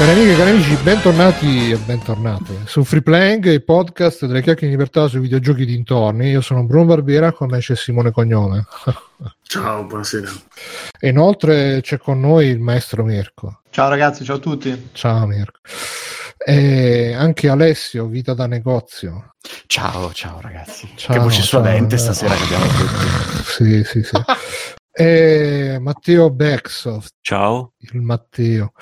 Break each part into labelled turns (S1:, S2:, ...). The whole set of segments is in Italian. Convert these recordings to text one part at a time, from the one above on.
S1: Cari amiche e cari amici, bentornati e bentornate su Free Playing, il podcast delle chiacchiere di libertà sui videogiochi dintorni. Io sono Bruno Barbera, con me c'è Simone Cognome.
S2: Ciao, buonasera.
S1: E inoltre c'è con noi il maestro Mirko.
S3: Ciao ragazzi, ciao a tutti.
S1: Ciao Mirko. E anche Alessio, vita da negozio.
S4: Ciao, ciao ragazzi.
S1: Ciao,
S4: che voce
S1: ciao.
S4: suadente stasera che abbiamo tutti.
S1: Sì, sì, sì. e Matteo Backsoft,
S5: Ciao.
S1: il Matteo.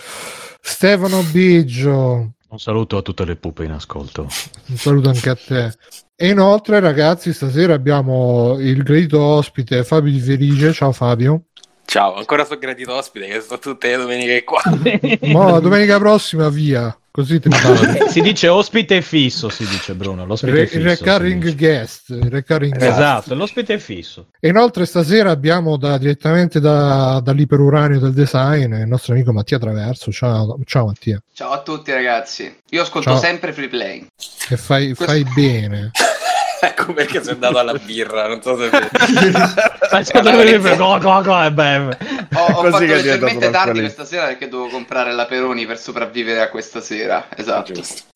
S1: Stefano Biggio,
S5: Un saluto a tutte le pupe in ascolto.
S1: un saluto anche a te. E inoltre, ragazzi, stasera abbiamo il gradito ospite Fabio Di Felice. Ciao Fabio.
S6: Ciao, ancora sono gradito ospite che sto tutte le domeniche qua.
S1: Mo, la domenica prossima via, così ti parlo.
S5: si dice ospite fisso, si dice Bruno. L'ospite
S1: Re-
S5: fisso.
S1: recurring guest, recurring guest.
S5: Esatto, l'ospite è fisso.
S1: E inoltre stasera abbiamo da- direttamente da, dall'iperuranio del design il nostro amico Mattia Traverso. Ciao, ciao Mattia.
S7: Ciao a tutti ragazzi, io ascolto
S1: Ciao.
S7: sempre free play.
S1: E fai,
S7: Questo-
S1: fai bene.
S6: Ecco perché sono andato alla birra, non so se...
S7: Inizia-
S5: go, go, go, e beh.
S7: Ho, ho
S4: Così
S7: fatto leggermente tardi questa sera perché devo comprare la Peroni per sopravvivere a questa sera. Esatto.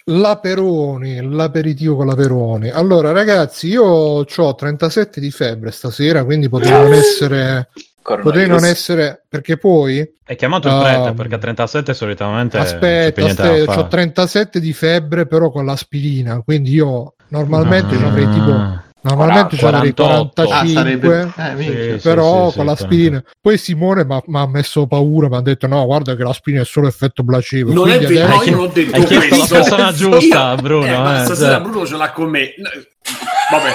S1: La Peroni, l'aperitivo con la Peroni. Allora, ragazzi, io ho 37 di febbre stasera, quindi potrei non essere. Potrei non essere. Perché poi.
S5: È chiamato il prete perché a 37 solitamente
S1: Aspetta, aspetta, ho
S5: fare.
S1: 37 di febbre, però con l'aspirina. Quindi io normalmente ci avrei tipo.
S5: Ah.
S1: Normalmente ci avrei
S5: 48.
S1: 45.
S3: Ah, sarebbe... Eh, minchia.
S5: Sì,
S1: però
S5: sì,
S1: con
S5: sì,
S1: l'aspirina poi Simone mi ha messo paura mi ha detto no guarda che l'aspirina è solo effetto placebo
S2: Non è vero, no,
S1: adesso-
S2: io non ho detto
S5: Hai chiesto
S2: questo.
S5: la persona giusta,
S2: Io-
S5: Bruno,
S2: Eh,
S5: eh,
S2: stasera
S5: cioè.
S2: Bruno ce l'ha con me. Vabbè.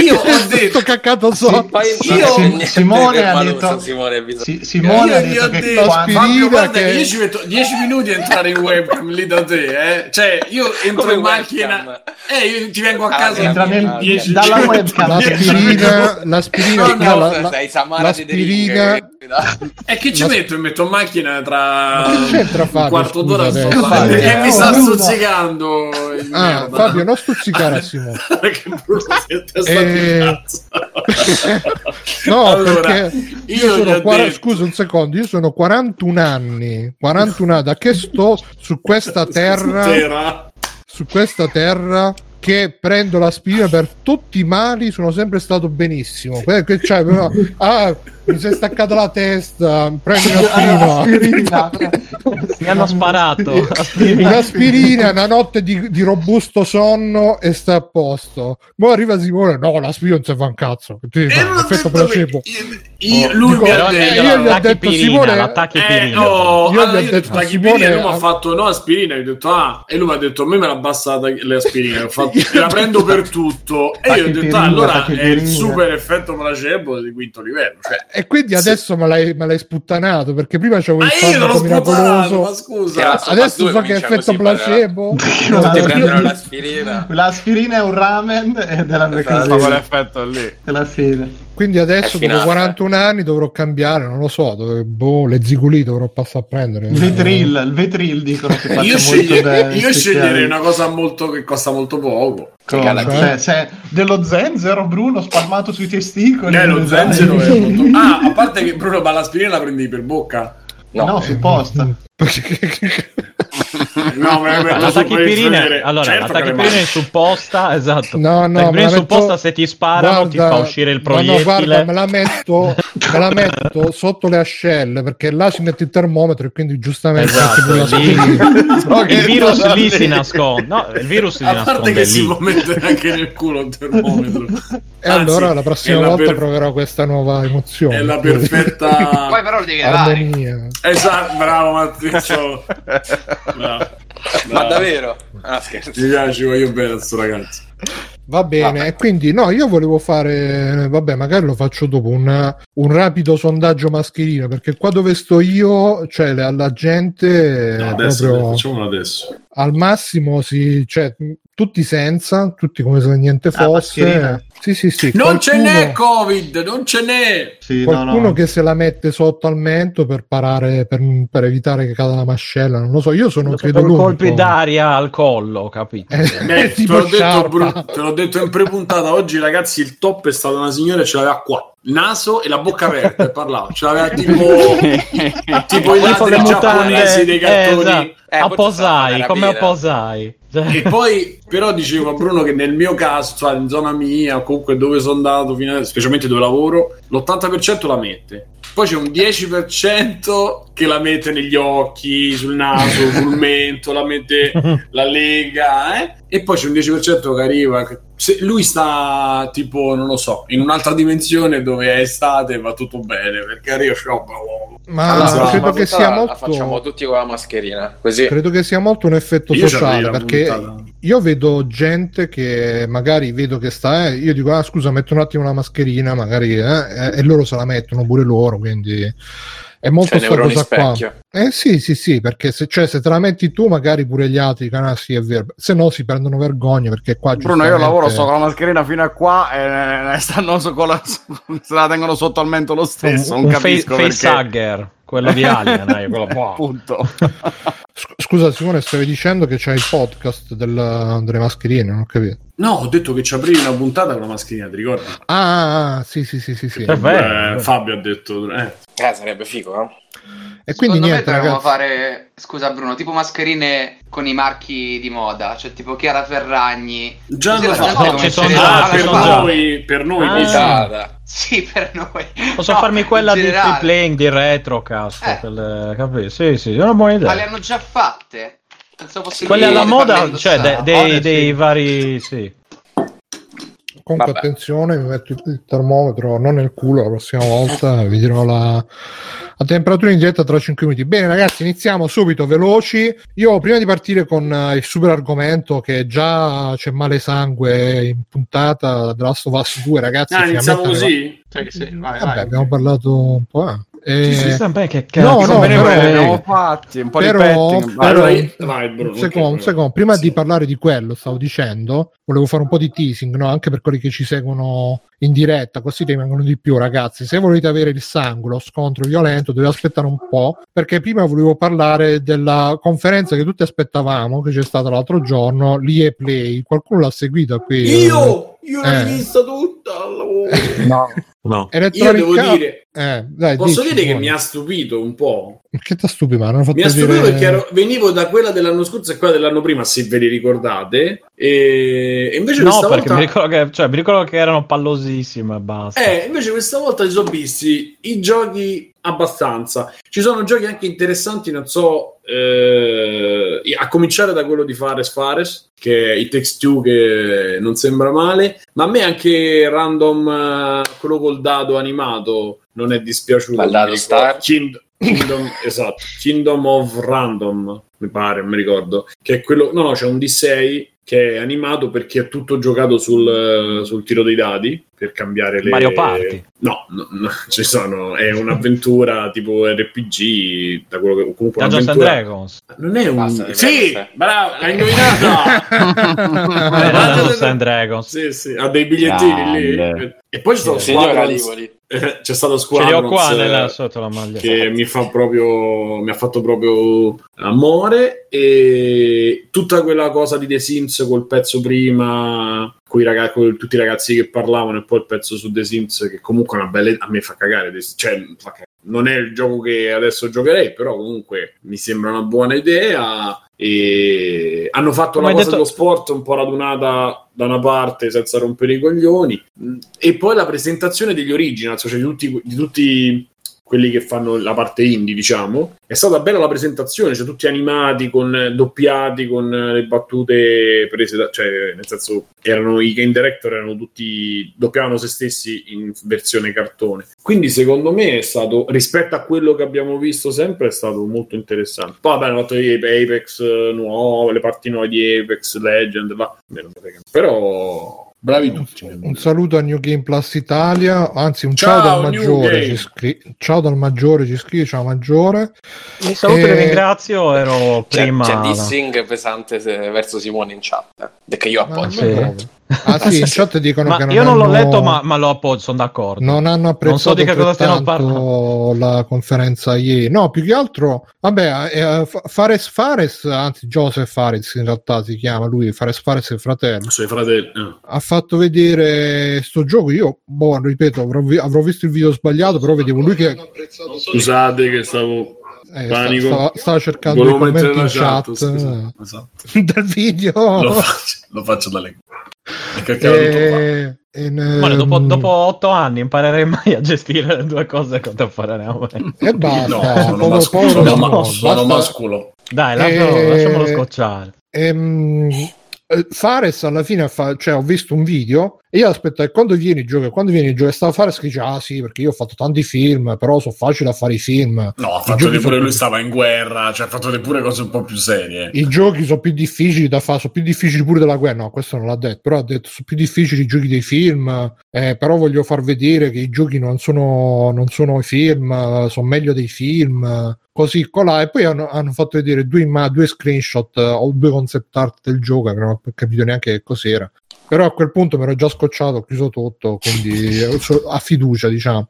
S2: Io ho detto...
S1: caccato sotto
S6: Poi
S2: Io-
S6: è
S3: Simone ha detto-
S6: Simone
S3: Si- Simone ha
S2: Io
S3: detto
S2: ho
S3: che
S2: detto, Fabio, guarda
S1: che-
S2: io ci metto 10 minuti a entrare in webcam lì da te, eh. Cioè, io entro
S6: Come
S2: in macchina...
S6: webcam?
S2: Eh, io ti vengo a
S6: Ah,
S2: casa
S3: entra nel-
S2: 10
S3: dalla webcam.
S1: l'aspirina l'aspirina
S2: No,
S1: no,
S2: no,
S1: la- la- l'aspirina
S2: E che ci metto? Mi metto in macchina tra un quarto d'ora e mi sta stuzzicando il
S1: ah
S2: merda.
S1: Fabio non stuzzicare a Simone
S2: Perché Bruno si è testato
S1: Eh,
S2: cazzo.
S1: no
S2: Allora,
S1: perché io, sono quara-
S2: detto-
S1: scusa un secondo io sono 41 anni 41 anni da che sto su questa terra
S2: Terra.
S1: su questa terra che prendo l'aspirina per tutti i mali sono sempre stato benissimo che c'è, però, ah mi si è staccata la testa. Prendi l'aspirina.
S3: Aspirina.
S5: Mi hanno sparato.
S1: un'aspirina una notte di, di robusto sonno e sta a posto. Poi arriva Simone no l'aspirina non si fa un cazzo. Ti
S2: E
S1: fa effetto
S2: detto
S1: placebo.
S2: io- io- lui
S1: Dico,
S2: mi ha
S1: eh,
S2: detto
S1: io gli ho
S5: L'attacchi
S1: detto,
S5: pirina,
S1: Simone-
S5: l'attacchi
S2: Eh,
S5: pirina.
S2: oh,
S1: Io gli
S2: allora
S1: ho
S2: io ho
S1: detto,
S2: detto la
S1: Simone-
S2: lui mi ha fatto no aspirina, io ho detto ah, e lui mi ha detto a me me l'ha abbassata le aspirine, ho fatto, la prendo per tutto e io ho detto ah,
S3: Tachipirina,
S2: allora è il super effetto placebo di quinto livello, cioè
S1: e quindi adesso me, l'hai, me l'hai sputtanato perché prima c'avevo il farmaco
S2: sputtanato, ma
S1: miracoloso
S2: scusa.
S6: Cazzo,
S1: adesso so che effetto
S6: così, parla-
S1: placebo
S6: Tutti prendono l'aspirina.
S3: L'aspirina è un ramen ed è la
S2: Esatto.
S4: Fa quell'effetto lì.
S3: È la fine.
S1: Quindi adesso dopo
S6: finata.
S1: 41 anni dovrò cambiare non lo so dove, boh, le ziguli dovrò passare a prendere
S3: Il Vetril, il Vetril dicono che faccia
S2: Io,
S3: molto
S2: sceglie-
S3: bene.
S2: io sceglierei una cosa molto che costa molto poco.
S1: Cioè?
S3: Cioè, se dello zenzero Bruno spalmato sui testicoli.
S2: Eh, lo
S3: Dai.
S2: zenzero è molto... Ah, a parte che Bruno, ma l'aspirina la prendi per bocca?
S3: No, si posta.
S2: No, me la metto
S5: La
S2: il
S5: tachipirina, allora,
S2: Certo
S5: la tachipirina è supposta, esatto.
S1: No, no,
S5: la
S1: me
S5: tachipirina
S1: la
S5: è supposta
S1: metto-
S5: se ti sparano ti
S1: Guarda,
S5: fa uscire il
S1: ma no,
S5: proiettile.
S1: guarda, me la metto, me la metto sotto le ascelle perché là ci metti il termometro e quindi giustamente
S5: Esatto, lì-
S1: l'aspirina.
S5: il virus lì si nasconde. No, il virus si
S2: A parte
S5: nasconde
S2: che si
S5: lì.
S2: può mettere anche nel culo un termometro.
S1: E allora la prossima
S2: la
S1: volta
S2: per-
S1: proverò questa nuova emozione.
S2: È la perfetta...
S7: Poi però lo devi
S2: esatto, bravo Matteo. Bravo.
S6: Ma davvero? Ah, scherzo.
S2: Mi piace, voglio bene a sto ragazzo.
S1: Va bene, e quindi no, io volevo fare, vabbè, magari lo faccio dopo un, un rapido sondaggio mascherino perché qua dove sto io, cioè la, la gente
S2: No, adesso
S1: proprio
S2: facciamolo adesso.
S1: Al massimo si, cioè, tutti senza, tutti come se niente fosse. sì, sì, sì.
S2: Non ce
S1: qualcuno-
S2: n'è Covid, non ce n'è.
S3: Sì, no,
S1: Qualcuno
S3: no.
S1: che se la mette sotto al mento per parare, per, per evitare che cada la mascella, non lo so. Io sono credo l'unico.
S5: colpi d'aria al collo, capito?
S1: Eh,
S2: Beh, te
S1: tipo
S2: l'ho, detto, te l'ho detto in pre-puntata oggi, ragazzi. Il top è stata una signora e ce l'aveva qua. Naso e la bocca aperta e parlava. Ce l'aveva tipo, tipo i ladri giapponesi dei
S5: eh,
S2: cartoni.
S5: esatto.
S6: Eh,
S5: a posai, come a posai.
S2: E poi, però, dicevo a Bruno che nel mio caso, cioè in zona mia, o comunque dove sono andato, fino a- specialmente dove lavoro, l'80% la mette. Poi c'è un 10% che la mette negli occhi, sul naso, sul mento, la mette, la lega, eh? E poi c'è un 10% che arriva. che- Se lui sta tipo, non lo so, in un'altra dimensione dove è estate va tutto bene, perché arriva oh,
S1: Ma
S2: Allora,
S1: credo
S6: ma
S1: che sia
S6: la-
S1: molto
S6: La facciamo tutti con la mascherina, così.
S1: credo che sia molto un effetto
S2: Io
S1: sociale perché
S2: puntata.
S1: io vedo gente che magari vedo che sta eh, io dico ah scusa metto un attimo la mascherina magari eh, e loro se la mettono pure loro quindi è molto
S6: Cioè,
S1: cosa qua eh sì sì sì perché se, cioè, se te la metti tu magari pure gli altri dicono ah sì è vero se no si prendono vergogna perché qua
S4: Bruno, io
S1: giustamente-
S4: lavoro sto con la mascherina fino a qua e eh, stanno so- con la- se la tengono sotto al mento lo stesso.
S5: un
S4: non
S5: un
S4: capisco
S5: face
S4: perché.
S5: hugger, quello di Alien, dai, quello qua.
S4: Appunto.
S1: Sc- scusa Simone stavi dicendo che c'è il podcast del- delle mascherine non ho capito
S2: No, ho detto che ci aprivi una puntata con la mascherina, ti ricordi?
S1: ah, ah, sì sì sì sì, sì.
S5: È vero.
S2: Eh, Fabio ha detto, eh,
S6: Eh, sarebbe figo, eh?
S1: E quindi
S7: Secondo
S1: niente
S7: me dovremmo
S1: ragazzi
S7: fare, scusa Bruno, tipo mascherine con i marchi di moda, cioè tipo Chiara Ferragni.
S2: Già lo
S7: come
S5: ci sono già,
S2: Ah, per noi, per noi,
S5: Ah.
S2: dici.
S6: Puntata.
S7: Sì, per noi.
S5: Posso
S7: No,
S5: farmi quella di
S7: generale.
S5: playing di retrocast,
S7: Eh.
S5: quelle, capito? Sì, sì, è una buona idea.
S7: Ma le hanno già fatte?
S5: Quelle alla moda, cioè de-
S7: indossare.
S5: dei,
S1: Ora
S5: dei vari... Sì.
S1: Comunque,
S6: Vabbè.
S1: attenzione, mi metto il- termometro non nel culo la prossima volta, vi dirò la, la temperatura in diretta tra 5 minuti. Bene, ragazzi, iniziamo subito, veloci. Io prima di partire con eh, il super argomento che già c'è male sangue in puntata The Last of Us 2, ragazzi.
S2: Ah, iniziamo così?
S3: Sì, sì, vai,
S1: Vabbè,
S3: vai.
S1: abbiamo parlato un po'. Eh.
S5: Sì, sì, beh, che
S1: No,
S5: cazzo
S1: no,
S5: me ne
S1: però-
S4: abbiamo fatti un po'
S1: Però-
S4: di petting.
S1: però-
S2: io- vai, Bruno,
S1: un secondo, un secondo. prima
S2: Sì.
S1: di parlare di quello, stavo dicendo, volevo fare un po' di teasing, no? anche per quelli che ci seguono in diretta, così rimangono di più, ragazzi. Se volete avere il sangue, lo scontro violento, dovete aspettare un po', perché prima volevo parlare della conferenza che tutti aspettavamo, che c'è stata l'altro giorno, l'IE Play. Qualcuno l'ha seguita qui?
S2: Io, io l'ho
S1: Eh.
S2: vista tutta. lavoro.
S4: No.
S2: No. Io
S1: Electronic
S2: devo
S1: Arts-
S2: dire,
S1: Eh, dai,
S2: posso
S1: dici,
S2: dire che
S1: buono.
S2: mi ha stupito un po'.
S1: Che ti stupito, hanno fatto
S2: Mi ha stupito
S1: dire...
S2: perché ero- venivo da quella dell'anno scorso e quella dell'anno prima, se ve li ricordate. E, e invece
S5: No,
S2: questa
S5: perché
S2: volta...
S5: mi ricordo, che, cioè, mi ricordo che erano pallosissime e basta.
S2: Eh, invece questa volta ci sono visti i giochi abbastanza. Ci sono giochi anche interessanti, non so, eh, a cominciare da quello di Fares Fares, che è i Takes Two, che non sembra male, ma a me anche Random, eh, quello col dado animato, non è dispiaciuto.
S6: Ma il dado. Star?
S2: Kind- Kingdom, esatto, Kingdom of Random, mi pare, mi ricordo, che è quello, no, no, c'è un D6 che è animato perché è tutto giocato sul, sul tiro dei dadi per cambiare le
S5: Mario Party.
S2: No, no, no, ci sono, è un'avventura tipo RPG, da quello che comunque
S5: Dungeons and
S2: un'avventura.
S5: Dragons.
S2: Non è un
S6: Basta,
S2: Sì, bravo, hai indovinato.
S5: Eh, Dungeons and Dragons.
S2: Sì, sì, ha dei bigliettini
S4: Grande.
S2: lì. E poi c'è stato
S6: Signora
S2: Squadrons. C'è stato
S5: Ce li ho qua
S2: Squadrons
S5: nella,
S2: eh,
S5: sotto la maglia.
S2: che mi fa proprio mi ha fatto proprio amore e tutta quella cosa di The Sims col pezzo prima ragazzi, con tutti i ragazzi che parlavano e poi il pezzo su The Sims che comunque è una bella a me fa cagare cioè fa cagare. non è il gioco che adesso giocherei però comunque mi sembra una buona idea. E hanno fatto
S5: Come
S2: la cosa
S5: detto-
S2: dello sport un po' radunata da una parte senza rompere i coglioni. E poi la presentazione degli originals cioè di tutti, di tutti quelli che fanno la parte indie, diciamo. È stata bella la presentazione, cioè tutti animati, con doppiati, con eh, le battute prese da, cioè, nel senso, erano i game director erano tutti doppiavano se stessi in versione cartone. Quindi, secondo me, è stato rispetto a quello che abbiamo visto sempre, è stato molto interessante. Poi, vabbè, hanno fatto Apex eh, nuove, le parti nuove di Apex Legend, frega. però bravi tutti.
S1: Un saluto a New Game Plus Italia, anzi un
S2: Ciao,
S1: ciao, dal
S2: New
S1: maggiore, ci scri- ciao dal maggiore, ci scrive, ciao maggiore.
S5: Mi saluto e ringrazio, ero
S6: C'è,
S5: prima...
S6: c'è dissing pesante se- verso Simone in chat. eh, Perché io
S1: Ma
S6: appoggio.
S5: sì.
S1: Ah sì, in chat dicono
S5: Ma
S1: che non
S5: io non l'ho
S1: hanno-
S5: letto, ma, ma lo appoggio, sono d'accordo.
S1: non hanno apprezzato
S5: so di che cosa stiamo
S1: altrettanto la conferenza ieri. No, più che altro, vabbè, eh, Fa- Fares Fares, anzi Joseph Fares in realtà si chiama lui, Fares Fares è il fratello.
S2: Suoi fratelli. eh.
S1: Ha fatto vedere sto gioco. Io, boh, ripeto, avrò, vi- avrò visto il video sbagliato, però vedevo lui che
S2: Scusate che stavo.
S1: eh,
S2: Panico.
S1: stava, stava cercando i
S2: Volevo mettere
S1: commenti in
S2: la
S1: chat,
S2: chat. Esatto.
S1: eh, del video.
S2: Lo faccio, lo faccio dalle. E cacchiava tutto qua.
S1: Eh, e,
S5: Guarda, dopo,
S1: ehm,
S5: dopo otto anni imparerei mai a gestire le due cose contemporaneamente.
S1: e basta.
S2: No, sono,
S1: povero-
S2: mascu-
S1: povero
S2: sono, ma- sono
S1: basta-
S2: masculo.
S5: Dai,
S1: Eh,
S5: lasciamolo scocciare.
S1: Ehm, eh, Fares alla fine fa, cioè ho visto un video e io aspetto quando viene il gioco quando viene il gioco stava Fares che dice ah sì perché io ho fatto tanti film però sono facile a fare i film.
S2: No, ha fatto che pure
S1: sono-
S2: lui stava in guerra, cioè ha fatto pure cose un po' più serie.
S1: i giochi sono più difficili da fare sono più difficili pure della guerra. No questo non l'ha detto però ha detto sono più difficili i giochi dei film eh, però voglio far vedere che i giochi non sono, non sono i film sono meglio dei film. Così colà e poi hanno, hanno fatto vedere due, imma- due screenshot eh, o due concept art del gioco che non ho capito neanche che cos'era però a quel punto mi ero già scocciato ho chiuso tutto quindi a fiducia diciamo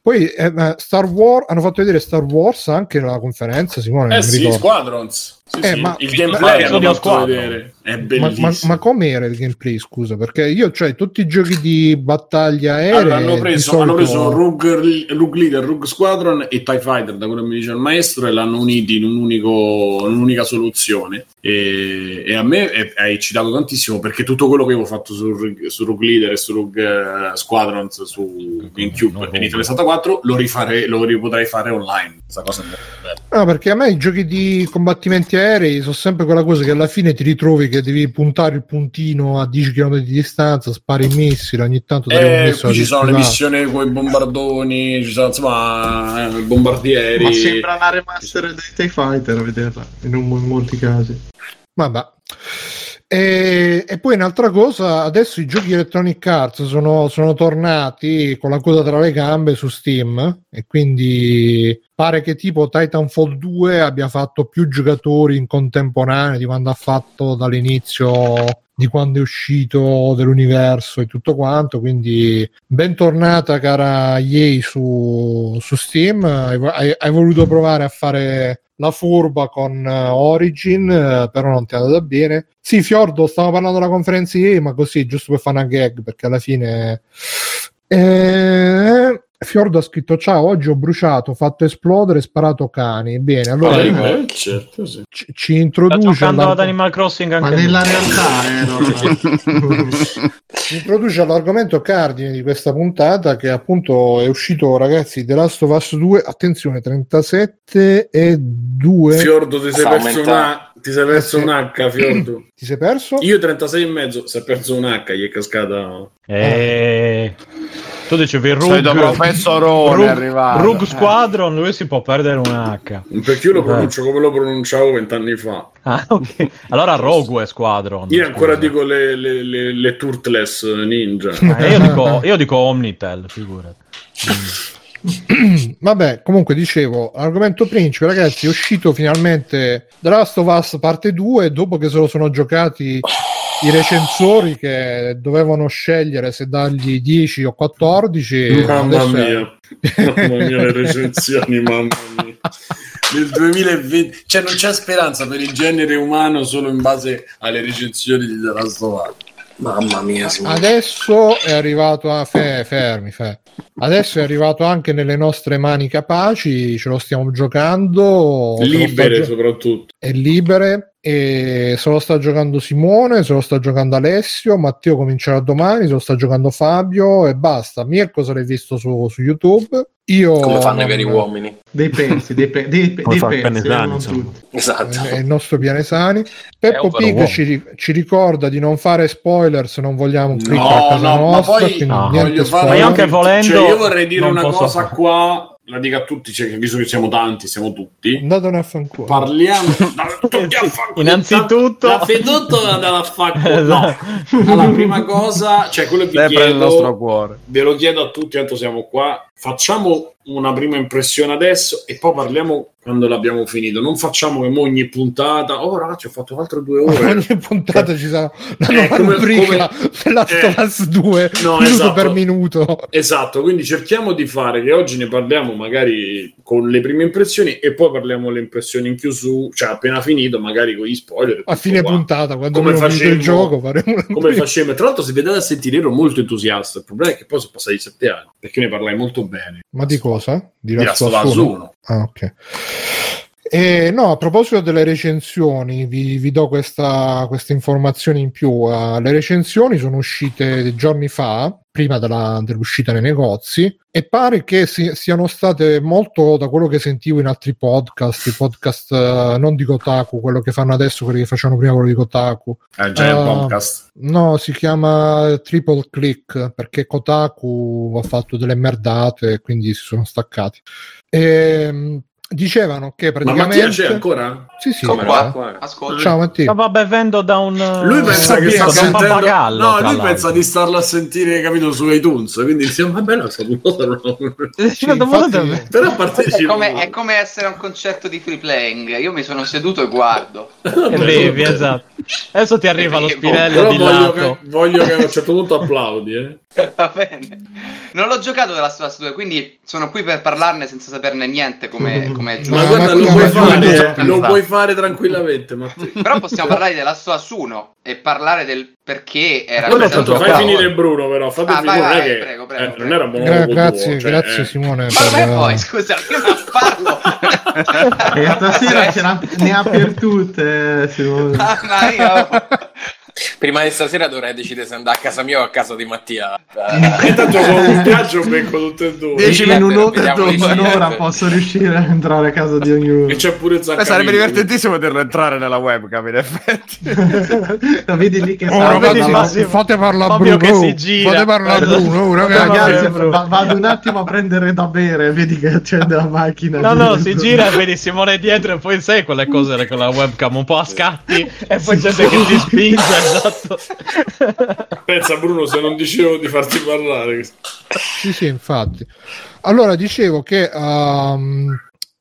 S1: poi eh, Star Wars hanno fatto vedere Star Wars anche nella conferenza Simone
S2: Eh sì,
S1: ricordo.
S2: Squadrons. Sì,
S1: Eh,
S2: sì.
S1: ma-
S2: il
S1: ma-
S2: gameplay
S5: ma-
S2: hanno
S5: ma-
S2: fatto
S5: Squadron.
S2: vedere. È
S1: Ma,
S2: bellissimo.
S1: ma, ma com'era il gameplay? Scusa, perché io, cioè, tutti i giochi di battaglia aerea
S2: Allora, hanno, preso, hanno
S1: solito-
S2: preso Rogue, Rogue Leader, Rogue Squadron e TIE Fighter, da quello che mi dice il maestro, e l'hanno uniti in, un unico, in un'unica soluzione. E, e a me è, è eccitato tantissimo perché tutto quello che avevo fatto su, su Rogue Leader e su Rogue eh, Squadrons su GameCube e Nintendo 64 lo, rifare, lo ripotrei fare online. Questa cosa è molto bella.
S1: No, perché a me i giochi di combattimenti aerei sono sempre quella cosa che alla fine ti ritrovi che devi puntare il puntino a 10 km di distanza, spari i missili, ogni tanto
S2: Eh, ci sono le missioni con i bombardoni, ci sono insomma eh, bombardieri.
S3: Ma sembra una remaster dei TIE Fighter a vederla, in, un- in molti casi.
S1: Vabbè. E, e poi un'altra cosa, adesso i giochi Electronic Arts sono, sono tornati con la coda tra le gambe su Steam e quindi pare che tipo Titanfall 2 abbia fatto più giocatori in contemporanea di quando ha fatto dall'inizio di quando è uscito dell'universo e tutto quanto quindi bentornata cara EA su, su Steam. Hai- hai voluto provare a fare la furba con eh, Origin eh, però non ti è andata bene sì Fiordo stavo parlando della conferenza EA ma così giusto per fare una gag perché alla fine eh, Fiordo ha scritto ciao oggi ho bruciato fatto esplodere sparato cani bene allora
S2: Ah,
S1: eh,
S2: eh, certo, sì.
S1: ci, ci
S5: Sta
S1: introduce
S5: giocando
S1: alla-
S5: ad Animal Crossing anche
S3: Ma nella realtà, eh, no,
S1: ci introduce all'argomento cardine di questa puntata che appunto è uscito ragazzi The Last of Us 2 attenzione 37 e 2
S2: Fiordo, ti sei
S6: Sta
S2: perso una, ti sei perso un H, Fiordo.
S1: ti sei perso?
S2: Io 36 e mezzo, si è perso un H, gli è cascata.
S5: Eh, tu dicevi Rug, Rug-
S4: arrivato.
S5: Rug
S4: Eh.
S5: Squadron, lui si può perdere un H.
S2: Perché io lo
S5: Eh.
S2: pronuncio come lo pronunciavo vent'anni fa.
S5: Ah, ok. Allora Rogue Squadron.
S2: Io ancora
S5: scusa.
S2: dico le, le, le, le Turtles Ninja.
S5: Eh, io, dico, io dico Omnitel, figurati.
S1: Vabbè, comunque dicevo, argomento principe, ragazzi, è uscito finalmente The Last of Us parte 2 dopo che se lo sono giocati i recensori che dovevano scegliere se dargli 10 o 14.
S2: Mamma
S1: è-
S2: mia, mamma mia, le recensioni, mamma mia. Nel 2020, cioè non c'è speranza per il genere umano solo in base alle recensioni di The Last of Us.
S6: Mamma mia, Simone.
S1: Adesso è arrivato a fe, fermi, fe. Adesso è arrivato anche nelle nostre mani capaci, ce lo stiamo giocando. lo
S2: Libere
S1: gio-
S2: soprattutto.
S1: è libere e se lo sta giocando Simone, se lo sta giocando Alessio, Matteo comincerà domani, se lo sta giocando Fabio e basta. Mia cosa l'hai visto su, su YouTube? Io
S6: Come fanno i
S1: non-
S6: veri uomini.
S3: dei pezzi, dei, pe- dei, pe- dei
S8: Canesani,
S3: eh, tutti.
S6: Esatto.
S1: è il nostro Pianesani. Peppo Pig ci, ri- ci ricorda di non fare spoiler se non vogliamo un click a
S2: No,
S1: casa
S2: no, ma
S1: nostra.
S2: poi
S1: quindi
S5: no,
S2: fare
S5: Ma io anche volendo
S2: Cioè, io vorrei dire una cosa
S5: fare.
S2: qua, la dico a tutti, cioè, visto che siamo tanti, siamo tutti.
S1: Andatene a fanculo.
S2: Parliamo tutti a fanculo.
S5: Innanzitutto-
S2: da Fedotto dalla fanculo. No.
S5: Esatto.
S2: Allora, prima cosa, cioè quello che vi
S4: Sempre
S2: chiedo,
S4: nostro cuore.
S2: ve lo chiedo a tutti, tanto siamo qua. Facciamo una prima impressione adesso e poi parliamo quando l'abbiamo finito. Non facciamo che mo ogni puntata, oh ragazzi, ho fatto altre due ore.
S1: ogni puntata ci sarà una
S2: Eh, come-
S1: rubrica
S2: come-
S1: per Last
S2: eh,
S1: of Us 2
S2: no,
S1: minuto
S2: esatto.
S1: per minuto
S2: Esatto, quindi cerchiamo di fare che oggi ne parliamo magari con le prime impressioni e poi parliamo le impressioni in chiusura, cioè appena finito, magari con gli spoiler.
S1: a fine
S2: qua.
S1: puntata quando
S2: Come
S1: finito il gioco faremo
S2: Come facciamo? Tra l'altro, se vedete a sentire, ero molto entusiasta. Il problema è che poi sono passati sette anni perché ne parlai molto bene.
S1: ma di cosa? di Last of
S2: of
S1: Us
S2: Us
S1: 1?
S2: 1.
S1: Ah, ok. E no, a proposito delle recensioni, vi, vi do questa, questa informazione in più. Uh, le recensioni sono uscite giorni fa, prima della- dell'uscita nei negozi, e pare che si- siano state molto, da quello che sentivo in altri podcast, i podcast eh, non di Kotaku, quello che fanno adesso, quelli che facevano prima quello di Kotaku.
S2: Eh, già è un
S1: Ah.
S2: podcast.
S1: No, si chiama Triple Click perché Kotaku ha fatto delle merdate e quindi si sono staccati. Ehm, dicevano che
S2: Ma
S1: praticamente
S2: Mattia c'è ancora?
S1: Sì, sì.
S6: Come
S1: c'è.
S6: no?
S7: Ascolta.
S1: Ciao Mattia.
S5: Stava bevendo da un.
S2: Lui pensa che sta sentendo.
S5: pappagallo,
S2: no, lui
S5: l'altro.
S2: pensa di starlo a sentire, capito, su iTunes. Quindi diciamo, ma questa puntata. non-
S1: Sì, infatti-
S2: Però
S7: È
S2: partecipa.
S7: come, è come essere a un concerto di free playing. Io mi sono seduto e guardo.
S5: E bevi, esatto. Adesso ti arriva lo spinello
S2: Però
S5: di
S2: voglio
S5: lato.
S2: che, voglio che a un certo punto applaudi, eh.
S7: Va bene. Non l'ho giocato della Us 2, quindi sono qui per parlarne senza saperne niente come, come è giusto.
S2: Ma
S1: Ma
S2: guarda, lo puoi,
S1: ma
S2: fare, lo puoi fare tranquillamente, Matteo.
S7: Però possiamo parlare della Us 1 e parlare del perché era
S5: Quello
S7: così
S5: tanto
S2: fai
S5: bravo.
S2: finire Bruno, però fate
S7: Ah, vai,
S2: non
S7: vai,
S2: che
S7: prego, prego,
S2: eh,
S7: prego.
S2: non era buono
S1: Gra-
S2: tuo,
S1: grazie,
S2: cioè,
S1: grazie
S2: eh.
S1: Simone.
S7: Ma
S1: per-
S7: poi, scusa, prima parlo.
S3: E stasera ne ha per tutte, eh, Simone.
S7: Mamma mia.
S6: Prima di stasera dovrei decidere se andare a casa mia o a casa di Mattia.
S2: E tanto con un viaggio becco tutte e due.
S3: Dieci
S6: Vediamo
S3: minuti,
S6: le
S3: un'ora posso riuscire a entrare a casa di ognuno.
S2: E c'è pure Zaccaria.
S4: Beh, sarebbe divertentissimo vederlo entrare nella webcam, in effetti.
S3: La vedi lì che
S1: Oh,
S3: sta
S5: Massimo?
S1: fate parlare a Bruno.
S5: che
S1: oh,
S5: si gira.
S1: Fate parlare a Bruno, oh, ragazzi.
S3: Ragazzi,
S5: Bro.
S3: va- vado un attimo a prendere da bere, vedi che accende la macchina.
S5: No, no, si gira e vedi Simone dietro e poi sai quelle cose con la webcam un po' a scatti e poi gente che ti spinge, esatto.
S2: Pensa Bruno se non dicevo di farti parlare.
S1: Sì, sì, infatti. Allora, dicevo che um,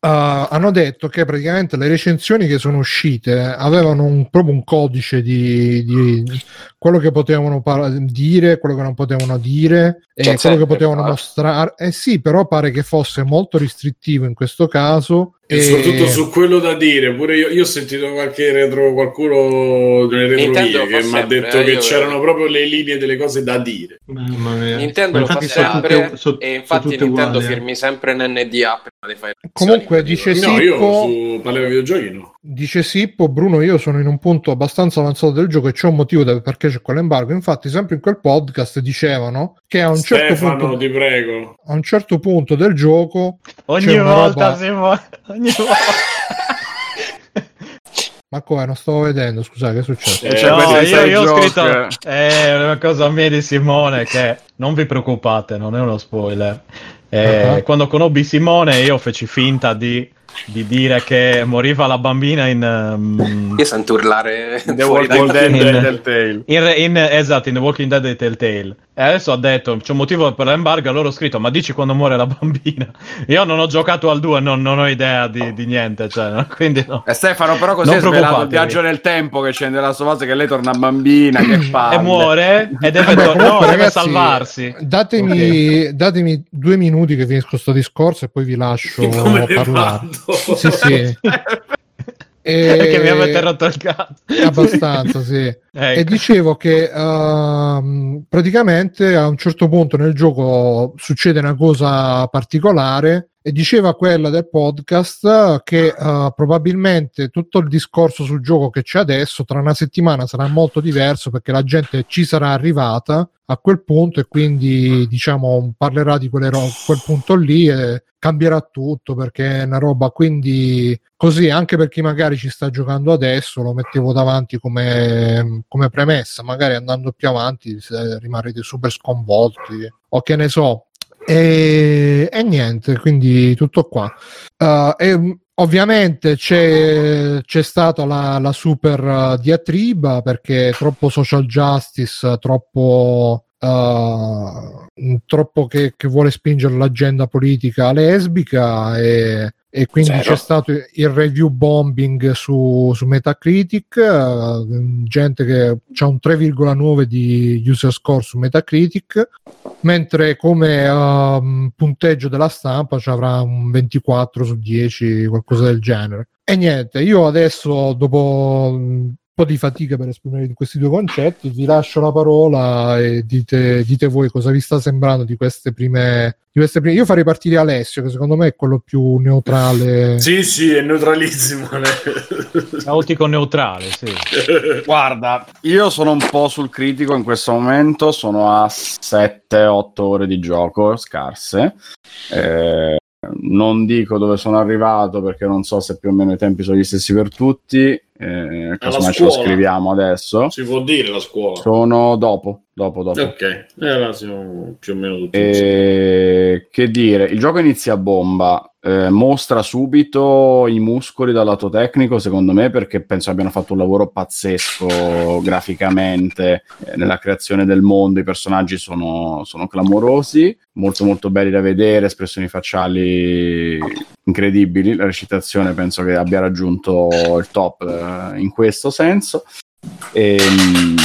S1: uh, hanno detto che praticamente le recensioni che sono uscite avevano un- proprio un codice di, di quello che potevano par- dire, quello che non potevano dire e
S6: C'è
S1: quello che potevano mostrare. Eh sì, però pare che fosse molto restrittivo in questo caso.
S2: E soprattutto su quello da dire, pure io, io ho sentito qualche retro, qualcuno delle retrovie che mi ha detto
S6: eh,
S2: che c'erano proprio le linee delle cose da dire.
S3: Mamma mia.
S6: Nintendo lo fa sempre
S3: tutte- so-
S6: e infatti Nintendo
S3: uguali, eh.
S6: firmi sempre un NDA prima di fare
S1: Comunque dice
S2: No,
S1: Sippo,
S2: io su parliamo di videogiochi no.
S1: Dice Sippo, Bruno, io sono in un punto abbastanza avanzato del gioco e c'è un motivo da- perché c'è quell'embargo. Infatti, sempre in quel podcast dicevano che a un certo
S2: Stefano,
S1: punto
S2: ti prego.
S1: a un certo punto del gioco
S5: Ogni volta
S1: roba-
S5: Simone, ogni volta.
S1: ma come non stavo vedendo scusa che è successo
S2: Eh,
S4: Cioè,
S5: no, io, io ho scritto è una cosa mia di Simone che non vi preoccupate, non è uno spoiler. Eh,
S1: Ah.
S5: Quando conobbi Simone io feci finta di, di dire che moriva la bambina in, ehm,
S6: Io sento urlare
S4: The Walking Dead
S5: in-
S4: del Tale.
S5: in, in- esatto, in The Walking Dead e Telltale. E adesso ha detto c'è un motivo per l'embargo. Allora ho scritto: Ma dici quando muore la bambina? Io non ho giocato al 2, non, non ho idea di, di niente. Cioè, no? Quindi no.
S4: E Stefano, però, così
S5: Non
S4: è svelato il viaggio nel tempo che c'è nella sua fase che lei torna bambina. Che palle.
S5: E muore e deve, tor- no,
S1: comunque,
S5: deve
S1: ragazzi,
S5: salvarsi.
S1: datemi, datemi due minuti che finisco sto discorso e poi vi lascio
S2: Come
S1: parlare sì sì E-
S5: Perché mi avete rotto il cazzo.
S1: abbastanza sì
S5: Ecco.
S1: E dicevo che ehm, praticamente a un certo punto nel gioco succede una cosa particolare e diceva quella del podcast che eh, probabilmente tutto il discorso sul gioco che c'è adesso tra una settimana sarà molto diverso perché la gente ci sarà arrivata a quel punto e quindi diciamo parlerà di quelle ro- quel punto lì e cambierà tutto perché è una roba quindi così anche per chi magari ci sta giocando adesso lo mettevo davanti come, come premessa magari andando più avanti se rimarrete super sconvolti o che ne so e, e niente quindi tutto qua. Uh, e, mm, ovviamente c'è, c'è stata la, la super uh, diatriba perché troppo social justice troppo eh, troppo che, che vuole spingere l'agenda politica lesbica e, e quindi
S2: Zero.
S1: c'è stato il review bombing su, su Metacritic, eh, gente che ha un 3,9 di user score su Metacritic, mentre come ehm, punteggio della stampa ci avrà un 24 su 10, qualcosa del genere. E niente, io adesso dopo po' di fatica per esprimere questi due concetti, vi lascio la parola e dite, dite voi cosa vi sta sembrando di queste prime... Di queste prime... Io farei partire Alessio, che secondo me è quello più neutrale.
S2: Sì, sì, è neutralissimo.
S5: Nautico neutrale, sì.
S4: Guarda, io sono un po' sul critico in questo momento, sono a 7-8 ore di gioco scarse. Eh, non dico dove sono arrivato perché non so se più o meno i tempi sono gli stessi per tutti. Eh, casomai ce lo scriviamo adesso.
S2: si può dire la scuola.
S4: Sono dopo, dopo, dopo.
S2: Ok, e allora siamo più o meno tutti.
S4: E, che dire, il gioco inizia a bomba, eh, mostra subito i muscoli dal lato tecnico, secondo me, perché penso abbiano fatto un lavoro pazzesco graficamente eh, nella creazione del mondo. I personaggi sono, sono clamorosi, molto molto belli da vedere, espressioni facciali incredibili. La recitazione penso che abbia raggiunto il top eh, in questo senso. Ehm,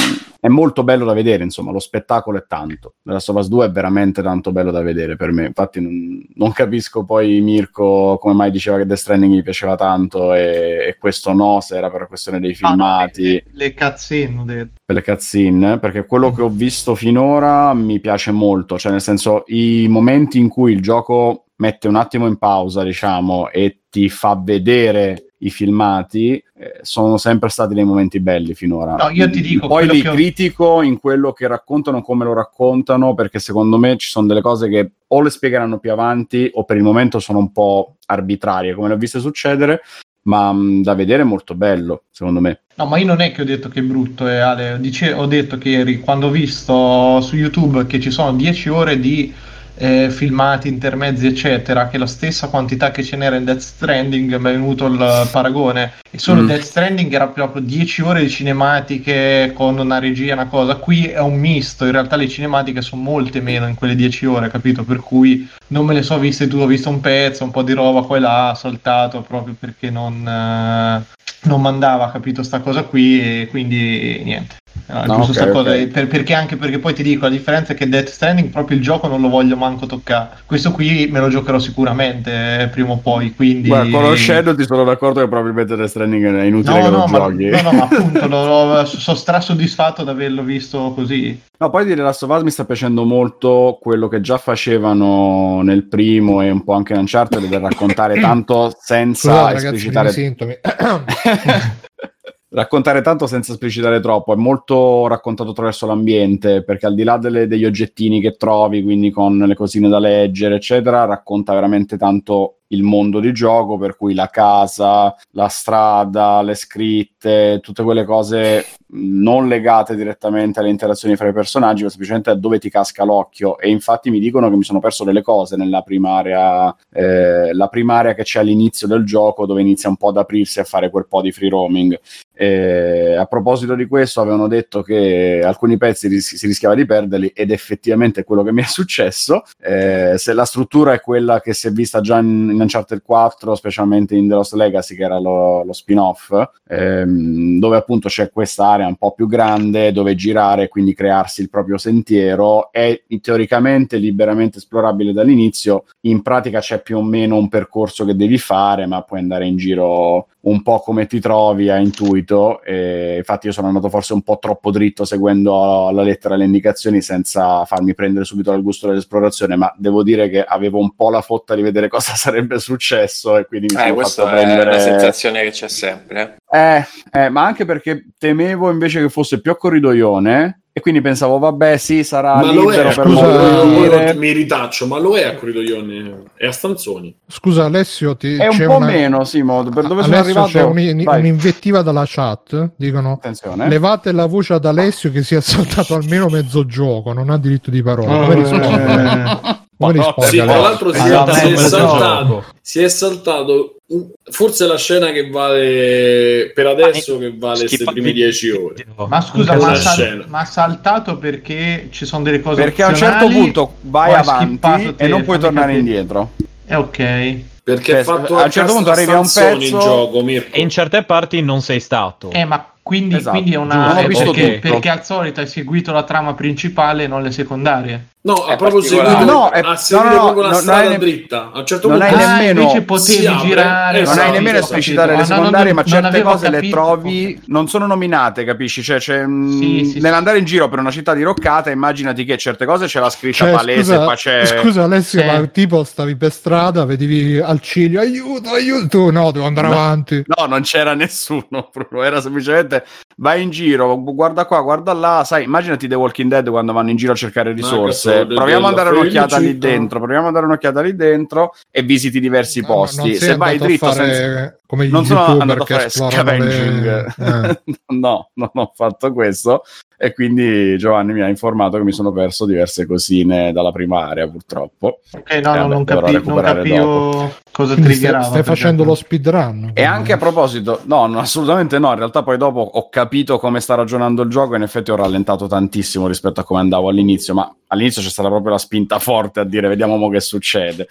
S4: è molto bello da vedere, insomma, lo spettacolo è tanto. The Last of Us 2 è veramente tanto bello da vedere per me. Infatti, non, non capisco poi Mirko come mai diceva che Death Stranding gli piaceva tanto e, e questo no, se era per la questione dei
S3: Ah, no,
S4: filmati
S3: le, le cutscene, ho detto.
S4: per le cutscene, perché quello che ho visto finora mi piace molto, cioè nel senso i momenti in cui il gioco mette un attimo in pausa, diciamo, e ti fa vedere i filmati, eh, sono sempre stati dei momenti belli finora.
S3: No, io ti dico,
S4: Poi li
S3: che
S4: critico in quello che raccontano, come lo raccontano, perché secondo me ci sono delle cose che o le spiegheranno più avanti o per il momento sono un po' arbitrarie, come le ho viste succedere, ma mh, da vedere è molto bello, secondo me.
S3: No, ma io non è che ho detto che è brutto, eh, Ale. Dice- ho detto che eri- quando ho visto su YouTube che ci sono 10 ore di eh, filmati, intermezzi, eccetera, che la stessa quantità che ce n'era in Death Stranding, mi è venuto il paragone. E solo
S4: Mm.
S3: Death Stranding era proprio 10 ore di cinematiche con una regia, una cosa. Qui è un misto, in realtà le cinematiche sono molte meno in quelle 10 ore, capito? Per cui non me le so viste tu, ho visto un pezzo, un po' di roba qua e là, saltato proprio perché non, eh, non mandava, capito, sta cosa qui e quindi niente. No, è
S4: No,
S3: giusto
S4: ok,
S3: sta cosa,
S4: ok.
S3: per- perché anche perché poi ti dico la differenza è che Death Stranding proprio il gioco non lo voglio manco toccare. Questo qui me lo giocherò sicuramente eh, prima o poi, quindi
S4: Guarda, conoscendoti sono d'accordo che probabilmente Death Stranding è inutile
S3: No,
S4: che
S3: no,
S4: lo
S3: ma,
S4: giochi.
S3: no, no, ma appunto lo- lo- sono strasoddisfatto di averlo visto così.
S4: No, poi di The Last of Us mi sta piacendo molto quello che già facevano nel primo e un po' anche in Uncharted del raccontare tanto senza
S1: Scusate ragazzi,
S4: esplicitare
S1: primi sintomi.
S4: raccontare tanto senza esplicitare troppo, è molto raccontato attraverso l'ambiente, perché al di là delle- degli oggettini che trovi, quindi con le cosine da leggere, eccetera, racconta veramente tanto il mondo di gioco, per cui la casa, la strada, le scritte, tutte quelle cose non legate direttamente alle interazioni fra i personaggi, ma semplicemente a dove ti casca l'occhio. E infatti mi dicono che mi sono perso delle cose nella prima area, eh, la prima area che c'è all'inizio del gioco, dove inizia un po' ad aprirsi a fare quel po' di free roaming. Eh, a proposito di questo, avevano detto che alcuni pezzi ris- si rischiava di perderli, ed effettivamente è quello che mi è successo. Eh, se la struttura è quella che si è vista già in, in Uncharted 4, specialmente in The Lost Legacy, che era lo, lo spin-off, ehm, dove appunto c'è quest'area un po' più grande dove girare e quindi crearsi il proprio sentiero, è teoricamente liberamente esplorabile dall'inizio. In pratica c'è più o meno un percorso che devi fare, ma puoi andare in giro un po' come ti trovi a intuito. E infatti, io sono andato forse un po' troppo dritto seguendo alla lettera le indicazioni senza farmi prendere subito dal gusto dell'esplorazione. Ma devo dire che avevo un po' la fotta di vedere cosa sarebbe successo, e quindi mi
S6: Eh,
S4: sono fatto
S6: è
S4: prendere.
S6: una sensazione che c'è sempre.
S4: Eh, eh, ma anche perché temevo invece che fosse più a corridoione. E quindi pensavo, vabbè, sì, sarà
S2: Ma lo
S4: libero
S2: è,
S4: per
S1: scusa,
S4: dire.
S2: mi ritaccio, ma lo è a Corridoioni, è a Stanzoni.
S1: Scusa Alessio, ti,
S4: È un
S1: c'è
S4: po'
S1: una...
S4: meno, Simo. Per dove sono
S1: Alessio,
S4: arrivato?
S1: c'è un- un'invettiva dalla chat. Dicono:
S4: Attenzione.
S1: Levate la voce ad Alessio che si è saltato almeno mezzo gioco, non ha diritto di parola.
S3: Oh, eh,
S1: Spoiler?
S2: Sì, tra
S1: Allora,
S2: l'altro si,
S3: Ah,
S2: è,
S3: no,
S2: si è saltato, si è saltato forse la scena che vale per adesso che vale queste prime 10 ore.
S3: Ma scusa, ma, sal- ma saltato perché ci sono delle cose
S4: Perché a un certo punto vai avanti
S3: te?
S4: e non puoi tornare
S3: capire.
S4: indietro.
S3: Eh, ok.
S2: Perché
S4: Cioè,
S2: è fatto
S4: a un certo punto arrivi a un pezzo-
S2: il gioco, Mirko.
S5: E in certe parti non sei stato.
S3: Eh, ma quindi,
S4: Esatto.
S3: quindi è una.
S4: Non ho
S3: è
S4: visto
S3: perché, perché al solito hai seguito la trama principale e non le secondarie.
S2: No, ha
S6: È
S2: proprio seguito,
S4: No, è-
S2: ha seguito
S4: no, no,
S2: proprio la
S4: no, non
S2: strada
S4: ne-
S2: dritta. A un certo
S4: non
S2: punto
S4: hai
S3: ah,
S4: nemmeno-
S3: invece potevi
S2: apre,
S3: girare.
S2: esatto,
S4: non hai
S2: Sì,
S4: nemmeno esplicitare le.
S3: Ah, no,
S4: secondarie, ma certe cose le
S3: capito.
S4: trovi non sono nominate, capisci? Cioè, c'è, mm,
S3: Sì, sì,
S4: nell'andare in giro per una città diroccata, immaginati che certe cose c'è la scritta
S1: Cioè,
S4: palese,
S1: scusa,
S4: qua c'è
S1: scusa Alessio,
S3: Sì.
S1: ma tipo stavi per strada, vedevi al ciglio, aiuto, aiuto, tu no, devo andare
S4: No.
S1: avanti.
S4: No, non c'era nessuno, era semplicemente vai in giro, guarda qua, guarda là, sai, immaginati The Walking Dead quando vanno in giro a cercare risorse.
S2: Cazzo,
S4: Proviamo ad
S2: della
S4: andare un'occhiata lì dentro, proviamo ad dare un'occhiata lì dentro e visiti diversi
S1: No, no,
S4: posti. Se vai
S1: a
S4: dritto
S1: fare
S4: senza
S1: come gli
S4: non sono andato a fare
S1: esplorano le-
S4: scavenging,
S1: eh.
S4: no, non ho fatto questo. E quindi Giovanni mi ha informato che mi sono perso diverse cosine dalla prima area, purtroppo.
S3: Ok, no,
S4: Eh,
S3: no, non, capi- non capivo cosa
S1: Quindi
S3: triggerava.
S1: stai, stai facendo lo speedrun.
S4: E anche a proposito, no, no, assolutamente no. In realtà, poi dopo ho capito come sta ragionando il gioco. E in effetti ho rallentato tantissimo rispetto a come andavo all'inizio. Ma all'inizio c'è stata proprio la spinta forte a dire vediamo mo che succede.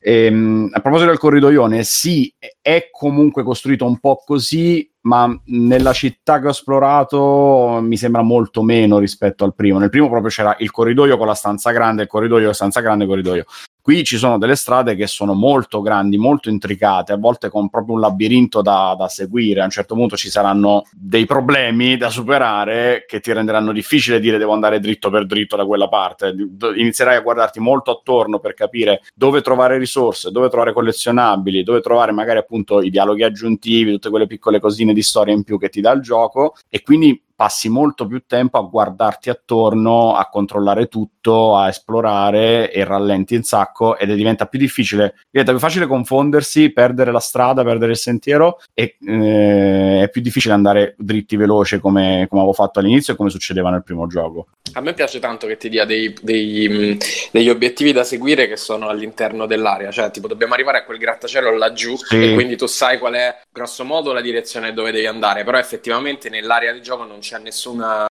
S4: Ehm, a proposito del corridoione, sì, è comunque costruito un po' così, ma nella città che ho esplorato mi sembra molto meno rispetto al primo. Nel primo proprio c'era il corridoio con la stanza grande, il corridoio, stanza grande, corridoio. Qui ci sono delle strade che sono molto grandi, molto intricate, a volte con proprio un labirinto da, da seguire. A un certo punto ci saranno dei problemi da superare che ti renderanno difficile dire devo andare dritto per dritto da quella parte. Inizierai a guardarti molto attorno per capire dove trovare risorse, dove trovare collezionabili, dove trovare magari appunto i dialoghi aggiuntivi, tutte quelle piccole cosine di storia in più che ti dà il gioco e quindi passi molto più tempo a guardarti attorno, a controllare tutto, a esplorare e rallenti un sacco ed è diventa più difficile, diventa più facile confondersi, perdere la strada, perdere il sentiero e eh, è più difficile andare dritti veloce come, come avevo fatto all'inizio e come succedeva nel primo gioco.
S6: A me piace tanto che ti dia dei- dei, degli obiettivi da seguire che sono all'interno dell'area, cioè tipo dobbiamo arrivare a quel grattacielo laggiù
S4: Sì.
S6: e quindi tu sai qual è grosso modo la direzione dove devi andare, però effettivamente nell'area di gioco non c'è nessuna,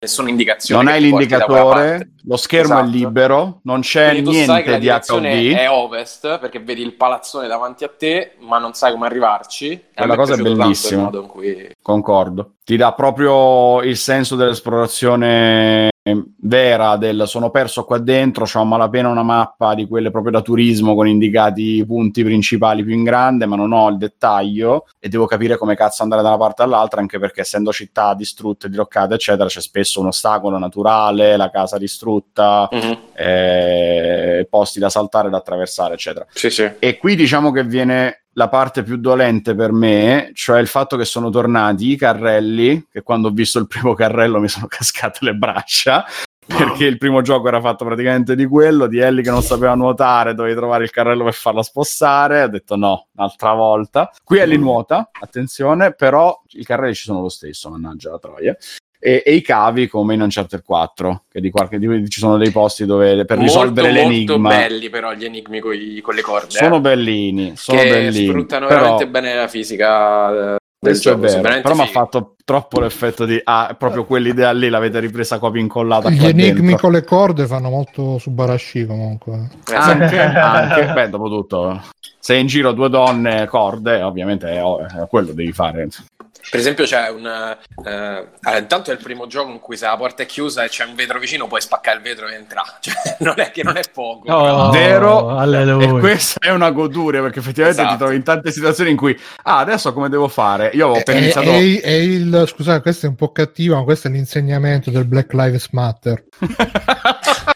S6: nessuna indicazione.
S4: Non hai l'indicatore, lo schermo
S6: Esatto.
S4: è libero, non c'è
S6: Quindi tu sai che
S4: niente
S6: la
S4: di HUD.
S6: è ovest perché vedi il palazzone davanti a te, ma non sai come arrivarci.
S4: Quella cosa è bellissima.
S6: Cui
S4: Concordo. Ti dà proprio il senso dell'esplorazione vera del sono perso qua dentro, c'ho a malapena una mappa di quelle proprio da turismo con indicati i punti principali più in grande, ma non ho il dettaglio e devo capire come cazzo andare da una parte all'altra, anche perché essendo città distrutte, diroccate, eccetera, c'è spesso un ostacolo naturale, la casa distrutta,
S6: Mhm.
S4: eh, posti da saltare, da attraversare, eccetera.
S6: Sì, sì.
S4: E qui diciamo che viene la parte più dolente per me, cioè il fatto che sono tornati i carrelli, che quando ho visto il primo carrello mi sono cascate le braccia, perché il primo gioco era fatto praticamente di quello, di Ellie che non sapeva nuotare, dovevi trovare il carrello per farla spostare, ho detto no, un'altra volta. Qui Ellie nuota, attenzione, però i carrelli ci sono lo stesso, mannaggia la troia. E, e i cavi come in Uncharted 4, che di qualche di, ci sono dei posti dove per risolvere
S6: molto,
S4: l'enigma
S6: molto belli però gli enigmi coi- con le corde.
S4: sono
S6: eh,
S4: bellini, sono
S6: che
S4: bellini.
S6: sfruttano
S4: però-
S6: veramente bene la fisica eh, del
S4: Questo è
S6: gioco. sono
S4: vero, però mi ha fatto troppo l'effetto di ah, proprio quell'idea lì l'avete ripresa copia incollata
S1: Gli enigmi
S4: dentro.
S1: con le corde fanno molto Subarashi comunque.
S6: Eh,
S4: anche, anche, beh, dopo tutto, se in giro due donne corde, ovviamente è, è quello devi fare.
S6: Per esempio c'è un... eh, eh, intanto è il primo gioco in cui se la porta è chiusa e c'è un vetro vicino puoi spaccare il vetro e entrare. Cioè, non è che non è poco.
S5: Oh,
S4: Vero?
S5: alleluia.
S4: E questa è una goduria perché effettivamente
S6: Esatto.
S4: ti trovi in tante situazioni in cui ah, adesso come devo fare? Io avevo appena
S1: È,
S4: iniziato
S1: è- è il, scusate, questo è un po' cattivo, ma questo è l'insegnamento del Black Lives Matter.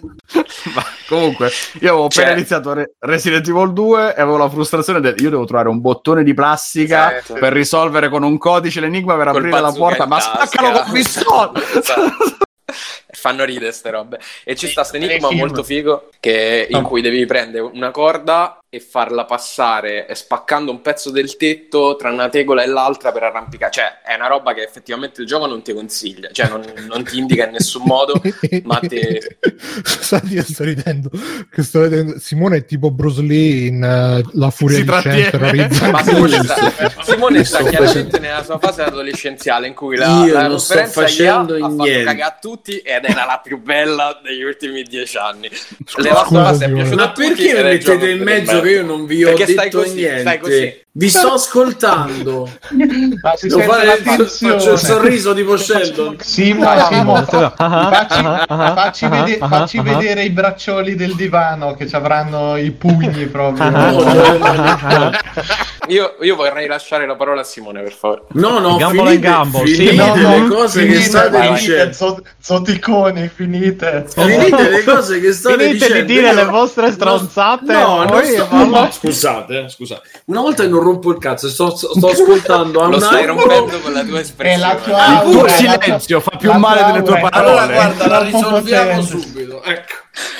S4: Ma comunque, io avevo appena
S6: Cioè-
S4: iniziato Re- Resident Evil 2 e avevo la frustrazione del io devo trovare un bottone di plastica
S6: Esatto.
S4: per risolvere con un codice l'enigma per
S6: Col
S4: aprire la porta, ma spaccalo con pistola!
S6: Esatto. Fanno ridere ste robe. E ci sta questo enigma molto figo che, in
S3: Ah.
S6: cui devi prendere una corda e farla passare spaccando un pezzo del tetto tra una tegola e l'altra per arrampicare. Cioè, è una roba che effettivamente il gioco non ti consiglia, cioè non, non ti indica in nessun modo, ma te...
S1: Scusate, io sto ridendo. Che sto vedendo. Simone è tipo Bruce Lee in eh, La furia
S4: Si
S1: di
S4: trattiene.
S6: Ma. Simone sta, Simone sta chiaramente nella sua fase adolescenziale in cui la,
S2: Io
S6: la conferenza
S2: facendo
S6: IA ha fatto cagare a tutti ed era la più bella degli ultimi dieci anni.
S1: Scusa,
S6: Le Last of Us è piaciuta
S2: Ma perché
S6: gioco
S2: mettete in mezzo
S6: bello.
S2: che io non vi ho
S6: Perché stai
S2: detto
S6: così,
S2: niente?
S6: stai così.
S2: Vi sto ascoltando.
S3: Ma si
S2: Devo fare il, faccio il sorriso tipo Sheldon.
S3: Simo,
S5: Dai,
S3: Simo,
S5: ah,
S3: facci,
S5: ah, ah,
S3: facci
S5: ah,
S3: vede- facci vedere i braccioli del divano che ci avranno i pugni proprio.
S2: No, no,
S6: Io, io vorrei lasciare la parola a Simone, per favore.
S2: No, no,
S5: Gambola in
S2: finite,
S5: gambo, sì.
S2: finite
S3: No, no,
S2: le cose
S3: finite,
S2: che state
S3: finite,
S2: dicendo.
S3: zo- zoticoni, finite.
S2: Finite le cose che state
S5: Finite
S2: dicendo.
S5: di dire
S2: Io-
S5: le vostre stronzate.
S2: No,
S5: poi
S2: sto- no, scusate, scusate. Una volta che non rompo il cazzo, sto, sto ascoltando
S6: Lo stai rompendo con la tua espressione.
S3: la tua
S4: Il tuo silenzio fa più male delle tue parole.
S2: Allora, guarda, la risolviamo subito. Ecco,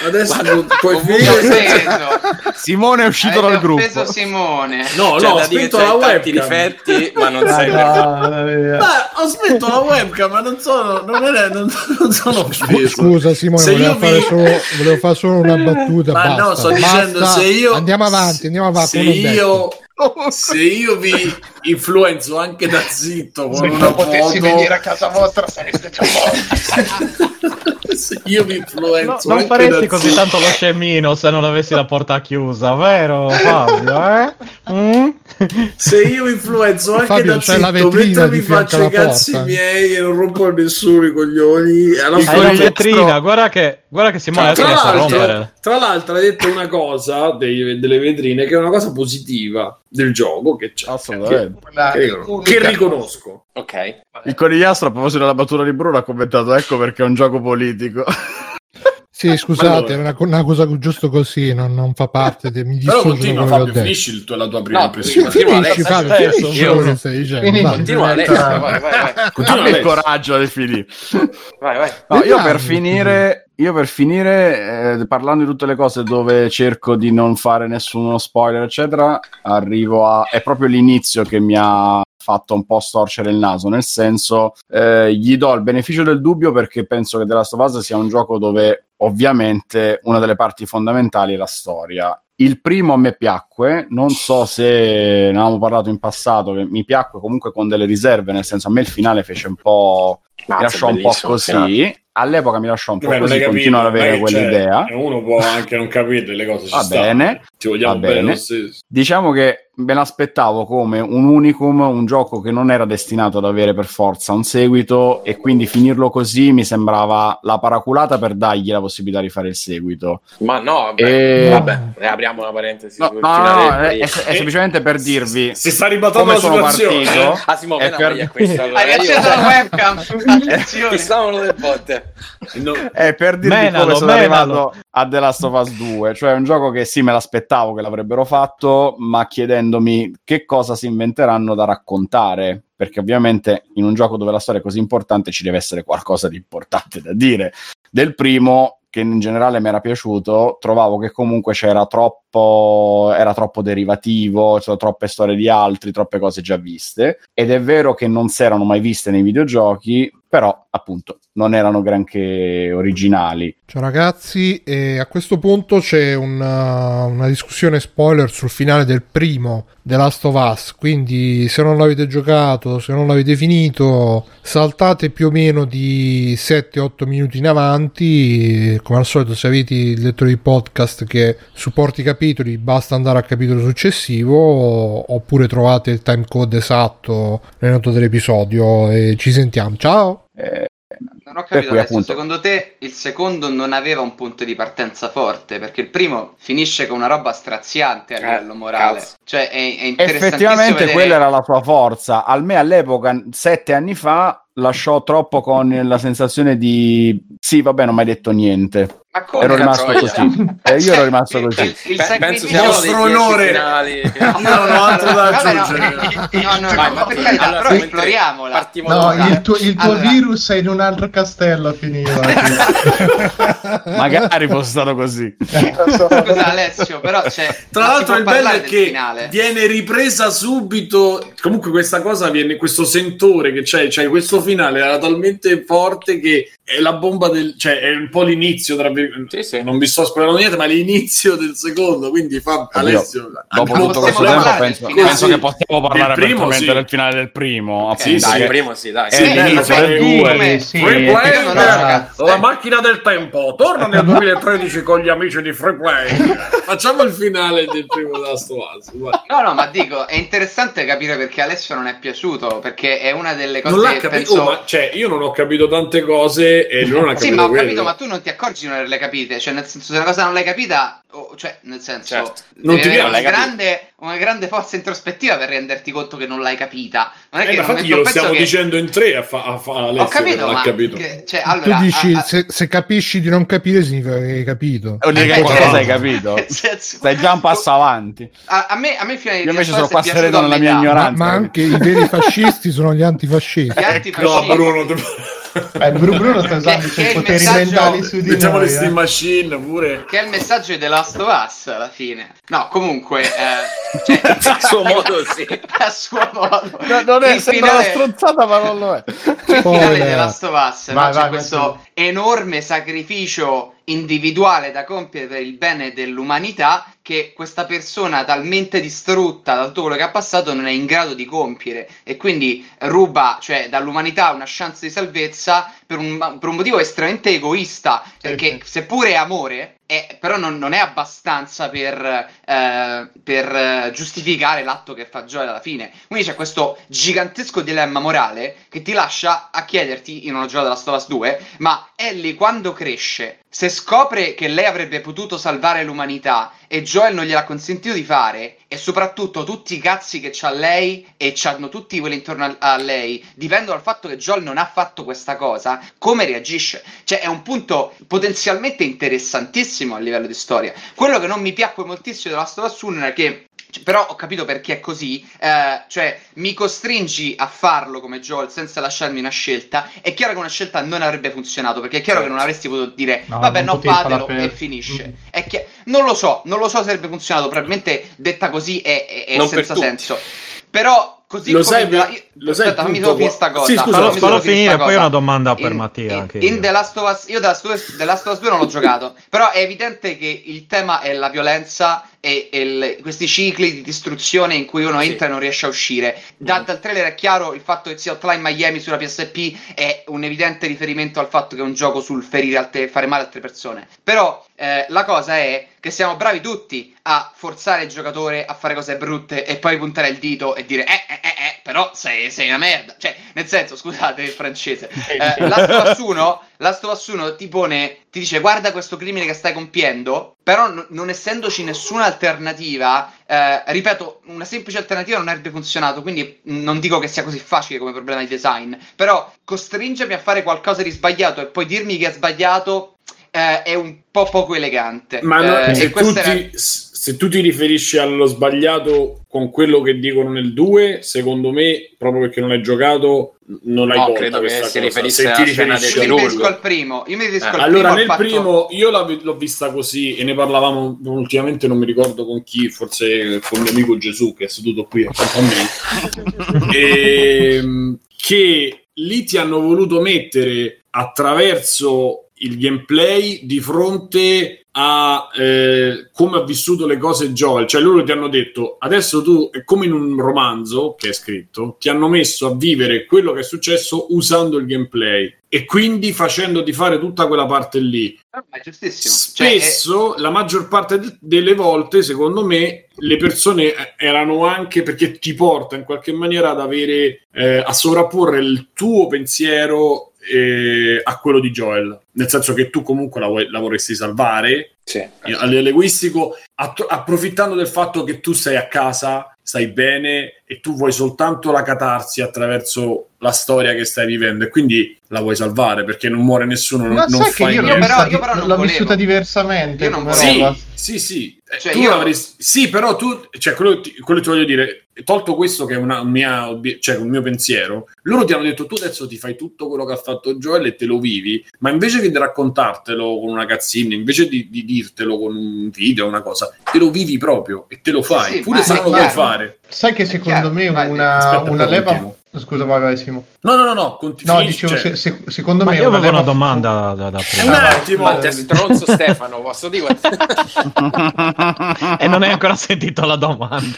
S2: adesso pu- puoi finire.
S4: Simone è uscito
S7: Avete
S4: dal gruppo.
S7: Simone.
S2: No,
S6: C'è
S2: no, ho spento la webcam.
S6: difetti, ma non
S3: mia.
S2: Beh, ho spento la webcam, ma non sono, non, è, non, non sono.
S1: Scusa Simone,
S2: Se
S1: volevo
S2: io
S1: fare,
S2: vi-
S1: solo, volevo fare solo una battuta.
S2: Ma
S1: basta.
S2: no, sto
S1: Basta.
S2: dicendo se io
S1: Andiamo avanti, andiamo avanti.
S2: Se io, se io vi influenzo anche da zitto con
S3: Se
S2: una
S3: non potessi
S2: foto,
S3: venire a casa vostra sareste già morti.
S2: se io
S5: No,
S2: influenzo
S5: non
S2: anche
S5: faresti
S2: da
S5: così
S2: zitto,
S5: tanto lo scemmino se non avessi la porta chiusa, vero Fabio? Eh? Mm?
S2: se io influenzo anche
S1: Fabio,
S2: da
S1: la
S2: zitto
S1: vetrina
S2: mentre
S1: di
S2: mi faccio i cazzi miei e non rompo nessuno i coglioni alla
S5: Hai la
S2: fine-
S5: vetrina, guarda che, guarda che Simone adesso
S2: tra, l'altro, tra l'altro hai detto una cosa dei- delle vetrine che è una cosa positiva del gioco che c'è
S4: Assolutamente.
S3: Quella
S2: che, che
S3: unica-
S2: riconosco
S6: Ok.
S4: Il conigliastro, a proposito della battuta di Bruno, ha commentato: Ecco perché è un gioco politico.
S1: Sì, scusate,
S2: Allora.
S1: è una, una cosa giusto così, non, non fa parte. De, mi
S2: però continua
S1: che
S2: Fabio
S1: detto.
S2: finisci il tuo- la tua prima
S6: No,
S2: impressione
S6: continua
S1: Finisci, Fabio,
S5: adesso,
S1: finisci quello che stai dicendo.
S6: Continua Alex, vai, vai, vai.
S2: Continua,
S4: il coraggio di finire.
S6: vai, vai.
S4: No, io per finire, io per finire eh, parlando di tutte le cose dove cerco di non fare nessuno spoiler, eccetera, arrivo a. È proprio l'inizio che mi ha fatto un po' storcere il naso, nel senso, eh, gli do il beneficio del dubbio perché penso che The Last of Us sia un gioco dove ovviamente una delle parti fondamentali è la storia. Il primo a me piacque, non so se ne avevamo parlato in passato, che mi piacque comunque con delle riserve, nel senso a me il finale fece un po' mi lasciò un po' così. All'epoca mi lasciò un po'
S2: Beh,
S4: così, continuo ad avere quell'idea.
S2: uno può anche non capire le cose ci
S4: Va bene,
S2: ti vogliamo
S4: va
S2: bene,
S4: bene. Diciamo che me l'aspettavo come un unicum, un gioco che non era destinato ad avere per forza un seguito e quindi finirlo così mi sembrava la paraculata per dargli la possibilità di fare il seguito.
S6: Ma no, vabbè,
S4: E-
S6: vabbè, riapriamo una parentesi
S4: No,
S6: sul
S4: no, no, è, è- è semplicemente per dirvi
S2: si sta ribattendo
S4: come
S2: la
S4: sono
S2: situazione
S4: partito.
S6: Ah,
S4: è
S6: appena
S4: per-
S6: allora,
S7: Hai acceso la webcam. Attenzione.
S6: Fissavano del botte.
S2: No,
S4: È per dirvi
S5: Menalo,
S4: come sono
S5: menalo.
S4: arrivato a The Last of Us 2, cioè un gioco che sì, me l'aspettavo che l'avrebbero fatto, ma chiedendomi che cosa si inventeranno da raccontare, perché ovviamente in un gioco dove la storia è così importante ci deve essere qualcosa di importante da dire. Del primo, che in generale mi era piaciuto, trovavo che comunque c'era troppo, era troppo derivativo, c'erano troppe storie di altri, troppe cose già viste, ed è vero che non si erano mai viste nei videogiochi, però appunto non erano granché originali.
S1: Ciao ragazzi, e a questo punto c'è una, una discussione spoiler sul finale del primo The Last of Us, quindi se non l'avete giocato, se non l'avete finito, saltate più o meno di 7-8 minuti in avanti, come al solito se avete il lettore di podcast che supporti i capitoli basta andare al capitolo successivo oppure trovate il time code esatto nelle note dell'episodio e ci sentiamo, ciao!
S4: Eh,
S7: Non ho capito
S4: cui,
S7: adesso,
S4: appunto-
S7: secondo te il secondo non aveva un punto di partenza forte? Perché il primo finisce con una roba straziante a
S6: Eh,
S7: livello morale.
S6: cazzo.
S7: Cioè è, è
S4: effettivamente
S7: vedere...
S4: quella era la sua forza. A me all'epoca, sette anni fa, lasciò troppo con la sensazione di sì, vabbè, non mi hai detto niente.
S7: Ma come
S4: ero rimasto
S7: troia?
S4: così. E io ero rimasto così.
S7: Il
S6: Pe- penso sia dieci
S2: onore.
S6: finali.
S2: Io non ho altro da
S7: no,
S2: aggiungere.
S7: no, no, no, ma per carità,
S6: Allora,
S7: però esploriamola.
S3: No, il tuo, il tuo
S7: Allora.
S3: virus è in un altro castello finiva.
S4: Magari fosse stato così.
S7: Scusa Alessio, però c'è...
S2: Tra l'altro il bello è che
S7: finale?
S2: viene ripresa subito. Comunque questa cosa viene, questo sentore che c'è, cioè questo finale era talmente forte che è la bomba del, cioè è un po' l'inizio, tra vir-
S6: Sì, sì.
S2: non vi sto spoilerando niente, ma l'inizio del secondo, quindi fa Alessio.
S4: Dopo tutto questo tempo
S7: parlare
S4: penso, penso che possiamo parlare
S2: Del primo, sì.
S4: del finale del primo.
S7: Ok,
S4: appunto,
S6: Dai,
S4: che-
S6: il primo sì, dai.
S4: Sì,
S2: Sì,
S4: l'inizio
S2: vabbè,
S4: del
S7: sì,
S4: due.
S3: sì,
S2: Free play, eh,
S7: ragazzi.
S2: la macchina del tempo torna nel 2013 con gli amici di Free Play. Facciamo il finale del primo Last of Us. vai.
S7: No, no, ma dico, è interessante capire perché Alessio non è piaciuto, perché è una delle cose
S2: Non l'ha
S7: che
S2: capito,
S7: penso...
S2: oh, ma cioè, io non ho capito tante cose e non ha capito
S7: Sì, ma ho
S2: quello.
S7: capito, ma tu non ti accorgi di non averle capite, cioè nel senso se una cosa non l'hai capita, o- cioè nel senso
S6: Certo.
S2: Non ti
S7: una
S6: l'hai
S7: grande, una grande forza introspettiva per renderti conto che non l'hai capita. Non è
S2: Eh,
S7: che
S2: infatti glielo stiamo
S7: che...
S2: dicendo in tre a, fa, a fa Alessio
S7: Ho capito,
S2: non
S7: ma
S2: ha capito.
S7: che- cioè,
S1: tu
S7: allora,
S1: dici
S7: a- a-
S1: se, se capisci di non capire significa che hai capito.
S4: Che
S7: Eh,
S4: qualcosa
S7: eh,
S4: hai capito.
S7: senso-
S4: Stai già un passo avanti.
S7: A, a me, a me fino ai
S4: Io invece sono
S7: a
S4: nella mia ignoranza.
S1: ma anche i veri fascisti sono gli antifascisti.
S7: Gli
S2: No,
S7: antifascisti-
S2: Bruno, tu-
S3: Eh, Bru- Bruno sta usando
S7: Che-
S3: i suoi poteri
S7: messaggio-
S3: mentali su di
S2: le
S3: noi.
S2: Steam
S3: eh.
S2: Machine pure.
S7: Che è il messaggio di The Last of Us alla fine. No, comunque, eh, cioè,
S6: A suo modo, sì.
S7: a suo modo.
S4: No, non è
S7: Il
S4: sembra una
S7: finale-
S4: stronzata, ma non lo è.
S7: il finale di Last of Us no?
S3: Vai,
S7: c'è
S3: vai,
S7: questo enorme sacrificio individuale da compiere per il bene dell'umanità che questa persona talmente distrutta da tutto quello che ha passato non è in grado di compiere e quindi ruba cioè, dall'umanità una chance di salvezza per un, per un motivo estremamente egoista perché seppure è amore è- però non, non è abbastanza per, eh, per eh, giustificare l'atto che fa Joel alla fine. Quindi c'è questo gigantesco dilemma morale che ti lascia a chiederti, io non ho giocato la Stovas 2, ma Ellie quando cresce, se scopre che lei avrebbe potuto salvare l'umanità e Joel non gliel'ha consentito di fare, e soprattutto tutti i cazzi che c'ha lei e c'hanno tutti quelli intorno a, lei, dipendono dal fatto che Joel non ha fatto questa cosa, come reagisce? Cioè è un punto potenzialmente interessantissimo a livello di storia. Quello che non mi piacque moltissimo della Last of Us 1 è che cioè, però ho capito perché è così, eh, cioè mi costringi a farlo come Joel senza lasciarmi una scelta. È chiaro che una scelta non avrebbe funzionato perché è chiaro che non avresti potuto dire
S3: No,
S7: vabbè,
S3: non
S7: no, fatelo
S3: per-
S7: e finisce.
S3: Mm.
S7: È chi- Non lo so, non lo so se avrebbe funzionato. Probabilmente detta così è, è- è
S6: per
S7: senza
S6: tutti.
S7: senso. Però così
S2: Lo
S7: come
S2: sai,
S7: io-
S2: lo sai
S7: aspetta, fammi solo finire sta cosa.
S2: Sì, scusa,
S5: Fallo, fallo
S7: finire
S5: poi
S7: cosa.
S5: una domanda per
S7: In-
S5: Mattia.
S7: in-
S5: anche
S7: in
S5: io.
S7: The Last of Us, io The Last of Us, The Last of Us 2 non l'ho giocato, però è evidente che il tema è la violenza e, e il- questi cicli di distruzione in cui uno
S6: Sì.
S7: entra e non riesce a uscire. Da- dal trailer è chiaro il fatto che sia Hotline Miami sulla PSP è un evidente riferimento al fatto che è un gioco sul ferire altre, fare male a altre persone. Però eh, la cosa è che siamo bravi tutti a forzare il giocatore a fare cose brutte e poi puntare il dito e dire eh eh eh, eh però sei, sei una merda. Cioè, nel senso, scusate il francese. Eh, Last of Us 1, Last of Us 1 ti pone, ti dice guarda questo crimine che stai compiendo, però n- non essendoci nessuna alternativa, eh, ripeto, una semplice alternativa non avrebbe funzionato, quindi non dico che sia così facile come problema di design, però costringermi a fare qualcosa di sbagliato e poi dirmi che è sbagliato eh, è un po' poco elegante.
S2: Ma no,
S7: Eh,
S2: se,
S7: e
S2: tu
S7: era-
S2: se tu ti riferisci allo sbagliato con quello che dicono nel 2, secondo me, proprio perché non hai giocato, non hai
S6: No, credo che
S2: questa
S6: si
S2: cosa.
S6: riferisse
S2: Se ti riferisci
S7: Io mi riferisco al primo. Io mi riferisco
S6: Eh,
S7: al
S2: Allora,
S7: primo.
S2: nel primo io l'ho vista così e ne parlavamo ultimamente, non mi ricordo con chi, forse con mio amico Gesù che è seduto qui accanto a me, ehm, che lì ti hanno voluto mettere attraverso il gameplay di fronte a eh, come ha vissuto le cose Joel. Cioè loro ti hanno detto adesso tu come in un romanzo che è scritto, ti hanno messo a vivere quello che è successo usando il gameplay e quindi facendoti fare tutta quella parte lì.
S7: Ah, è giustissimo. Cioè, è-
S2: Spesso, la maggior parte de- delle volte, secondo me, le persone eh, erano anche perché ti porta in qualche maniera ad avere eh, a sovrapporre il tuo pensiero eh, a quello di Joel. Nel senso che tu comunque la, vuoi- la vorresti salvare
S6: Sì.
S2: a livello egoistico, att- approfittando del fatto che tu sei a casa, stai bene e tu vuoi soltanto la catarsi attraverso la storia che stai vivendo e quindi la vuoi salvare perché non muore nessuno, non,
S3: Ma
S2: non
S3: sai che
S2: fai
S3: io,
S2: niente.
S7: però- io però non
S3: l'ho
S7: volevo.
S3: vissuta diversamente
S7: Io non
S3: roba.
S2: Sì, sì, sì.
S7: Cioè,
S2: tu
S7: io-
S2: avresti- sì, però tu, cioè, quello, ti- quello ti voglio dire, tolto questo che è una mia, cioè, un mio pensiero, loro ti hanno detto tu adesso ti fai tutto quello che ha fatto Joel e te lo vivi, ma invece che di raccontartelo con una cazzina, invece di, di dirtelo con un video, una cosa, te lo vivi proprio e te lo fai,
S7: sì,
S2: pure se non lo vuoi fare.
S3: Sai che secondo
S7: chiaro,
S3: me
S7: vai,
S3: una,
S2: aspetta,
S3: una leva. Scusa, vai, vai, Simo.
S2: No, no, no, no, conti-
S3: No, dicevo, se- se- secondo
S5: Ma
S3: me
S5: io
S3: una
S5: avevo una
S3: leva-
S5: domanda da, da
S2: Un attimo,
S6: Ma te stronzo Stefano, posso dire?
S5: e non hai ancora sentito la domanda.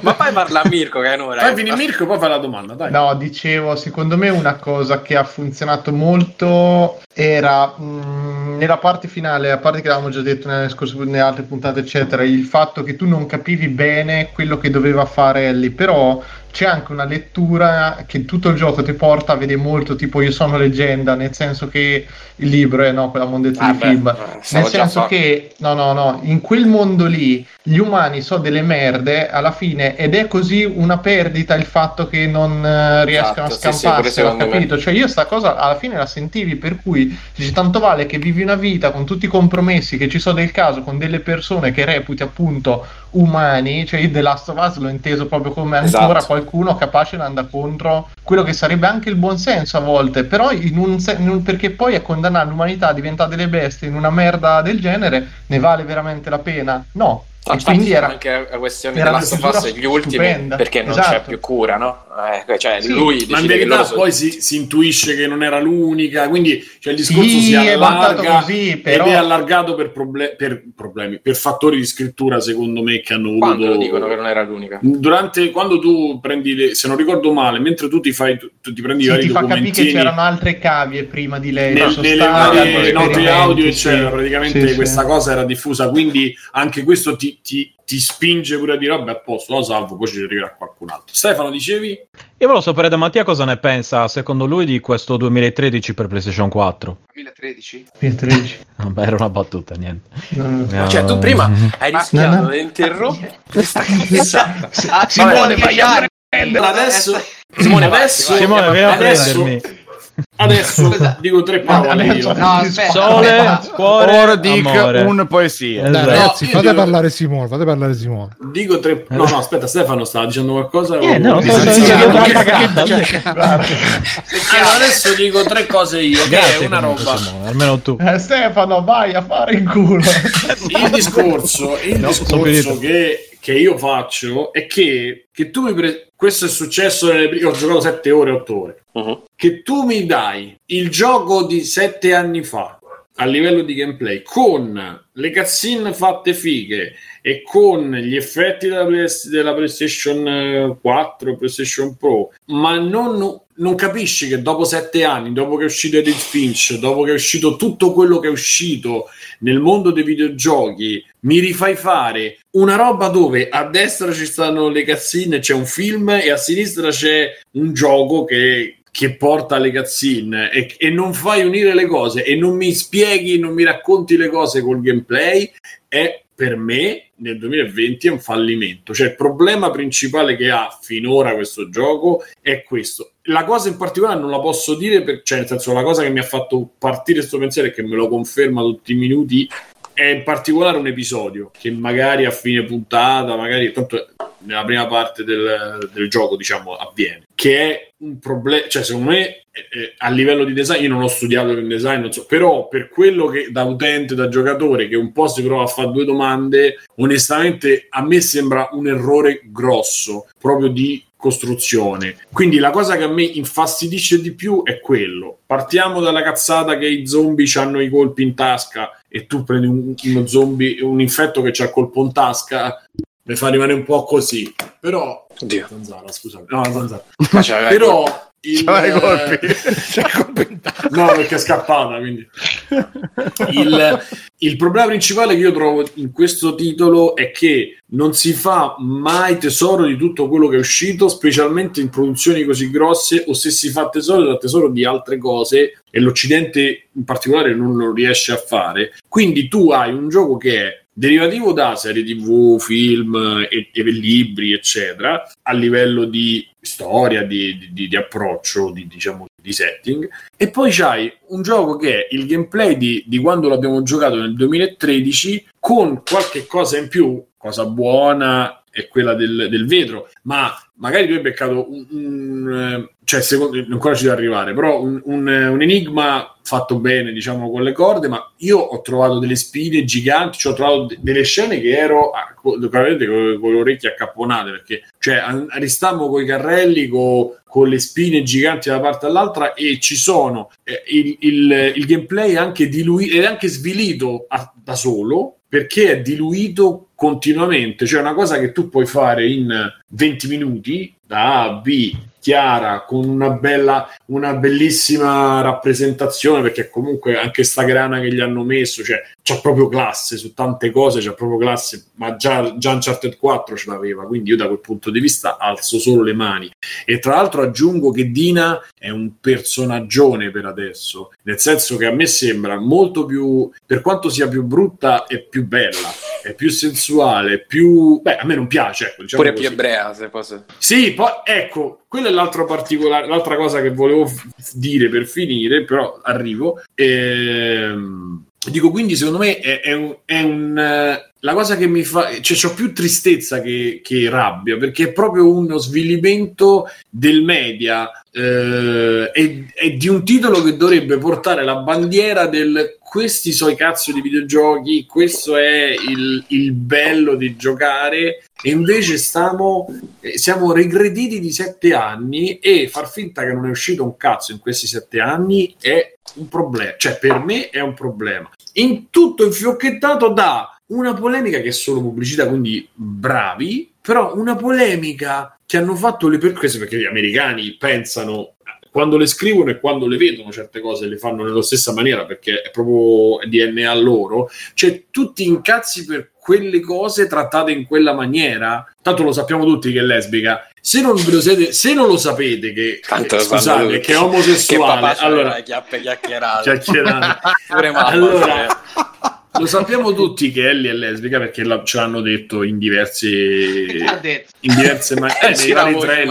S6: Ma poi parla a Mirko che è un'ora.
S2: fai finire Mirko poi fai la domanda, dai.
S3: No, dicevo, secondo me una cosa che ha funzionato molto era mh, nella parte finale, a parte che l'avevamo già detto nelle, scorse, nelle altre puntate, eccetera, il fatto che tu non capivi bene quello che doveva fare Ellie, però c'è anche una lettura che tutto il gioco ti porta a vedere molto tipo io sono leggenda, nel senso che il libro è no, quella mondezza
S6: Ah,
S3: di
S6: beh,
S3: film.
S6: eh,
S3: Nel senso
S6: fa-
S3: che, no, no, no, in quel mondo lì gli umani sono delle merde alla fine ed è così una perdita il fatto che non eh, riescano
S6: Esatto,
S3: a
S6: sì, sì, pure secondo me.
S3: capito? Cioè io sta cosa alla fine la sentivi per cui dici tanto vale che vivi una vita con tutti i compromessi che ci sono del caso con delle persone che reputi appunto umani, cioè io The Last of Us l'ho inteso proprio come ancora
S6: Esatto.
S3: qualcuno capace di andare contro quello che sarebbe anche il buon senso a volte, però in un se- in un- perché poi a condannare l'umanità a diventare delle bestie in una merda del genere ne vale veramente la pena? No.
S6: Ah,
S3: quindi era
S6: anche la questione
S3: era
S6: della Last gli ultimi
S3: stupenda.
S6: perché non
S3: Esatto.
S6: c'è più cura, no? Eh, cioè,
S3: Sì.
S6: lui
S2: Ma in verità poi si, si intuisce che non era l'unica, quindi cioè, il discorso
S3: Sì,
S2: si allarga
S3: così, però-
S2: ed è allargato per, proble- per problemi, per fattori di scrittura secondo me che hanno
S6: quando
S2: voluto...
S6: lo dicono che non era l'unica.
S2: Durante, quando tu prendi, le, se non ricordo male, mentre tu ti fai, tu, tu ti prendi i
S3: sì,
S2: vari
S3: ti fa capire che c'erano altre cavie prima di lei,
S2: nel- nelle varie note audio,
S3: sì.
S2: eccetera, praticamente
S3: Sì, sì.
S2: questa cosa era diffusa, quindi anche questo ti, ti- ti spinge pure a dire vabbè a posto, lo salvo, poi ci arriverà qualcun altro. Stefano, dicevi?
S5: Io volevo sapere da Mattia cosa ne pensa, secondo lui, di questo 2013 per PlayStation 4.
S7: 2013?
S3: 2013.
S5: Vabbè, era una battuta, niente.
S3: No.
S5: Eh,
S6: Cioè, tu prima hai rischiato
S3: no, no.
S6: di interrompere questa cazzata.
S7: Ah,
S3: Simone, vai a
S7: anni.
S2: Adesso,
S6: Simone,
S2: adesso.
S5: Simone, vieni a prendermi.
S2: Adesso dico tre
S3: No,
S2: parole
S3: adesso-
S2: io.
S7: No, aspetta.
S5: Sole,
S7: aspetta.
S5: cuore,
S4: Ora dico
S5: amore.
S4: un poesia.
S1: Dai,
S5: Esatto.
S1: ragazzi,
S2: io
S1: fate
S2: devo-
S1: parlare Simone, fate parlare Simone.
S2: Dico tre... No, no, aspetta, Stefano stava dicendo qualcosa?
S5: Eh, no,
S2: O-
S5: stavo
S2: Sì, sì,
S5: dicendo
S2: sì,
S5: una
S2: sì.
S5: cagata.
S2: Allora, adesso dico tre cose io, che
S5: Grazie,
S2: è una roba...
S5: Simone, almeno tu.
S3: Eh, Stefano, vai a fare in culo.
S2: Il discorso, il
S5: No,
S2: discorso che, che io faccio è che, che tu mi pre- questo è successo nelle prime... Ho giocato 7 ore, 8 ore.
S6: Mhm.
S2: Che tu mi dai il gioco di 7 anni fa a livello di gameplay con le cutscene fatte fighe e con gli effetti della, PS della PlayStation eh, 4 PlayStation Pro ma non, non capisci che dopo sette anni dopo che è uscito Edith Finch dopo che è uscito tutto quello che è uscito nel mondo dei videogiochi mi rifai fare una roba dove a destra ci stanno le cazzine c'è un film e a sinistra c'è un gioco che che porta alle cazzine e, e non fai unire le cose e non mi spieghi, non mi racconti le cose col gameplay, è per me nel 2020 è un fallimento. Cioè, il problema principale che ha finora questo gioco è questo. La cosa in particolare non la posso dire, per, cioè, nel senso, la cosa che mi ha fatto partire questo pensiero e che me lo conferma tutti i minuti è in particolare un episodio che magari a fine puntata, magari tanto nella prima parte del, del gioco, diciamo, avviene. Che è un problema, cioè, secondo me, eh, eh, a livello di design, io non ho studiato il design, non so, però per quello che da utente, da giocatore, che un po' si prova a fare due domande, onestamente a me sembra un errore grosso, proprio di costruzione. Quindi la cosa che a me infastidisce di più è quello. Partiamo dalla cazzata che i zombie hanno i colpi in tasca e tu prendi un, uno zombie, un infetto che c'ha in tasca, mi fa rimanere un po' così. Però
S6: Oddio.
S2: Zanzara, scusami. No, Zanzara. Però il,
S4: C'ha i colpi.
S2: no, perché è scappata. Quindi. Il, il problema principale che io trovo in questo titolo è che non si fa mai tesoro di tutto quello che è uscito, specialmente in produzioni così grosse, o se si fa tesoro, da tesoro di altre cose e l'Occidente in particolare non lo riesce a fare. Quindi tu hai un gioco che è derivativo da serie tv, film e, e libri, eccetera, a livello di storia, di, di- di approccio, di, diciamo, di setting. E poi c'hai un gioco che è il gameplay di, di quando l'abbiamo giocato nel 2013 con qualche cosa in più, cosa buona è quella del, del vetro, ma magari tu hai beccato un, un, eh, cioè secondo, ancora ci deve arrivare, però un, un, eh, un enigma fatto bene, diciamo, con le corde, ma io ho trovato delle spine giganti, cioè ho trovato de- delle scene che ero ah, co- veramente con, con le orecchie accapponate, perché cioè, ristammo con i carrelli, co- con le spine giganti da una parte all'altra e ci sono eh, il, il- il gameplay anche diluito è anche svilito a- da solo perché è diluito continuamente, cioè una cosa che tu puoi fare in 20 minuti da A a B chiara con una bella una bellissima rappresentazione perché comunque anche sta grana che gli hanno messo cioè c'ha proprio classe su tante cose c'ha proprio classe ma già, già Uncharted 4 ce l'aveva quindi io da quel punto di vista alzo solo le mani e tra l'altro aggiungo che Dina è un personaggione per adesso nel senso che a me sembra molto più per quanto sia più brutta è più bella è più sensuale più beh a me non piace ecco, diciamo
S6: Pure più
S2: così.
S6: ebrea, se posso.
S2: Sì, poi ecco, quella è l'altro particolare, l'altra cosa che volevo f- dire per finire, però arrivo. Ehm, dico, quindi secondo me è, è un... È un la cosa che mi fa... Cioè, ho più tristezza che, che rabbia, perché è proprio uno svilimento del media eh, e, e di un titolo che dovrebbe portare la bandiera del questi sono i cazzo di videogiochi, questo è il, il bello di giocare e invece stiamo, eh, siamo regrediti di sette anni e far finta che non è uscito un cazzo in questi sette anni è un problema, cioè per me è un problema. In tutto infiocchettato da una polemica che è solo pubblicità, quindi bravi, però una polemica che hanno fatto le persone, perché gli americani pensano quando le scrivono e quando le vedono certe cose le fanno nella stessa maniera perché è proprio DNA loro, cioè tutti incazzi per quelle cose trattate in quella maniera. Tanto lo sappiamo tutti che è lesbica. Se non, lo siete, se non lo sapete che,
S6: Tanto sanno
S2: scusate, che è
S6: Che
S2: omosessuale,
S6: c'aveva
S2: allora
S6: chiappe chiacchierate.
S2: chiacchierate.
S6: Pure mamma.
S2: Allora, lo sappiamo tutti che Ellie è lesbica perché la- ce l'hanno detto in diversi
S7: detto.
S2: in diverse maniere
S6: Eh,
S2: nei vari trailer.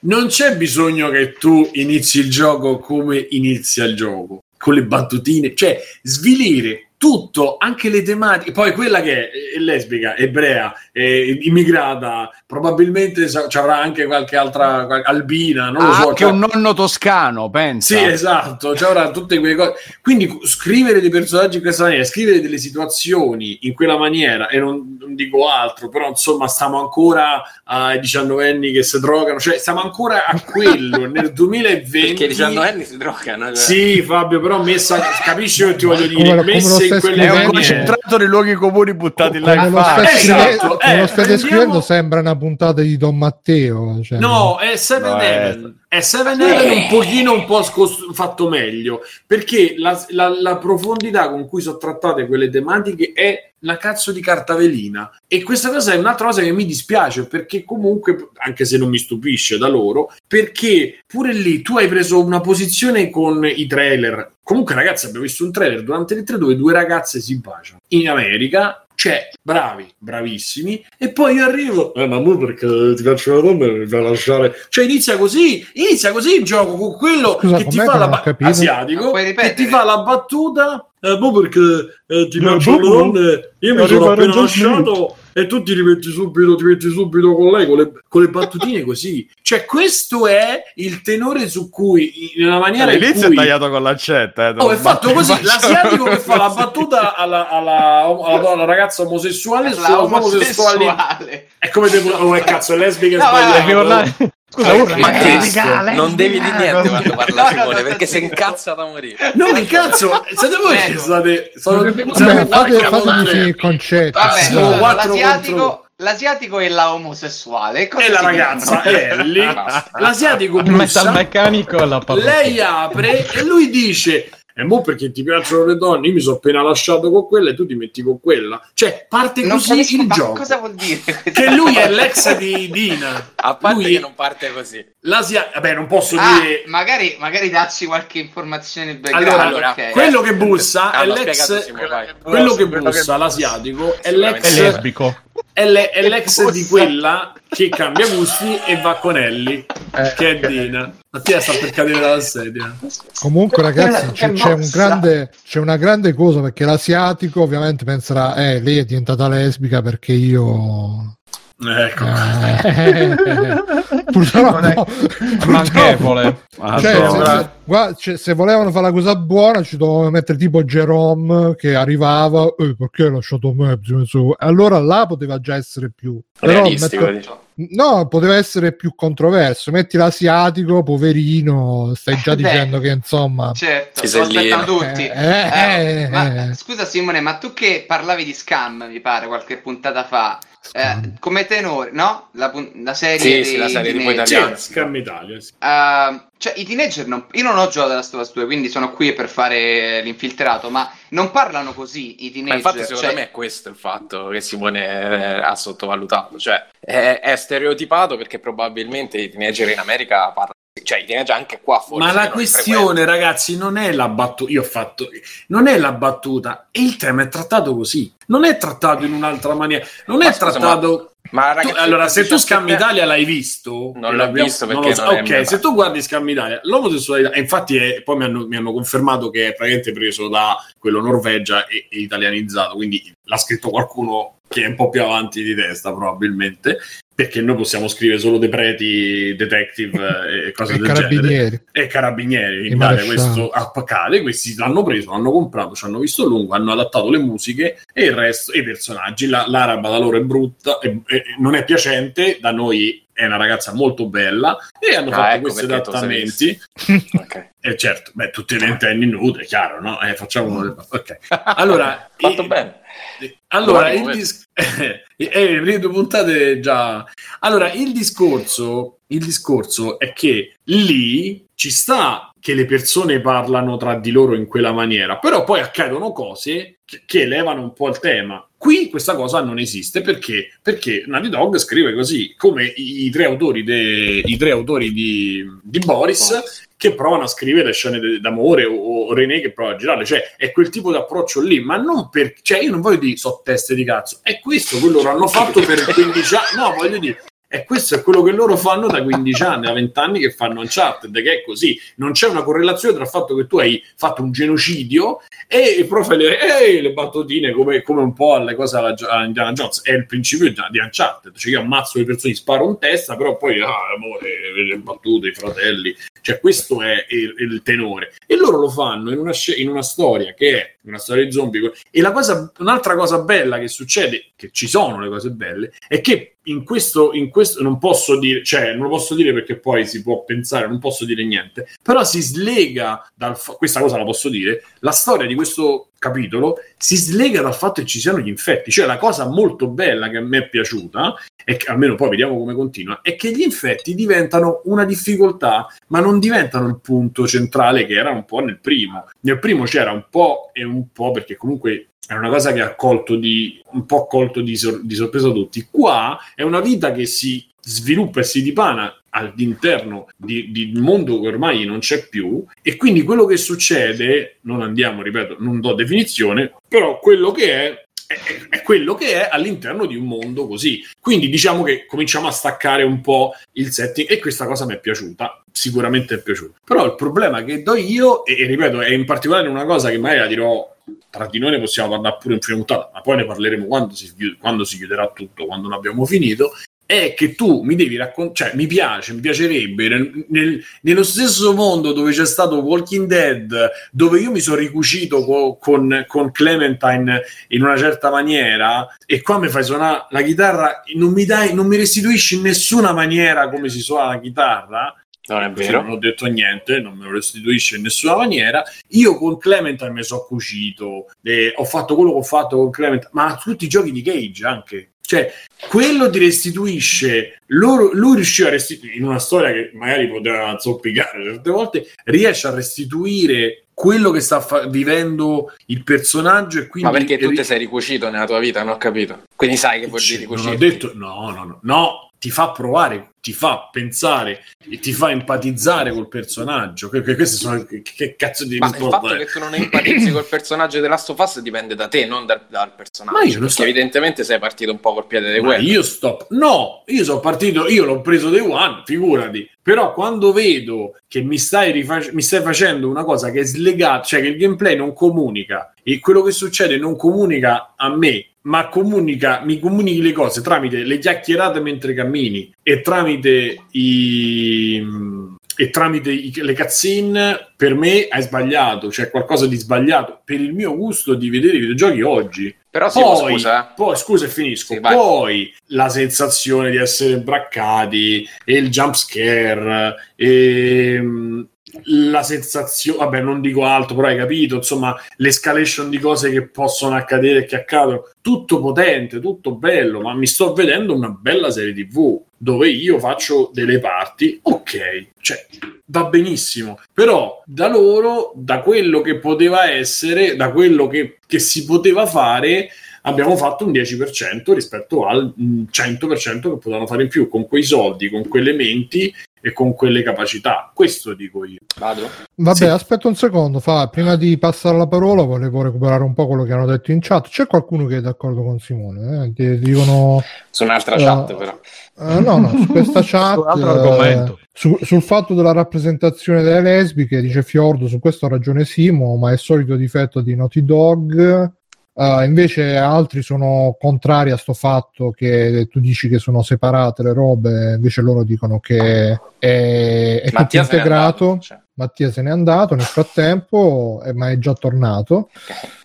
S2: Non c'è bisogno che tu inizi il gioco come inizia il gioco con le battutine cioè svilire tutto, anche le tematiche. Poi quella che è, lesbica, ebrea, è immigrata, probabilmente ci avrà anche qualche altra qual- albina, non lo
S4: Ha
S2: so.
S4: anche
S2: cioè-
S4: un nonno toscano, pensa.
S2: Sì, esatto, ci avrà tutte quelle cose. Quindi scrivere dei personaggi in questa maniera, scrivere delle situazioni in quella maniera, e non, non dico altro, però insomma stiamo ancora ai diciannovenni che si drogano, cioè stiamo ancora a quello nel 2020.
S6: Perché i 19 anni si drogano. cioè.
S2: Sì, Fabio, però messa, capisci che ti voglio dire?
S1: Come lo- come
S2: messe
S1: stai
S2: quelle
S4: È un
S1: scrivendo?
S4: concentrato nei luoghi comuni buttati là in faccia.
S2: Esatto,
S1: scrivendo,
S2: eh,
S1: lo stai
S2: prendiamo-
S1: descrivendo sembra una puntata di Don Matteo cioè.
S2: No, è Seven
S4: No, è-
S2: Heaven. È Seven Heaven un pochino un po' scos- fatto meglio perché la, la- la profondità con cui sono trattate quelle tematiche è la cazzo di carta velina. E questa cosa è un'altra cosa che mi dispiace perché comunque, anche se non mi stupisce da loro, perché pure lì tu hai preso una posizione con i trailer. Comunque, ragazzi, abbiamo visto un trailer durante le tre dove due ragazze si baciano in America. Cioè, bravi, bravissimi. E poi io arrivo. Eh, ma mu perché ti piacciono le donne, mi fai lasciare. Cioè, inizia così, inizia così il gioco con quello
S1: Scusa,
S2: che ti fa la ba- asiatico che ti fa la battuta. Eh, boh, perché eh, ti
S5: Eh,
S2: piacciono le
S5: boh,
S2: donne. Io mi sono appena lasciato e tu ti rimetti subito, ti metti subito con lei con le, con le battutine così. Cioè, questo è il tenore su cui, nella maniera in
S4: All'inizio
S2: cui
S4: è tagliato con l'accetta. Eh,
S2: Oh, è fatto così, l'asiatico che fa la battuta alla, alla, alla donna ragazza omosessuale
S7: La
S2: sulla sua omosessualità.
S7: omosessuale.
S2: È come devo, oh, cazzo, è lesbica
S7: No,
S2: sbagliata.
S5: Scusa, urla.
S6: Ma
S5: legale,
S6: non devi dire niente quando parla
S7: No, no,
S6: Simone
S7: no,
S6: perché
S7: no,
S6: si
S7: no.
S6: incazza da morire.
S2: No, che cazzo, siete voi che state... Sono,
S1: Vabbè, fate, fatemi il concetto
S7: Vabbè, allora,
S2: quattro
S7: l'asiatico,
S2: contro-
S7: l'asiatico e la omosessuale. Cosa
S2: E la ragazza
S7: dicono?
S2: Ellie,
S7: Basta.
S2: l'asiatico
S5: Il metalmeccanico
S2: lei apre e lui dice e mo perché ti piacciono le donne, io mi sono appena lasciato con quella e tu ti metti con quella. Cioè, parte
S7: Non
S2: così
S7: capisco,
S2: il
S7: ma
S2: gioco.
S7: cosa vuol dire?
S2: Che lui è l'ex di Dina.
S6: A parte
S2: Lui-
S6: che non parte così.
S2: L'Asia, vabbè, non posso
S7: Ah,
S2: dire.
S7: magari, magari dacci qualche informazione background.
S2: Allora,
S6: allora,
S2: quello che bussa
S6: Ah,
S2: è l'ex. Quello che bussa, l'asiatico, è
S6: Sicuramente.
S5: È
S2: l'ex,
S5: lesbico.
S2: È le- è l'ex
S7: Bussa.
S2: di quella che cambia gusti e va con Ellie,
S3: Eh,
S2: che è Dina. Mattia sta per cadere dalla sedia.
S1: Comunque, ragazzi,
S7: Che
S1: c'è, c'è un grande, c'è una grande cosa perché l'asiatico ovviamente penserà, eh, lei è diventata lesbica perché io.
S2: Ecco.
S1: Eh, purtroppo,
S3: Non è-
S1: purtroppo-
S5: Manchevole.
S4: Ah,
S1: Cioè,
S4: no.
S1: se, guarda, cioè, se volevano fare la cosa buona, ci dovevano mettere tipo Jerome che arrivava, eh, perché hai lasciato me? Bisogna su-" E allora là poteva già essere più. Però
S6: Realistico,
S1: metto-
S6: diciamo.
S1: No, poteva essere più controverso. Metti l'asiatico, poverino, stai già
S7: Eh, beh.
S1: dicendo che insomma.
S7: Certo, lo
S6: Pisellino.
S7: aspettano tutti.
S1: Eh, eh,
S7: Eh, ma-. Scusa Simone, ma tu che parlavi di Scam, mi pare, qualche puntata fa, eh, come tenore, no? La, la serie
S6: Sì, sì, la serie tipo
S7: teenager.
S2: Sì,
S6: italiana.
S2: Scam Italia. sì.
S7: Uh, cioè, i teenager non... Io non ho giocato alla Us 2, quindi sono qui per fare l'infiltrato, ma non parlano così i
S6: Ma
S7: teenager.
S6: infatti, secondo
S7: cioè-
S6: me è questo il fatto che Simone eh, ha sottovalutato. Cioè, è, è stereotipato perché probabilmente i teenager in America parlano. Cioè, i teenager anche qua forse.
S2: Ma la questione, ragazzi, non è la battuta. Io ho fatto. Non è la battuta. E il tema è trattato così. Non è trattato in un'altra maniera. Non
S6: Ma
S2: è
S6: scusa,
S2: trattato.
S6: Ma
S2: Tu-
S6: ragazzi,
S2: allora, se tu
S6: 17
S2: Scam Italia l'hai visto,
S6: Non l'ho visto perché
S2: lo so.
S6: non
S2: ok, se tu guardi Scam Italia, l'omosessualità, infatti è- poi mi hanno, mi hanno confermato che è praticamente preso da quello Norvegia e, e italianizzato, quindi l'ha scritto qualcuno che è un po' più avanti di testa, probabilmente. Perché noi possiamo scrivere solo depreti, detective eh, e cose
S1: E
S2: del genere
S1: carabinieri.
S2: e carabinieri in
S1: I
S2: Italia questo accade questi l'hanno preso, l'hanno comprato, ci hanno visto lungo, hanno adattato le musiche e il resto, e i personaggi la, l'araba da loro è brutta e, e non è piacente da noi è una ragazza molto bella e hanno
S6: Ah,
S2: fatto
S6: ecco
S2: questi adattamenti
S6: Ok.
S2: e certo, beh, tutte le ventenni nude, chiaro, no? Eh, facciamo uno del- ok. Allora,
S6: Fatto
S2: i-
S6: bene.
S2: Allora, il dis- eh, le due puntate già. Allora, il discorso, il discorso è che lì ci sta che le persone parlano tra di loro in quella maniera, però poi accadono cose che, che elevano un po' il tema. Qui questa cosa non esiste perché? Perché Naughty Dog scrive così, come i, i tre autori, de- i tre autori di, di Boris che provano a scrivere le scene de- d'amore o, o René che prova a girarle, cioè è quel tipo di approccio lì, ma non per, cioè io non voglio dire so teste di cazzo, è questo quello che hanno fatto per 15 anni, no voglio dire, e questo è quello che loro fanno da 15 anni, da 20 anni che fanno Uncharted, che è così, non c'è una correlazione tra il fatto che tu hai fatto un genocidio e il prof le, ehi, le battutine come, come un po' alle cose alla, alla Indiana Jones, è il principio di Uncharted, cioè io ammazzo le persone, sparo in testa, però poi, ah, amore, le battute, i fratelli, cioè questo è il, il tenore. E loro lo fanno in una, in una storia che è una storia di zombie. E la cosa, un'altra cosa bella che succede che ci sono le cose belle è che in questo, in questo non posso dire cioè non lo posso dire perché poi si può pensare non posso dire niente però si slega dal questa cosa la posso dire la storia di questo capitolo si slega dal fatto che ci siano gli infetti cioè la cosa molto bella che a me è piaciuta e che almeno poi vediamo come continua, è che gli infetti diventano una difficoltà, ma non diventano il punto centrale che era un po' nel primo. Nel primo c'era un po' e un po' perché comunque è una cosa che ha colto di un po' colto di, sor- di sorpresa tutti. Qua è una vita che si sviluppa e si dipana all'interno di, di un mondo che ormai non c'è più e quindi quello che succede, non andiamo, ripeto, non do definizione, però quello che è è, è quello che è all'interno di un mondo così. Quindi diciamo che cominciamo a staccare un po' il setting e questa cosa mi è piaciuta, sicuramente è piaciuta. Però il problema che do io, e, e ripeto, è in particolare una cosa che magari la dirò tra di noi ne possiamo parlare pure in prima puntata, ma poi ne parleremo quando si, quando si chiuderà tutto, quando non abbiamo finito. È che tu mi devi raccontare, cioè mi piace, mi piacerebbe nel- nel- nello stesso mondo dove c'è stato Walking Dead, dove io mi sono ricucito co- con, con Clementine in una certa maniera, e qua mi fai suonare la chitarra, non mi, dai, non mi restituisci in nessuna maniera come si suona la chitarra,
S6: Non è vero.
S2: non ho detto niente, non me lo restituisce in nessuna maniera. Io con Clementine mi sono cucito, eh, ho fatto quello che ho fatto con Clementine, ma tutti i giochi di Cage anche. Cioè, quello ti restituisce, loro, lui riusciva a restituire, in una storia che magari poteva zoppicare certe volte, riesce a restituire quello che sta fa- vivendo il personaggio e quindi
S6: Ma perché tu ti sei ricucito nella tua vita? Non ho capito. Quindi sai che vuol dire ricucito.
S2: detto no, no, no, no, ti fa provare, ti fa pensare e ti fa empatizzare col personaggio. Che, che sono che, che cazzo di
S6: Ma il fatto
S2: è?
S6: che tu non empatizzi col personaggio di Last of Us dipende da te, non dal, dal personaggio.
S2: Ma io non sto-
S6: evidentemente sei partito un po' col piede
S2: Ma
S6: guerra.
S2: io sto no, io sono partito, io l'ho preso day one, figurati. Però quando vedo che mi stai, rifac- mi stai facendo una cosa che è slegata, cioè che il gameplay non comunica e quello che succede non comunica a me, ma comunica, mi comunichi le cose tramite le chiacchierate mentre cammini e tramite i e tramite i- le cutscene per me hai sbagliato, c'è qualcosa di sbagliato per il mio gusto di vedere i videogiochi oggi.
S6: Però sì,
S2: Poi,
S6: scusa, eh.
S2: poi, scusa e finisco.
S6: Sì,
S2: poi la sensazione di essere braccati e il jump scare e la sensazione, vabbè, non dico altro, però hai capito, insomma, l'escalation di cose che possono accadere e che accadono, tutto potente, tutto bello, ma mi sto vedendo una bella serie TV dove io faccio delle parti, ok, cioè va benissimo, però da loro, da quello che poteva essere, da quello che, che si poteva fare, abbiamo fatto un 10% rispetto al mm, 100% che potevano fare in più con quei soldi, con quelle elementi e con quelle capacità. Questo dico io.
S6: Vado?
S1: Vabbè,
S2: Sì.
S1: aspetta un secondo, fa, prima di passare la parola volevo recuperare un po' quello che hanno detto in chat. C'è qualcuno che è d'accordo con Simone? Eh? Ti dicono...
S6: Su un'altra
S1: Eh,
S6: chat, però.
S1: eh, no, no, su questa chat...
S5: Su un altro
S1: eh,
S5: argomento.
S1: su- sul fatto della rappresentazione delle lesbiche, dice Fiordo, su questo ha ragione Simo, ma è solito difetto di Naughty Dog. Eh, invece altri sono contrari a sto fatto che tu dici che sono separate le robe, invece loro dicono che è, è tutto integrato.
S6: andato, cioè.
S1: Mattia se n'è andato nel frattempo, eh, ma è già tornato.
S6: Ok.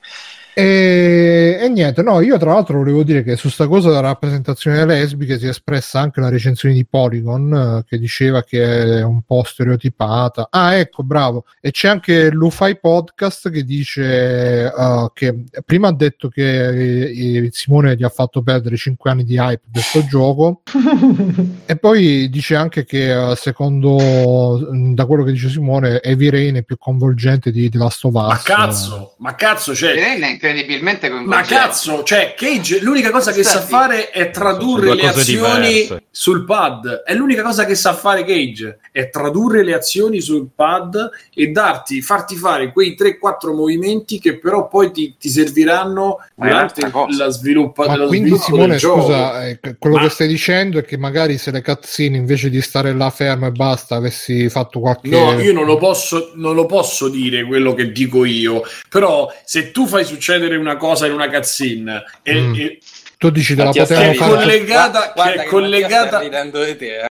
S1: E, e niente, no, io tra l'altro volevo dire che su sta cosa della rappresentazione delle lesbiche si è espressa anche la recensione di Polygon eh, che diceva che è un po' stereotipata. Ah, ecco, bravo. E c'è anche l'UFI Podcast che dice eh, che prima ha detto che eh, Simone gli ha fatto perdere 5 anni di hype di questo gioco e poi dice anche che eh, secondo mh, da quello che dice Simone Heavy Rain è più coinvolgente di The Last of Us.
S2: Ma cazzo, ma cazzo, cioè,
S7: Irene è incredibilmente
S2: Ma
S7: coinvolgente.
S2: cazzo, cioè Cage l'unica cosa che sa
S7: Senti.
S2: fare è tradurre le azioni
S5: diverse.
S2: sul pad. È l'unica cosa che sa fare Cage, è tradurre le azioni sul pad e darti, farti fare quei 3-4 movimenti che però poi ti, ti serviranno
S6: Ma
S2: durante la sviluppa,
S1: Ma quindi
S2: sviluppo
S1: Simone,
S2: del gioco.
S1: scusa, eh, quello
S2: Ma-
S1: che stai dicendo è che magari se le cutscene invece di stare là fermo e basta avessi fatto qualche...
S2: No, io non lo, posso, non lo posso dire quello che dico io, però se tu fai succedere una cosa in una cutscene e,
S1: Mm.
S2: e-
S1: Tu dici te la potevano fare...
S2: collegata-
S6: Guarda
S2: che è collegata-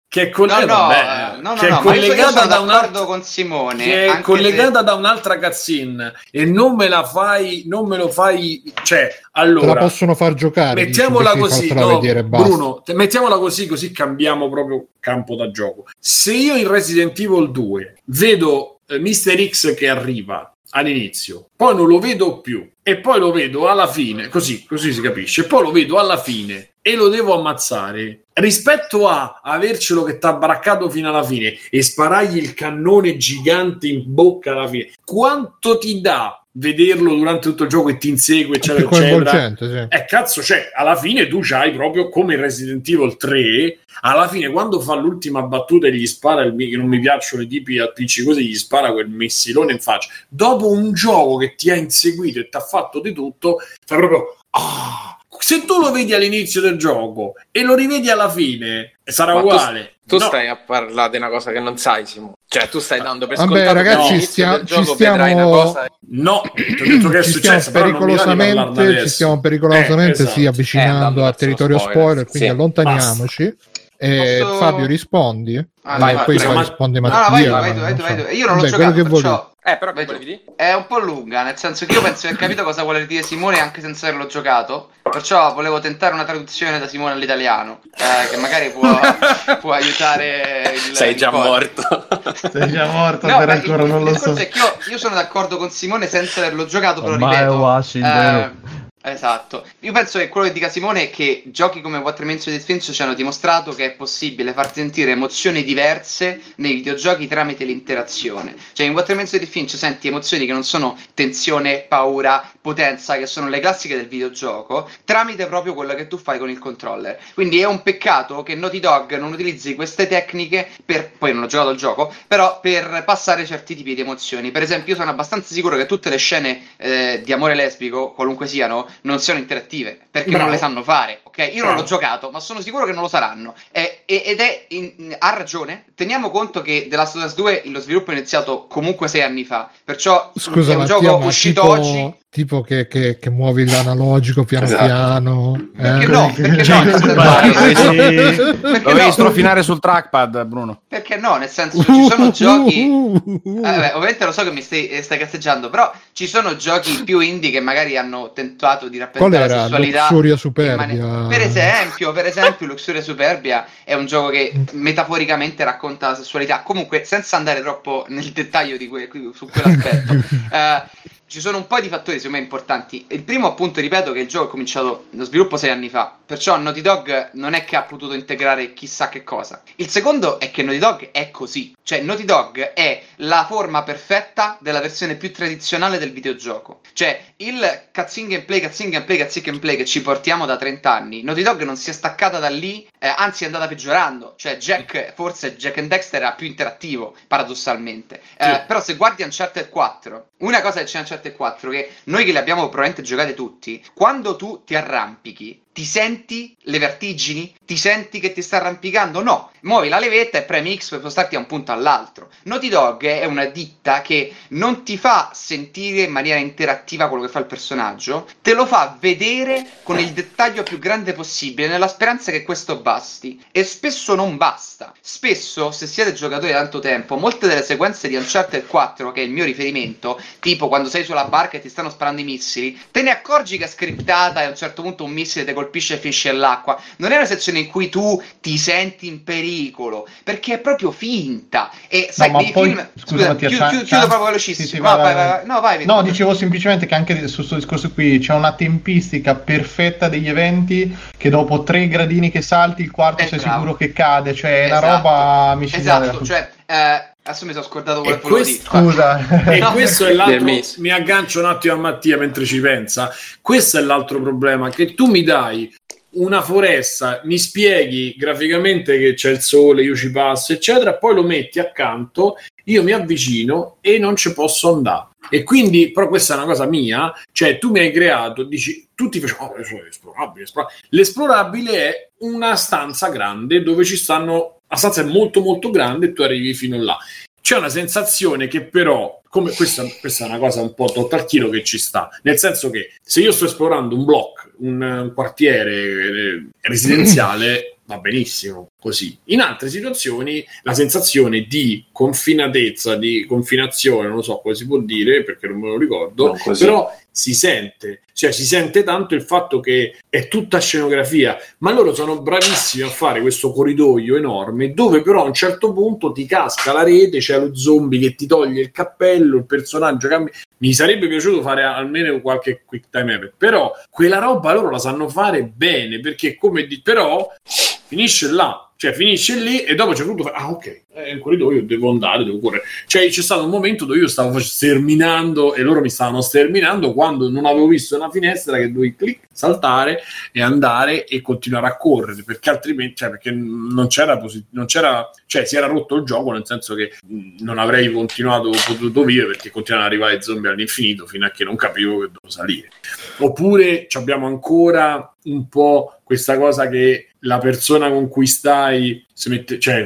S2: che è
S7: No,
S2: collegata,
S7: no, no,
S2: che è da un'altra
S7: con Simone.
S2: che è collegata da un'altra cutscene e non me la fai non me lo fai cioè
S1: Te la
S2: allora
S1: possono far giocare.
S2: mettiamola
S1: dici,
S2: così
S1: vedere.
S2: Bruno te- mettiamola così così cambiamo proprio campo da gioco se io in Resident Evil 2 vedo eh, Mr. X che arriva all'inizio. Poi non lo vedo più. E poi lo vedo alla fine così così si capisce. Poi lo vedo alla fine e lo devo ammazzare. Rispetto a avercelo che t'ha braccato fino alla fine e sparargli il cannone gigante in bocca alla fine quanto ti dà vederlo durante tutto il gioco e ti insegue eccetera eccetera
S1: sì.
S2: eh cazzo, cioè, alla fine tu c'hai proprio come Resident Evil 3, alla fine quando fa l'ultima battuta e gli spara il che non mi piacciono i tipi appiccicosi, gli spara quel messilone in faccia. Dopo un gioco che ti ha inseguito e ti ha fatto di tutto, fai proprio ah! Se tu lo vedi all'inizio del gioco e lo rivedi alla fine, sarà
S6: Ma tu-
S2: uguale.
S6: Tu
S2: No.
S6: stai a parlare di una cosa che non sai, Simo. Cioè, tu stai dando per
S1: Vabbè,
S6: scontato che
S1: ragazzi,
S6: all'inizio
S1: stia-
S6: del gioco
S1: ci stiamo-
S6: vedrai una cosa.
S2: No, che è
S1: ci
S2: successo,
S1: stiamo pericolosamente, ci stiamo pericolosamente
S2: Eh, esatto.
S1: sì,
S6: Eh,
S1: avvicinando
S6: andando
S1: a territorio spoiler,
S6: spoiler,
S1: quindi
S6: sì.
S1: allontaniamoci. E
S7: Posso-
S1: Fabio rispondi
S7: Ah,
S1: e
S7: vai, vai,
S1: poi
S2: prego, ma-
S1: risponde
S7: No, no,
S1: Mattia.
S7: vai vai vai
S1: so.
S7: Io non l'ho
S1: Vabbè,
S7: giocato,
S1: quello che
S7: perciò...
S6: Eh, però che?
S7: È un po' lunga, nel senso che io penso di aver capito cosa vuole dire Simone anche senza averlo giocato. Perciò volevo tentare una traduzione da Simone all'italiano, eh, che magari può, può aiutare il.
S6: Sei
S7: il
S6: già
S7: coro.
S6: morto.
S3: Sei già morto,
S7: No,
S3: però
S7: ma
S3: ancora
S7: il,
S3: non
S7: il
S3: lo so.
S7: che io, io sono d'accordo con Simone senza averlo giocato, però
S5: Ormai
S7: ripeto. Esatto, io penso che quello che dica Simone è che giochi come of Edith Finch ci hanno dimostrato che è possibile far sentire emozioni diverse nei videogiochi tramite l'interazione. Cioè in of Edith Finch senti emozioni che non sono tensione, paura, potenza, che sono le classiche del videogioco, tramite proprio quello che tu fai con il controller. Quindi è un peccato che Naughty Dog non utilizzi queste tecniche per, poi non ho giocato il gioco, però per passare certi tipi di emozioni. Per esempio io sono abbastanza sicuro che tutte le scene eh, di amore lesbico, qualunque siano, non siano interattive perché
S2: Bravo.
S7: non le sanno fare. Ok, io non l'ho giocato, ma sono sicuro che non lo saranno. E- e- ed è in- ha ragione. Teniamo conto che The Last of Us 2 lo sviluppo è iniziato comunque sei anni fa. Perciò
S1: Scusa,
S7: è un
S1: Mattia,
S7: gioco
S1: ma
S7: uscito
S1: tipo,
S7: oggi.
S1: tipo che, che- che muovi l'analogico piano
S6: Esatto.
S1: piano.
S7: Perché
S1: eh?
S7: no? Perché no? No?
S4: strofinare sul trackpad, Bruno.
S7: Perché no? Nel senso, ci sono giochi. Eh, vabbè, ovviamente lo so che mi stai, eh, stai cazzeggiando, però ci sono giochi più indie che magari hanno tentato di
S1: Qual
S7: rappresentare la
S1: era?
S7: sessualità.
S1: Luxuria
S7: in
S1: Superbia.
S7: Per esempio, per esempio, Luxuria Superbia è un gioco che metaforicamente racconta la sessualità. Comunque, senza andare troppo nel dettaglio di que- su quell'aspetto, eh, ci sono un po' di fattori secondo me importanti. Il primo, appunto, ripeto che il gioco è cominciato lo sviluppo sei anni fa, perciò Naughty Dog non è che ha potuto integrare chissà che cosa. Il secondo è che Naughty Dog è così, cioè Naughty Dog è la forma perfetta della versione più tradizionale del videogioco. Cioè, il cutscene gameplay, cutscene gameplay, cutscene gameplay che ci portiamo da 30 anni, Naughty Dog non si è staccata da lì, eh, anzi è andata peggiorando. Cioè, Jack, forse Jack and Dexter era più interattivo, paradossalmente. Eh,
S2: Sì.
S7: Però se guardi Uncharted 4, una cosa che c'è in Uncharted 4 che noi che le abbiamo probabilmente giocate tutti, quando tu ti arrampichi, ti senti le vertigini? Ti senti che ti sta arrampicando? No, muovi la levetta e premi X per spostarti da un punto all'altro. Naughty Dog è una ditta che non ti fa sentire in maniera interattiva quello che fa il personaggio, te lo fa vedere con il dettaglio più grande possibile, nella speranza che questo basti. E spesso non basta. Spesso, se siete giocatori da tanto tempo, molte delle sequenze di Uncharted 4, che è il mio riferimento, tipo quando sei sulla barca e ti stanno sparando i missili, te ne accorgi che è scriptata e a un certo punto un missile ti colpisce e finisce all'acqua. Non è una sezione in cui tu ti senti in pericolo, perché è proprio finta. E sai,
S3: ma
S7: nei
S3: poi-
S7: film...
S3: scusa, Mattia,
S7: chiudo, chiudo- chiudo proprio velocissimo.
S3: sì, sì,
S7: No,
S3: vai,
S7: vai,
S3: vai,
S7: no, vai,
S3: No, dicevo semplicemente che anche su questo discorso qui c'è una tempistica perfetta degli eventi che dopo tre gradini che salti, il quarto
S7: Eh,
S3: sei
S7: bravo.
S3: sicuro che cade, cioè è una
S7: Esatto.
S3: roba micidiale.
S7: Esatto, cioè, eh, adesso mi sono scordato quello che volevo
S2: questo-
S7: dire.
S3: Scusa.
S2: E
S7: No,
S2: questo è l'altro. Mi aggancio un attimo a Mattia mentre ci pensa. Questo è l'altro problema: che tu mi dai una foresta, mi spieghi graficamente che c'è il sole, io ci passo, eccetera, poi lo metti accanto, io mi avvicino e non ci posso andare. E quindi, però, questa è una cosa mia, cioè tu mi hai creato, dici, tutti facciamo, oh, esplorabile, esplorabile. L'esplorabile è una stanza grande dove ci stanno, la stanza è molto molto grande e tu arrivi fino là. C'è una sensazione che però, come questa, questa è una cosa un po' total chilo che ci sta, nel senso che se io sto esplorando un blocco, un, un quartiere eh, residenziale, va benissimo così. In altre situazioni la sensazione di confinatezza, di confinazione, non lo so come si può dire perché non me lo ricordo, però si sente, cioè si sente tanto il fatto che è tutta scenografia, ma loro sono bravissimi a fare questo corridoio enorme dove però a un certo punto ti casca la rete, c'è lo zombie che ti toglie il cappello, il personaggio cambia. Mi sarebbe piaciuto fare almeno qualche quick time event, però quella roba loro la sanno fare bene perché come di- però finisce là. Cioè, finisce lì e dopo c'è voluto fare. Ah, ok, è un corridoio, devo andare, devo correre. Cioè, c'è stato un momento dove io stavo sterminando e loro mi stavano sterminando quando non avevo visto una finestra che dovevi clic, saltare e andare e continuare a correre perché altrimenti, cioè, perché non c'era, posi- non c'era, cioè, si era rotto il gioco nel senso che non avrei continuato, potuto vivere perché continuavano ad arrivare zombie all'infinito fino a che non capivo che dovevo salire. Oppure abbiamo ancora un po' questa cosa che la persona con cui stai mette, cioè,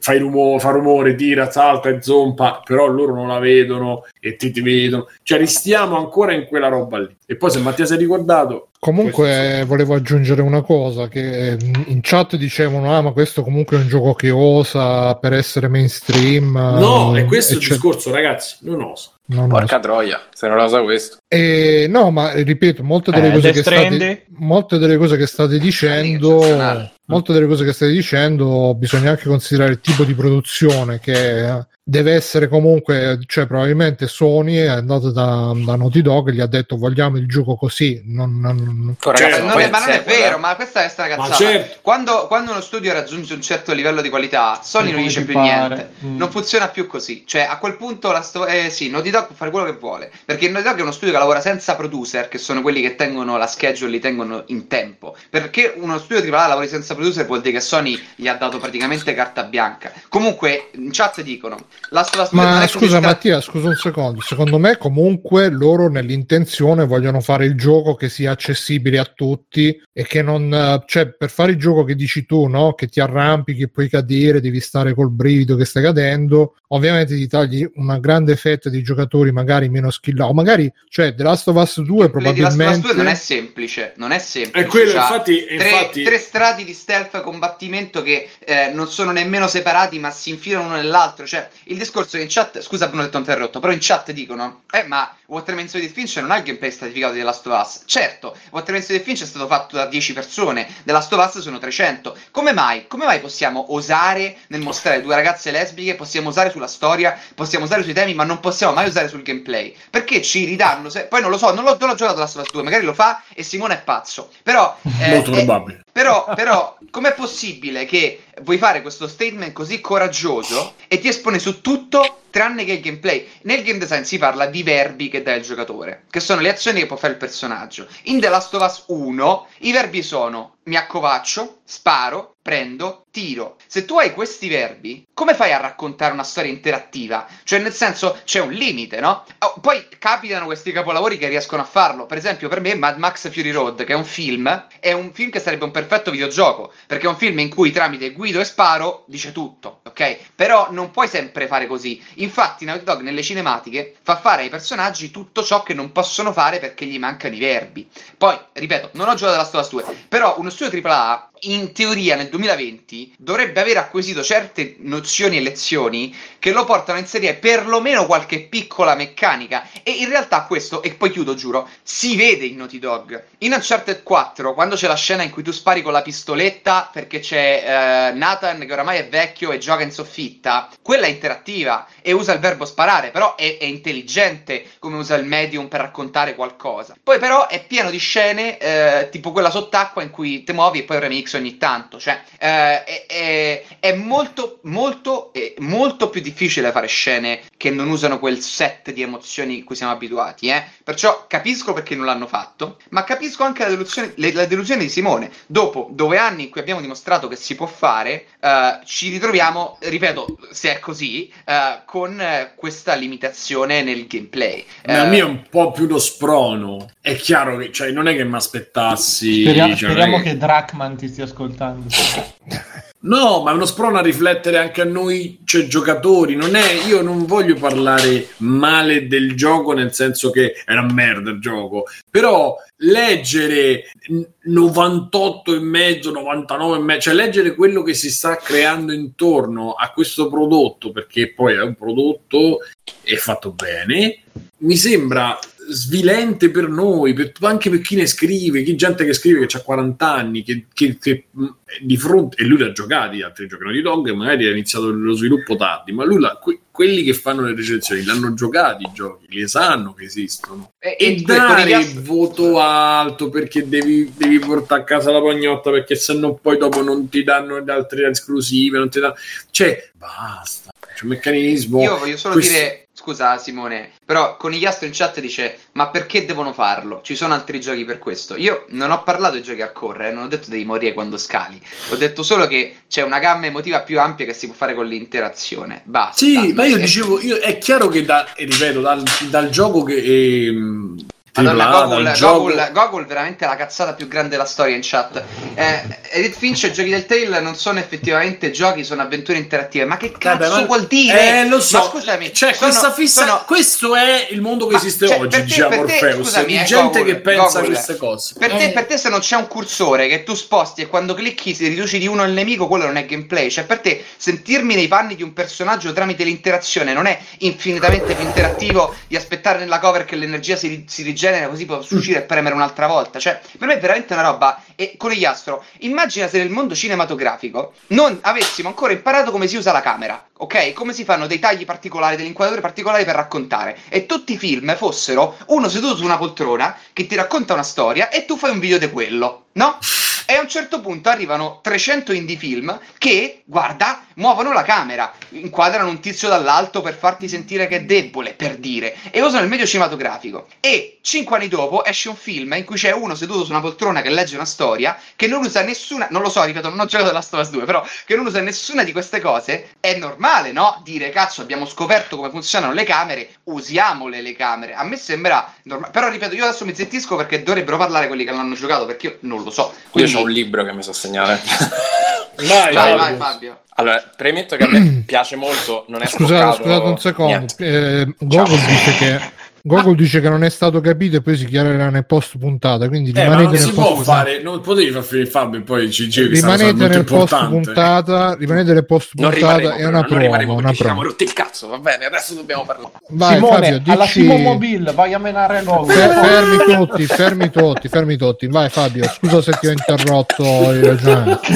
S2: fai rumore, fa rumore, tira, salta e zompa, però loro non la vedono e ti, ti vedono. Cioè, restiamo ancora in quella roba lì. E poi se Mattia si è ricordato,
S1: Comunque volevo aggiungere una cosa che eh, in chat dicevano ah ma questo comunque è un gioco che osa per essere mainstream
S2: no,
S1: eh,
S2: è questo il
S1: eccetera.
S2: discorso, ragazzi. Non osa.
S1: Non
S6: Porca troia, se non lo so questo.
S1: E, no, ma ripeto, molte delle,
S5: Eh,
S1: cose che state, molte delle cose che state dicendo,
S7: eccezionale.
S1: molte delle cose che state dicendo, bisogna anche considerare il tipo di produzione che deve essere comunque, cioè probabilmente Sony è andato da, da Naughty Dog e gli ha detto vogliamo il gioco così, non, non-
S6: Ragazzi,
S2: Certo,
S7: non è- ma non è
S6: serve,
S7: vero,
S6: eh.
S7: ma questa è sta
S2: Ma
S7: cazzata.
S2: certo.
S7: Quando, quando uno studio raggiunge un certo livello di qualità, Sony non
S3: Come
S7: dice più
S3: pare.
S7: niente.
S3: Mm.
S7: Non funziona più così. Cioè, a quel punto la sto- eh, sì, Naughty Dog può fare quello che vuole. Perché Naughty Dog è uno studio che lavora senza producer, che sono quelli che tengono la schedule, li tengono in tempo. Perché uno studio AAA lavori senza producer vuol dire che Sony gli ha dato praticamente carta bianca. Comunque, in chat dicono: Last of Us 2 non
S1: Ma scusa
S7: così
S1: Mattia, scusa un secondo. Secondo me, comunque, loro nell'intenzione vogliono fare il gioco che sia accessibile a tutti e che non. eh, cioè, per fare il gioco che dici tu, no? Che ti arrampichi e puoi cadere, devi stare col brivido che stai cadendo. Ovviamente ti tagli una grande fetta di giocatori, magari meno skillati. O magari, cioè, The Last of Us 2
S7: Quelli di Last of Us 2
S1: probabilmente.
S7: non è semplice, non è semplice.
S2: È quello,
S7: C'ha
S2: infatti-
S7: tre,
S2: infatti-
S7: tre strati di stealth combattimento che eh, non sono nemmeno separati, ma si infilano uno nell'altro. Cioè, il discorso che in chat, scusa Bruno, ti ho interrotto, però in chat dicono: Eh, ma Of Edith Finch non ha il gameplay stratificato di The Last of Us. Certo, of Edith Finch è stato fatto da 10 persone, The Last of Us sono 300. Come mai? Come mai possiamo osare nel mostrare due ragazze lesbiche? Possiamo usare sulla storia, possiamo usare sui temi, ma non possiamo mai usare sul gameplay? Perché ci ridanno? Se... Poi non lo so, non l'ho, non l'ho giocato Last of Us 2, magari lo fa e Simone è pazzo. Però. eh,
S2: Molto
S7: è-
S2: probabile.
S7: Però, però, com'è possibile che vuoi fare questo statement così coraggioso e ti espone su tutto tranne che il gameplay? Nel game design si parla di verbi che dà il giocatore, che sono le azioni che può fare il personaggio. In The Last of Us 1 i verbi sono mi accovaccio, sparo, prendo, tiro. Se tu hai questi verbi, come fai a raccontare una storia interattiva? Cioè, nel senso, c'è un limite, no? Oh, poi capitano questi capolavori che riescono a farlo. Per esempio, per me, Mad Max Fury Road, che è un film, è un film che sarebbe un perfetto videogioco. Perché è un film in cui tramite guido e sparo dice tutto, ok? Però non puoi sempre fare così. Infatti, Naughty Dog nelle cinematiche fa fare ai personaggi tutto ciò che non possono fare perché gli mancano i verbi. Poi, ripeto, non ho giocato alla Us 2, però uno studio AAA in teoria nel 2020 dovrebbe aver acquisito certe nozioni e lezioni che lo portano a inserire perlomeno qualche piccola meccanica e in realtà questo, e poi chiudo giuro, si vede in Naughty Dog. In Uncharted 4, quando c'è la scena in cui tu spari con la pistoletta perché c'è eh, Nathan che oramai è vecchio e gioca in soffitta, quella è interattiva e usa il verbo sparare, però è, è intelligente come usa il medium per raccontare qualcosa. Poi però è pieno di scene eh, tipo quella sott'acqua in cui ti muovi e poi remix ogni tanto, cioè eh, è, è- è molto molto eh, molto più difficile fare scene che non usano quel set di emozioni cui siamo abituati, eh? Perciò capisco perché non l'hanno fatto, ma capisco anche la delusione, le- la delusione di Simone. Dopo due anni in cui abbiamo dimostrato che si può fare, eh, ci ritroviamo, ripeto, se è così, eh, con questa limitazione nel gameplay.
S2: La
S7: Eh,
S2: mia è un po' più lo sprono. È chiaro che, cioè, non è che mi aspettassi.
S3: Speria-
S2: cioè,
S3: speriamo che Drachman ti stia ascoltando.
S2: No, ma è uno sprono a riflettere anche a noi, cioè giocatori. Non è, io non voglio parlare male del gioco nel senso che è una merda il gioco, però leggere n- 98 e mezzo, 99 e mezzo, cioè leggere quello che si sta creando intorno a questo prodotto, perché poi è un prodotto e fatto bene, mi sembra svilente per noi, per- anche per chi ne scrive, chi gente che scrive che ha 40 anni, che, che- che, mh, di fronte, e lui l'ha giocati altri giochi di Dog, magari ha iniziato lo sviluppo tardi, ma lui l'ha- que- quelli che fanno le recensioni l'hanno giocati i giochi, li sanno che esistono.
S7: e,
S2: E
S7: e i
S2: dare il voto alto perché devi, devi portare a casa la pagnotta perché sennò poi dopo non ti danno le altre esclusive, non ti danno... Cioè, basta. C'è un meccanismo...
S7: Io voglio solo
S2: Questo-
S7: dire, scusa Simone, però con Iastro in chat dice, ma perché devono farlo? Ci sono altri giochi per questo. Io non ho parlato di giochi a correre, non ho detto devi morire quando scali. Ho detto solo che c'è una gamma emotiva più ampia che si può fare con l'interazione. Basta.
S2: Sì, ma io
S7: Eh,
S2: dicevo, io- è chiaro che da, ripeto, dal, dal gioco che, ehm,
S7: Madonna,
S2: gioco-
S7: Gogol, Gogol veramente la cazzata più grande della storia in chat. Eh, Edith Finch e giochi del Tale non sono effettivamente giochi, sono avventure interattive. Ma che cazzo
S2: Vabbè, ma-
S7: vuol dire?
S2: Eh, lo so.
S7: Ma scusami,
S2: Cioè,
S7: sono-
S2: questa fissa.
S7: sono-
S2: Questo è il mondo che
S7: Ma,
S2: esiste
S7: cioè,
S2: oggi,
S7: te-
S2: diciamo
S7: te,
S2: Orfeus.
S7: scusami,
S2: di
S7: eh,
S2: gente
S7: Gogol,
S2: che pensa a
S7: Gogol.
S2: queste cose.
S7: Per, te,
S2: Eh,
S7: per te se non c'è un cursore che tu sposti e quando clicchi si riduci di uno il nemico, quello non è gameplay. Cioè per te sentirmi nei panni di un personaggio tramite l'interazione non è infinitamente più interattivo di aspettare nella cover che l'energia si, si rigenera così posso uscire e premere un'altra volta. Cioè per me è veramente una roba. E conigliastro, immagina se nel mondo cinematografico non avessimo ancora imparato come si usa la camera. Ok? Come si fanno dei tagli particolari, delle inquadrature particolari per raccontare. E tutti i film fossero uno seduto su una poltrona che ti racconta una storia e tu fai un video di quello, no? E a un certo punto arrivano 300 indie film che, guarda, muovono la camera, inquadrano un tizio dall'alto per farti sentire che è debole, per dire, e usano il medio cinematografico. E 5 anni dopo esce un film in cui c'è uno seduto su una poltrona che legge una storia, che non usa nessuna, non lo so, ripeto, non ho giocato The Last of Us 2, però che non usa nessuna di queste cose, è normale, no? Dire, cazzo, abbiamo scoperto come funzionano le camere, usiamole le camere. A me sembra normale, però ripeto, io adesso mi zittisco perché dovrebbero parlare quelli che l'hanno giocato, perché io non lo so.
S6: Io
S7: Quindi,
S6: ho un libro che mi so segnare.
S2: Vai,
S7: vai, vai, Fabio.
S6: Allora, premetto che a me piace molto, non è
S1: Scusate, scusate un secondo. Eh, Gogol dice che Gogol dice che non è stato capito e poi si chiarirà nel post puntata. Quindi
S2: Eh, ma
S1: rimanete
S2: non
S1: nel
S2: si
S1: post
S2: può fare, non potevi far finire Fabio e poi che stava
S1: Rimanete nel post puntata. Rimanete nel post
S6: Non
S1: puntata. È una
S6: non rimarremo
S1: promo. Una
S6: ci siamo rotti il cazzo, va bene, adesso dobbiamo parlare.
S1: Vai,
S3: Simone,
S1: Fabio,
S3: alla
S1: dici...
S3: Simo Mobile, vai a menare.
S1: Fe- fermi tutti, fermi tutti, fermi tutti. Vai Fabio, scusa se ti ho interrotto il ragionamento.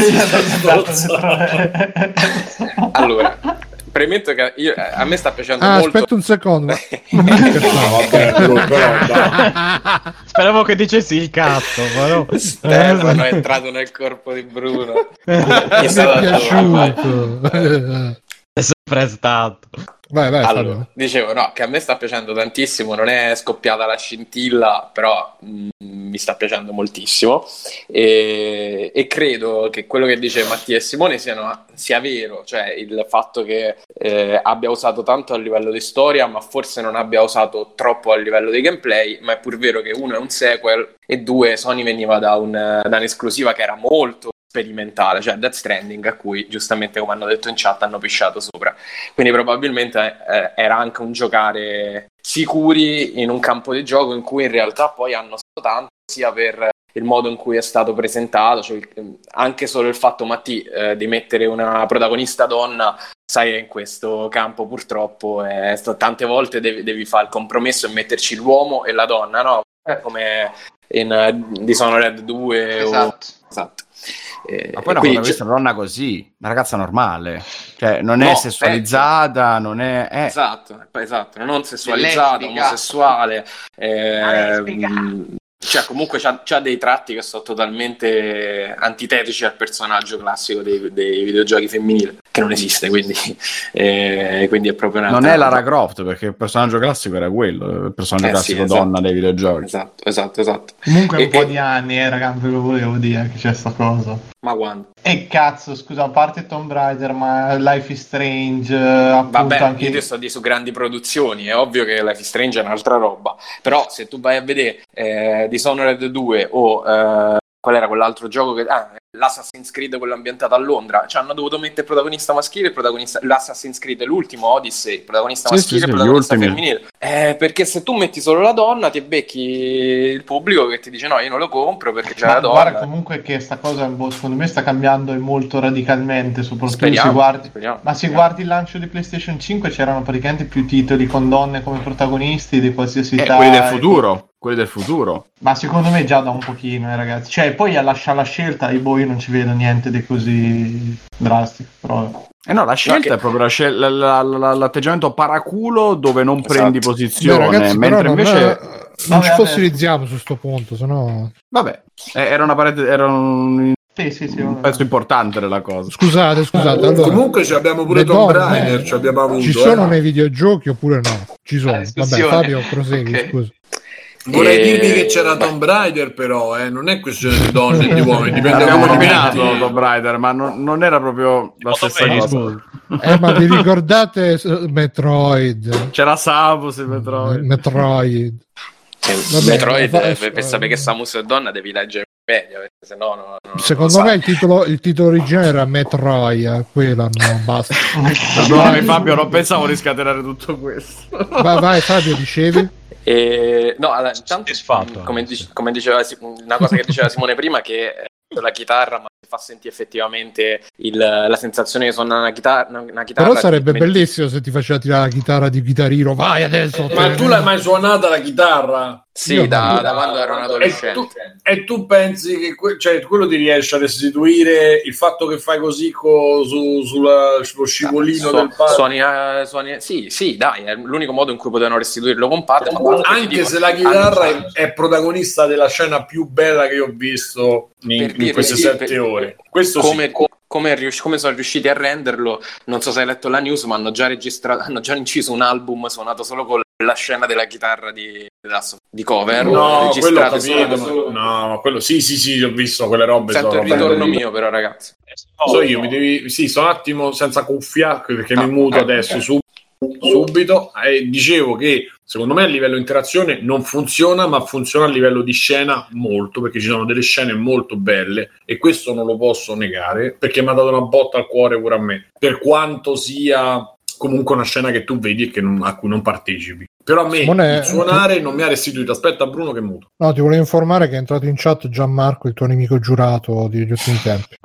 S6: Allora, premetto che io- eh, a me sta piacendo
S1: Ah,
S6: molto
S1: aspetta un secondo.
S2: No, vabbè, però.
S5: Speravo che dicessi il cazzo, però.
S6: Stefano è entrato nel corpo di Bruno.
S1: Mi è piaciuto.
S5: È sempre stato.
S1: Vai, vai,
S6: Allora,
S1: Fabio.
S6: dicevo no, che a me sta piacendo tantissimo, non è scoppiata la scintilla, però mm, mi sta piacendo moltissimo e, e credo che quello che dice Mattia e Simone siano- sia vero, cioè il fatto che eh, abbia usato tanto a livello di storia, ma forse non abbia usato troppo a livello di gameplay, ma è pur vero che uno è un sequel e due Sony veniva da, un, da un'esclusiva che era molto sperimentale, cioè Death Stranding a cui giustamente come hanno detto in chat hanno pisciato sopra. Quindi probabilmente eh, era anche un giocare sicuri in un campo di gioco in cui in realtà poi hanno stato tanto sia per il modo in cui è stato presentato, cioè anche solo il fatto, Matti, eh, di mettere una protagonista donna, sai in questo campo purtroppo sta- tante volte devi, devi fare il compromesso e metterci l'uomo e la donna, no? Come in eh, Dishonored 2 o...
S7: Esatto.
S6: Esatto. Eh,
S4: Ma poi una
S6: quindi
S4: protagonista donna così, una ragazza normale, cioè non è
S6: No,
S4: sessualizzata, non è... eh,
S6: Esatto, esatto, non sessualizzata, omosessuale, eh, mh, cioè comunque c'ha, c'ha dei tratti che sono totalmente antitetici al personaggio classico dei, dei videogiochi femminili, che non esiste, quindi, eh, quindi è proprio una...
S4: non è Lara Croft perché il personaggio classico era quello, il personaggio
S6: Eh sì,
S4: classico
S6: esatto.
S4: donna dei videogiochi.
S6: Esatto, esatto, esatto.
S3: Comunque
S6: E-
S3: un po'
S6: e-
S3: di anni, eh, raga, ve lo volevo dire che c'è sta cosa.
S6: Ma quando?
S3: E cazzo, scusa, a parte Tomb Raider, ma Life is Strange, eh, appunto
S6: Vabbè,
S3: anche...
S6: io ti sto di su grandi produzioni, è ovvio che Life is Strange è un'altra roba, però se tu vai a vedere eh, Dishonored 2 o eh, qual era quell'altro gioco che... Ah, l'Assassin's Creed, quello ambientato a Londra, ci hanno dovuto mettere il protagonista maschile e il protagonista... L'Assassin's Creed, l'ultimo Odyssey, il protagonista
S4: Sì,
S6: maschile
S4: sì,
S6: e il
S4: sì,
S6: protagonista femminile. Eh, perché se tu metti solo la donna ti becchi il pubblico che ti dice no, io non lo compro perché c'è
S3: Ma
S6: la donna.
S3: guarda comunque che sta cosa boh, secondo me sta cambiando e molto radicalmente, soprattutto
S6: Speriamo,
S3: se guardi...
S6: speriamo,
S3: Ma se
S6: speriamo.
S3: guardi il lancio di PlayStation 5 c'erano praticamente più titoli con donne come protagonisti di qualsiasi
S4: Eh,
S3: età.
S4: quelli del
S3: e-
S4: futuro, quelli del futuro.
S3: Ma secondo me già da un pochino, eh, ragazzi. Cioè, poi a lasciare la scelta, io, boh, non ci vedo niente di così drastico. Però...
S4: Eh no, la scelta
S6: che-
S4: è proprio la scel- la- la- la- l'atteggiamento paraculo dove non
S6: Esatto.
S4: prendi
S1: Beh,
S4: posizione,
S1: ragazzi, però
S4: mentre invece...
S1: non
S3: Vabbè,
S1: ci fossilizziamo su sto punto, sennò...
S4: Vabbè, eh, era una parete, era un,
S3: Sì, sì, sì.
S4: un pezzo importante della cosa.
S1: Scusate, scusate. Allora,
S2: Comunque ci abbiamo pure Tomb
S1: donne
S2: Raider, ci abbiamo avuto.
S1: Ci sono
S2: eh.
S1: nei videogiochi oppure no? Ci sono.
S7: La
S1: Vabbè. Fabio, prosegui,
S7: Ok.
S1: scusa.
S2: Vorrei
S6: Eh,
S2: dirvi che c'era
S6: beh.
S2: Tomb Raider, però, eh, non è questione di donne e di uomini, dipende
S4: Abbiamo nominato
S2: metti.
S4: Tomb Raider, ma non, non era proprio la stessa cosa.
S1: Eh, ma vi ricordate Metroid?
S4: C'era Samus e Metroid.
S1: Metroid. Vabbè,
S6: Metroid, eh, per, per sapere che Samus è donna devi leggere Wikipedia, perché se no no, no,
S1: Secondo
S6: non
S1: me il titolo, il titolo originale era Metroid, eh, quello no, basta.
S4: Perdonami Fabio, non pensavo di scatenare tutto questo.
S1: Vai, vai Fabio, dicevi?
S6: E, no, allora, intanto, come, dice- come diceva una cosa che diceva Simone prima, che eh, la chitarra ma fa sentire effettivamente il- la sensazione che suona una chitarra. Una chitarra
S1: Però sarebbe
S6: mentre-
S1: bellissimo se ti faceva tirare la chitarra di chitarrino. Vai adesso.
S2: Ma tu l'hai mai suonata la chitarra?
S6: Sì,
S1: Io
S6: da, da quando ero un
S2: E
S6: adolescente.
S2: tu, e tu pensi che que- cioè, quello ti riesce a restituire il fatto che fai così co- su, sulla- sullo scivolino
S6: Su-
S2: del padre?
S6: suoni, eh, suoni- sì, sì, dai, è l'unico modo in cui potevano restituirlo con padre.
S2: Anche
S6: dico,
S2: se la chitarra è, è protagonista della scena più bella che io ho visto in, in queste
S6: sì,
S2: sette
S6: per-
S2: ore. Questo
S6: come,
S2: sì.
S6: come, rius- come sono riusciti a renderlo, non so se hai letto la news, ma hanno già registrato, hanno già inciso un album suonato solo con la scena della chitarra di, di cover.
S2: No, quello capito.
S6: solo-
S2: ma- No, ma quello sì, sì, sì, ho visto quelle robe.
S6: Sento
S2: sono
S6: il
S2: robe
S6: ritorno
S2: belle.
S6: mio, però, ragazzi.
S2: So io, mi devi... Sì, sto un attimo senza cuffia perché
S6: Ah,
S2: mi muto adesso su- subito. E dicevo che secondo me a livello interazione non funziona, ma funziona a livello di scena molto perché ci sono delle scene molto belle e questo non lo posso negare perché mi ha dato una botta al cuore pure a me. Per quanto sia comunque una scena che tu vedi e che non- a cui non partecipi. Però a me
S1: Simone-
S2: suonare non mi ha restituito. Aspetta, Bruno, che muto.
S1: No, ti volevo informare che è entrato in chat Gianmarco, il tuo nemico giurato degli ultimi tempi.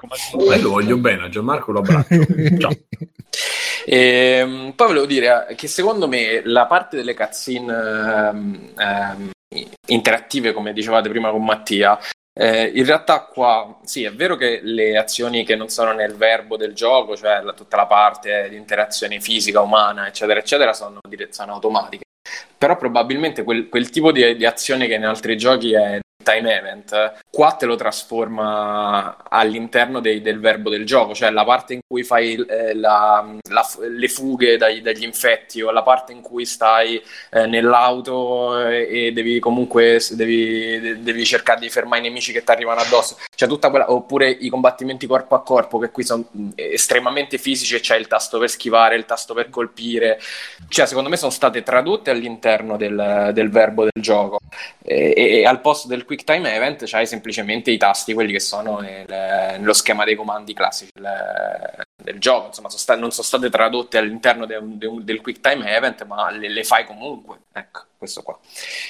S2: Ma io lo voglio bene, a Gianmarco lo abbraccio. Ciao.
S6: Ehm, poi volevo dire eh, che secondo me la parte delle cutscene ehm, interattive, come dicevate prima con Mattia, eh, in realtà qua sì, è vero che le azioni che non sono nel verbo del gioco, cioè la- tutta la parte di interazione fisica, umana, eccetera, eccetera, sono, dire- sono automatiche. Però probabilmente quel, quel tipo di, di azione che in altri giochi è time event, qua te lo trasforma all'interno dei- del verbo del gioco, cioè la parte in cui fai eh, la- la- le fughe dai- dagli infetti o la parte in cui stai eh, nell'auto eh, e devi comunque devi, devi cercare di fermare i nemici che ti arrivano addosso, cioè tutta quella, oppure i combattimenti corpo a corpo che qui sono mh, estremamente fisici e c'è il tasto per schivare, il tasto per colpire, cioè secondo me sono state tradotte all'interno del, del verbo del gioco. E, e al posto del quick time event c'hai semplicemente i tasti, quelli che sono nel- nello schema dei comandi classici del, del gioco, insomma sono sta- non sono state tradotte all'interno de- de- del quick time event ma le, le fai comunque, ecco questo qua.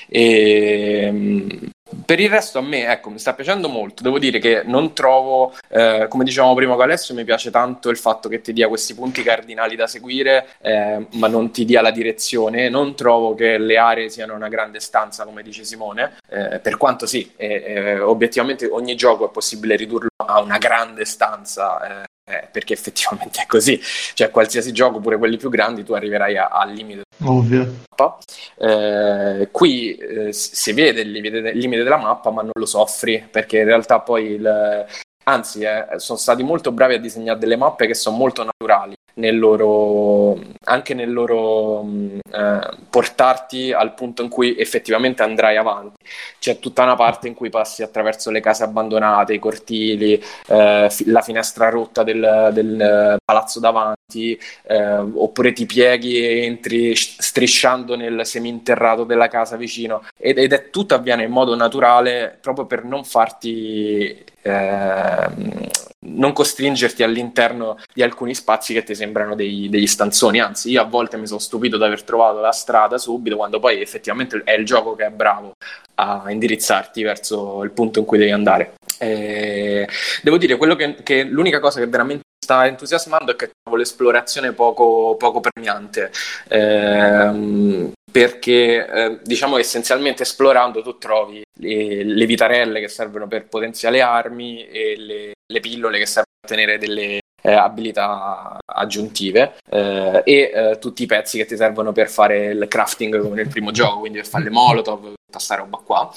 S6: E, mh, per il resto a me ecco, mi sta piacendo molto, devo dire che non trovo, eh, come dicevamo prima con Alessio, mi piace tanto il fatto che ti dia questi punti cardinali da seguire, eh, ma non ti dia la direzione, non trovo che le aree siano una grande stanza, come dice Simone, eh, per quanto sì, eh, eh, obiettivamente ogni gioco è possibile ridurlo a una grande stanza. Eh, perché effettivamente è così, cioè qualsiasi gioco, pure quelli più grandi, tu arriverai al limite
S3: Ovvio.
S6: mappa. Eh, qui eh, si si vede il limite, il limite della mappa, ma non lo soffri perché in realtà poi il. Anzi, eh, sono stati molto bravi a disegnare delle mappe che sono molto naturali nel loro, anche nel loro eh, portarti al punto in cui effettivamente andrai avanti. C'è tutta una parte in cui passi attraverso le case abbandonate, i cortili, eh, la finestra rotta del, del, eh, palazzo davanti, eh, oppure ti pieghi e entri strisciando nel seminterrato della casa vicino ed, ed è tutto avviene in modo naturale proprio per non farti ehm, non costringerti all'interno di alcuni spazi che ti sembrano dei- degli stanzoni. Anzi io a volte mi sono stupito di aver trovato la strada subito quando poi effettivamente è il gioco che è bravo a indirizzarti verso il punto in cui devi andare. Eh, devo dire quello che, che l'unica cosa che veramente sta entusiasmando è che trovo l'esplorazione poco, poco premiante. Ehm, perché eh, diciamo essenzialmente esplorando tu trovi le, le vitarelle che servono per potenziare armi e le, le pillole che servono a ottenere delle eh, abilità aggiuntive eh, e eh, tutti i pezzi che ti servono per fare il crafting come nel primo gioco, quindi per fare le molotov, tutta sta roba qua.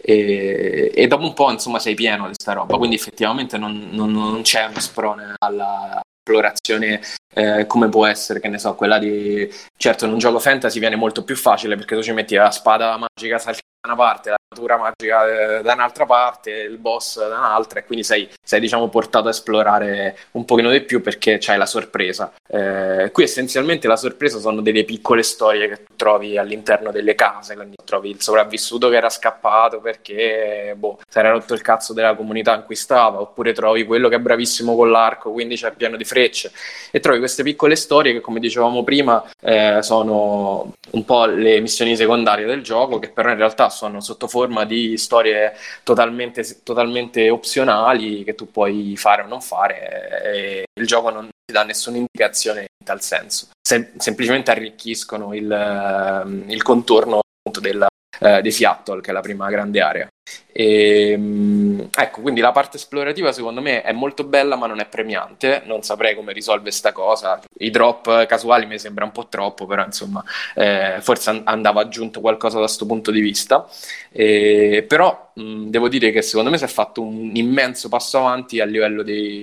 S6: E, e dopo un po' insomma sei pieno di sta roba, quindi effettivamente non, non- non c'è uno sprone alla esplorazione eh, come può essere, che ne so, quella di... Certo in un gioco fantasy viene molto più facile perché tu ci metti la spada magica, salti una parte, la natura magica eh, da un'altra parte, il boss da un'altra e quindi sei, sei diciamo portato a esplorare un pochino di più perché c'hai la sorpresa. Eh, qui essenzialmente la sorpresa sono delle piccole storie che trovi all'interno delle case, quindi trovi il sopravvissuto che era scappato perché boh, si era rotto il cazzo della comunità in cui stava, oppure trovi quello che è bravissimo con l'arco, quindi c'è pieno di frecce e trovi queste piccole storie che come dicevamo prima eh, sono un po' le missioni secondarie del gioco che però in realtà sono sotto forma di storie totalmente, totalmente opzionali che tu puoi fare o non fare e il gioco non ti dà nessuna indicazione in tal senso. Sem- semplicemente arricchiscono il, ehm, il contorno appunto della, eh, di Seattle che è la prima grande area e, ehm, ecco, quindi la parte esplorativa secondo me è molto bella ma non è premiante, non saprei come risolve sta cosa. I drop casuali mi sembra un po' troppo, però insomma eh, forse andava aggiunto qualcosa da questo punto di vista. E, però mh, devo dire che secondo me si è fatto un immenso passo avanti a livello di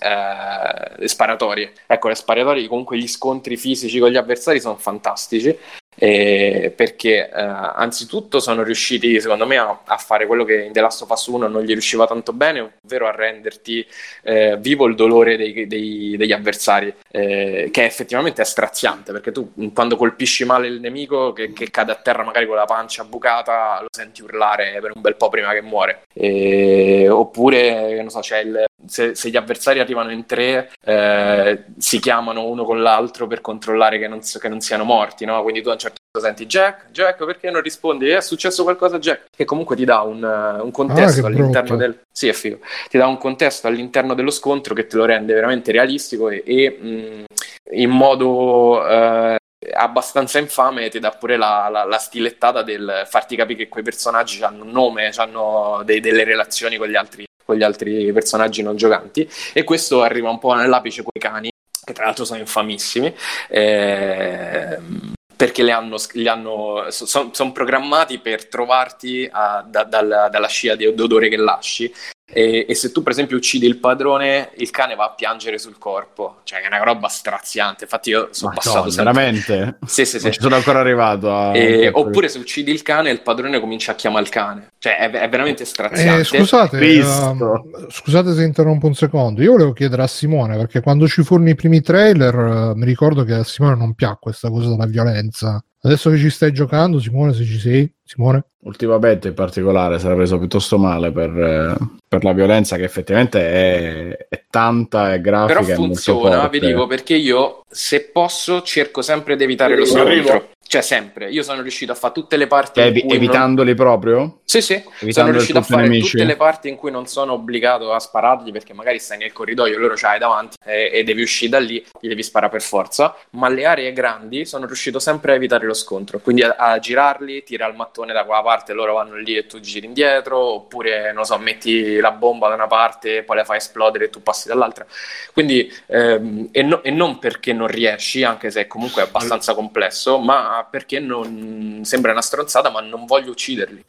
S6: eh, sparatorie. Ecco, le sparatorie, comunque gli scontri fisici con gli avversari sono fantastici eh, perché eh, anzitutto sono riusciti secondo me a, a, fare quello che in The Last of Us 1 non gli riusciva tanto bene, ovvero a renderti eh, vivo il dolore dei, dei, degli avversari, eh, che effettivamente è straziante, perché tu quando colpisci male il nemico che, che, cade a terra magari con la pancia bucata, lo senti urlare per un bel po' prima che muore. oppure, non so, c'è il, se, se, gli avversari arrivano in tre, eh, si chiamano uno con l'altro per controllare che non, che non siano morti, no? Quindi tu a un certo punto senti Jack, Jack, perché non rispondi? È successo qualcosa, Jack? Che comunque ti dà un, un contesto ah, all'interno del... Sì, è figo. Ti dà un contesto all'interno dello scontro che te lo rende veramente realistico e, e mh, in modo... Eh, abbastanza infame ti dà pure la, la, la, stilettata del farti capire che quei personaggi hanno un nome, hanno dei, delle relazioni con gli altri con gli altri personaggi non giocanti e questo arriva un po' nell'apice con i cani che tra l'altro sono infamissimi eh, perché li hanno, hanno, sono son programmati per trovarti a, da, dalla, dalla scia di odore che lasci e, e, se tu, per esempio, uccidi il padrone, il cane va a piangere sul corpo, cioè è una roba straziante. Infatti, io sono passato.
S4: Sempre... Veramente?
S6: Sì, sì, sì.
S4: ci sono ancora arrivato. A...
S6: E, oppure, se uccidi il cane, il padrone comincia a chiamare il cane, cioè è, è veramente straziante.
S1: Eh, scusate, uh, scusate se interrompo un secondo. Io volevo chiedere a Simone perché quando ci furono i primi trailer, uh, mi ricordo che a Simone non piacque questa cosa della violenza. Adesso che ci stai giocando, Simone, se ci sei, Simone?
S4: Ultimamente in particolare si era preso piuttosto male per, eh, per la violenza che effettivamente è, è tanta e grafica.
S6: Però funziona, vi dico, perché io se posso cerco sempre di evitare lo scontro. Cioè, sempre. Io sono riuscito a fare tutte le parti.
S4: Evi- evitandoli non... proprio?
S6: Sì, sì. Evitando sono riuscito a fare nemici. tutte le parti in cui non sono obbligato a sparargli perché magari stai nel corridoio, loro c'hai davanti e, e devi uscire da lì, gli devi sparare per forza. Ma le aree grandi sono riuscito sempre a evitare lo scontro. Quindi a, a girarli, tira il mattone da quella parte, loro vanno lì e tu giri indietro. Oppure, non so, metti la bomba da una parte, poi la fai esplodere e tu passi dall'altra. Quindi, ehm, e, no, e non perché non riesci, anche se comunque è abbastanza complesso, ma perché non sembra una stronzata, ma non voglio ucciderli.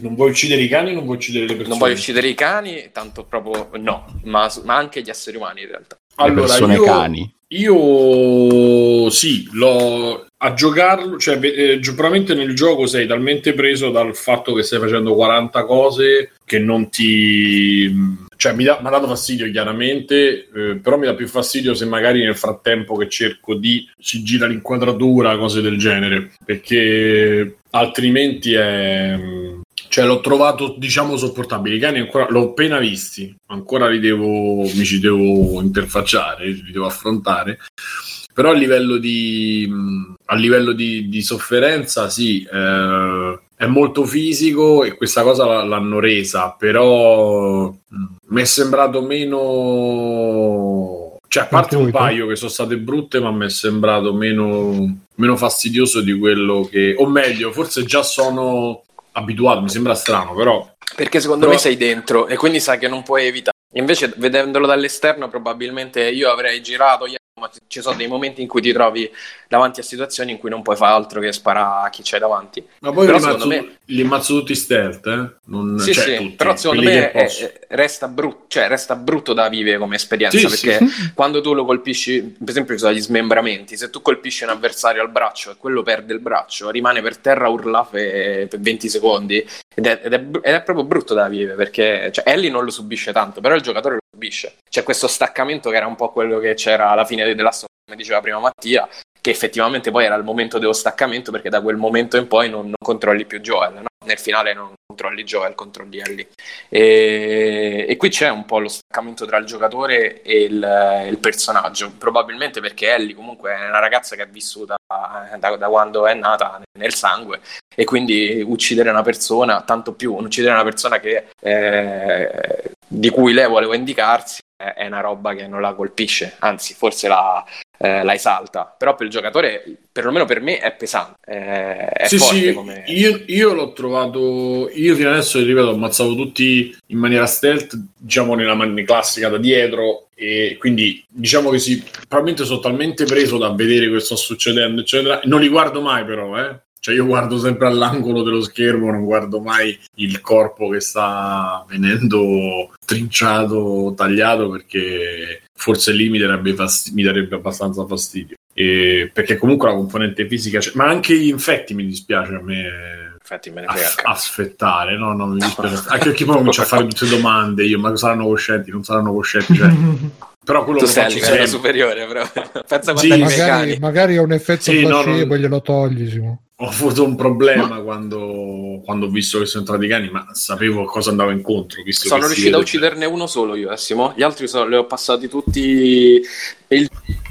S2: Non vuoi uccidere i cani, non vuoi uccidere le persone.
S6: Non voglio uccidere i cani, tanto proprio no, ma, ma anche gli esseri umani in realtà.
S4: Allora, le persone io, cani.
S2: Io sì, l'ho a giocarlo, cioè eh, probabilmente nel gioco sei talmente preso dal fatto che stai facendo 40 cose che non ti cioè mi, ha dato fastidio chiaramente, eh, però mi dà più fastidio se magari nel frattempo che cerco di si gira l'inquadratura, cose del genere, perché altrimenti è... Cioè l'ho trovato diciamo sopportabile, i cani ancora l'ho appena visti, ancora li devo, mi ci devo interfacciare, li devo affrontare. Però a livello di, a livello di, di sofferenza sì eh, è molto fisico e questa cosa l'hanno resa però mi è sembrato meno cioè a parte un paio che sono state brutte ma mi è sembrato meno, meno fastidioso di quello che o meglio forse già sono abituato mi sembra strano però
S6: perché secondo però... me sei dentro e quindi sai che non puoi evitare. Invece, vedendolo dall'esterno, probabilmente io avrei girato, gli ma ci sono dei momenti in cui ti trovi davanti a situazioni in cui non puoi fare altro che sparare a chi c'è davanti.
S2: Ma poi
S6: Però secondo me-
S2: li ammazzo tutti stealth, eh? Non,
S6: Sì,
S2: cioè,
S6: sì,
S2: tutti,
S6: però secondo me è- resta, brut- cioè, resta brutto da vivere come esperienza
S2: Sì, sì,
S6: perché quando tu lo colpisci, per esempio ci sono gli smembramenti, se tu colpisci un avversario al braccio e quello perde il braccio, rimane per terra a urlare per 20 secondi ed è, ed è ed è proprio brutto da vivere perché cioè, Ellie non lo subisce tanto, però il giocatore lo subisce. C'è questo staccamento che era un po' quello che c'era alla fine della storia, come diceva prima Mattia, che effettivamente poi era il momento dello staccamento perché da quel momento in poi non, non controlli più Joel, no? Nel finale non controlli Joel, controlli Ellie. E, qui c'è un po' lo staccamento tra il giocatore e il, il personaggio, probabilmente perché Ellie comunque è una ragazza che è vissuta da, da quando è nata nel sangue e quindi uccidere una persona, tanto più uccidere una persona che, eh, di cui lei vuole vendicarsi è, è una roba che non la colpisce, anzi forse la, eh, la esalta, però per il giocatore, perlomeno per me, è pesante, eh, è
S2: sì, sì,
S6: come...
S2: io, io l'ho trovato. Io fino adesso, ripeto, ammazzavo tutti in maniera stealth, diciamo nella maniera classica da dietro. E quindi diciamo che sì, probabilmente sono talmente preso da vedere che sta succedendo, eccetera. Non li guardo mai, però, eh. Cioè, io guardo sempre all'angolo dello schermo, non guardo mai il corpo che sta venendo trinciato, tagliato, perché forse lì mi darebbe, fasti- mi darebbe abbastanza fastidio. E- perché comunque la componente fisica c'è, ma anche gli infetti mi dispiace a me
S6: Infatti me ne frega
S2: aff- aspettare, no? No, mi dispiace. Anche perché poi comincio a fare tutte le domande io, ma saranno coscienti, non saranno coscienti, cioè, però quello
S6: Tu sei a livello superiore, però. Pensa
S2: Sì,
S1: Magari, magari è un effetto
S2: Sì,
S1: placebo
S2: no.
S1: e glielo togli. Simo.
S2: Ho avuto un problema quando, quando ho visto che sono entrati i cani, ma sapevo a cosa andavo incontro. Visto
S6: Sono riuscito a ucciderne uno solo io, Essimo. Gli altri so- li ho passati tutti. Il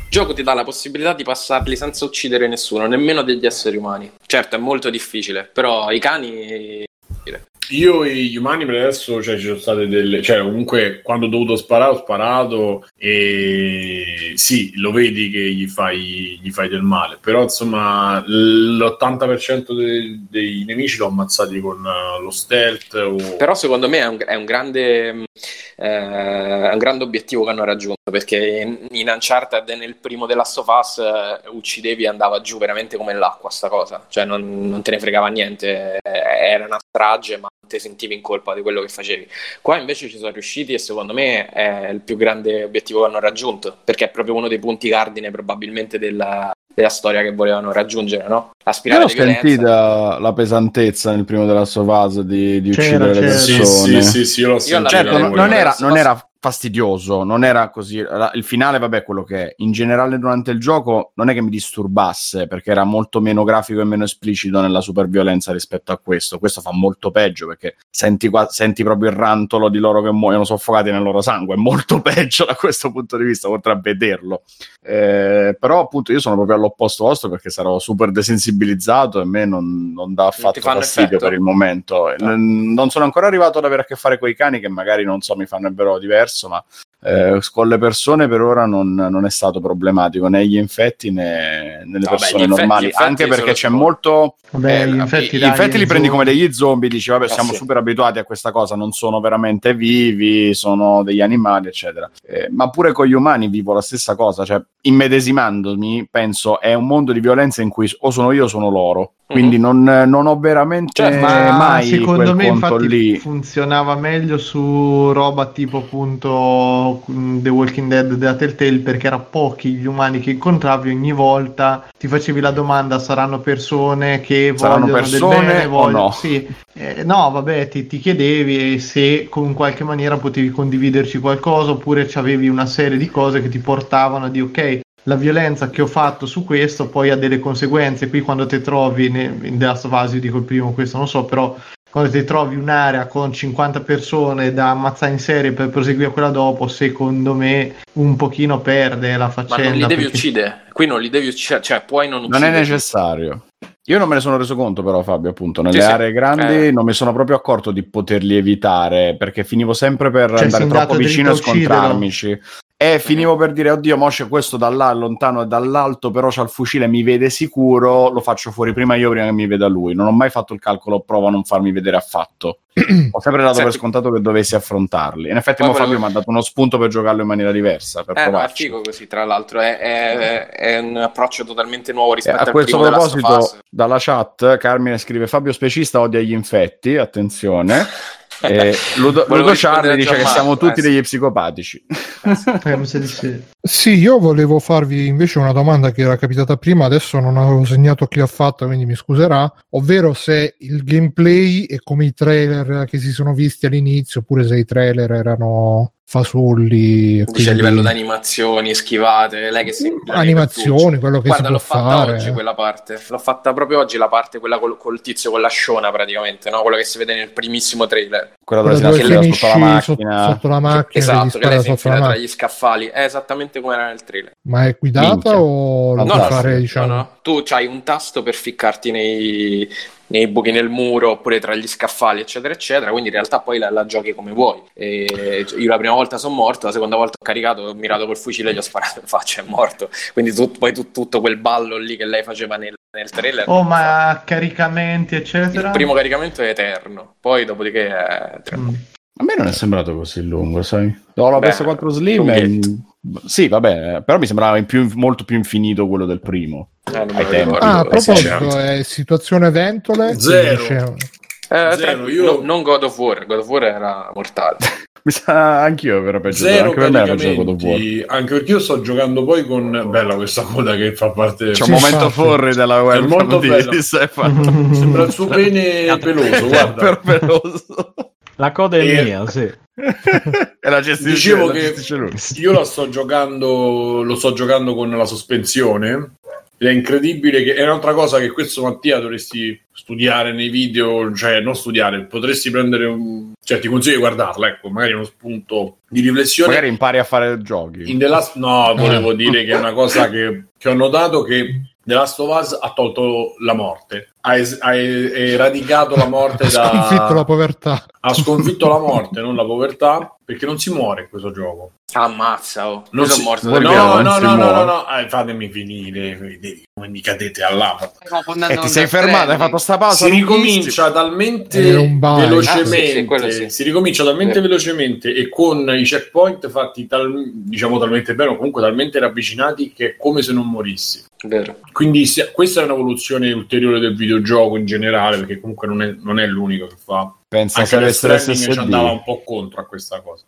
S6: gioco ti dà la possibilità di passarli senza uccidere nessuno, nemmeno degli esseri umani. Certo, è molto difficile, però i cani.
S2: Io e gli umani per adesso cioè, ci sono state delle. cioè, comunque, quando ho dovuto sparare, ho sparato e sì, lo vedi che gli fai, gli fai del male. Però, insomma, l'80% dei, dei nemici l'ho ammazzati con eh, lo stealth. O...
S6: Però secondo me è un, è un grande. Eh, è un grande obiettivo che hanno raggiunto perché in, Uncharted nel primo of Us eh, uccidevi e andava giù veramente come l'acqua sta cosa. Cioè non, non te ne fregava niente eh, era una strage ma non ti sentivi in colpa di quello che facevi. Qua invece ci sono riusciti e secondo me è il più grande obiettivo che hanno raggiunto perché è proprio uno dei punti cardine probabilmente della, della storia che volevano raggiungere no? la
S4: Io
S6: violenza
S4: sentita la pesantezza nel primo della Sovaz di, di
S3: C'era,
S4: uccidere le
S3: c'era.
S2: Sì,
S4: persone.
S2: sì, sì, sì, io l'ho
S6: alla
S4: Certo, non, non era, non era fastidioso, non era così. Il finale, vabbè, quello che è. In generale, durante il gioco, non è che mi disturbasse perché era molto meno grafico e meno esplicito nella superviolenza rispetto a questo. Questo fa molto peggio perché senti, qua- senti proprio il rantolo di loro che muoiono soffocati nel loro sangue. È molto peggio da questo punto di vista, oltre a vederlo. Eh, però, appunto, io sono proprio all'opposto vostro perché sarò super desensibilizzato e a me non, non dà affatto fastidio
S6: effetto?
S4: per il momento. N- Non sono ancora arrivato ad avere a che fare con i cani che magari non so, mi fanno il vero diverso, ma eh, con le persone per ora non, non è stato problematico né gli infetti né nelle
S6: Vabbè,
S4: persone
S6: infetti-
S4: normali. Anche perché c'è
S6: solo-
S4: molto.
S3: Vabbè,
S4: eh,
S3: gli infetti,
S4: gli
S3: dai,
S4: infetti li
S3: gli
S4: prendi
S3: zombie.
S4: come degli zombie, dici vabbè,
S6: Ah,
S4: siamo
S6: sì.
S4: super abituati a questa cosa, non sono veramente vivi, sono degli animali, eccetera. Eh, ma pure con gli umani vivo la stessa cosa, cioè immedesimandomi, penso è un mondo di violenza in cui o sono io o sono loro. Quindi non, non ho veramente
S3: Ma
S4: mai
S3: secondo
S4: quel
S3: me
S4: conto
S3: infatti
S4: lì.
S3: funzionava meglio su roba tipo appunto mm, The Walking Dead della Telltale perché erano pochi gli umani che incontravi ogni volta ti facevi la domanda saranno persone che
S4: Saranno
S3: vogliono
S4: persone
S3: del bene vogliono...
S4: no?
S3: sì. Eh, no vabbè ti, ti chiedevi se con qualche maniera potevi condividerci qualcosa oppure avevi una serie di cose che ti portavano a dire ok la violenza che ho fatto su questo poi ha delle conseguenze. Qui quando ti trovi ne- in The Last of Us, io dico il primo, questo non so, però quando ti trovi un'area con 50 persone da ammazzare in serie per proseguire quella dopo, secondo me un pochino perde la
S6: ma
S3: faccenda.
S6: non li devi
S3: perché-
S6: uccidere qui non li devi uccidere cioè puoi non
S4: Non
S6: uccidere
S4: è necessario. Io non me ne sono reso conto, però, Fabio, appunto, nelle
S6: Sì, sì.
S4: aree grandi
S6: Eh.
S4: non mi sono proprio accorto di poterli evitare perché finivo sempre per
S3: Cioè,
S4: andare troppo vicino e scontrarmici. E finivo per dire, oddio, mo c'è questo da là, lontano e dall'alto, però c'ha il fucile, mi vede sicuro, lo faccio fuori prima io, prima che mi veda lui. Non ho mai fatto il calcolo, provo a non farmi vedere affatto. ho sempre dato per
S6: Senti-
S4: scontato che dovessi affrontarli. In effetti mo Fabio
S6: volevo-
S4: mi ha dato uno spunto per giocarlo in maniera diversa, per
S6: Eh, no, è figo così, tra l'altro, è, è- è un approccio totalmente nuovo
S4: Eh,
S6: rispetto
S4: a
S6: al
S4: questo proposito, dalla chat, Carmine scrive Fabio Specista odia gli infetti, attenzione. E Ludo, Ludo Charlie dice che siamo tutti
S6: eh, sì.
S4: degli psicopatici.
S3: Eh. Sì,
S1: io volevo farvi invece una domanda che era capitata prima, adesso non avevo segnato chi l'ha fatta, quindi mi scuserà, ovvero se il gameplay è come i trailer che si sono visti all'inizio, oppure se i trailer erano fasulli.
S6: Dice a livello di animazioni, schivate, lei che si...
S1: Animazioni, quello che
S6: Guarda,
S1: si
S6: l'ho
S1: può
S6: fatta
S1: fare.
S6: oggi quella parte. L'ho fatta proprio oggi la parte, quella col, col tizio con la sciona praticamente, no? Quello che si vede nel primissimo trailer.
S4: Quella dove si
S1: dove
S4: nascondeva
S1: finisci
S4: sotto la
S1: sotto,
S4: macchina.
S1: sotto la macchina,
S6: esatto, che lei si
S1: sotto la
S6: infila tra gli scaffali. È esattamente come era nel trailer.
S1: Ma è guidata
S4: Minchia.
S1: o lo
S4: No,
S1: puoi
S4: no,
S1: fare, diciamo?
S6: No, no. Tu hai un tasto per ficcarti nei, nei buchi nel muro oppure tra gli scaffali, eccetera, eccetera. Quindi in realtà poi la, la giochi come vuoi. E io la prima volta sono morto, la seconda volta ho caricato, ho mirato col fucile e gli ho sparato in faccia, è morto. Quindi tu- poi tu- tutto quel ballo lì che lei faceva nel, nel trailer.
S3: Oh, ma caricamenti, eccetera.
S6: Il primo caricamento è eterno, poi dopodiché è
S3: Mm.
S4: A me non è sembrato così lungo, sai? Ho la
S6: Beh,
S4: PS4 Slim. Sì, vabbè, però mi sembrava in più- molto più infinito quello del primo.
S6: Eh,
S4: Ai tempi.
S1: Ah, a proposito, è situazione ventole.
S2: Zero.
S6: Eh,
S2: Zero,
S6: tra-
S2: io-
S6: no- non God of War, God of War era mortale.
S4: Mi sa anch'io per peggio,
S2: Zero
S4: anche per me era peggio di God of War.
S2: anche perché io sto giocando poi con bella questa coda che fa parte
S4: C'è un momento forri della webcam
S2: molto
S4: di,
S2: bello. sembra il suo pene peloso guarda
S4: per peloso.
S5: La coda è
S2: E-
S5: mia, sì.
S4: e la gestisce,
S2: Dicevo
S4: la
S2: che-
S4: gestisce
S2: io la sto giocando lo sto giocando con la sospensione ed è incredibile che è un'altra cosa che questo Mattia dovresti studiare nei video cioè non studiare potresti prendere un cioè ti consiglio di guardarla ecco magari uno spunto di riflessione
S4: Magari impari a fare giochi.
S2: In The Last... No, volevo dire che è una cosa che, che ho notato che The Last of Us ha tolto la morte, ha, es- ha eradicato la morte
S1: Ha
S2: da...
S1: sconfitto la povertà.
S2: ha sconfitto la morte, non la povertà, perché non si muore in questo gioco.
S6: Ammazza, oh.
S2: Non
S6: sono morto
S4: vuol
S2: No, no, no, no, no,
S4: muore.
S2: no, Eh, fatemi finire, come mi cadete
S7: confondendo
S4: E
S7: con
S4: ti sei fermato, hai fatto sta pausa.
S2: Si ricomincia talmente velocemente,
S6: Ah, sì, sì, sì.
S2: si ricomincia talmente
S6: Sì.
S2: velocemente e con i checkpoint fatti tal- diciamo talmente bene o comunque talmente ravvicinati che è come se non morissi.
S6: Vero.
S2: Quindi se- questa è un'evoluzione ulteriore del videogioco in generale, perché comunque non è, non è l'unico che fa.
S4: Pensa
S2: Anche Death
S4: avesse
S2: Stranding ci andava un po' contro a questa cosa.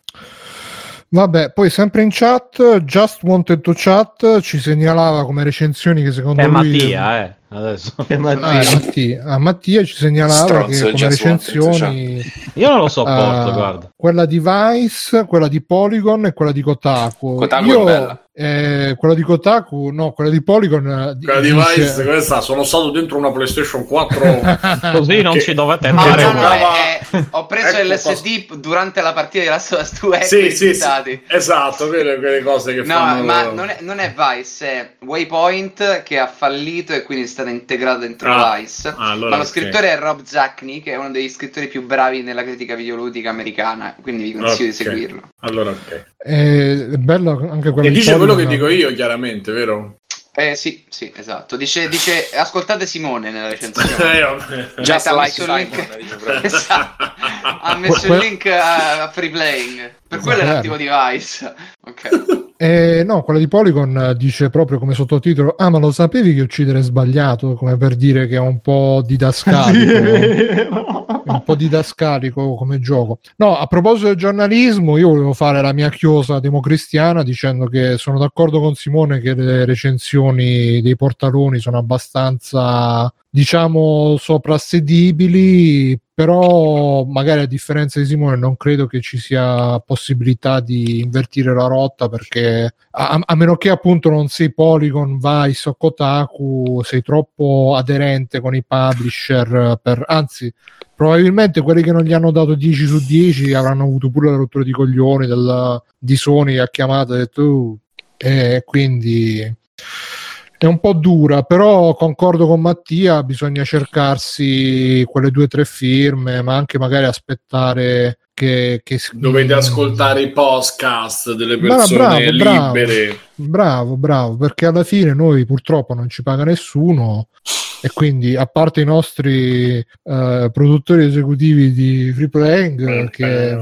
S1: Vabbè, poi sempre in chat, Just Wanted to Chat ci segnalava come recensioni che secondo
S5: È
S1: lui...
S5: Mattia, eh, adesso.
S3: Che
S1: Ah,
S3: Mattia.
S1: è Mattia. Ah, Mattia ci segnalava
S6: Stronzo,
S1: che come recensioni
S5: Io non lo sopporto,
S1: eh,
S5: guarda.
S1: quella di Vice, quella di Polygon e quella di Kotaku.
S6: Kotaku
S1: Io,
S6: è bella.
S1: eh, quella di Kotaku, no, quella di Polygon eh, di-
S2: Quella di
S1: dice-
S2: Vice, questa, sono stato dentro una PlayStation 4.
S5: Così non
S2: che-
S5: ci dovete
S7: No,
S5: andare
S7: no, no, è- è- ho preso
S2: Ecco,
S7: l'SD durante la partita della sua stu ecco
S2: sì,
S7: i
S2: sì, sì,
S7: risultati.
S2: esatto, quelle, quelle cose che
S7: No,
S2: fanno.
S7: ma non è, non è Vice, è Waypoint che ha fallito e quindi è stato integrato dentro
S2: Ah,
S7: Vice.
S2: ah, allora,
S7: ma lo scrittore è Rob Zacny, che è uno degli scrittori più bravi nella critica videoludica americana, quindi vi consiglio di
S2: Ok.
S7: seguirlo.
S2: Allora, ok.
S1: Eh, è bello anche quella
S2: E
S1: di
S2: dice quello che dico io, chiaramente, vero?
S7: Eh sì, sì, esatto. Dice, dice ascoltate Simone nella recensione.
S2: Eh.
S6: Just
S7: ha
S6: like
S7: messo il
S6: Simon.
S7: Esatto. Ha messo
S1: Que-
S7: il link a, a free playing. Per quello è
S1: Eh.
S7: l'attivo device. Ok.
S1: Eh, no, quella di Polygon eh, dice proprio come sottotitolo: Ah, ma lo sapevi che uccidere è sbagliato? Come per dire che è un po' didascalico. È un po' didascalico come gioco. No, a proposito del giornalismo, io volevo fare la mia chiosa democristiana dicendo che sono d'accordo con Simone che le recensioni dei portaloni sono abbastanza, diciamo, soprassedibili, però magari a differenza di Simone non credo che ci sia possibilità di invertire la rotta perché a, a meno che appunto non sei Polygon, Vice o Kotaku, sei troppo aderente con i publisher per, anzi probabilmente quelli che non gli hanno dato 10 su 10 avranno avuto pure la rottura di coglioni del, di Sony che ha chiamato e detto "Uh", e quindi è un po' dura però concordo con Mattia bisogna cercarsi quelle due o tre firme ma anche magari aspettare che, che
S2: Dovete ascoltare i podcast delle persone
S1: bravo, bravo.
S2: libere.
S1: Bravo, bravo, perché alla fine noi purtroppo non ci paga nessuno e quindi a parte i nostri eh, produttori esecutivi di Free Playing che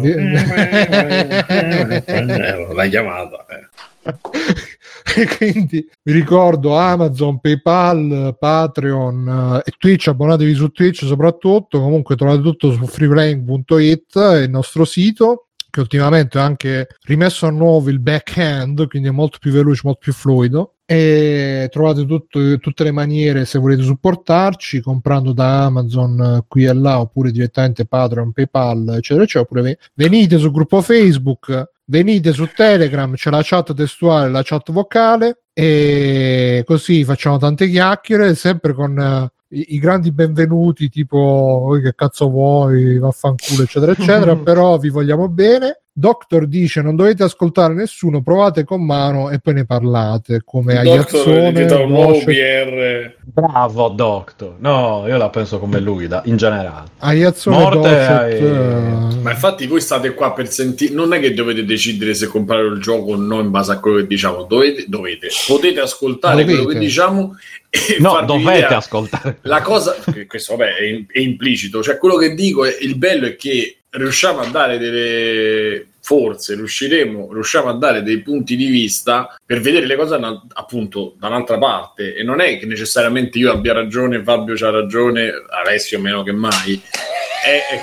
S2: La chiamata. eh.
S1: e quindi vi ricordo Amazon, PayPal, Patreon eh, e Twitch, abbonatevi su Twitch soprattutto, comunque trovate tutto su freeplaying.it, il nostro sito che ultimamente ha anche rimesso a nuovo il back-end, quindi è molto più veloce, molto più fluido. E trovate tutto- tutte le maniere se volete supportarci comprando da Amazon eh, qui e là oppure direttamente Patreon, PayPal eccetera eccetera oppure ve- venite sul gruppo Facebook venite su Telegram c'è la chat testuale la chat vocale e così facciamo tante chiacchiere sempre con eh, i, i grandi benvenuti tipo "Oi, che cazzo vuoi vaffanculo eccetera eccetera però vi vogliamo bene Doctor dice non dovete ascoltare nessuno provate con mano e poi ne parlate come Aiazzone
S2: BR.
S5: Bravo, Doctor. No, io la penso come lui, da- in generale.
S1: Aiazzone
S5: Morte
S1: Docet,
S5: ai-
S1: eh,
S2: Ma infatti voi state qua per sentire, non è che dovete decidere se comprare il gioco o no in base a quello che diciamo, dovete, dovete. potete ascoltare
S1: Dovete.
S2: quello che diciamo e
S5: No, dovete
S2: l'idea.
S5: ascoltare.
S2: La cosa, questo vabbè è, è implicito, cioè quello che dico è il bello è che riusciamo a dare delle forse riusciremo riusciamo a dare dei punti di vista per vedere le cose appunto da un'altra parte e non è che necessariamente io abbia ragione Fabio c'ha ragione Alessio meno che mai è,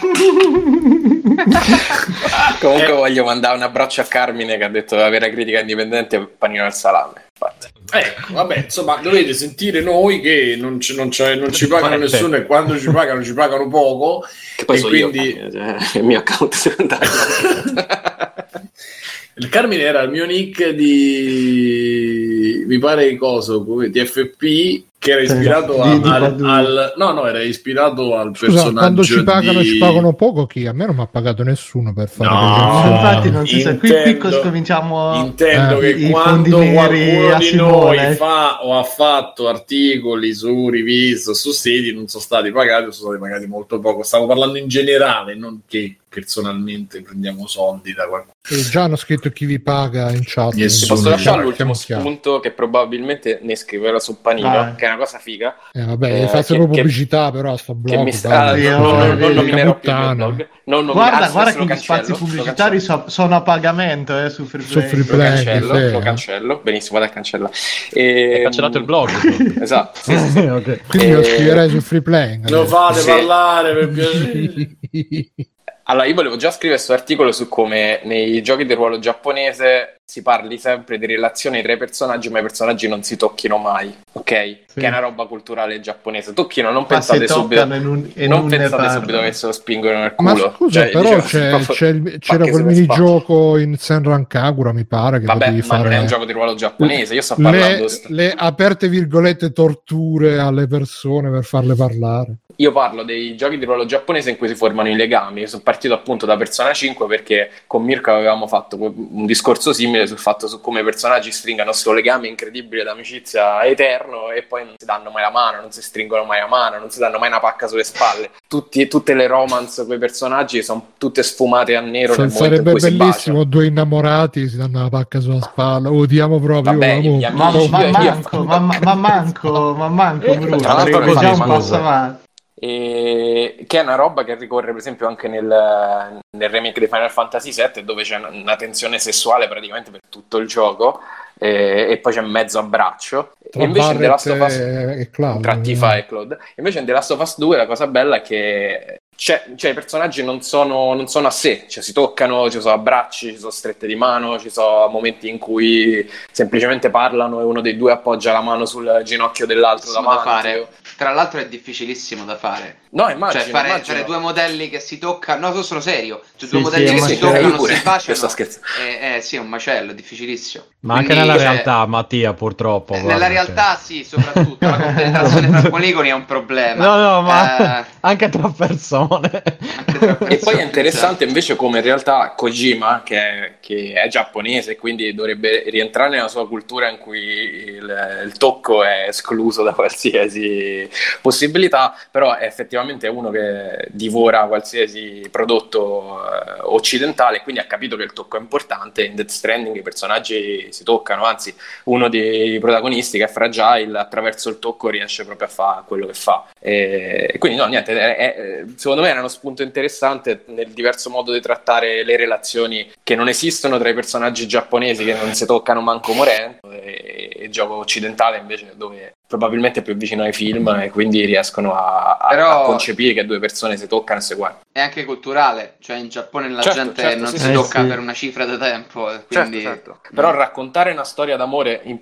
S6: Comunque
S2: Eh.
S6: voglio mandare un abbraccio a Carmine che ha detto la vera critica indipendente è panino al salame.
S2: Ecco, vabbè, insomma, dovete sentire noi che non, ci- non non ci pagano nessuno e quando ci pagano ci pagano poco.
S6: Che poi
S2: E quindi-
S6: io, cioè, il mio account secondario.
S2: Il Carmine era il mio nick di mi pare coso come TFP che era ispirato
S3: Di-
S2: a-
S3: di
S2: al,
S3: Badoo.
S2: al- no no era ispirato al
S1: Scusa,
S2: personaggio
S1: quando ci pagano
S2: di...
S1: ci pagano poco chi? A me non mi ha pagato nessuno per fare
S2: No,
S3: infatti non si sa. Qui, qui cominciamo
S2: Intendo
S1: Eh,
S2: che
S3: i
S2: quando qualcuno di noi fa o ha fatto articoli su riviste o su siti non sono stati pagati o sono stati pagati molto poco. Stavo parlando in generale, non che personalmente prendiamo soldi da qualcuno.
S1: E già hanno scritto chi vi paga in chat.
S6: Ti posso lasciare l'ultimo spunto che probabilmente ne scriverò su Panino,
S3: Vai.
S6: che è una cosa figa.
S1: Eh, vabbè,
S6: Eh,
S1: fate
S6: che-
S1: proprio
S6: che-
S1: pubblicità però a sto blog.
S6: che mi sta...
S1: dai,
S3: Sì,
S6: non,
S3: oh,
S6: non, nominerò più il blog. Non
S3: Guarda, guarda che
S6: lo
S3: gli spazi
S6: cancello, lo
S3: pubblicitari
S6: cancello.
S3: so- sono a pagamento eh, su Free
S1: Su
S3: Play.
S1: Free
S6: Lo
S1: Play,
S6: cancello,
S1: sì.
S6: lo cancello, benissimo, vado a cancellare. E...
S5: Hai cancellato il blog.
S6: Esatto, sì, sì, sì.
S5: Ok.
S1: Quindi lo
S6: Eh,
S1: scriverei su free playing.
S2: Lo fate parlare per piacere.
S6: Allora, io volevo già scrivere questo articolo su come nei giochi di ruolo giapponese si parli sempre di relazioni tra i personaggi, ma i personaggi non si tocchino mai, ok? Che è una roba culturale giapponese. Tocchino, non
S3: Ma
S6: pensate subito.
S3: e non,
S6: pensate subito che se lo spingono nel
S1: Ma
S6: culo.
S1: scusa,
S6: Cioè,
S1: però
S6: diciamo,
S1: c'è-
S6: proprio
S1: c'è il- c'era quel minigioco in Senran Kagura, mi pare, che
S6: Vabbè,
S1: potevi
S6: ma non è
S1: fare
S6: un gioco di ruolo giapponese. Io sto parlando.
S1: le, le aperte virgolette torture alle persone per farle parlare.
S6: Io parlo dei giochi di ruolo giapponese in cui si formano i legami. Io sono partito appunto da Persona 5 perché con Mirko avevamo fatto un discorso simile sul fatto su come i personaggi stringano questo legame incredibile d'amicizia eterno e poi non si danno mai la mano, non si stringono mai la mano, non si danno mai una pacca sulle spalle. Tutti- tutte le romance con i personaggi sono tutte sfumate a nero in
S1: sarebbe bellissimo due innamorati si danno la pacca sulla spalla. Odiamo proprio.
S6: Vabbè, gli
S3: Ma, ma
S6: Io- io-
S3: manco, ma, ma- ma manco, ma manco, Bruno,
S6: Tra l'altro
S3: perché
S6: così,
S3: già un passo avanti.
S6: E- che è una roba che ricorre per esempio anche nel, nel remake di Final Fantasy VII dove c'è una, tensione sessuale praticamente per tutto il gioco e, e poi c'è mezzo abbraccio
S1: Tra
S6: e invece in Us
S1: e, Cloud.
S6: tra Tifa e Claude invece in The Last of Us 2 la cosa bella è che c'è- cioè, i personaggi non sono, non sono a sé, cioè, si toccano, ci sono abbracci, ci sono strette di mano, ci sono momenti in cui semplicemente parlano e uno dei due appoggia la mano sul ginocchio dell'altro
S7: da fare. Tra l'altro è difficilissimo da fare.
S6: No, immagino,
S7: cioè fare,
S6: immagino.
S7: fare due modelli che si toccano. No, sono serio. Cioè,
S3: Sì,
S7: due
S3: sì,
S7: modelli
S3: è
S7: che si toccano,
S6: pure,
S7: si baciano. Eh, eh, sì, è un macello, è difficilissimo.
S5: Ma anche
S7: Quindi,
S5: nella
S7: cioè,
S5: realtà, Mattia, purtroppo.
S7: eh,
S5: guarda,
S7: Nella
S5: cioè.
S7: realtà sì, soprattutto la compenetrazione tra poligoni è un problema.
S5: No, no, ma
S7: Eh,
S5: anche tra persone.
S7: anche tra
S6: E poi è interessante invece come in realtà Kojima, che è, che è giapponese, quindi dovrebbe rientrare nella sua cultura in cui il, il tocco è escluso da qualsiasi possibilità, però è effettivamente uno che divora qualsiasi prodotto eh, occidentale, quindi ha capito che il tocco è importante. In Death Stranding i personaggi si toccano, anzi, uno dei protagonisti che è fragile attraverso il tocco riesce proprio a fare quello che fa. E quindi, no, niente, è, è, secondo me era uno spunto interessante nel diverso modo di trattare le relazioni che non esistono tra i personaggi giapponesi che non si toccano manco morendo e, e il gioco occidentale invece dove probabilmente più vicino ai film e quindi riescono a, a-
S7: Però-
S6: a concepire che due persone si toccano e si guardano.
S7: È anche culturale, cioè in Giappone la
S6: Certo,
S7: gente
S6: certo,
S7: non
S6: sì,
S7: si
S5: sì.
S7: tocca
S5: Eh, sì.
S7: per una cifra di tempo,
S6: Certo,
S7: quindi...
S6: certo. Però raccontare una storia d'amore, in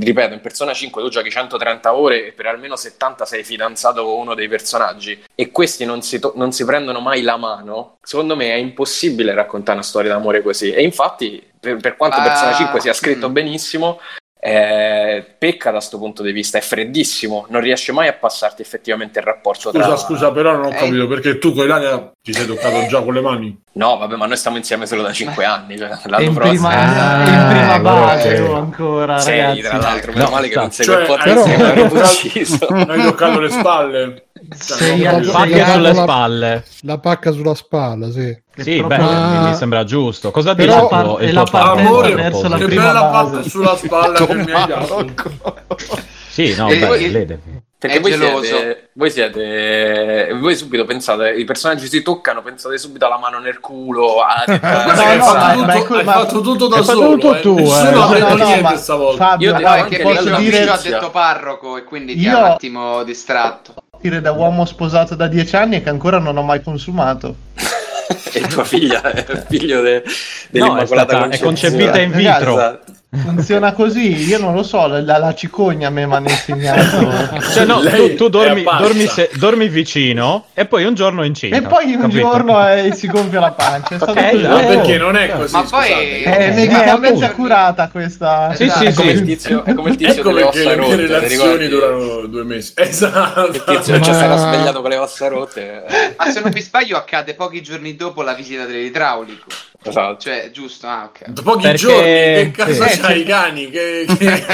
S6: ripeto, in Persona 5 tu giochi 130 ore e per almeno 70 sei fidanzato con uno dei personaggi e questi non si, to- non si prendono mai la mano, secondo me è impossibile raccontare una storia d'amore così. E infatti, per, per quanto
S7: Ah,
S6: Persona 5 sia scritto
S7: mm.
S6: benissimo, eh, pecca da questo punto di vista, è freddissimo, non riesce mai a passarti effettivamente il rapporto tra...
S2: Scusa, scusa, però non ho
S7: Eh.
S2: capito perché tu con Ilaria ti sei toccato già con le mani.
S6: No, vabbè, ma noi stiamo insieme solo da 5 anni, cioè
S3: È
S6: l'anno
S3: in
S6: prossimo...
S3: prima,
S5: Ah,
S3: in prima base oh, ancora,
S6: Sei,
S3: ragazzi.
S6: tra l'altro, meno
S5: No,
S6: male che non sei quel
S2: Cioè,
S1: però-
S6: che mi hanno ucciso.
S2: Hai toccato le spalle. Cioè,
S3: Sei sei
S5: Pacca sulle
S1: la-
S5: spalle.
S1: La pacca sulla spalla, sì.
S5: Sì,
S3: proprio-
S5: beh,
S1: Ma-
S5: mi sembra giusto. Cosa
S1: Però-
S5: dice
S3: È la
S5: il tuo-
S3: par- è la
S2: Amore,
S3: verso la
S2: che
S3: prima
S2: bella
S3: base.
S2: pacca sulla spalla che mi hai dato.
S5: Sì, no,
S7: E
S5: beh,
S7: voi-
S6: Perché
S7: È
S6: voi
S7: geloso.
S6: siete, voi siete, voi subito pensate, i personaggi si toccano, pensate subito alla mano nel culo, a,
S2: Guarda
S3: No,
S2: che hai
S3: no,
S2: fatto
S3: ma-
S2: tutto-
S3: ma
S2: fatto tutto da solo.
S5: tutto
S2: eh.
S5: tu, eh.
S2: Nessuno ha
S3: No,
S2: detto
S3: no, no,
S2: niente
S3: ma-
S2: stavolta.
S3: Fabio,
S6: Io
S7: No,
S6: anche
S7: che
S3: posso dire,
S7: ha detto parroco e quindi ti
S3: Io-
S7: ha un attimo distratto.
S3: Dire da uomo sposato da dieci anni e che ancora non ho mai consumato.
S6: e tua figlia è figlio de,
S5: No, è,
S6: dell'Immacolata
S5: stata, è concepita in vitro.
S6: Esatto.
S3: Funziona così, io non lo so, la, la cicogna a me mi hanno insegnato.
S5: Cioè, no, tu, tu dormi,
S2: è
S5: dormi, se- dormi vicino e poi un giorno incinta.
S3: E poi un
S5: capito?
S3: giorno eh, si gonfia la pancia. È stato così.
S2: Ma
S5: Eh,
S2: perché non è così?
S7: Ma poi-.
S3: È
S7: Eh,
S3: medicalmente
S7: appunto.
S3: accurata questa.
S5: Sì,
S7: Esatto.
S5: sì,
S6: È come il
S5: sì.
S6: tizio, è come il tizio
S2: Ecco
S6: delle
S2: le mie relazioni durano due mesi. Esatto.
S6: Il tizio che ci
S1: Ma-
S6: sarà svegliato con le ossa rotte. eh,
S7: Ma se non mi sbaglio accade pochi giorni dopo la visita dell'idraulico.
S6: Esatto.
S7: Cioè, giusto? Ah, ok.
S2: Pochi
S5: Perché-
S2: giorni, che cazzo
S5: sì.
S2: c'hai i cani? Che, che...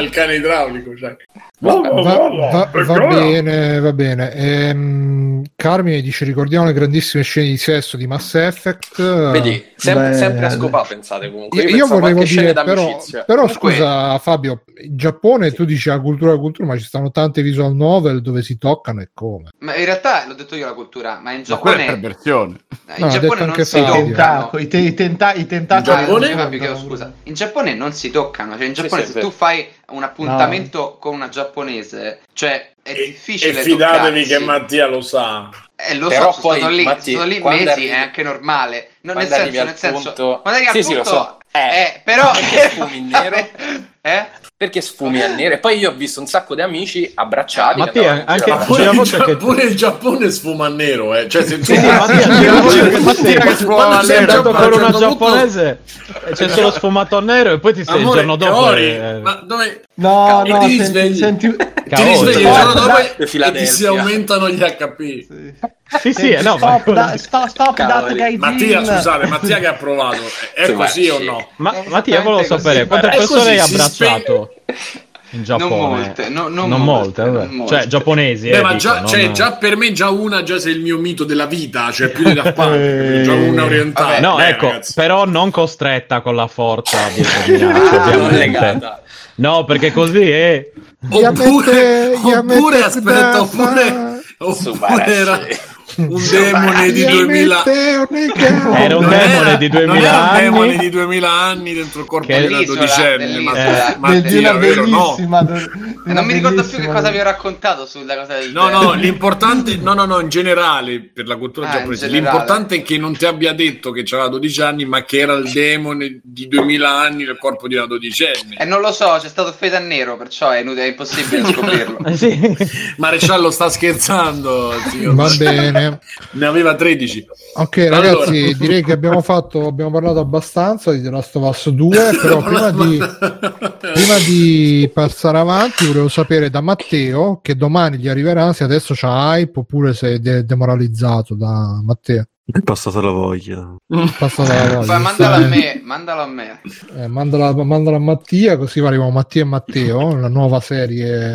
S2: il cane idraulico, cioè.
S1: Va, va- va bene, va bene. Ehm, Carmine dice: Ricordiamo le grandissime scene di sesso di Mass Effect.
S6: Vedi, sempre,
S3: Beh,
S6: sempre a scopà pensate comunque.
S1: Io,
S6: Io,
S1: volevo dire, però, però
S7: Comunque-
S1: scusa Fabio, in Giappone tu dici la cultura, la cultura, ma ci stanno tante visual novel dove si toccano e come.
S7: Ma in realtà l'ho detto io la cultura, ma in
S4: Ma
S7: Giappone,
S4: perversione.
S7: In
S1: No, ha
S7: Giappone non
S1: anche
S7: si toccano.
S3: i, te- i tenta- i tentacoli.
S7: Ah,
S2: Giappone?
S7: scusa, Fabio, chiedo scusa. In Giappone non si toccano, cioè in Giappone
S6: sì,
S7: se tu fai un appuntamento con una giapponese, cioè è
S2: E,
S7: difficile
S2: e fidatevi
S7: toccarsi.
S2: che Mattia lo sa.
S7: Eh, lo
S6: Però
S7: so, sono
S6: poi,
S7: stato lì,
S6: Matti,
S7: sono lì mesi,
S6: arrivi-
S7: è anche normale. No, nel senso, nel senso,
S6: punto-
S7: quando arrivi al
S6: Sì, sì, lo so. Eh,
S7: eh, però
S6: sfumi in nero?
S7: eh?
S6: Perché sfumi a nero? E poi io ho visto un sacco di amici abbracciati.
S5: Mattia, anche-
S2: pure,
S5: una
S2: il
S5: volta
S2: Gia-
S5: che-
S2: pure il Giappone sfuma a nero, eh. Cioè, se tu...
S5: Sì, Mattia, Mattia
S4: che sfuma
S2: Quando
S4: a
S2: Giappone,
S5: con una giapponese e c'è solo sfumato a nero e poi ti sei il giorno dopo. Eh,
S2: ma dove...
S3: No, no,
S2: ti
S3: senti,
S2: risvegli.
S3: senti-
S2: Ti risvegli il giorno
S3: Stop,
S2: dopo e ti si aumentano gli HP.
S5: Sì, sì, eh, no, ma,
S3: stop, da, stop, stop that.
S2: Mattia, scusate, Mattia che ha provato. È
S6: Sì,
S2: così
S6: ma-
S2: o no?
S5: ma Mattia, volevo sapere quante persone hai abbracciato in Giappone?
S7: Non molte, no- non
S5: Non
S7: molte,
S5: molte, vabbè.
S7: non molte.
S5: cioè giapponesi.
S2: Beh,
S5: eh,
S2: ma
S5: dico,
S2: già,
S5: non-
S2: cioè, già per me già una già sei il mio mito della vita, cioè più di da
S3: Eh.
S2: già una orientale.
S5: No,
S2: Beh,
S5: ecco,
S2: ragazzi.
S5: però non costretta con la forza determinante,
S6: Ah,
S5: ovviamente.
S6: legata.
S5: No, perché così è.
S2: Oppure, oppure aspetta, oppure, oppure era un demone di 2000
S5: Era un demone di
S2: non
S5: 2000
S2: era un
S5: anni.
S2: demone di 2000 anni dentro il corpo
S5: Che-
S2: di una dodicenne, ma,
S7: dell'isola.
S2: ma
S3: una
S2: vero? No.
S7: E
S3: una
S7: non mi ricordo più che cosa vi ho raccontato sulla cosa del
S2: No, no, l'importante, no, no, no, in generale, per la cultura
S7: Ah,
S2: giapponese, l'importante è che non ti abbia detto che aveva 12 anni, ma che era il demone di 2000 anni nel corpo di una dodicenne.
S7: E non lo so, c'è stato fede a nero, perciò è inutile, è impossibile scoprirlo.
S5: Eh, sì.
S2: Maresciallo sta scherzando, signor.
S1: Va bene.
S2: Ne aveva 13.
S1: Ok, ragazzi,
S2: Allora.
S1: direi che abbiamo fatto, abbiamo parlato abbastanza di The Last of Us 2, però prima di, prima di passare avanti volevo sapere da Matteo che domani gli arriverà se adesso c'ha hype oppure se è de- demoralizzato da Matteo.
S8: È passata la voglia.
S1: Passata la voglia.
S7: Poi mandalo a me, mandalo a me.
S1: Eh, mandala, mandala a Mattia, così arriviamo Mattia e Matteo, la nuova serie.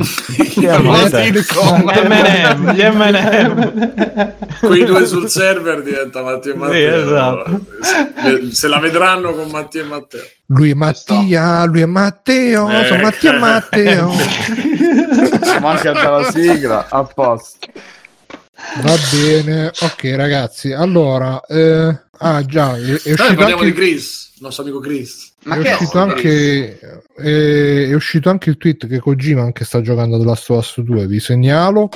S5: Gli M&M, gli M&M.
S2: Quei due sul server diventa Mattia e Matteo.
S5: esatto.
S2: Se- Se la vedranno con Mattia e Matteo.
S1: Lui è Mattia, lui è Matteo,
S2: Eh.
S1: sono Mattia e Matteo.
S4: Manca la sigla, a posto.
S1: Va bene, ok ragazzi. Allora, eh, ah già, è, è uscito
S2: parliamo
S1: anche...
S2: di Chris, il nostro amico Chris.
S7: Ma
S1: è
S7: che
S1: uscito,
S7: è
S1: anche, eh, è uscito anche il tweet che Kojima anche sta giocando The Last of Us 2, vi segnalo.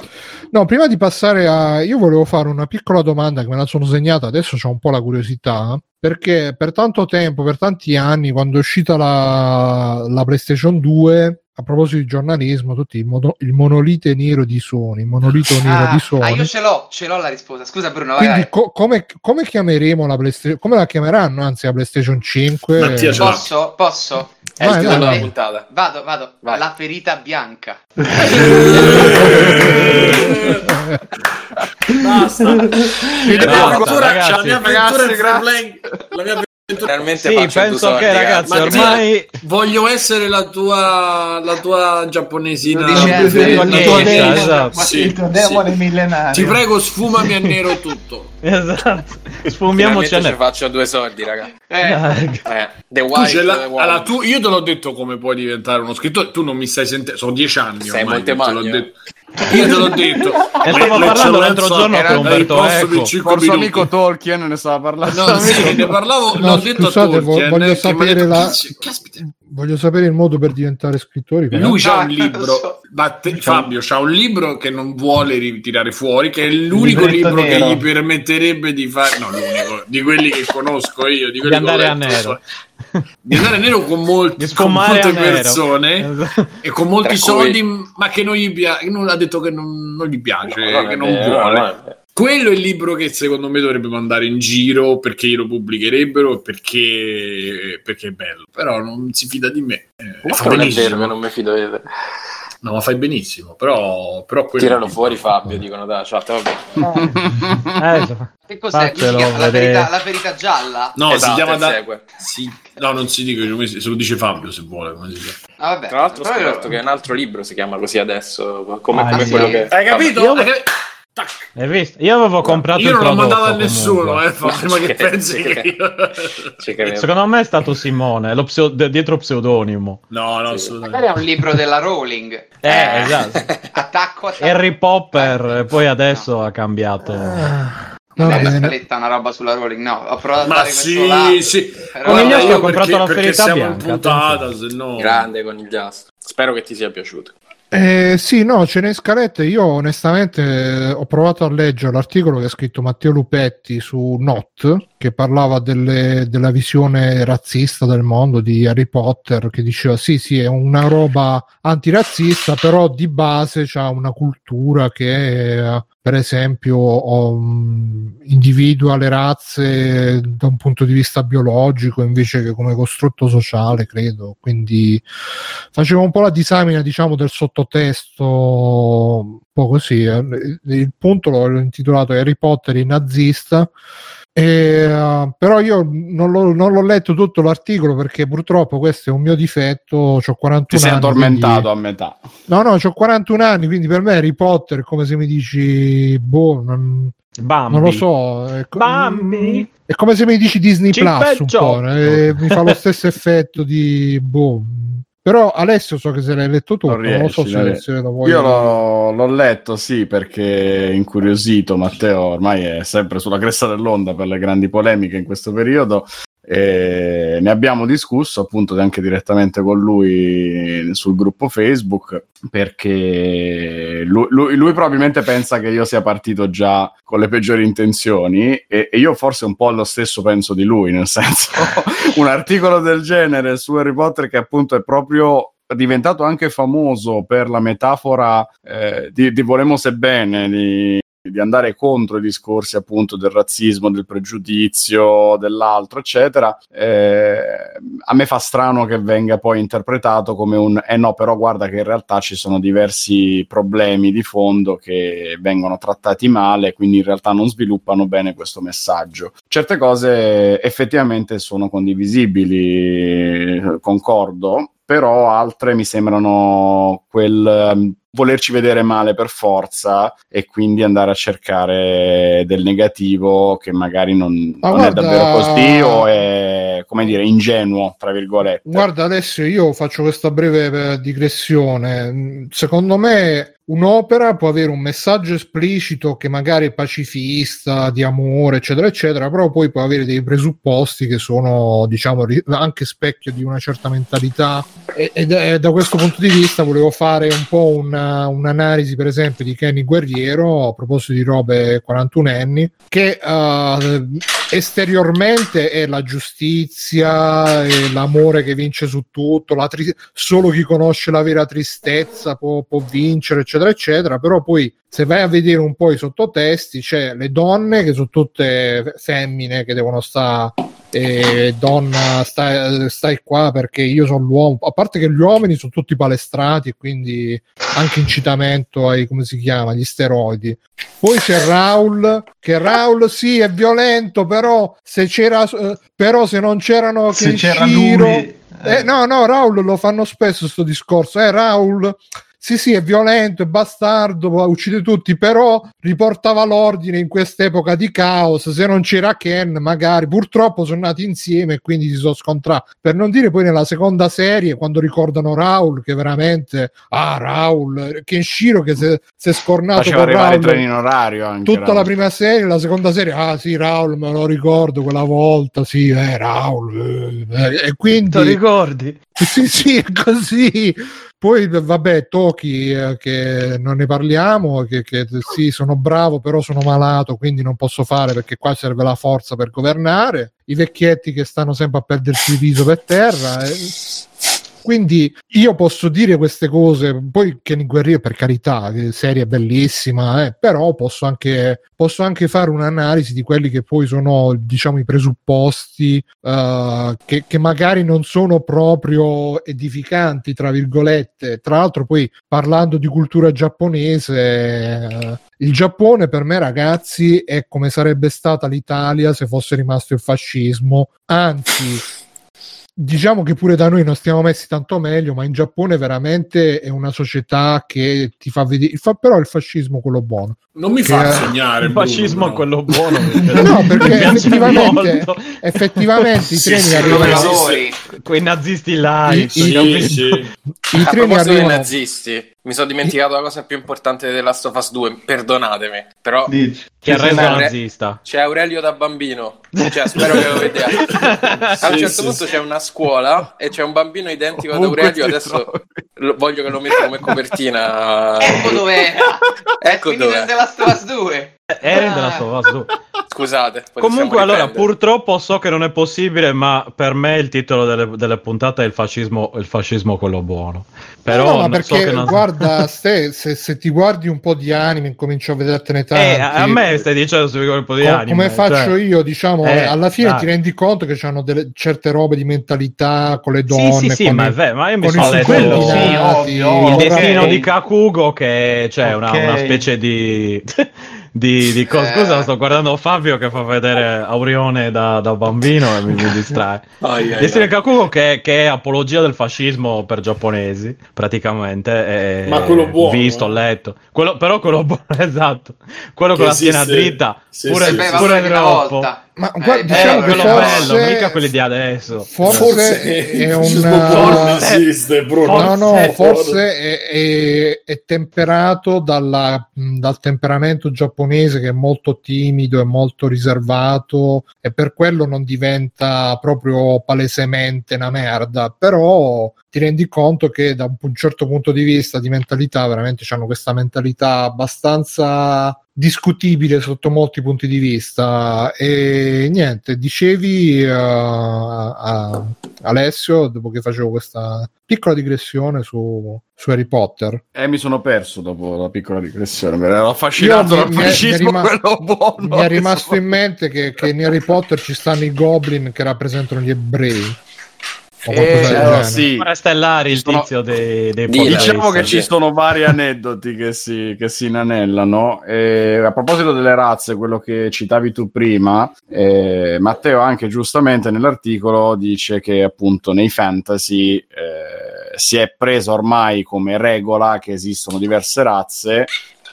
S1: No, prima di passare a... Io volevo fare una piccola domanda che me la sono segnata, adesso c'ho un po' la curiosità, perché per tanto tempo, per tanti anni, quando è uscita la, la PlayStation 2, a proposito di giornalismo, tutti il, mono- il monolite nero di Sony, il monolito nero
S7: Ah,
S1: di Sony.
S7: ah, io ce l'ho, ce l'ho la risposta. Scusa Bruno, vai,
S1: Quindi
S7: vai.
S1: co- come, come chiameremo la PlayStation? Come la chiameranno anzi la PlayStation 5?
S2: Mattia.
S7: Posso? Posso?
S6: È il
S1: Vai, vai, vai.
S6: puntata.
S7: Vado, vado.
S6: Vai.
S7: La ferita bianca.
S2: Basta.
S5: Basta,
S2: Addirittura
S5: ragazzi.
S2: la mia avventura play. La mia avventura
S6: Finalmente
S5: Sì,
S6: faccio due
S5: penso
S6: soldi,
S5: che ragazzi ormai...
S2: Voglio essere la tua, la tua giapponesina.
S7: Dice-
S3: Il tuo-
S7: Eh,
S3: il tuo
S5: eh,
S3: demone-
S5: esatto.
S2: Sì,
S3: il tuo
S2: sì.
S3: demone millenario.
S2: Ti prego, sfumami a nero tutto.
S5: Esatto. Sfumiamoci a
S6: ci faccio due soldi, raga.
S7: Eh,
S6: Eh, The
S2: Tu
S6: White
S2: l'ha-
S6: Woman.
S2: allora, tu- io te l'ho detto come puoi diventare uno scrittore. Tu non mi stai sentendo. Sono dieci anni.
S6: Sei
S2: ormai te l'ho detto. Io te l'ho detto.
S5: E stavo parlando l'altro giorno
S2: era
S5: con Umberto
S2: posto di
S5: Eco.
S4: Forse
S2: minuti.
S4: amico Tolkien ne stava parlando.
S2: No, sì, ne parlavo,
S1: No,
S2: l'ho detto a
S1: scusate, vo-
S2: Tolkien,
S1: voglio
S2: ha
S1: sapere la-. Voglio sapere il modo per diventare scrittori. però.
S2: Lui c'ha un libro, ma te- Fabio c'ha un libro che non vuole ritirare fuori, che è l'unico
S3: libretto
S2: libro
S3: nero.
S2: che gli permetterebbe di fare, no, l'unico, di quelli che conosco io, di quelli
S5: Di andare a nero.
S2: Di andare a nero con, molti, con molte
S5: a nero.
S2: persone
S5: Esatto.
S2: e con molti
S6: Tra cui-
S2: soldi, ma che non gli piace, non ha detto che non, non gli piace,
S6: No, non
S2: che non
S6: vero,
S2: vuole.
S6: no.
S2: Quello è il libro che secondo me dovrebbe mandare in giro perché glielo pubblicherebbero e perché, perché è bello. Però non si fida di me. Eh,
S6: non è vero che non mi fido di te.
S2: No, ma fai benissimo. Però, però
S6: Tiralo
S2: è-
S6: fuori Fabio, dicono da chat, vabbè.
S5: Eh,
S7: che cos'è? La ferita, la ferita gialla?
S2: No,
S6: Esatto,
S2: si chiama da...
S6: segue.
S2: si- No, non si dice se lo dice Fabio se vuole. Come si chiama.
S7: Ah, vabbè.
S6: Tra l'altro ho
S7: Però
S6: scoperto che un altro libro si chiama così adesso, come,
S5: Ah,
S6: come
S5: sì.
S6: quello che...
S2: Hai capito?
S5: Io-
S2: Hai capi- Tac.
S5: Hai visto? Io avevo comprato
S2: Io
S5: il
S2: non l'ho
S5: prodotto
S2: mandato a nessuno, eh, Fabio, ma che pensi che io...
S5: Secondo me è stato Simone, lo pseu- dietro pseudonimo.
S2: No, no,
S6: Sì.
S7: Magari è un libro della Rowling.
S5: Eh, esatto.
S7: Attacco, attacco.
S5: Harry Popper, e poi adesso ha cambiato.
S1: Va
S7: Non è la
S1: bene.
S7: scaletta una roba sulla Rowling, no. Ho provato a
S2: Ma
S7: dare
S2: sì,
S7: questo
S2: sì.
S5: Conigliastro
S2: io
S5: ha comprato
S2: perché-
S5: la
S2: perché siamo
S5: bianca,
S2: puntata, se no...
S6: Grande con il giastro. Spero che ti sia piaciuto.
S1: Eh, sì, no, ce n'è in scaletta. Io onestamente ho provato a leggere l'articolo che ha scritto Matteo Lupetti su Not, che parlava delle- della visione razzista del mondo di Harry Potter, che diceva sì, sì, è una roba antirazzista, però di base c'ha una cultura che, eh, per esempio, um, individua le razze da un punto di vista biologico invece che come costrutto sociale, credo. Quindi facevo un po' la disamina, diciamo, del sottotesto, un po' così. eh. Il punto l'ho intitolato Harry Potter il nazista. E, eh, però io non l'ho, non l'ho letto tutto l'articolo perché purtroppo questo è un mio difetto. Ho 41
S4: Ti sei
S1: anni.
S4: addormentato
S1: quindi-
S4: a metà.
S1: No, no, ho 41 anni, quindi per me Harry Potter è come se mi dici, boh, non,
S5: Bambi.
S1: non lo so. È, co-
S5: Bambi.
S1: è come se mi dici Disney
S5: Chip
S1: Plus un po', eh, mi fa lo stesso effetto di boh. Però Alessio so che se l'hai letto tutto,
S4: Non
S1: so
S4: riesci,
S1: se,
S4: non riesci.
S1: se lo vuoi.
S4: Io l'ho, l'ho letto, sì, perché incuriosito. Matteo ormai è sempre sulla cresta dell'onda per le grandi polemiche in questo periodo. E ne abbiamo discusso appunto anche direttamente con lui sul gruppo Facebook perché lui, lui- lui probabilmente pensa che io sia partito già con le peggiori intenzioni e, e io forse un po' lo stesso penso di lui, nel senso un articolo del genere su Harry Potter che appunto è proprio diventato anche famoso per la metafora eh, di, di Volemo se bene di, di andare contro i discorsi appunto del razzismo, del pregiudizio, dell'altro, eccetera, eh, a me fa strano che venga poi interpretato come un eh no, però guarda che in realtà ci sono diversi problemi di fondo che vengono trattati male, quindi in realtà non sviluppano bene questo messaggio. Certe cose effettivamente sono condivisibili, concordo, però altre mi sembrano quel volerci vedere male per forza e quindi andare a cercare del negativo che magari non,
S1: Ma
S4: non
S1: guarda-
S4: è davvero così o è, come dire, ingenuo, tra virgolette.
S1: Guarda, adesso io faccio questa breve eh, digressione. Mm, Secondo me un'opera può avere un messaggio esplicito che magari è pacifista, di amore, eccetera, eccetera, però poi può avere dei presupposti che sono, diciamo, anche specchio di una certa mentalità. E, è- da questo punto di vista volevo fare un po' una- un'analisi, per esempio, di Kenny Guerriero a proposito di robe 41 anni, che eh, esteriormente è la giustizia, è l'amore che vince su tutto, tri- solo chi conosce la vera tristezza può, può vincere, eccetera, eccetera, però poi se vai a vedere un po' i sottotesti c'è le donne che sono tutte femmine che devono stare e donna stai, stai qua perché io sono l'uomo. A parte che gli uomini sono tutti palestrati quindi anche incitamento ai come si chiama gli steroidi. Poi c'è Raul che Raul sì è violento però se c'era eh, però se non c'erano
S3: Se c'era
S1: Kenshiro-
S3: lui...
S1: eh, no, no, Raul lo fanno spesso sto discorso. Eh, Raul, sì, sì, è violento, è bastardo, uccide tutti, però riportava l'ordine in quest'epoca di caos. Se non c'era Ken, magari purtroppo sono nati insieme e quindi si sono scontrati. Per non dire poi nella seconda serie, quando ricordano Raul, che veramente, ah, Raul, Kenshiro che si si è scornato
S4: Faceva
S1: con Raul
S4: treni in orario anche.
S1: tutta la
S4: Raul.
S1: prima serie, la seconda serie, ah sì, Raul, me lo ricordo quella volta, sì, eh, Raul, eh, eh, e
S5: Ti
S1: quindi
S5: ricordi?
S1: sì, sì, è così. Poi, vabbè, Toki, eh, che non ne parliamo, che, che sì, sono bravo, però sono malato, quindi non posso fare perché qua serve la forza per governare. I vecchietti che stanno sempre a perdersi il viso per terra. eh. Quindi io posso dire queste cose, poi Kenny Guerriero per carità, eh, serie bellissima, eh, però posso anche, posso anche fare un'analisi di quelli che poi sono diciamo i presupposti eh, che, che magari non sono proprio edificanti, tra virgolette. Tra l'altro poi parlando di cultura giapponese, eh, il Giappone per me ragazzi è come sarebbe stata l'Italia se fosse rimasto il fascismo, anzi diciamo che pure da noi non stiamo messi tanto meglio, ma in Giappone veramente è una società che ti fa vedere, fa però il fascismo quello buono.
S2: Non mi fa sognare.
S5: Il fascismo è
S2: no.
S5: quello buono.
S1: No, perché
S5: mi piace
S1: effettivamente, effettivamente i treni
S2: sì,
S1: arrivano,
S2: no.
S5: Quei nazisti là.
S1: I-
S2: Sì,
S1: i-
S2: sì.
S1: i
S6: A
S1: treni arrivano
S6: nazisti, mi sono dimenticato la cosa più importante della Last of Us 2, perdonatemi, però
S3: Dici.
S5: Che
S3: Sì, sì,
S6: Aure-
S5: nazista.
S6: c'è Aurelio da bambino, cioè spero che lo vediate. A un
S2: Sì,
S6: certo
S2: sì,
S6: punto
S2: sì.
S6: c'è una scuola e c'è un bambino identico ad Aurelio, adesso lo- voglio che lo metta come copertina.
S7: Ecco dov'era.
S6: Ecco dov'è.
S7: The Last of Us 2.
S5: Eri della sua su.
S6: Scusate.
S5: Comunque, allora,
S6: riprendere.
S5: purtroppo so che non è possibile, ma per me il titolo delle, delle puntate è il fascismo, il fascismo quello buono. Però
S1: No, no, ma
S5: non so
S1: perché
S5: che non...
S1: guarda, Ste, se, se ti guardi un po' di anime, incomincio a vedertene tanti.
S5: Eh, a me stai dicendo sui colpo di
S1: Co-
S5: anime.
S1: come faccio
S5: cioè-
S1: io, diciamo,
S5: Eh,
S1: alla fine
S5: dai.
S1: ti rendi conto che hanno delle, certe robe di mentalità con le
S5: Sì,
S1: donne.
S5: sì, sì,
S1: con
S5: ma
S1: i-
S5: è vero, ma io mi sono letto
S1: subordinati,
S3: Sì, ovvio,
S5: il destino di Kakugo che c'è una,
S3: Ok.
S5: una specie di di, di co-
S7: Eh.
S5: scusa sto guardando Fabio che fa vedere Aurione da, da bambino e mi, mi distrae
S2: ai,
S5: destino
S2: ai.
S5: di Kakugo che, che è apologia del fascismo per giapponesi praticamente e-
S2: Ma quello buono,
S5: visto,
S2: eh?
S5: letto quello, però quello buono esatto quello
S2: Che
S5: con la schiena dritta
S2: sì,
S5: pure,
S2: sì,
S7: Beh,
S2: sì.
S5: pure troppo
S7: volta.
S1: Ma
S7: Eh,
S1: guarda,
S7: eh,
S1: diciamo
S5: eh,
S1: che
S5: quello
S1: forse,
S5: bello mica quelli di adesso.
S1: forse,
S2: Forse
S1: è un
S2: porno esiste, Bruno.
S1: No, no,
S5: Forse-
S1: forse è, è- è temperato dalla- dal temperamento giapponese che è molto timido e molto riservato e per quello non diventa proprio palesemente una merda, però ti rendi conto che da un certo punto di vista di mentalità veramente hanno questa mentalità abbastanza discutibile sotto molti punti di vista. E niente dicevi uh, a Alessio dopo che facevo questa piccola digressione su, su Harry Potter.
S4: Eh mi sono perso dopo la piccola digressione mi ero affascinato dal
S1: mi- mi è-
S4: fascismo
S1: mi è rima-
S4: buono.
S1: mi è rimasto in mente che, che in Harry Potter ci stanno i goblin che rappresentano gli ebrei
S4: Eh, allora, sì.
S5: Stellari il
S4: Sono-
S5: tizio dei, dei podcast.
S4: Diciamo che ci sono vari aneddoti che si, che si inanellano. E a proposito delle razze, quello che citavi tu prima, eh, Matteo anche giustamente nell'articolo dice che appunto nei fantasy eh, si è preso ormai come regola che esistono diverse razze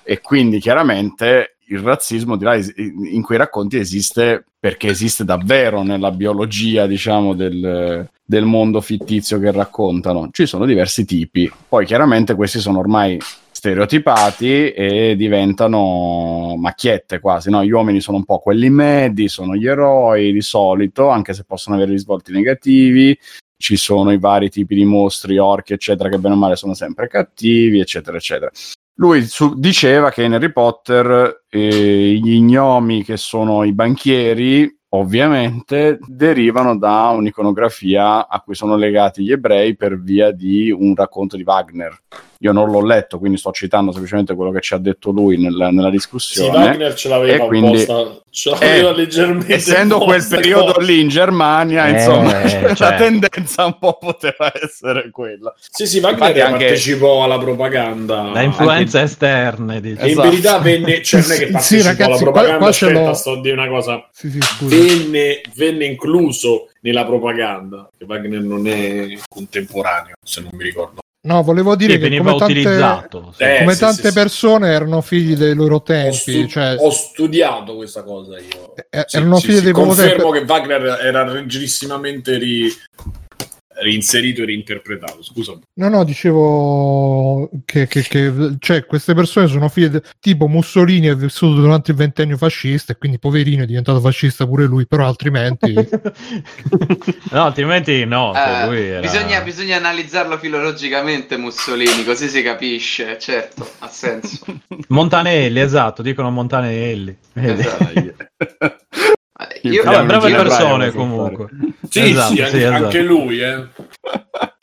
S4: e quindi chiaramente il razzismo di là es- in quei racconti esiste perché esiste davvero nella biologia, diciamo, del, del mondo fittizio che raccontano. Ci sono diversi tipi, poi chiaramente questi sono ormai stereotipati e diventano macchiette quasi, no? Gli uomini sono un po' quelli medi, sono gli eroi di solito, anche se possono avere risvolti negativi, ci sono i vari tipi di mostri, orchi, eccetera, che bene o male sono sempre cattivi, eccetera, eccetera. Lui su- diceva che in Harry Potter eh, gli gnomi che sono i banchieri ovviamente derivano da un'iconografia a cui sono legati gli ebrei per via di un racconto di Wagner. Io non l'ho letto, quindi sto citando semplicemente quello che ci ha detto lui nel- nella
S2: Sì,
S4: discussione.
S2: Wagner ce l'aveva
S4: E quindi-
S2: apposta, ce l'aveva
S4: Eh,
S2: leggermente
S4: Essendo quel periodo
S2: cosa.
S4: lì in Germania,
S5: Eh,
S4: insomma, la
S5: cioè.
S4: tendenza un po' poteva essere quella.
S2: Sì, sì, Wagner
S4: Infatti anche-
S2: partecipò alla propaganda.
S5: Da influenze esterne, dice.
S2: E in
S4: Esatto.
S2: verità venne, cioè non è che
S1: Sì,
S2: partecipò
S1: ragazzi,
S2: alla
S1: qua-
S2: propaganda,
S1: qua ce
S2: aspetta,
S1: l'ho.
S2: sto a dire una cosa.
S1: Sì, sì, scusa.
S2: Venne, venne incluso nella propaganda, che Wagner non è contemporaneo, se non mi ricordo.
S1: No, volevo dire
S5: Sì,
S1: che
S5: veniva
S1: come tante,
S5: utilizzato. sì.
S2: Eh,
S1: come
S2: sì,
S1: tante
S2: sì, sì.
S1: persone erano figli dei loro
S2: Ho,
S1: tempi,
S2: stu-
S1: cioè
S2: ho studiato questa cosa io.
S1: eh,
S2: Sì,
S1: erano
S2: sì,
S1: figli
S2: sì,
S1: dei loro
S2: Confermo
S1: tempi.
S2: che Wagner era leggerissimamente ri- reinserito e reinterpretato. Scusa.
S1: No, no, dicevo che, che- che- cioè, queste persone sono figlie de- tipo Mussolini è vissuto durante il ventennio fascista e quindi poverino è diventato fascista pure lui, però altrimenti
S5: no, altrimenti no. lui era-
S7: bisogna, bisogna analizzarlo filologicamente Mussolini, così si capisce, certo, ha senso.
S5: Montanelli, esatto, dicono Montanelli.
S7: Esatto. Io,
S5: Vabbè, brave persone comunque.
S2: Sì,
S5: Esatto,
S2: sì, anche,
S5: esatto.
S2: anche lui, eh.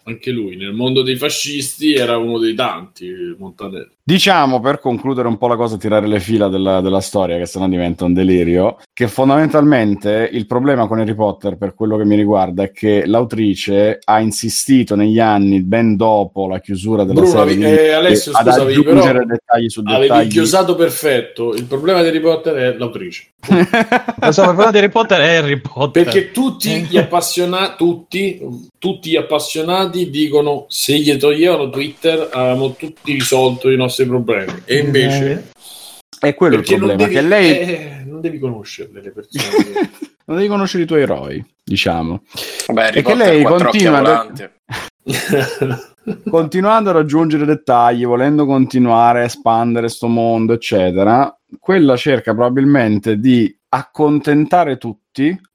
S2: Anche lui, nel mondo dei fascisti era uno dei tanti, Montanelli.
S4: Diciamo per concludere un po' la cosa, tirare le fila della, della storia, che sennò diventa un delirio, che fondamentalmente il problema con Harry Potter, per quello che mi riguarda, è che l'autrice ha insistito negli anni, ben dopo la chiusura della
S2: Bruno,
S4: serie,
S2: avevi- eh, Alessio,
S4: ad
S2: scusa, avevi
S4: aggiungere
S2: però-
S4: dettagli su
S2: Avevi
S4: dettagli.
S2: chiosato perfetto. Il problema di Harry Potter è l'autrice.
S5: Insomma, il problema di Harry Potter è Harry Potter.
S2: Perché tutti gli appassionati, tutti, tutti gli appassionati dicono se gli toglievano Twitter avevamo tutti risolto i nostri problemi. E invece,
S4: è quello il problema,
S2: devi,
S4: che lei
S2: eh, non devi conoscerle le persone.
S4: non devi conoscere i tuoi eroi, diciamo.
S6: Beh,
S4: E che lei continua
S2: che...
S4: continuando a raggiungere dettagli, volendo continuare a espandere sto mondo, eccetera, quella cerca probabilmente di accontentare tutti,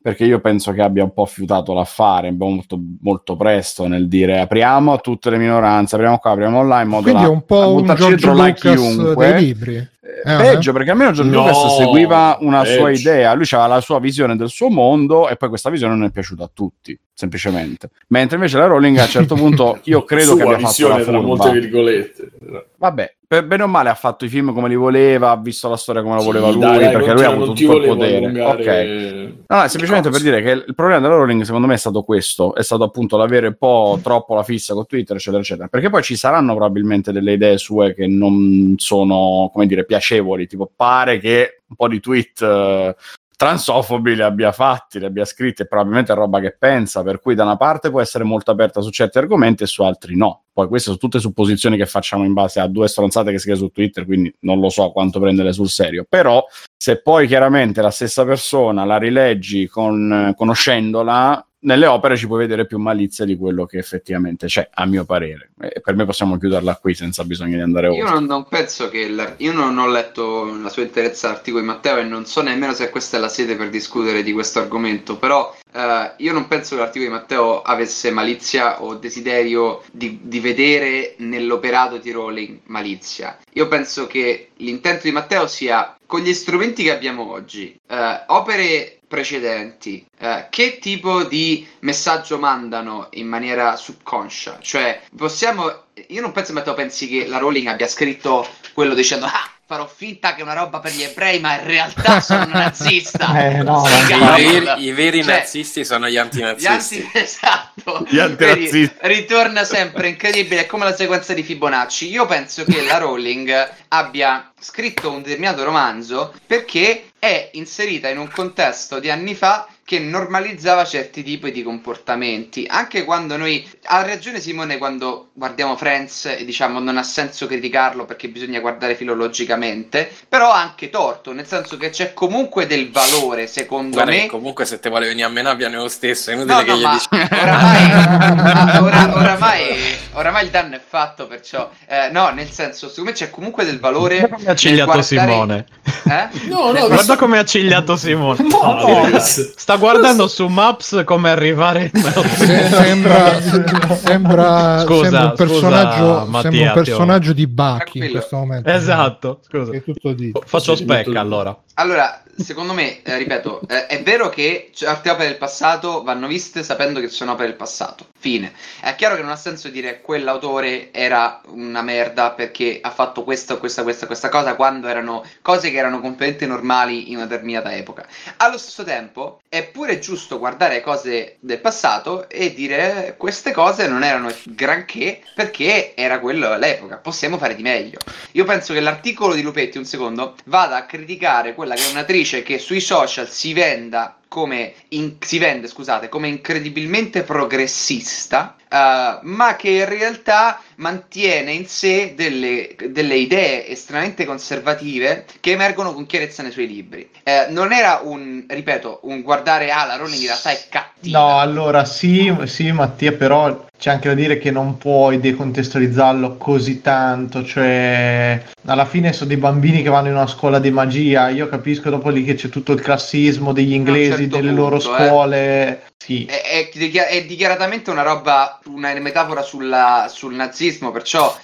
S4: perché io penso che abbia un po' fiutato l'affare molto, molto presto nel dire apriamo a tutte le minoranze, apriamo qua, apriamo là, in modo
S1: quindi
S4: da
S1: è un po' un
S4: là
S1: Lucas
S4: chiunque.
S1: dei libri.
S4: Eh,
S1: Eh,
S4: peggio perché almeno George
S2: No,
S4: Lucas seguiva una sua
S2: peggio.
S4: idea, lui aveva la sua visione del suo mondo e poi questa visione non è piaciuta a tutti, semplicemente. Mentre invece la Rowling a un certo punto io credo che
S2: Sua
S4: abbia fatto la furba.
S2: molte virgolette.
S4: Vabbè, per bene o male ha fatto i film come li voleva, ha visto la storia come la voleva
S2: Sì,
S4: lui,
S2: dai, dai,
S4: perché lui ha avuto tutto il potere.
S2: allungare-
S4: Ok. No, è semplicemente per dire che il problema della Rowling secondo me è stato questo, è stato appunto l'avere un po' troppo la fissa con Twitter, eccetera, eccetera. Perché poi ci saranno probabilmente delle idee sue che non sono, come dire, piacevoli, tipo pare che un po' di tweet eh, transofobi li abbia fatti, li abbia scritti, probabilmente è roba che pensa, per cui da una parte può essere molto aperta su certi argomenti e su altri no. Poi queste sono tutte supposizioni che facciamo in base a due stronzate che scrive su Twitter, quindi non lo so quanto prenderle sul serio. Però se poi chiaramente la stessa persona la rileggi con, conoscendola, nelle opere ci puoi vedere più malizia di quello che effettivamente c'è, a mio parere. E per me possiamo chiuderla qui senza bisogno di andare oltre.
S7: Io non, non penso che l'ar- io non ho letto la sua interezza l'articolo di Matteo e non so nemmeno se questa è la sede per discutere di questo argomento, però eh, io non penso che l'articolo di Matteo avesse malizia o desiderio di, di vedere nell'operato di Rowling malizia. Io penso che l'intento di Matteo sia con gli strumenti che abbiamo oggi, eh, opere precedenti, eh, che tipo di messaggio mandano in maniera subconscia? Cioè, possiamo. Io non penso che Matteo pensi che la Rowling abbia scritto quello dicendo ah, farò finta che è una roba per gli ebrei, ma in realtà sono un nazista.
S3: Eh, no,
S6: I veri, i veri
S7: Cioè,
S6: nazisti sono gli
S7: Gli
S6: antinazisti.
S7: anti- esatto.
S4: Gli antinazzisti.
S7: Ritorna sempre incredibile, è come la sequenza di Fibonacci. Io penso che la Rowling abbia scritto un determinato romanzo perché è inserita in un contesto di anni fa che normalizzava certi tipi di comportamenti. Anche quando noi. Ha ragione Simone quando guardiamo Friends e diciamo non ha senso criticarlo perché bisogna guardare filologicamente. Però ha anche torto, nel senso che c'è comunque del valore, secondo
S6: Guarda
S7: me.
S6: comunque se te vuole venire a menare viene lo stesso, è inutile
S7: No,
S6: che
S7: no,
S6: gli dici...
S7: oramai, ma ora- oramai, oramai il danno è fatto, perciò eh, no, nel senso, secondo me c'è comunque del valore.
S5: Guarda come ha cigliato
S7: guardare-
S5: Simone.
S7: Eh?
S2: No, no,
S5: Guarda come ha cigliato Simone.
S2: Chris.
S5: Sta guardando su Maps come arrivare
S1: sembra, sembra,
S5: Scusa,
S1: sembra un
S5: scusa,
S1: personaggio,
S5: Mattia,
S1: sembra un personaggio di Bacchi in questo momento.
S5: Esatto, scusa.
S1: È tutto di.
S5: Faccio specca allora.
S7: Allora, secondo me, eh, ripeto, eh, è vero che certe opere del passato vanno viste sapendo che sono opere del passato. Fine. È chiaro che non ha senso dire quell'autore era una merda perché ha fatto questa, questa, questa, questa cosa quando erano cose che erano completamente normali in una determinata epoca. Allo stesso tempo, è pure giusto guardare cose del passato e dire eh, queste cose non erano granché perché era quello l'epoca. Possiamo fare di meglio. Io penso che l'articolo di Lupetti, un secondo, vada a criticare quella che è un'attrice che sui social si venda come in- si vende, scusate, come incredibilmente progressista, eh, ma che in realtà mantiene in sé delle, delle idee estremamente conservative che emergono con chiarezza nei suoi libri. Eh, non era un, ripeto, un guardare ah, la Rowling in realtà è cattiva.
S3: No, allora sì, sì, Mattia, però c'è anche da dire che non puoi decontestualizzarlo così tanto, cioè alla fine sono dei bambini che vanno in una scuola di magia, io capisco dopo lì che c'è tutto il classismo degli inglesi,
S7: certo
S3: delle
S7: punto,
S3: loro
S7: eh.
S3: Sì.
S7: È, è è dichiaratamente una roba, una metafora sulla- sul nazismo, perciò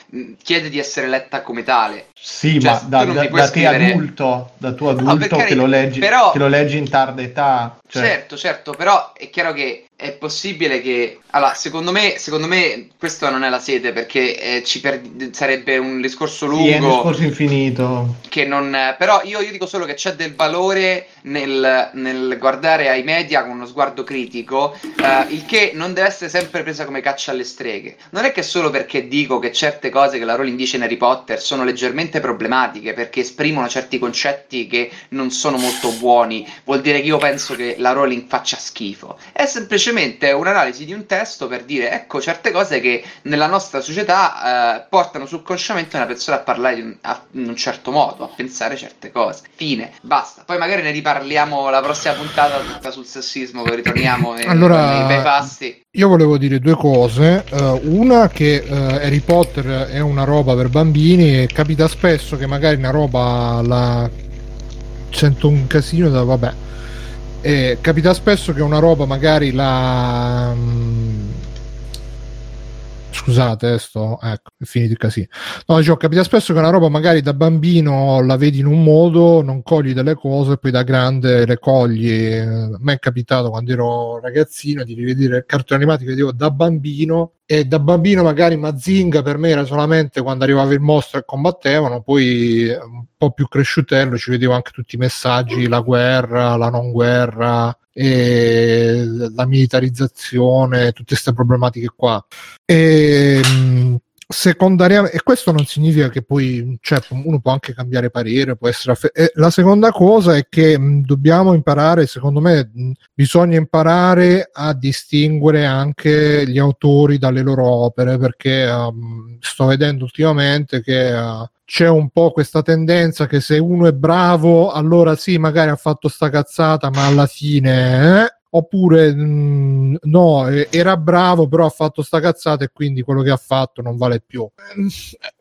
S7: chiede di essere letta come tale.
S3: Sì,
S7: Cioè,
S3: ma da, da- da te
S7: scrivere-
S3: adulto, da tuo
S7: per
S3: adulto che,
S7: carità,
S3: lo leggi,
S7: però-
S3: che lo leggi in tarda età. Cioè,
S7: Certo, certo, però è chiaro che è possibile che... Allora, secondo me, secondo me questa non è la sede perché eh, ci per- sarebbe un discorso
S3: sì, è un
S7: lungo
S3: discorso infinito.
S7: che non... Però io, io dico solo che c'è del valore nel, nel guardare ai media con uno sguardo critico, eh, il che non deve essere sempre presa come caccia alle streghe. Non è che solo perché dico che certe cose che la Rowling dice in Harry Potter sono leggermente problematiche perché esprimono certi concetti che non sono molto buoni, vuol dire che io penso che la Rowling faccia schifo. È semplicemente un'analisi di un testo per dire, ecco, certe cose che nella nostra società eh, portano subconsciamente una persona a parlare di un- a- in un certo modo, a pensare certe cose. Fine, basta. Poi magari ne riparliamo la prossima puntata tutta sul sessismo, poi ritorniamo nei,
S1: Allora-
S7: nei bei pasti.
S1: Io volevo dire due cose. Eh, una che eh, Harry Potter è una roba per bambini e capita spesso che magari una roba la sento un casino da vabbè. Eh, capita spesso che una roba magari la mm, scusate eh, sto ecco è finito il casino. No dicevo, capita spesso che una roba magari da bambino la vedi in un modo non cogli delle cose poi da grande le cogli. Eh, a me è capitato quando ero ragazzino di rivedere il cartone animato che vedevo da bambino e da bambino magari Mazinga per me era solamente quando arrivava il mostro e combattevano poi un po' più cresciutello ci vedevo anche tutti i messaggi la guerra, la non guerra la militarizzazione tutte queste problematiche qua. E, mh, secondariamente, e questo non significa che poi cioè, uno può anche cambiare parere, può essere affe- e la seconda cosa è che mh, dobbiamo imparare, secondo me, mh, bisogna imparare a distinguere anche gli autori dalle loro opere, perché um, sto vedendo ultimamente che uh, c'è un po' questa tendenza che se uno è bravo, allora sì, magari ha fatto sta cazzata, ma alla fine. eh, oppure mh, no, eh, era bravo, però ha fatto sta cazzata e quindi quello che ha fatto non vale più. Ehm,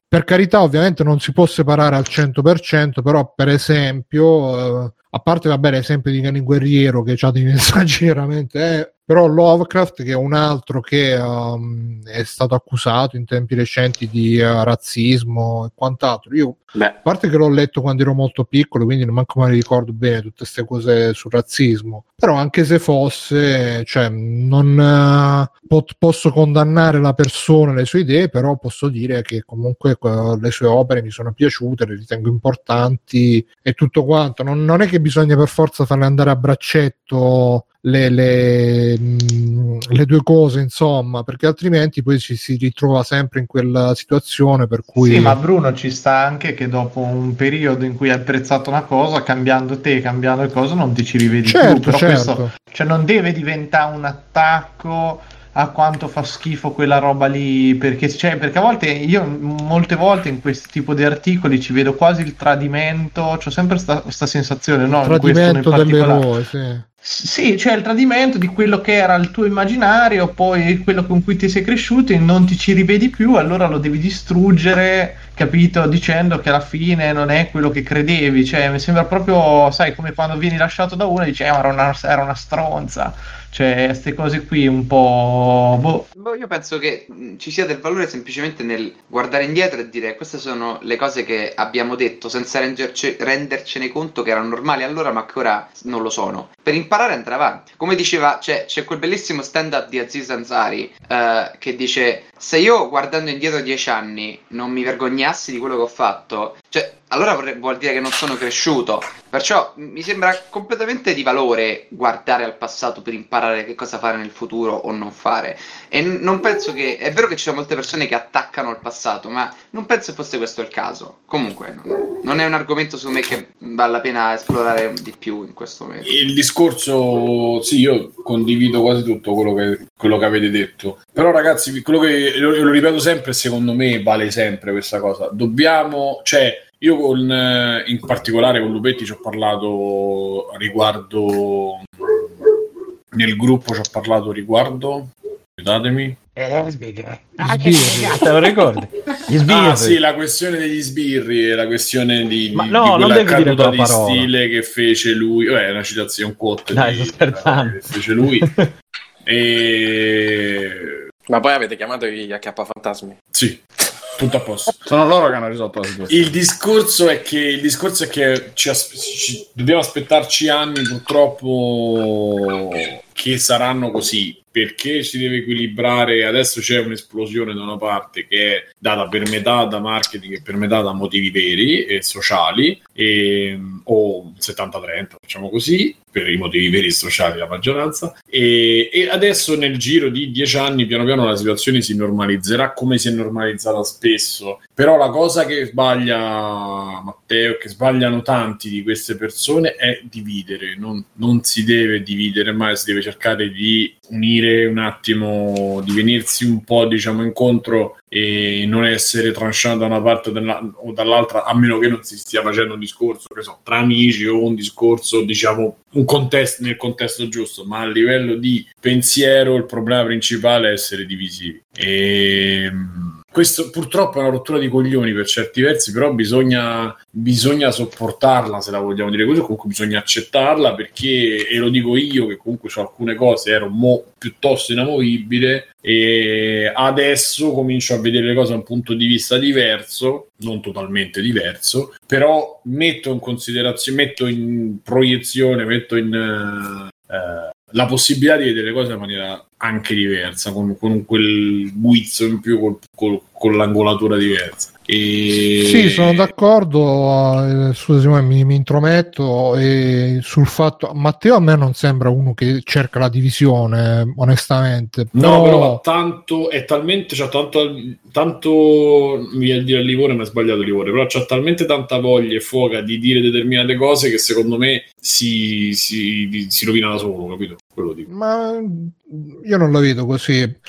S1: Per carità, ovviamente non si può separare al 100%, però per esempio, eh, a parte vabbè l'esempio di Cani Guerriero che ha dei messaggi veramente, eh, però Lovecraft che è un altro che um, è stato accusato in tempi recenti di uh, razzismo e quant'altro. Io
S6: Beh,
S1: a parte che l'ho letto quando ero molto piccolo, quindi non manco me ne ricordo bene tutte queste cose sul razzismo. Però anche se fosse, cioè, non eh, pot- posso condannare la persona e le sue idee, però posso dire che comunque eh, le sue opere mi sono piaciute, le ritengo importanti e tutto quanto. Non, non è che bisogna per forza farle andare a braccetto le, le, mh, le due cose, insomma, perché altrimenti poi ci si ritrova sempre in quella situazione per cui...
S3: Sì, ma Bruno ci sta anche che dopo un periodo in cui hai apprezzato una cosa, cambiando te, cambiando le cose, non ti ci rivedi
S1: Certo,
S3: più. Però
S1: certo.
S3: questo cioè, non deve diventare un attacco a quanto fa schifo quella roba lì, perché, cioè, perché a volte io molte volte in questo tipo di articoli ci vedo quasi il tradimento, ho sempre questa sensazione, no? Nel
S1: tradimento dell'eroe, sì.
S3: Sì, cioè il tradimento di quello che era il tuo immaginario, poi quello con cui ti sei cresciuto e non ti ci rivedi più, allora lo devi distruggere, capito? Dicendo che alla fine non è quello che credevi. Cioè, mi sembra proprio, sai, come quando vieni lasciato da uno e dici, eh, ma era una, era una stronza. Cioè, queste cose qui un po'... Boh.
S7: Boh, Io penso che ci sia del valore semplicemente nel guardare indietro e dire queste sono le cose che abbiamo detto senza renderce- rendercene conto che erano normali allora ma che ora non lo sono. Per imparare andare avanti. Come diceva, c'è, c'è quel bellissimo stand-up di Aziz Ansari eh, che dice se io guardando indietro dieci anni non mi vergognassi di quello che ho fatto, cioè allora vorrei- vuol dire che non sono cresciuto. Perciò mi sembra completamente di valore guardare al passato per imparare che cosa fare nel futuro o non fare. E non penso che. È vero che ci sono molte persone che attaccano al passato, ma non penso fosse questo il caso. Comunque, non, non è un argomento su me che vale la pena esplorare di più in questo momento.
S2: Il discorso, sì, io condivido quasi tutto quello che, quello che avete detto. Però, ragazzi, quello che lo, lo ripeto sempre, secondo me vale sempre questa cosa. Dobbiamo, cioè, io con, eh, in particolare con Lupetti ci ho parlato riguardo. Nel gruppo ci ho parlato riguardo. Aiutatemi.
S1: Sbirri.
S5: Te lo ricordi? Gli sbirri.
S2: Ah, sì, la questione degli sbirri, la questione di,
S5: Ma
S2: di-
S5: no,
S2: di
S5: non
S2: quella caduta di
S5: parola.
S2: stile che fece lui. Beh, è una citazione, un quote
S5: Dai,
S2: di-
S5: sto scherzando.
S2: che fece lui. e
S6: ma poi avete chiamato gli AK Fantasmi.
S2: sì, tutto a posto.
S4: Sono loro che hanno risolto la situazione.
S2: Il discorso è che, il discorso è che ci as- ci- dobbiamo aspettarci anni purtroppo che saranno così perché si deve equilibrare adesso c'è un'esplosione da una parte che è data per metà da marketing e per metà da motivi veri e sociali e, o 70-30 facciamo così per i motivi veri e sociali la maggioranza. E, e adesso nel giro di dieci anni piano piano la situazione si normalizzerà come si è normalizzata spesso. Però la cosa che sbaglia Matteo che sbagliano tanti di queste persone è dividere. Non, non si deve dividere mai si deve cercare di unire un attimo di venirsi un po' diciamo incontro e non essere tranchant da una parte o dalla- o dall'altra a meno che non si stia facendo un discorso che so, tra amici o un discorso diciamo un contesto nel contesto giusto ma a livello di pensiero il problema principale è essere divisivi. E questo purtroppo è una rottura di coglioni per certi versi, però bisogna, bisogna sopportarla se la vogliamo dire così, comunque bisogna accettarla perché, e lo dico io che comunque su alcune cose ero mo- piuttosto inamovibile e adesso comincio a vedere le cose da un punto di vista diverso, non totalmente diverso, però metto in considerazione, metto in proiezione, metto in... eh, la possibilità di vedere le cose in maniera anche diversa, con, con quel guizzo in più, col- col- con l'angolatura diversa. E...
S1: Sì, sono d'accordo. eh, Scusa, Simone, mi, mi intrometto eh, sul fatto. Matteo a me non sembra uno che cerca la divisione, onestamente.
S2: No,
S1: però-
S2: però tanto, è talmente, c'ha tanto, tanto, mi viene a dire Livore, ma è sbagliato Livore, però c'ha talmente tanta voglia e fuoca di dire determinate cose che secondo me si, si, si rovina da solo, capito?
S1: Ma io non la vedo così.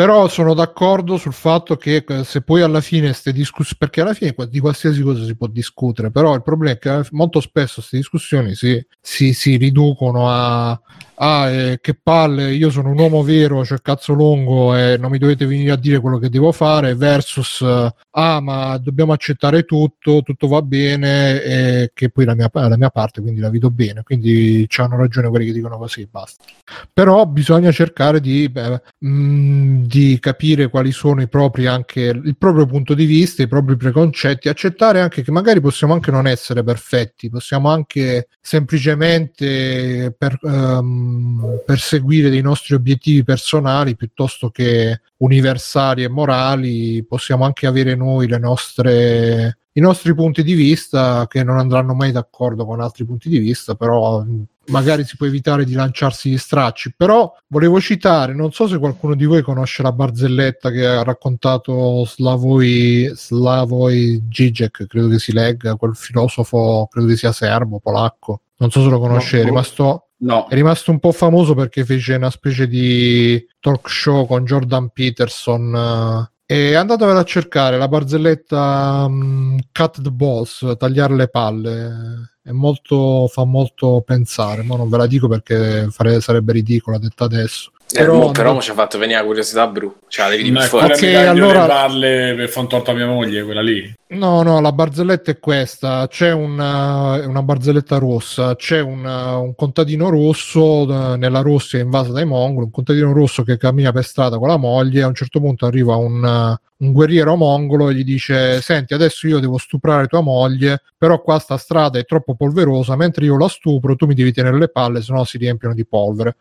S1: Però sono d'accordo sul fatto che eh, se poi alla fine ste discussioni, perché alla fine di qualsiasi cosa si può discutere, però il problema è che molto spesso queste discussioni si, si, si riducono a ah, eh, che palle, io sono un uomo vero, cioè cazzo lungo e non mi dovete venire a dire quello che devo fare, versus ah, ma dobbiamo accettare tutto, tutto va bene, e che poi la mia, la mia parte, quindi la vedo bene, quindi hanno ragione quelli che dicono così, basta. Però bisogna cercare di, beh, mh, di capire quali sono i propri anche il proprio punto di vista, i propri preconcetti, accettare anche che magari possiamo anche non essere perfetti, possiamo anche semplicemente per, um, perseguire dei nostri obiettivi personali piuttosto che universali e morali, possiamo anche avere noi le nostre, i nostri punti di vista che non andranno mai d'accordo con altri punti di vista, però magari si può evitare di lanciarsi gli stracci. Però volevo citare, non so se qualcuno di voi conosce la barzelletta che ha raccontato Slavoj, Slavoj Žižek, credo che si legga, quel filosofo, credo che sia serbo, polacco. Non so se lo conosce, no, è rimasto
S4: No.
S1: È rimasto un po' famoso perché fece una specie di talk show con Jordan Peterson. E andatevela a cercare la barzelletta um, Cut the Balls, tagliare le palle. Molto, fa molto pensare. Ma non ve la dico perché fare, sarebbe ridicola detta adesso.
S6: Eh, però, però ci ha fatto venire la curiosità Bru. Cioè, devi dire
S2: fuori. Ok, allora... palle per fare un torto a mia moglie, quella lì.
S1: No, no, la barzelletta è questa. C'è una, una barzelletta rossa, c'è una, un contadino rosso nella Russia invasa dai mongoli, un contadino rosso che cammina per strada con la moglie, a un certo punto arriva un, un guerriero mongolo e gli dice senti adesso io devo stuprare tua moglie, però qua sta strada è troppo polverosa, mentre io la stupro tu mi devi tenere le palle, se no si riempiono di polvere.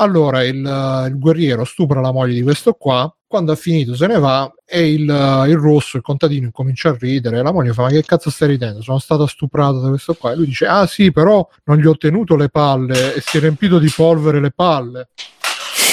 S1: Allora il, il guerriero stupra la moglie di questo qua, quando ha finito se ne va e il, il, rosso, il contadino, incomincia a ridere. La moglie fa: Ma che cazzo stai ridendo? Sono stata stuprata da questo qua. E lui dice: Ah, sì, però non gli ho tenuto le palle e si è riempito di polvere le palle.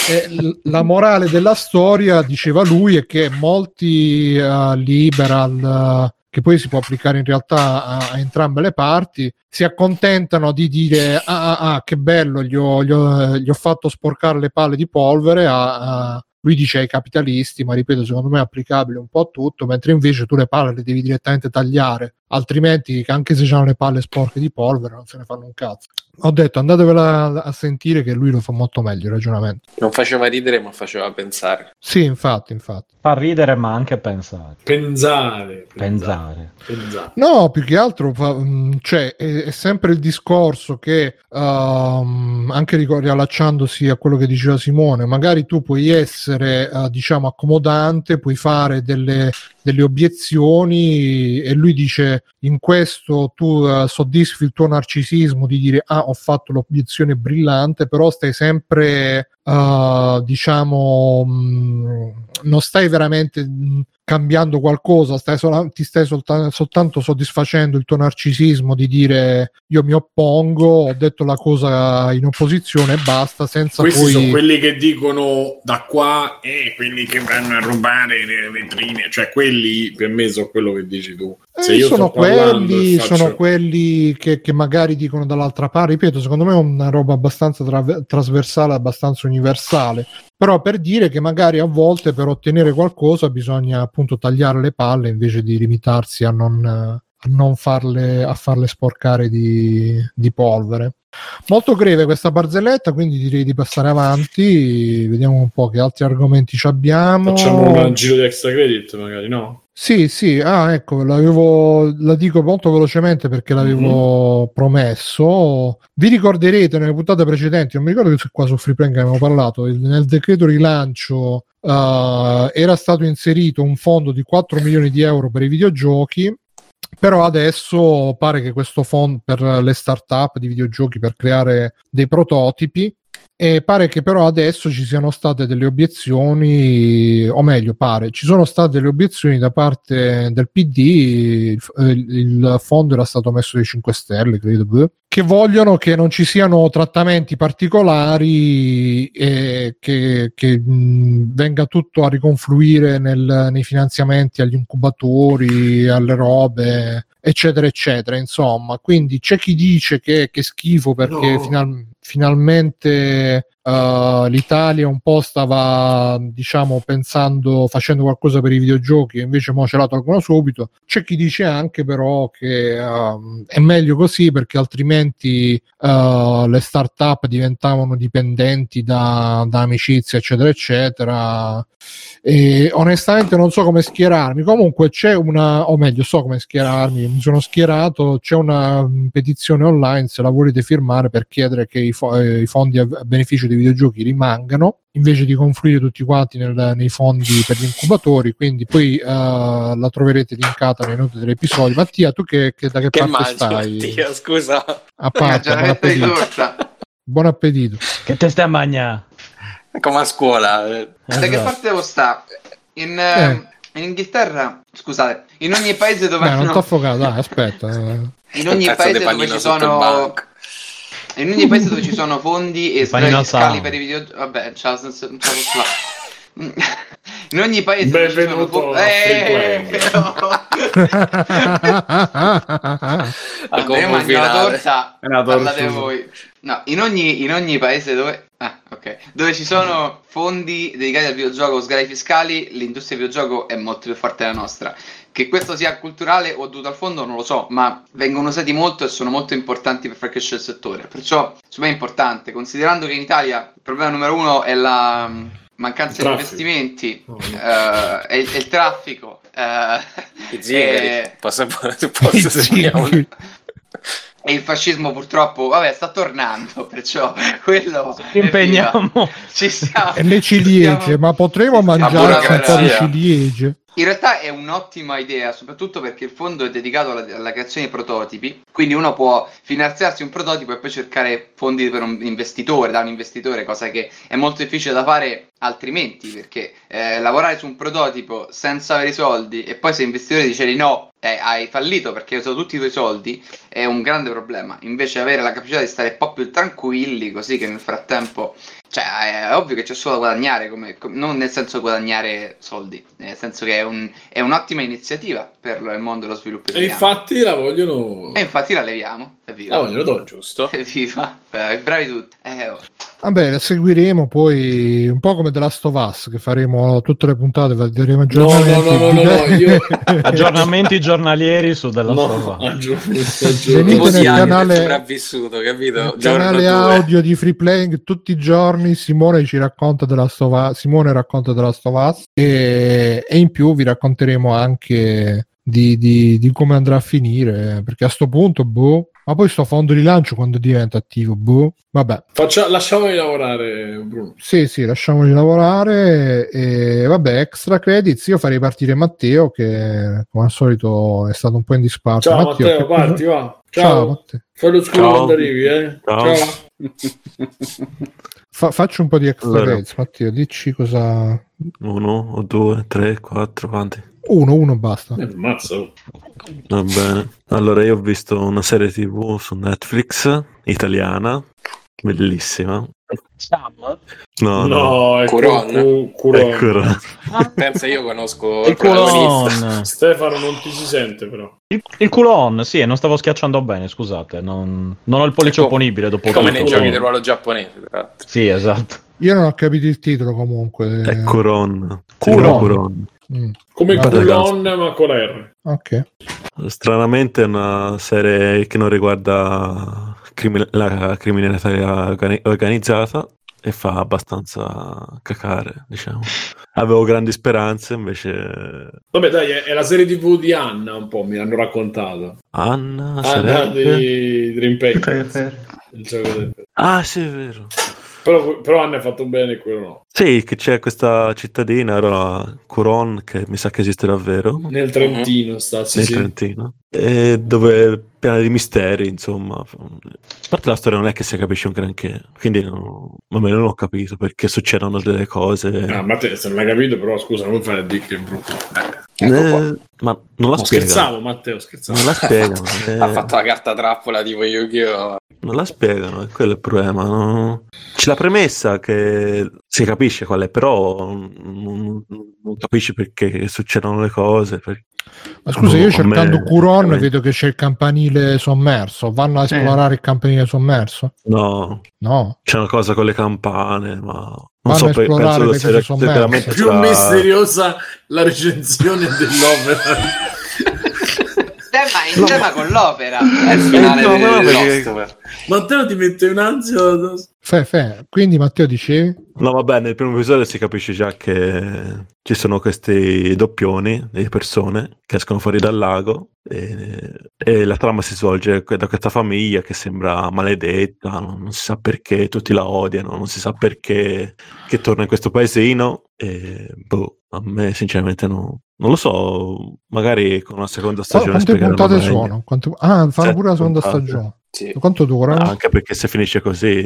S1: E la morale della storia, diceva lui, è che molti uh, liberal, che poi si può applicare in realtà a, a, entrambe le parti, si accontentano di dire: Ah, ah, ah che bello, gli ho, gli, ho, gli ho, fatto sporcare le palle di polvere a, a lui dice ai capitalisti, ma ripeto, secondo me è applicabile un po' a tutto, mentre invece tu le palle le devi direttamente tagliare, altrimenti anche se hanno le palle sporche di polvere non se ne fanno un cazzo. Ho detto andatevela a sentire che lui lo fa molto meglio il ragionamento.
S6: Non faceva ridere, ma faceva pensare.
S1: Sì, infatti, infatti.
S5: Fa ridere, ma anche pensare.
S2: Pensare.
S5: Pensare.
S1: pensare. No, più che altro fa, mm, cioè, è, è, sempre il discorso che, um, anche riallacciandosi a quello che diceva Simone, magari tu puoi essere, uh, diciamo, accomodante, puoi fare delle delle obiezioni e lui dice in questo tu uh, soddisfi il tuo narcisismo di dire ah ho fatto l'obiezione brillante però stai sempre uh, diciamo mh, mm, non stai veramente mh, cambiando qualcosa, stai sola- ti stai solta- soltanto soddisfacendo il tuo narcisismo di dire io mi oppongo, ho detto la cosa in opposizione e basta, senza
S2: Questi
S1: poi...
S2: sono quelli che dicono da qua e eh, quelli che vanno a rubare le vetrine, cioè quelli per me sono quello che dici tu.
S1: Se eh, sono quelli, faccio... sono quelli che, che, magari dicono dall'altra parte, ripeto, secondo me è una roba abbastanza tra- trasversale, abbastanza universale, però per dire che magari a volte per ottenere qualcosa bisogna appunto tagliare le palle invece di limitarsi a non, a non farle, a farle sporcare di, di polvere. Molto breve questa barzelletta, quindi direi di passare avanti. Vediamo un po' che altri argomenti ci abbiamo.
S2: Facciamo un giro di extra credit, magari, no?
S1: Sì, sì, ah, ecco, la dico molto velocemente perché l'avevo mm-hmm. promesso. Vi ricorderete nelle puntate precedenti, non mi ricordo se qua su Freeplank abbiamo parlato, nel decreto rilancio uh, era stato inserito un fondo di 4 milioni di euro per i videogiochi, però adesso pare che questo fondo per le start-up di videogiochi per creare dei prototipi e pare che però adesso ci siano state delle obiezioni, o meglio, pare ci sono state delle obiezioni da parte del PD. Il, il fondo era stato messo dai 5 Stelle, credo, che vogliono che non ci siano trattamenti particolari e che, che mh, venga tutto a riconfluire nel, nei finanziamenti agli incubatori, alle robe, eccetera, eccetera. Insomma, quindi c'è chi dice che, che schifo perché no. finalmente finalmente uh, l'Italia un po' stava diciamo pensando facendo qualcosa per i videogiochi invece mo ce la tolgono subito. C'è chi dice anche però che uh, è meglio così perché altrimenti uh, le start-up diventavano dipendenti da, da amicizia eccetera eccetera. E onestamente non so come schierarmi. Comunque c'è una o meglio so come schierarmi mi sono schierato c'è una mm, petizione online se la volete firmare per chiedere che i, fo- eh, i fondi a beneficio dei videogiochi rimangano invece di confluire tutti quanti nel, nei fondi per gli incubatori quindi poi uh, la troverete linkata nei note dell'episodio Mattia tu che, che da che,
S6: Che
S1: parte
S6: mangi,
S1: stai?
S6: Mattia, scusa.
S1: a parte buon appetito buon appetito
S5: Che te stai a mangiare?
S6: Come a scuola. eh.
S7: Da che
S5: Esatto.
S7: parte devo sta? In,
S1: Eh.
S7: eh, in Inghilterra, scusate, in ogni paese dove
S1: Beh, non ti affogato dai aspetta eh.
S7: in ogni paese dove ci sono
S6: banco.
S7: In ogni paese dove ci sono fondi e fiscali
S5: sano.
S7: per i video vabbè ciao, non so parlare. in ogni paese dove ci sono
S2: Benvenuto
S7: fondi eh, Vabbè, mangio la torta,
S4: È una
S7: parlate
S4: tortura.
S7: voi. No, in ogni, in ogni paese dove... Ah, ok. Dove ci sono fondi dedicati al videogioco, sgravi fiscali, l'industria del videogioco è molto più forte della nostra. Che questo sia culturale o dovuto al fondo non lo so, ma vengono usati molto e sono molto importanti per far crescere il settore. Perciò, secondo me è importante, considerando che in Italia il problema numero uno è la mm, mancanza di investimenti,
S2: Oh,
S7: eh, è, il- è il traffico.
S6: Posso, posso
S1: zingari.
S7: E il fascismo purtroppo, vabbè, sta tornando, perciò quello...
S5: Ci impegniamo.
S7: Ci siamo.
S1: e le ciliegie
S7: Siamo-
S1: ma potremo mangiare un po' di
S6: burocrazia.
S1: ciliegie
S7: In realtà è un'ottima idea, soprattutto perché il fondo è dedicato alla, alla creazione di prototipi, quindi uno può finanziarsi un prototipo e poi cercare fondi per un investitore, da un investitore, cosa che è molto difficile da fare altrimenti, perché eh, lavorare su un prototipo senza avere i soldi e poi se l'investitore dice di no, eh, hai fallito perché hai usato tutti i tuoi soldi, è un grande problema. Invece avere la capacità di stare un po' più tranquilli, così che nel frattempo cioè, è ovvio che c'è solo da guadagnare, come, com- non nel senso guadagnare soldi, nel senso che è, un- è un'ottima iniziativa per il mondo dello sviluppo
S2: E infatti la vogliono.
S7: E infatti la leviamo, evviva.
S2: La vogliono togliere.
S6: Giusto.
S7: Evviva, Eh, bravi tutti. Eh, oh.
S1: Vabbè, la seguiremo poi un po' come The Last of Us, che faremo tutte le puntate, daremo
S2: No, no,
S1: aggiornamenti.
S2: no, no, no, no, io-
S5: Aggiornamenti giornalieri su della
S2: No,
S5: storia.
S2: aggiorno,
S1: Venite
S6: Tipo
S1: nel canale-
S6: sopravvissuto, capito?
S1: Canale audio di Free Playing tutti i giorni Simone ci racconta della Stova Simone racconta della Stovaz e, e in più vi racconteremo anche di, di- di come andrà a finire perché a sto punto boh ma poi sto fondo di lancio quando diventa attivo boh vabbè
S2: Faccia- lasciamoli lavorare, Bruno.
S1: sì sì lasciamoli lavorare e vabbè extra credits io farei partire Matteo che come al solito è stato un po' in disparte
S2: Ciao Matteo,
S1: cosa-
S2: parti, va.
S1: ciao,
S2: Ciao.
S1: Matteo
S2: Fai lo scuro
S8: Ciao.
S2: quando arrivi, eh.
S8: Ciao.
S1: Fa- faccio un po' di extra
S8: Allora.
S1: credits Matteo dici cosa
S8: Uno o due, tre, quattro, quanti?
S1: Uno uno basta
S2: Eh, Ammazza. oh.
S8: Va bene. Allora, io ho visto una serie TV su Netflix italiana, bellissima.
S5: Sam?
S8: No, no,
S2: No, è
S6: Curon.
S2: cu- cu- Curon.
S8: ecco.
S6: Pensa, io conosco
S5: Il culon.
S2: Stefano non ti si sente però.
S5: Il, il culon, sì, non stavo schiacciando bene, scusate. Non, non ho il pollice
S6: Ecco,
S5: opponibile dopo
S6: Come
S5: tutto.
S6: nei giochi di ruolo giapponese, tra l'altro.
S5: Sì, esatto.
S1: Io non ho capito il titolo comunque.
S8: È Curon.
S1: Curon.
S8: Curon.
S1: Mm,
S2: Come Culon ma con l'R.
S1: ok.
S8: Stranamente è una serie che non riguarda crimi- la criminalità organi- organizzata e fa abbastanza cacare, diciamo. Avevo grandi speranze, invece
S2: Vabbè dai, è, è la serie TV di Anna un po', mi hanno raccontato.
S8: Anna
S2: Anna
S8: sarebbe...
S2: di Dream Packers. Il gioco del-
S8: Ah, sì, è vero.
S2: Però, però è fatto bene quello no.
S8: Sì, che c'è questa cittadina, era Curon, che mi sa che esiste davvero,
S2: Nel Trentino sta, sì,
S8: nel
S2: sì.
S8: Trentino, dove piena di misteri, insomma. A parte la storia non è che si capisce un granché, quindi non, vabbè, non ho capito perché succedono delle cose.
S2: Ah, ma te, se non hai capito, però scusa, non fai a dire che è brutto. Eh,
S8: Eh, ma non la spiega.
S2: scherzavo, Matteo, scherzavo.
S8: Non la spiega. eh.
S6: Ha fatto la carta trappola tipo Yu-Gi-Oh!
S8: non la spiegano, è quello il problema. no? C'è la premessa che si capisce qual è, però non, non capisci perché succedono le cose. per-
S1: Ma scusa, io cercando
S8: me-
S1: Curon
S8: veramente-
S1: vedo che c'è il campanile sommerso. Vanno a esplorare il campanile sommerso?
S8: No,
S1: No.
S8: c'è una cosa con le campane, ma non
S1: Vanno
S8: so, pe-
S1: esplorare
S8: penso
S1: le
S8: sia
S1: cose sommerse.
S8: veramente
S2: più
S8: sarà-
S2: misteriosa la recensione dell'opera.
S7: tema, in tema con l'opera è il finale
S8: no, no,
S7: del
S8: perché-
S7: Lost.
S2: Ma te lo ti mette un'ansia.
S1: Fe, fe. Quindi Matteo dicevi?
S8: No, vabbè, nel primo episodio si capisce già che ci sono questi doppioni di persone che escono fuori dal lago e, e la trama si svolge da questa famiglia che sembra maledetta, non, non si sa perché, tutti la odiano, non si sa perché che torna in questo paesino e boh, a me sinceramente no- non lo so, magari con una seconda stagione
S1: quante
S8: spiegheranno
S1: puntate sono? Quante- Ah, fanno
S8: Sette
S1: pure la seconda
S8: puntate.
S1: stagione.
S6: Sì.
S1: Quanto durano?
S8: Anche perché se finisce così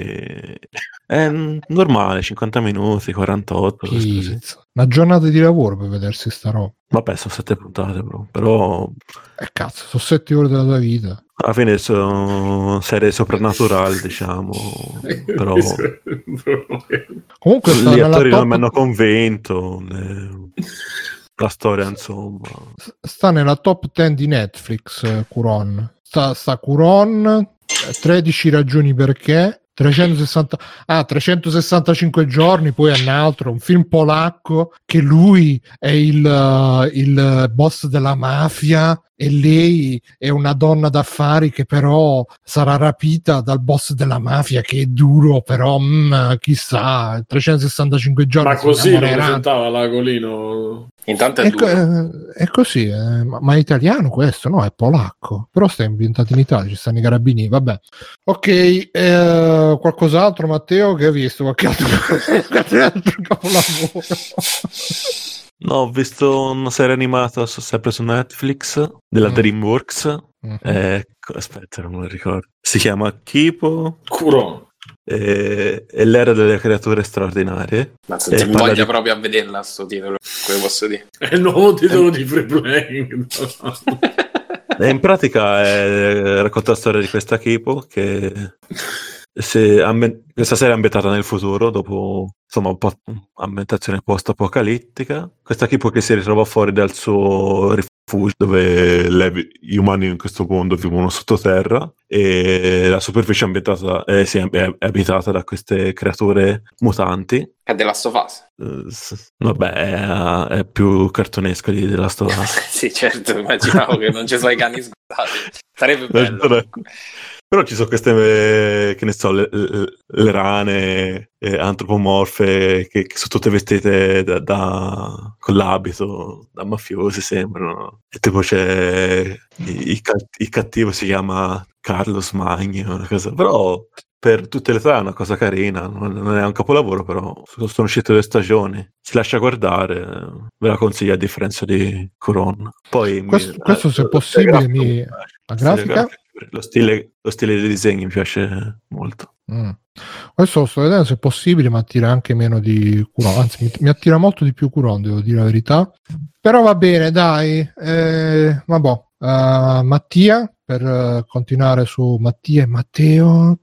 S8: è mm, normale, 50 minuti, 48, così.
S1: Pizza. Una giornata di lavoro per vedersi sta roba.
S8: Vabbè, sono sette puntate, bro. però
S1: Eh cazzo, sono sette ore della tua vita.
S8: alla fine sono serie soprannaturali, diciamo. Però
S1: Comunque
S8: gli attori non mi
S1: top,
S8: hanno convinto. eh, La storia, insomma.
S1: sta nella top 10 di Netflix, eh, Curon. Sta, sta Curon, eh, 13 ragioni perché. 360, ah, 365 giorni, poi è un altro, un film polacco che lui è il, eh, il boss della mafia e lei è una donna d'affari che però sarà rapita dal boss della mafia che è duro, però mm, chissà, 365 giorni.
S2: Ma così lo presentava l'Agolino.
S6: Intanto è
S1: Ecco,
S6: duro.
S1: eh, è così, eh, ma, ma è italiano questo? No, è polacco. Però sta ambientato in Italia, ci stanno i carabinieri, vabbè. Ok, eh, qualcos'altro Matteo che hai visto? Qualche altro, qualche altro capolavoro?
S8: No, ho visto una serie animata sempre su Netflix della
S1: Mm.
S8: DreamWorks.
S1: Mhm.
S8: eh, aspetta, non me lo ricordo. Si chiama Kipo
S2: Curon.
S8: E, e l'era delle creature straordinarie.
S6: Ma
S8: Eh,
S6: se ti voglia
S8: di-
S6: proprio a vederla sto titolo, come posso dire.
S2: È il nuovo titolo di Free Playing.
S8: E in pratica è, racconta la storia di questa Kipo che si ambi- questa serie è ambientata nel futuro dopo insomma un po' ambientazione post-apocalittica. Questa Kipo che si ritrova fuori dal suo rifugio dove gli umani in questo mondo vivono sottoterra e la superficie è, ambientata, eh, sì, è, è abitata da queste creature mutanti.
S6: È della Sofas.
S8: Eh, s- vabbè, è, è più cartonesco di della storia.
S6: sì, certo, immaginavo che non ci sono i cani sguardati. Sarebbe bello.
S8: Però ci sono queste, eh, che ne so, le, le- le rane eh, antropomorfe che, che sono tutte vestite da, da- con l'abito da mafiosi, sembrano. E tipo c'è il, il ca- il cattivo si chiama Carlos Magno, una cosa. Però per tutte le età è una cosa carina, non è un capolavoro, però sono uscite due stagioni. Si lascia guardare, ve la consiglio a differenza di Coron. Poi mi-
S1: Questo- questo, se
S8: eh,
S1: possibile, mi- la grafica?
S8: Lo stile, lo stile dei disegni mi piace molto.
S1: Mm. Questo lo sto vedendo se possibile, ma attira anche meno di Curon. Anzi, mi, mi attira molto di più Curon, devo dire la verità. Però va bene, dai. Eh, vabbè. Eh, Mattia, per eh, continuare su Mattia e Matteo.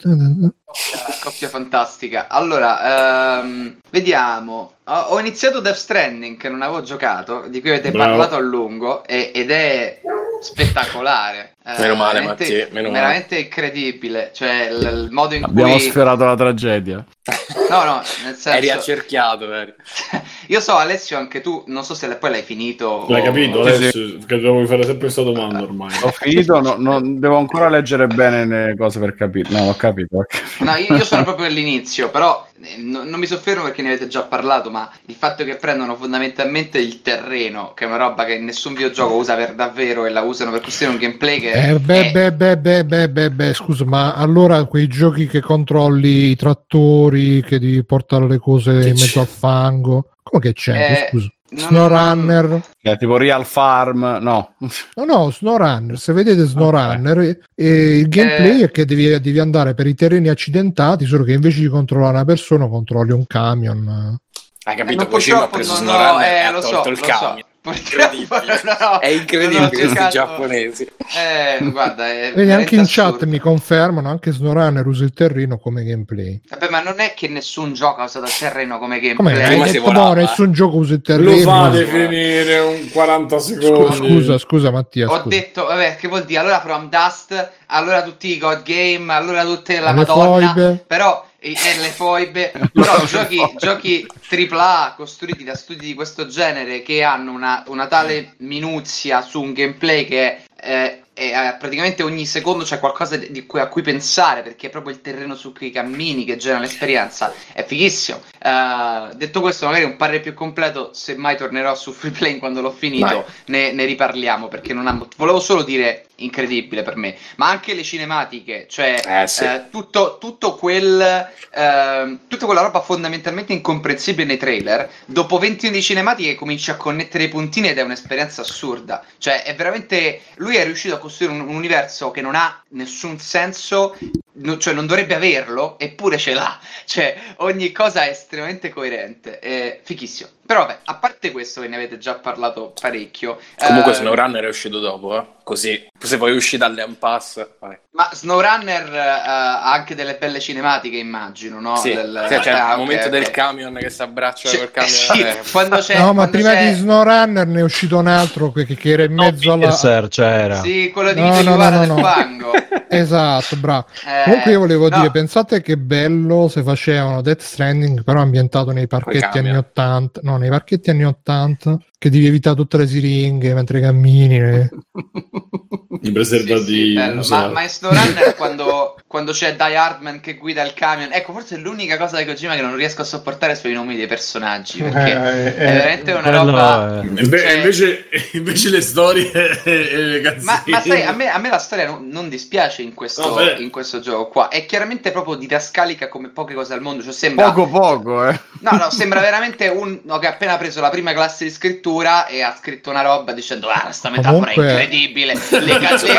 S7: Coppia fantastica. Allora, ehm, vediamo. Ho, ho iniziato Death Stranding che non avevo giocato, di cui avete
S2: Bravo.
S7: parlato a lungo e- ed è spettacolare. Eh,
S6: Meno male, Mattia, meno male.
S7: veramente incredibile. Cioè, il, il modo in
S4: Abbiamo
S7: cui.
S4: sferato la tragedia.
S7: No, no, nel
S6: Eri
S7: senso.
S6: accerchiato, eri.
S7: Io so, Alessio, anche tu, non so se poi l'hai finito.
S2: L'hai
S7: o-
S2: capito
S4: Sì,
S2: adesso? Che dovevo fare sempre questa domanda ormai.
S4: Ho finito, no- non- devo ancora leggere bene le cose per capire. No, ho capito. ho capito.
S7: No, io, io sono proprio all'inizio, però no- non mi soffermo perché ne avete già parlato, ma il fatto che prendono fondamentalmente il terreno, che è una roba che nessun videogioco usa per davvero e la usano per costruire un gameplay che
S1: Eh, beh,
S7: è-
S1: beh, beh, beh, beh, beh, beh, scusa, ma allora quei giochi che controlli i trattori, che devi portare le cose in mezzo al fango, come che c'è?
S7: Eh,
S1: scusa. SnowRunner,
S4: Eh, tipo Real Farm, no.
S1: no, no, SnowRunner. Se vedete SnowRunner, eh, eh, il gameplay
S7: Eh.
S1: è che devi, devi andare per i terreni accidentati, solo che invece di controllare una persona, controlli un camion.
S6: Hai
S7: Eh,
S6: capito? Poi Cim ha preso
S7: ho-
S6: SnowRunner
S7: eh,
S6: e ha tolto
S7: so,
S6: il
S7: lo so. Non ho-
S6: È incredibile questi
S7: giocato-
S6: giapponesi.
S7: Eh, guarda, è
S1: Vedi, anche in
S7: veramente
S1: chat
S7: assurdo.
S1: mi confermano, anche SnowRunner usa il terreno come gameplay.
S7: Vabbè, ma non è che nessun gioco ha usato il terreno come
S1: Come
S7: gameplay.
S6: Si
S1: detto, no, nessun gioco usa il terreno.
S2: Lo fate
S1: Scusa,
S2: finire un 40 secondi.
S1: scusa, scusa Mattia,
S7: Ho
S1: scusa.
S7: detto, vabbè, che vuol dire? Allora From Dust, allora tutti i God Game, allora tutte la
S1: Le
S7: Madonna,
S1: foibe.
S7: però e, e le foibe, però giochi, giochi AAA costruiti da studi di questo genere che hanno una, una tale minuzia su un gameplay che eh, è, eh, praticamente ogni secondo c'è qualcosa cui, a cui pensare perché è proprio il terreno su cui cammini che genera l'esperienza, è fighissimo. Eh, detto questo, magari un parere più completo, se mai tornerò su Free Play quando l'ho finito, ne, ne riparliamo perché non ha... Volevo solo dire incredibile per me, ma anche le cinematiche, cioè
S6: Eh, sì.
S7: eh, tutto, tutto quel, ehm, tutta quella roba fondamentalmente incomprensibile nei trailer, dopo 20 minuti di cinematiche cominci a connettere i puntini ed è un'esperienza assurda. Cioè, è veramente. Lui è riuscito a costruire un, un universo che non ha nessun senso, no- cioè non dovrebbe averlo, eppure ce l'ha. Cioè, ogni cosa è estremamente coerente. È fighissimo. Però, vabbè, a parte questo, che ne avete già parlato parecchio.
S6: Comunque
S7: eh,
S6: SnowRunner è uscito dopo, eh. Così, se poi usci dalle Pass, vai.
S7: Ma SnowRunner eh, ha anche delle belle cinematiche, immagino, no?
S6: Sì,
S7: Del-
S6: sì, c'è
S7: ah,
S6: il momento
S7: ok.
S6: del camion che si abbraccia
S7: Cioè,
S6: col camion.
S7: sì,
S6: eh.
S7: quando c'è,
S1: No, ma
S7: quando
S1: prima
S7: c'è-
S1: di SnowRunner ne è uscito un altro che, che era in mezzo alla...
S5: Snowpiercer c'era.
S7: Sì, quello di
S1: No,
S7: Vito
S1: no, no,
S7: del
S1: no, no.
S7: fango.
S1: Esatto, bravo.
S7: Eh,
S1: Comunque io volevo
S7: no,
S1: dire, pensate che bello se facevano Death Stranding però ambientato nei parchetti anni 80, no, nei parchetti anni 80, che devi evitare tutte le siringhe mentre cammini. eh.
S2: I
S7: Sì,
S2: preservativi.
S7: sì,
S2: non
S7: ma,
S2: so.
S7: ma in SnowRunner quando, quando c'è Die Hardman che guida il camion, ecco, forse è l'unica cosa di Kojima che non riesco a sopportare sono i nomi dei personaggi, perché
S3: Eh,
S7: è
S3: eh,
S7: veramente una roba...
S2: Inve-
S7: cioè-
S2: invece, invece le storie e le canzoni.
S7: Ma, ma sai, a me, a me la storia non, non dispiace in questo,
S2: Vabbè.
S7: in questo gioco qua. È chiaramente proprio didascalica come poche cose al mondo. Cioè sembra,
S4: Poco poco, eh.
S7: No, no, sembra veramente uno che ha appena preso la prima classe di scrittura e ha scritto una roba dicendo ah, questa metafora
S1: Comunque-
S7: è incredibile. Le canzoni-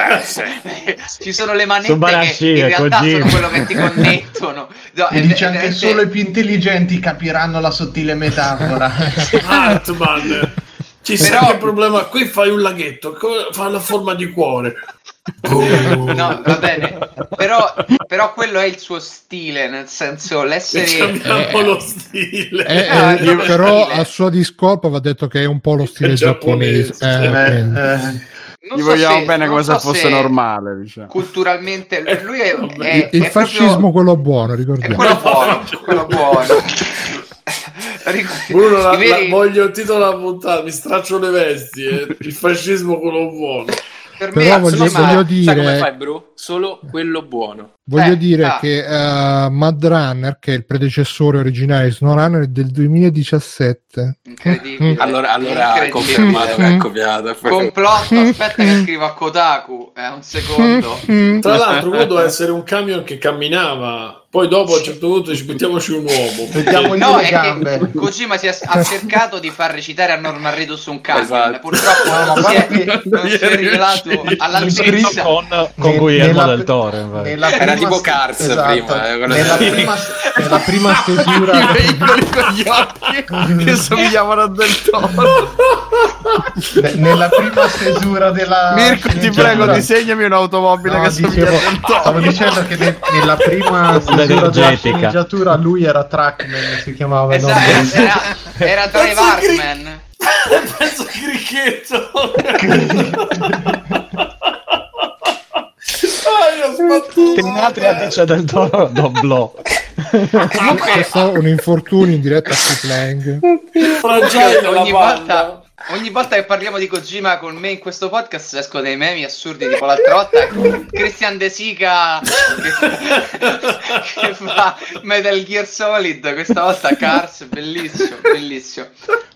S7: Ci sono le manette
S5: Sono
S7: che in
S5: è
S7: realtà sono quello che ti connettono. No,
S3: E
S7: è-
S3: dice
S7: è
S3: anche
S7: veramente-
S3: solo i più intelligenti capiranno la sottile metafora.
S2: Hartman. Ci
S7: Però-
S2: sta il problema. Qui fai un laghetto, fa la forma di cuore. Oh.
S7: No, va bene, però, però quello è il suo stile, nel senso l'essere...
S2: cambiamo
S1: eh,
S2: lo stile.
S1: Eh,
S7: Ah,
S1: eh,
S7: è
S1: però
S7: stile.
S1: a sua discolpa va detto che è un po' lo stile
S2: È
S1: giapponese.
S2: giapponese,
S1: eh,
S3: Eh, eh,
S7: non
S4: Gli
S7: so
S4: vogliamo
S7: se-
S4: bene come se
S7: so
S4: fosse
S7: se
S4: normale, diciamo.
S7: Culturalmente, lui è, è-
S1: il
S7: è
S1: fascismo
S7: proprio-
S1: quello buono,
S7: È
S1: ricordiamo.
S7: quello
S2: No.
S7: buono, quello buono.
S2: Bruno, la-
S7: veri-
S2: la- voglio il titolo della puntata, mi straccio le vesti. eh. Il fascismo quello buono.
S7: Per me,
S1: Però voglio-
S7: insomma,
S1: voglio
S6: Sai
S1: dire-
S6: come fai, Bru? Solo quello buono.
S1: Voglio
S7: Eh,
S1: dire
S7: ah.
S1: che uh, Mad Runner, che è il predecessore originale di SnowRunner, è del 2017.
S7: incredibile.
S6: Allora, allora ha
S7: Incredibile.
S6: confermato che è copiato.
S7: Complotto, aspetta che scrivo a Kotaku, eh, un secondo.
S1: Mm.
S2: Tra l'altro, quello doveva essere un camion che camminava. Poi dopo a un certo punto ci mettiamo un uomo.
S3: Mettiamogli
S7: No,
S3: le
S7: è
S3: gambe.
S7: che Kojima si è, ha cercato di far recitare a Norman Reedus un camion,
S6: Esatto.
S7: purtroppo
S3: No,
S7: non si è,
S3: che-
S7: non si è rivelato all'altezza.
S5: con, con Guillermo
S3: nella-
S5: del Toro. infatti.
S3: nella
S6: Era tipo Cars
S3: esatto.
S6: prima, eh,
S3: nella, prima, nella prima stesura
S4: I veicoli con gli occhi che somigliavano a del toro.
S3: ne- nella prima stesura della
S4: Mirko, ti prego, disegnami un'automobile
S3: No,
S4: che somiglia
S3: dicevo-
S4: a del toro.
S3: stavo dicendo che ne- nella prima stesura della sceneggiatura lui era Trackman si chiamava no?
S7: Esatto, era, era Drive Hartman.
S2: Penso cricchetto. sbattuto.
S5: Tenatria dice del Toro doblò.
S1: C'è stato un infortunio in diretta Playing.
S2: Fragile la
S7: ogni volta, ogni volta che parliamo di Kojima con me in questo podcast escono dei memi assurdi tipo l'altra volta Christian De Sica che, che fa Metal Gear Solid questa volta Cars bellissimo bellissimo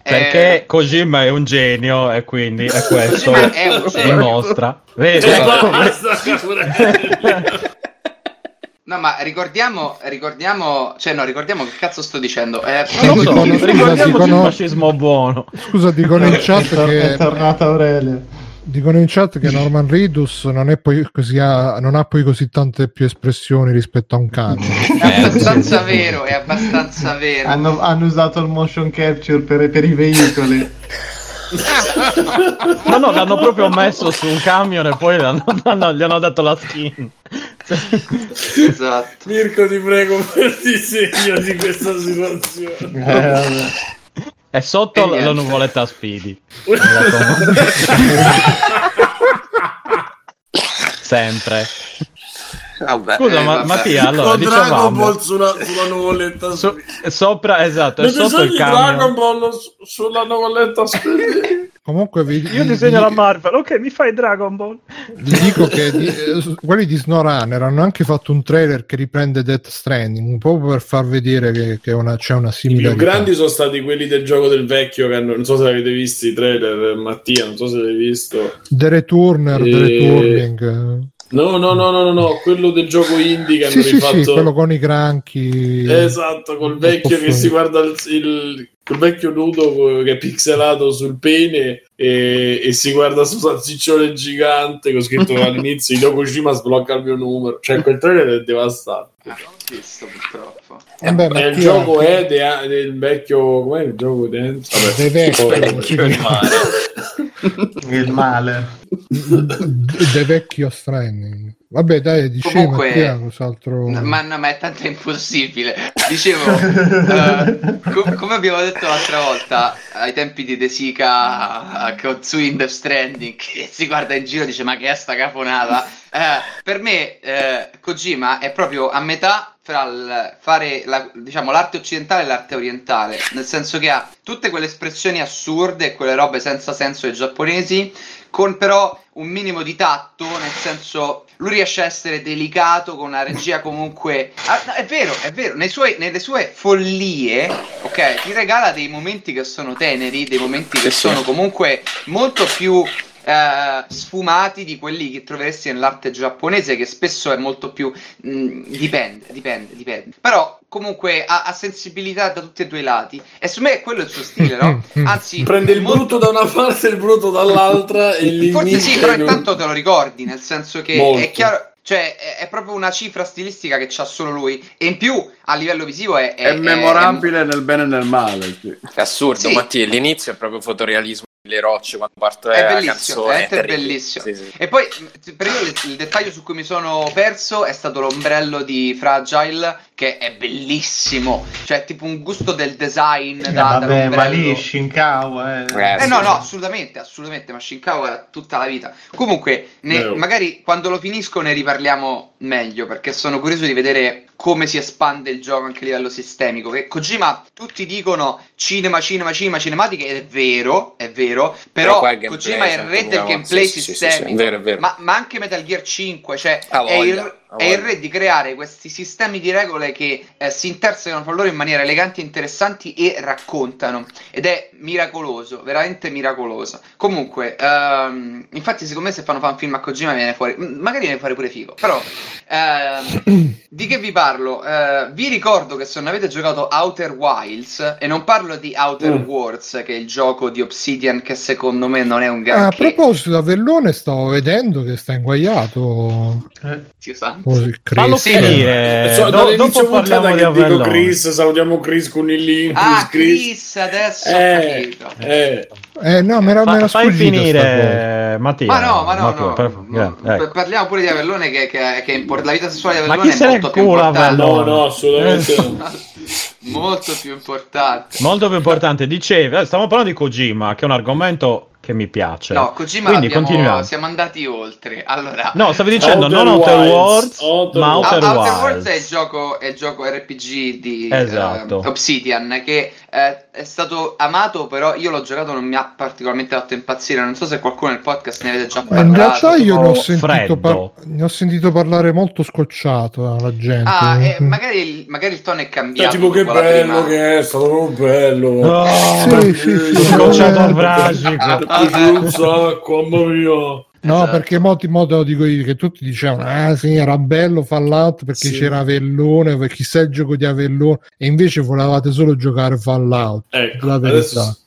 S5: Perché
S7: Eh,
S5: Kojima è un genio e quindi è questo
S7: è un genio.
S5: dimostra. Vedi?
S2: E basta, pure.
S7: No ma ricordiamo ricordiamo cioè no ricordiamo che cazzo sto dicendo. Eh,
S5: Non lo so, ricordiamoci il fascismo buono.
S1: Scusa, dicono in
S3: è,
S1: chat
S3: è
S1: che
S3: tornata Aurelia
S1: dicono in chat che Norman Reedus non, è poi così ha, non ha poi così tante più espressioni rispetto a un camion.
S7: è abbastanza vero è abbastanza vero.
S3: Hanno, hanno usato il motion capture per, per i veicoli
S5: No, no, l'hanno proprio messo su un camion e poi l'hanno- l'hanno- gli hanno dato la skin.
S7: Esatto.
S2: Mirko, ti prego, per disegno di questa situazione.
S5: E sotto
S7: E
S5: la
S7: niente.
S5: nuvoletta Speedy. Sempre.
S7: Vabbè,
S5: Scusa,
S7: eh,
S5: ma. Mattia, allora
S2: Con Dragon
S5: dicevamo
S2: Ball sulla, sulla nuvoletta
S5: so- sopra, esatto,
S2: Mi
S5: sotto il
S2: disegni Dragon
S5: camion.
S2: Ball su- sulla nuvoletta?
S1: Comunque vi,
S5: Io
S1: vi-
S5: disegno
S1: vi-
S5: la Marvel, ok, mi fai Dragon Ball.
S1: vi dico che di- eh, quelli di SnowRunner hanno anche fatto un trailer che riprende Death Stranding, proprio per far vedere che, che una- c'è una
S2: I
S1: similarità.
S2: più grandi sono stati quelli del gioco del vecchio che hanno, non so se avete visto i trailer, Mattia, non so se l'hai visto.
S1: The Returner, The
S2: E-
S1: Returning.
S2: No, no, no, no, no, no, quello del gioco indie che
S1: Sì,
S2: hanno
S1: sì,
S2: rifatto.
S1: sì, quello con i granchi.
S2: Esatto, col vecchio che si guarda il, il- col vecchio nudo che è pixelato sul pene e, e si guarda su salsiccione gigante con scritto all'inizio Kojima sblocca il mio numero. Cioè quel trailer è devastante.
S7: Ah, non ho visto purtroppo.
S1: Vabbè,
S2: E
S1: Mattia,
S2: il gioco è de- del vecchio com'è il gioco dentro? Vabbè,
S1: dei vecchi, sì,
S3: Il male.
S1: The vecchio Stranding. Vabbè, dai, dicevi
S7: Comunque-. No, ma, no, ma è tanto impossibile. Dicevo, eh, co- come abbiamo detto l'altra volta, ai tempi di De Sica con su In Stranding, che si guarda in giro e dice: Ma che è sta caponata? Eh, per me, eh, Kojima è proprio a metà fra il fare la- diciamo, l'arte occidentale e l'arte orientale, nel senso che ha tutte quelle espressioni assurde e quelle robe senza senso dei giapponesi, con però un minimo di tatto, nel senso lui riesce a essere delicato con una regia comunque Ah, no, è vero, è vero, nei suoi- nelle sue follie, ok, ti regala dei momenti che sono teneri, dei momenti che
S6: Sì, sì.
S7: sono comunque molto più eh, sfumati di quelli che troveresti nell'arte giapponese, che spesso è molto più mh, dipende, dipende, dipende. Però comunque ha, ha sensibilità da tutti e due i lati. E su me quello è il suo stile, no? Anzi,
S2: Prende il
S7: molto-
S2: brutto da una parte e il brutto dall'altra e li
S7: Forse sì, però intanto te lo ricordi, nel senso che
S2: Molto.
S7: è chiaro. Cioè, è, è proprio una cifra stilistica che c'ha solo lui. E in più, a livello visivo, è.
S4: È memorabile nel bene e nel male. sì.
S6: È assurdo,
S7: Sì.
S6: Mattia. L'inizio è proprio fotorealismo le rocce quando parte
S7: È
S6: la
S7: bellissimo,
S6: canzone.
S7: veramente
S6: terribile.
S7: bellissimo.
S6: Sì, sì.
S7: E poi, per io, il, il dettaglio su cui mi sono perso è stato l'ombrello di Fragile, che è bellissimo. Cioè, tipo un gusto del design
S3: Eh,
S7: da,
S3: vabbè, ma
S7: dall'ombrello.
S3: lì Shinkawa eh.
S6: Eh,
S7: Eh
S6: sì,
S7: no,
S6: sì.
S7: no, assolutamente, assolutamente, ma Shinkawa è tutta la vita. Comunque, ne- magari quando lo finisco ne riparliamo meglio, perché sono curioso di vedere come si espande il gioco anche a livello sistemico. Che Kojima, tutti dicono cinema, cinema, cinema, cinematiche, ed è vero, è vero, però,
S6: gameplay,
S7: Kojima è il re del gameplay
S6: sì, sì, sì, sì,
S7: sistemico.
S6: è vero, è vero.
S7: Ma, ma anche Metal Gear 5, cioè
S6: Ha
S7: è, il, è il re di creare questi sistemi di regole che eh, si intersecano fra loro in maniera eleganti e interessanti e raccontano. Ed è miracoloso, veramente miracoloso. Comunque, ehm, infatti, secondo me, se fanno fan film a Kojima viene fuori. Magari viene fuori pure figo. Però, ehm, di che vi parlo? Eh, vi ricordo che se non avete giocato Outer Wilds, e non parlo di Outer
S2: Mm.
S7: Worlds, che è il gioco di Obsidian, che secondo me non è un
S1: Ah, a
S7: granché.
S1: proposito, a Vellone stavo vedendo che sta inguaiato.
S3: Eh,
S7: Dio santo.
S1: Così,
S5: Fallo
S1: Chris.
S5: finire.
S2: So,
S5: Do-
S2: dall'inizio
S5: dopo parliamo di
S2: che dico
S5: Avellone.
S2: Chris, salutiamo Chris con il link.
S7: Ah, Chris, adesso ho
S2: Eh,
S7: capito.
S2: eh.
S1: Eh, no, mi era, mi
S5: Fa-
S1: era
S5: fai finire, Mattia.
S7: Ma no, ma no,
S5: Mattia,
S7: no,
S5: per-
S7: no,
S5: eh, ecco.
S7: parliamo pure di Avellone che, che, che è import- la vita sessuale di
S5: Ma
S7: Avellone
S5: chi se
S7: è molto più importante.
S2: No,
S5: Avellone?
S2: no, assolutamente
S7: molto più importante.
S5: Molto più importante, dicevi, eh, stiamo parlando di Kojima, che è un argomento che mi piace.
S7: No, Kojima
S5: Quindi
S7: abbiamo-
S5: continuiamo.
S7: siamo andati oltre. Allora,
S5: No, stavi dicendo
S2: Outer
S5: non Outer Worlds,
S2: Outer
S5: ma. Outer,
S7: Outer. Worlds è il gioco, è il gioco RPG di
S5: Esatto.
S7: eh, Obsidian che eh, è stato amato, però io l'ho giocato non mi ha particolarmente fatto impazzire. Non so se qualcuno nel podcast ne avete già
S1: Ma in
S7: parlato.
S1: realtà io ne ho, sentito par- ne ho sentito parlare molto scocciato alla gente.
S7: Ah, eh, magari, il- magari il tono è cambiato.
S2: tipo che
S7: la
S2: bello
S7: prima-
S2: che è, è stato proprio bello.
S5: Oh,
S1: Sì, sì, sì,
S5: scocciato
S1: sì.
S2: un sacco, mamma mia.
S1: No,
S7: Esatto.
S1: perché molti modo dico io che tutti dicevano ah sì era bello Fallout perché
S2: Sì.
S1: c'era Avellone perché chissà il gioco di Avellone e invece volevate solo giocare Fallout
S2: Ecco,
S1: la verità
S2: adesso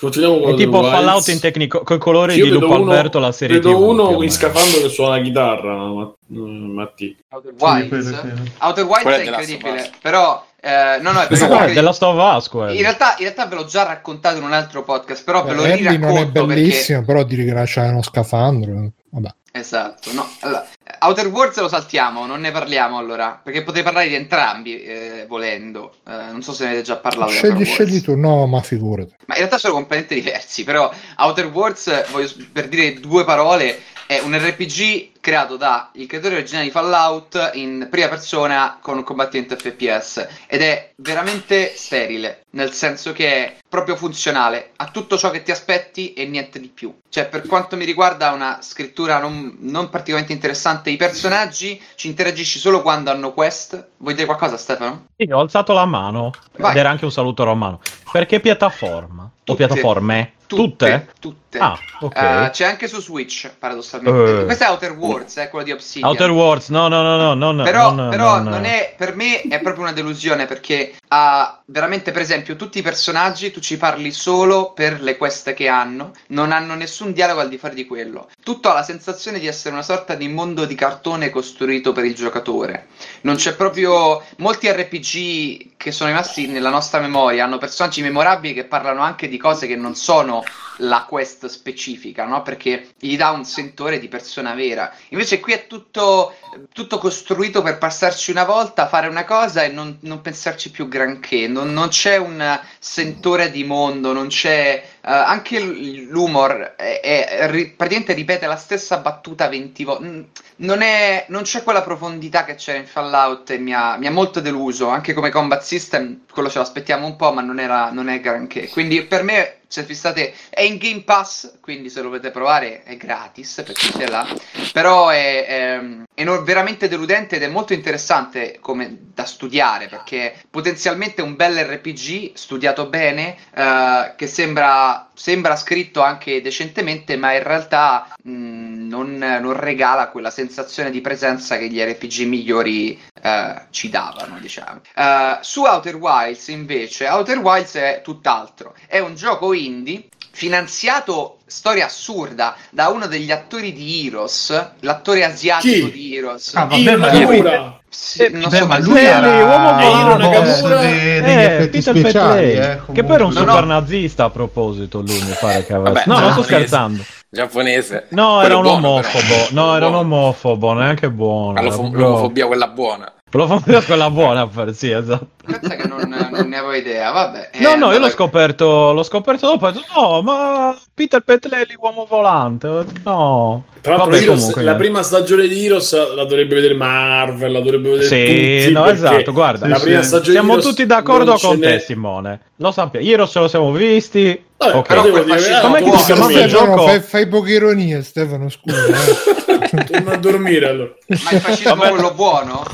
S2: continuiamo con
S5: È tipo
S2: Outer
S5: Fallout in tecnico, colori
S2: Io
S5: di Lupo
S2: uno-
S5: Alberto, la serie
S2: vedo
S5: TV,
S2: uno in scafandro che suona la chitarra, ma- Matti.
S7: Outer Wilds. Outer Wilds è incredibile, però eh, Eh, no, no, è
S5: Guarda,
S7: perché-
S5: della Us, quello.
S7: in realtà, in realtà ve l'ho già raccontato in un altro podcast, però ve lo
S1: Ellie non è
S7: riracconto perché
S1: bellissimo, però dire che c'è uno scafandro. Vabbè.
S7: Esatto, no. Allora, Outer Worlds lo saltiamo, non ne parliamo allora, perché potrei parlare di entrambi eh, volendo. Eh, non so se ne avete già parlato. di
S1: Scegli, scegli tu, no, ma figurati.
S7: Ma in realtà sono completamente diversi, però Outer Worlds, voglio per dire due parole, è un RPG creato da il creatore originale di Fallout in prima persona con un combattimento FPS ed è veramente sterile, nel senso che è proprio funzionale a tutto ciò che ti aspetti e niente di più. Cioè, per quanto mi riguarda, una scrittura non, non particolarmente interessante. I personaggi ci interagisci solo quando hanno quest. Vuoi dire qualcosa, Stefano?
S5: Sì, ho alzato la mano.
S7: Vai.
S5: Ed era anche un saluto romano. Perché piattaforma? O
S7: Tutte.
S5: piattaforme?
S7: Tutte? Tutte.
S5: Ah.
S7: Eh, c'è anche su Switch, paradossalmente.
S5: Eh.
S7: Questo è Outer Worlds, è quello di Obsidian.
S5: Outer Worlds, no, no, no, no, no, no,
S7: però,
S5: no,
S7: però
S5: no,
S7: non è, per me è proprio una delusione perché ha veramente, per esempio, tutti i personaggi tu ci parli solo per le quest che hanno, non hanno nessun dialogo al di fuori di quello. Tutto ha la sensazione di essere una sorta di mondo di cartone costruito per il giocatore. Non c'è proprio molti RPG che sono rimasti nella nostra memoria, hanno personaggi memorabili che parlano anche di cose che non sono la quest specifica, no? Perché gli dà un sentore di persona vera. Invece qui è tutto, tutto costruito per passarci una volta, fare una cosa e non, non pensarci più granché. Non, non c'è un sentore di mondo, non c'è... eh, anche l'humor è, è- ri- praticamente ripete la stessa battuta 20 volte. Non, è- non c'è quella profondità che c'era in Fallout e mi ha, mi ha molto deluso. Anche come combat system, quello ce l'aspettiamo un po', ma non, era, non è granché. Quindi per me se vi state è in Game Pass quindi se lo volete provare è gratis per chi ce l'ha però è, è- è no- veramente deludente ed è molto interessante come da studiare perché potenzialmente un bel RPG studiato bene eh, che sembra, sembra scritto anche decentemente ma in realtà mh, non, non regala quella sensazione di presenza che gli RPG migliori eh, ci davano, diciamo. Eh, su Outer Wilds, invece, Outer Wilds è tutt'altro. È un gioco indie finanziato, storia assurda, da uno degli attori di Heroes, l'attore asiatico
S2: Chi?
S7: di Heroes.
S3: Ah, vabbè,
S2: Io
S3: ma lui-.
S7: Sì, non
S3: Beh,
S7: so
S3: ma lui.
S5: Petley, uomo
S2: Eh, capisco.
S3: de- degli
S5: Eh,
S3: effetti
S5: Peter
S3: speciali. Eh,
S5: che poi era un
S7: No,
S5: super
S7: no.
S5: nazista a proposito lui mi pare che avesse
S6: Vabbè,
S5: no non sto
S6: giapponese.
S5: scherzando
S6: Giapponese.
S5: no
S6: Quello
S5: era un
S6: buono,
S5: omofobo
S6: però.
S5: no era un omofobo neanche buono era
S6: L'omofobia quella buona.
S5: L'omofobia quella buona per sì esatto
S7: Pensa che non, non ne avevo idea, vabbè.
S5: no
S7: Eh,
S5: no io
S7: vabbè.
S5: l'ho scoperto l'ho scoperto dopo ho detto, no ma Peter Petlelli uomo volante no
S2: Tra l'altro,
S5: Vabbè,
S2: Heroes-
S5: comunque,
S2: la prima stagione di Heroes la dovrebbe vedere Marvel, la dovrebbe vedere
S5: Sì,
S2: tutti.
S5: no, esatto, guarda,
S2: la
S3: sì,
S2: prima stagione
S5: siamo
S2: Heroes
S5: tutti d'accordo con te Simone lo sappiamo ieri ce lo siamo visti
S2: Vabbè,
S5: ok
S2: però devo dire, tu
S5: si chiama quel gioco?
S1: Fai, fai poche ironie, Stefano, scusa. eh.
S2: torna a dormire allora.
S7: Ma il fascismo quello buono?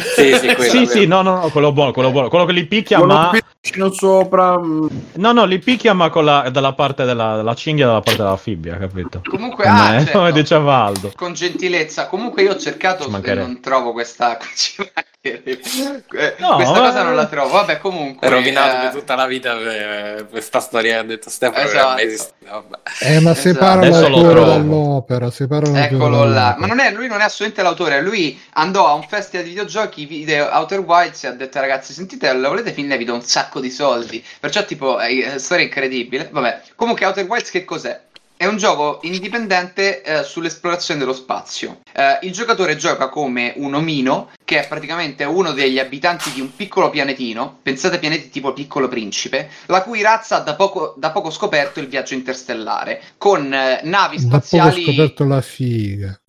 S6: Sì, sì, quello,
S5: sì sì no no no quello buono quello buono quello che li picchia
S4: Quello
S5: ma
S4: vicino sopra. mm,
S5: no no li picchia ma con la dalla parte della, della cinghia dalla parte della fibbia capito
S7: Comunque,
S5: come,
S7: ah, certo.
S5: come diceva Aldo
S7: con gentilezza. Comunque io ho cercato non trovo questa
S5: No,
S7: questa
S5: ma-
S7: cosa non la trovo. Vabbè, comunque
S6: È rovinato
S7: eh,
S6: per tutta la vita eh, questa storia che ha detto Stefano.
S7: Esatto.
S6: esiste. Vabbè.
S1: Eh, ma separa
S5: Adesso lo
S1: l'autore dall'opera.
S7: Eccolo là,
S1: dall'opera.
S7: ma non è, lui non è assolutamente l'autore, lui andò a un festival di videogiochi, vide Outer Wilds e ha detto ragazzi sentite, la volete finire vi do un sacco di soldi, perciò tipo è è storia incredibile, vabbè, comunque Outer Wilds che cos'è? È un gioco indipendente eh, sull'esplorazione dello spazio. Eh, il giocatore gioca come un omino, che è praticamente uno degli abitanti di un piccolo pianetino, pensate a pianeti tipo Piccolo Principe, la cui razza ha da poco, da poco scoperto il viaggio interstellare, con eh, navi
S1: Da poco
S7: spaziali...
S1: scoperto la figa.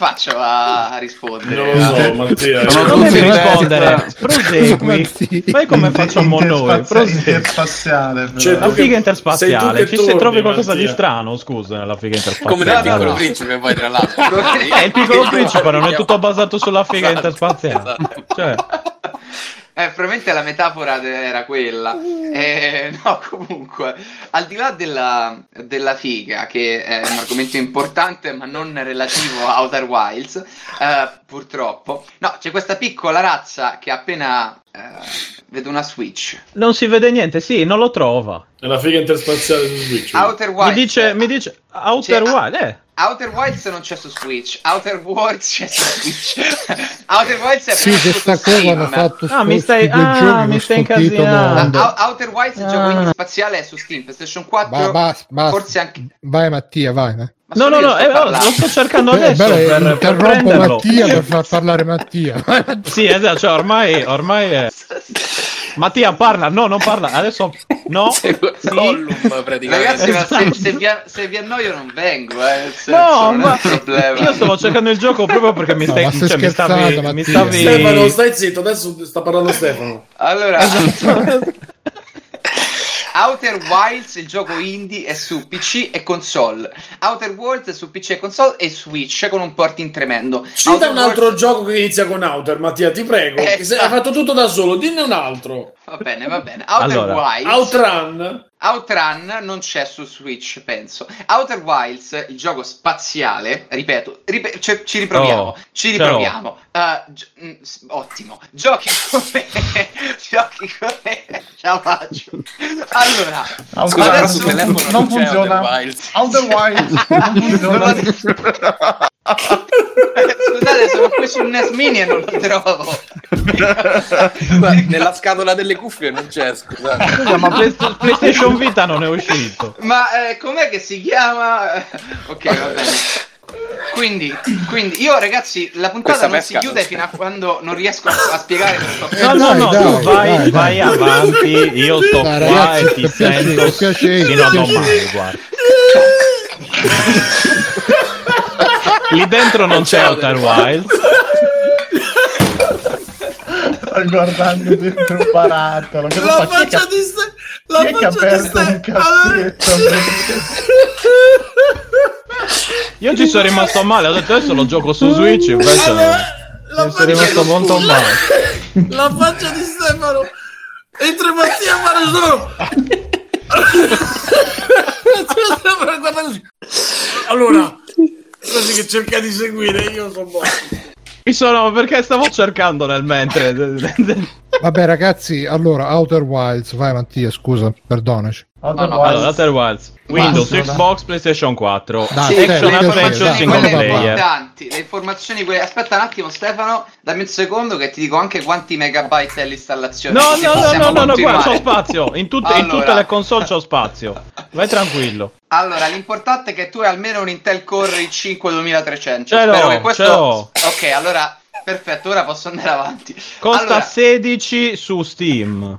S7: Come faccio a, a rispondere?
S2: Non lo so, Mattia.
S4: Sono
S5: non devi
S4: diversi,
S5: rispondere
S4: eh.
S5: prosegui fai come facciamo noi
S3: Interspaziale.
S2: Cioè,
S5: la figa interspaziale ci se trovi qualcosa di
S2: Mattia.
S5: strano scusa nella figa
S6: Come nel
S5: interspaziale
S6: piccolo principe, poi tra l'altro.
S5: Eh, il piccolo principe non è tutto basato sulla figa
S6: Esatto,
S5: interspaziale
S6: esatto.
S5: cioè
S7: Eh, probabilmente la metafora de- era quella. Eh, no, comunque, al di là della, della figa, che è un argomento importante ma non relativo a Outer Wilds, eh, purtroppo, no, c'è questa piccola razza che appena eh, vedo una Switch.
S5: non si vede niente sì non lo trova
S2: È la figa interspaziale su Switch.
S7: Outer
S5: mi
S7: Wilds
S5: dice mi dice Outer
S7: ah,
S5: Wild eh
S7: Outer Wilds non c'è su Switch, Outer Worlds c'è su Switch. Outer Wilds è
S1: Sì,
S7: proprio
S1: che
S7: su
S1: sta qua
S7: Steam.
S1: quando ha fatto
S5: Ah, mi stai- ah, mi stai incasinando.
S7: Ah, Ou- Outer Wilds, il gioco
S5: Ah.
S7: spaziale, è su Steam, PlayStation 4,
S1: Va- basta, basta.
S7: forse anche...
S1: Vai Mattia, vai. eh.
S7: Ma
S5: No,
S7: solo
S5: no,
S7: io
S5: no,
S7: sto
S5: eh, oh, lo sto cercando
S1: Beh,
S5: adesso
S1: bello,
S5: per, per
S1: interrompo
S5: prenderlo.
S1: Mattia per far parlare Mattia.
S5: Sì, esatto, cioè ormai, ormai è... Mattia parla, no, non parla, adesso no.
S6: Sei
S5: sì.
S6: Gollum praticamente.
S7: Ragazzi, ma se,
S5: Esatto.
S7: se vi, se vi annoio non vengo, eh, senso,
S5: No, ma io stavo cercando il gioco proprio perché mi
S1: No,
S5: stai,
S1: stai
S5: cioè, mi stavi,
S1: scherzando,
S5: mi stavi...
S2: Stefano, stai zitto, adesso sta parlando Stefano.
S7: Allora,
S5: Esatto.
S7: Outer Wilds, il gioco indie, è su PC e console. Outer Worlds è su PC e console e Switch con un porting tremendo.
S2: Cita
S7: Outer
S2: un altro
S7: Worlds-
S2: gioco che inizia con Outer, Mattia, ti prego.
S7: Eh,
S2: hai fatto tutto da solo, dinne un altro.
S7: Va bene, va bene. Outer
S5: Allora,
S7: Wilds.
S2: Outrun.
S7: Outrun non c'è su Switch, penso. Outer Wilds, il gioco spaziale, ripeto, ripe- ci, ci riproviamo,
S5: Oh,
S7: ci
S5: ce
S7: riproviamo. Uh, gi- mm, s- ottimo. Giochi come giochi come ce la faccio. Allora,
S6: Scusa,
S7: adesso-
S3: non
S6: non, c'è
S3: funziona.
S6: Outer Wilds.
S3: Outer Wilds non funziona.
S7: Scusate, sono qui sul NES Mini e non lo trovo.
S6: Ma Nella scatola delle cuffie non c'è, scusate.
S5: Scusa, ma Play- PlayStation Vita non è uscito.
S7: Ma eh, com'è che si chiama? Ok, va bene. Quindi, quindi io ragazzi, la puntata
S6: Questa
S7: non si chiude fino a quando non riesco a, a spiegare.
S5: No, no, no,
S1: dai,
S5: tu vai,
S1: dai,
S5: vai
S1: dai.
S5: avanti, io sto
S1: Dai,
S5: qua
S1: ragazzi,
S5: e ti sento fino a domani, guarda. Lì dentro non c'è Outer Wilds.
S3: Sto guardando dentro un barattolo. Cosa
S2: La
S3: fa?
S2: Faccia di Ste-
S3: chi
S2: la
S3: è che ha
S2: faccia di
S3: un
S2: Ste-
S3: cassetto?
S5: Io ci sono rimasto male, ho detto adesso lo gioco su Switch, invece
S2: Allora,
S5: ci
S2: la
S5: sono rimasto
S2: faccia-
S5: molto male.
S2: La faccia di Stefano. Entra Mattia a fare solo. Allora, così che cerca di seguire, io sono buono.
S5: Mi sono perché stavo cercando nel mentre.
S1: Vabbè, ragazzi, allora Outer Wilds, vai Mattia, scusa, perdonaci.
S3: Outer
S7: No, no,
S3: Wilds.
S5: Allora, Outer Wilds, Windows,
S3: Basta,
S5: Xbox, PlayStation 4,
S1: Dai,
S7: Sì,
S5: Action Adventure Single
S1: dai.
S5: Player.
S7: importanti, le informazioni quelle... Aspetta un attimo Stefano, dammi un secondo che ti dico anche quanti megabyte è l'installazione.
S5: No, no, no, no, no, no, guarda, c'ho spazio. In, tutte- in
S7: Allora.
S5: tutte le console c'ho spazio. Vai tranquillo.
S7: Allora, l'importante è che tu hai almeno un Intel Core i5 2300.
S5: Ce l'ho,
S7: Spero che questo...
S5: ce l'ho.
S7: Ok, allora, perfetto, ora posso andare avanti.
S5: Costa
S7: Allora,
S5: 16 su Steam.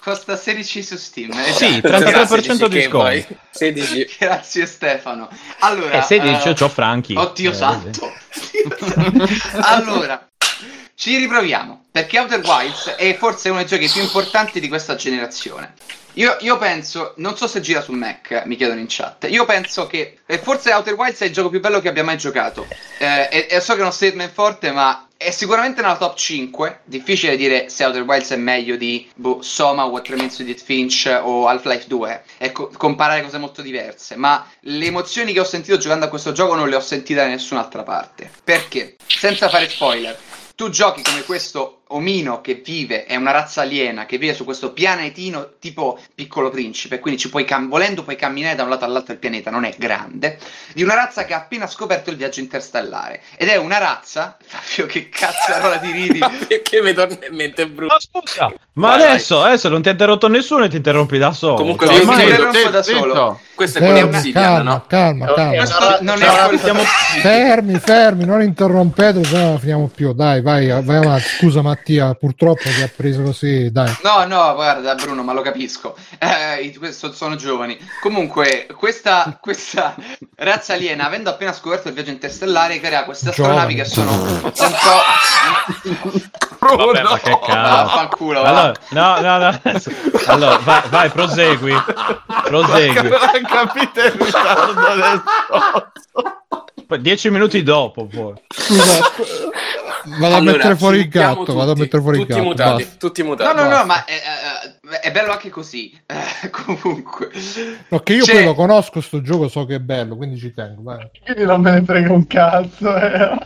S7: costa 16 su Steam.
S5: Sì,
S7: esatto.
S5: 33% di sconto.
S6: vai? 16.
S7: Grazie Stefano. Allora,
S5: E 16
S7: eh,
S5: c'ho Franchi.
S7: Oddio
S5: Eh,
S7: santo. allora, ci riproviamo, perché Outer Wilds è forse uno dei giochi più importanti di questa generazione. Io, io penso, non so se gira su Mac, mi chiedono in chat. Io penso che eh, forse Outer Wilds è il gioco più bello che abbia mai giocato. Eh, e, e so che è uno statement forte, ma è sicuramente nella top 5. Difficile dire se Outer Wilds è meglio di boh, Soma, What Remains of Finch o Half-Life 2. Ecco, comparare cose molto diverse. Ma le emozioni che ho sentito giocando a questo gioco non le ho sentite da nessun'altra parte. Perché? Senza fare spoiler. Tu giochi come questo omino che vive, è una razza aliena che vive su questo pianetino tipo piccolo principe, quindi ci puoi cam- volendo puoi camminare da un lato all'altro del pianeta, non è grande, di una razza che ha appena scoperto il viaggio interstellare. Ed è una razza, Fabio che cazzarola di ridi,
S6: Ma perché mi torna in mente Bruno?
S5: Ma scusa, ma
S6: Vai,
S5: adesso, adesso non ti ha interrotto nessuno e ti interrompi da solo.
S6: Comunque
S5: Cioè,
S7: ormai-
S6: chiedo-
S7: interrompo da solo.
S6: Questo è quello
S1: Calma,
S6: Obsidian,
S1: calma,
S6: no?
S1: calma, calma.
S7: Questo non è
S5: stiamo-
S1: Fermi, fermi, non interrompete, se no non finiamo più. Dai, vai, vai avanti. Scusa Mattia, purtroppo ti ha preso così, dai.
S7: No, no, guarda Bruno, ma lo capisco. Eh, questo- sono giovani. Comunque, questa, questa razza aliena, avendo appena scoperto il viaggio interstellare, crea queste astronavi che sono un po'.
S5: Vabbè, ma che cazzo.
S7: Vaffanculo, va.
S5: Allora, no, no, no. Allora, vai, vai, prosegui. Prosegui.
S4: Non capite il ritardo adesso.
S5: Dieci minuti dopo, poi.
S1: Scusa, vado a
S6: Allora,
S1: mettere fuori il gatto, vado a
S6: tutti,
S1: mettere fuori il
S6: tutti
S1: gatto.
S6: mutati,
S1: basta.
S6: tutti
S7: No,
S6: mutati.
S7: no, no,
S1: basta.
S7: ma è, è- è bello anche così. Eh, comunque,
S1: No, che io
S7: C'è-
S1: poi lo conosco sto gioco, so che è bello, quindi ci tengo. Vai.
S3: Quindi non me ne frega un cazzo. Eh.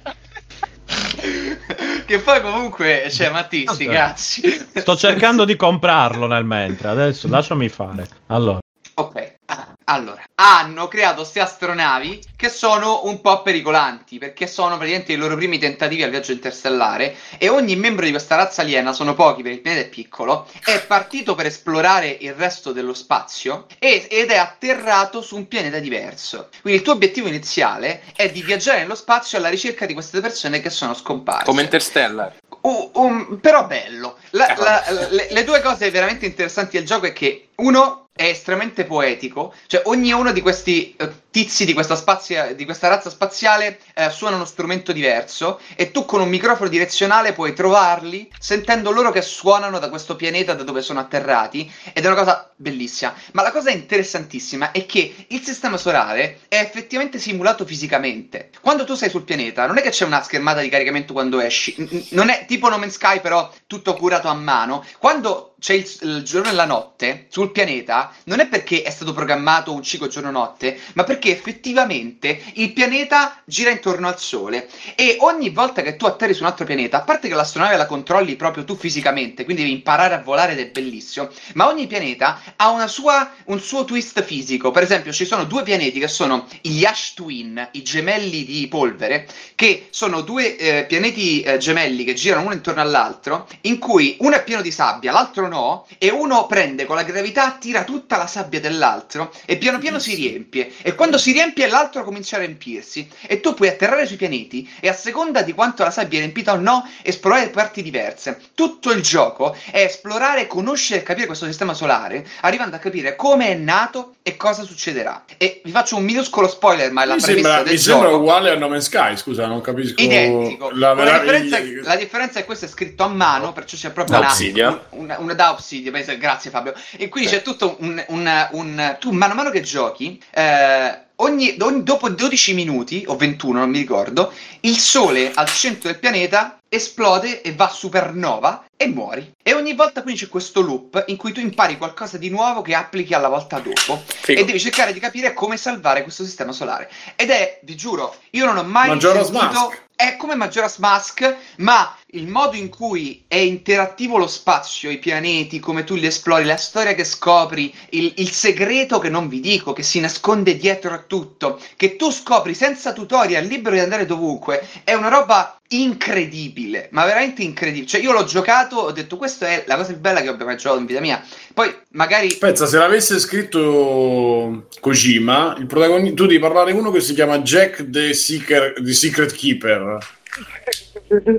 S7: che poi comunque, cioè, Matti, sti
S5: Vabbè.
S7: cazzi.
S5: Sto cercando di comprarlo nel mentre. Adesso lasciami fare. Allora,
S7: Ok. Allora, hanno creato queste astronavi che sono un po' pericolanti perché sono praticamente i loro primi tentativi al viaggio interstellare e ogni membro di questa razza aliena, sono pochi perché il pianeta è piccolo, è partito per esplorare il resto dello spazio e- ed è atterrato su un pianeta diverso. Quindi il tuo obiettivo iniziale è di viaggiare nello spazio alla ricerca di queste persone che sono scomparse.
S6: Come Interstellar.
S7: Uh, um, però bello. La-
S6: Eh,
S7: la- le, le due cose veramente interessanti del gioco è che uno è estremamente poetico, cioè ognuno di questi eh, tizi di questa, spazia- di questa razza spaziale eh, suona uno strumento diverso e tu con un microfono direzionale puoi trovarli sentendo loro che suonano da questo pianeta da dove sono atterrati ed è una cosa bellissima. Ma la cosa interessantissima è che il sistema solare è effettivamente simulato fisicamente. Quando tu sei sul pianeta non è che c'è una schermata di caricamento quando esci, non è tipo No Man's Sky però tutto curato a mano. Quando c'è il, il giorno e la notte sul pianeta, non è perché è stato programmato un ciclo giorno-notte, ma perché effettivamente il pianeta gira intorno al Sole e ogni volta che tu atterri su un altro pianeta, a parte che l'astronave la controlli proprio tu fisicamente, quindi devi imparare a volare ed è bellissimo, ma ogni pianeta ha sua, un suo twist fisico. Per esempio, ci sono due pianeti che sono gli Ash Twin, i gemelli di polvere, che sono due eh, pianeti eh, gemelli che girano uno intorno all'altro, in cui uno è pieno di sabbia, l'altro no, e uno prende con la gravità, tira tutta la sabbia dell'altro e piano piano si riempie. E quando si riempie, l'altro comincia a riempirsi. E tu puoi atterrare sui pianeti e a seconda di quanto la sabbia è riempita o no, esplorare parti diverse. Tutto il gioco è esplorare, conoscere e capire questo sistema solare, arrivando a capire come è nato e cosa succederà. E vi faccio un minuscolo spoiler, ma è la
S2: Mi
S7: premessa
S2: sembra,
S7: del
S2: mi sembra
S7: gioco.
S2: uguale a No Man's Sky, scusa, non capisco.
S7: Identico.
S2: La,
S7: la,
S2: vera-
S7: differenza,
S2: il-
S7: la differenza è che questo è scritto a mano, perciò c'è proprio una, una, una da Obsidian, grazie Fabio. E quindi c'è tutto un, un- un- tu mano a mano che giochi, eh, ogni, ogni- dopo 12 minuti o 21, non mi ricordo, il sole al centro del pianeta esplode e va supernova e muori. E ogni volta quindi c'è questo loop in cui tu impari qualcosa di nuovo che applichi alla volta dopo
S6: Figo.
S7: e devi cercare di capire come salvare questo sistema solare. Ed è, vi giuro, io non ho mai
S2: Majora's
S7: sentito
S2: Mask.
S7: È come Majora's Mask, ma il modo in cui è interattivo lo spazio, i pianeti, come tu li esplori, la storia che scopri, il, il segreto che non vi dico, che si nasconde dietro a tutto, che tu scopri senza tutorial, libero di andare dovunque, è una roba incredibile, ma veramente incredibile. Cioè, io l'ho giocato, ho detto, questa è la cosa più bella che abbia mai giocato in vita mia. Poi, magari...
S2: Pensa, se l'avesse scritto Kojima, il protagonista, tu devi parlare uno che si chiama Jack the, Secret, the Secret Keeper,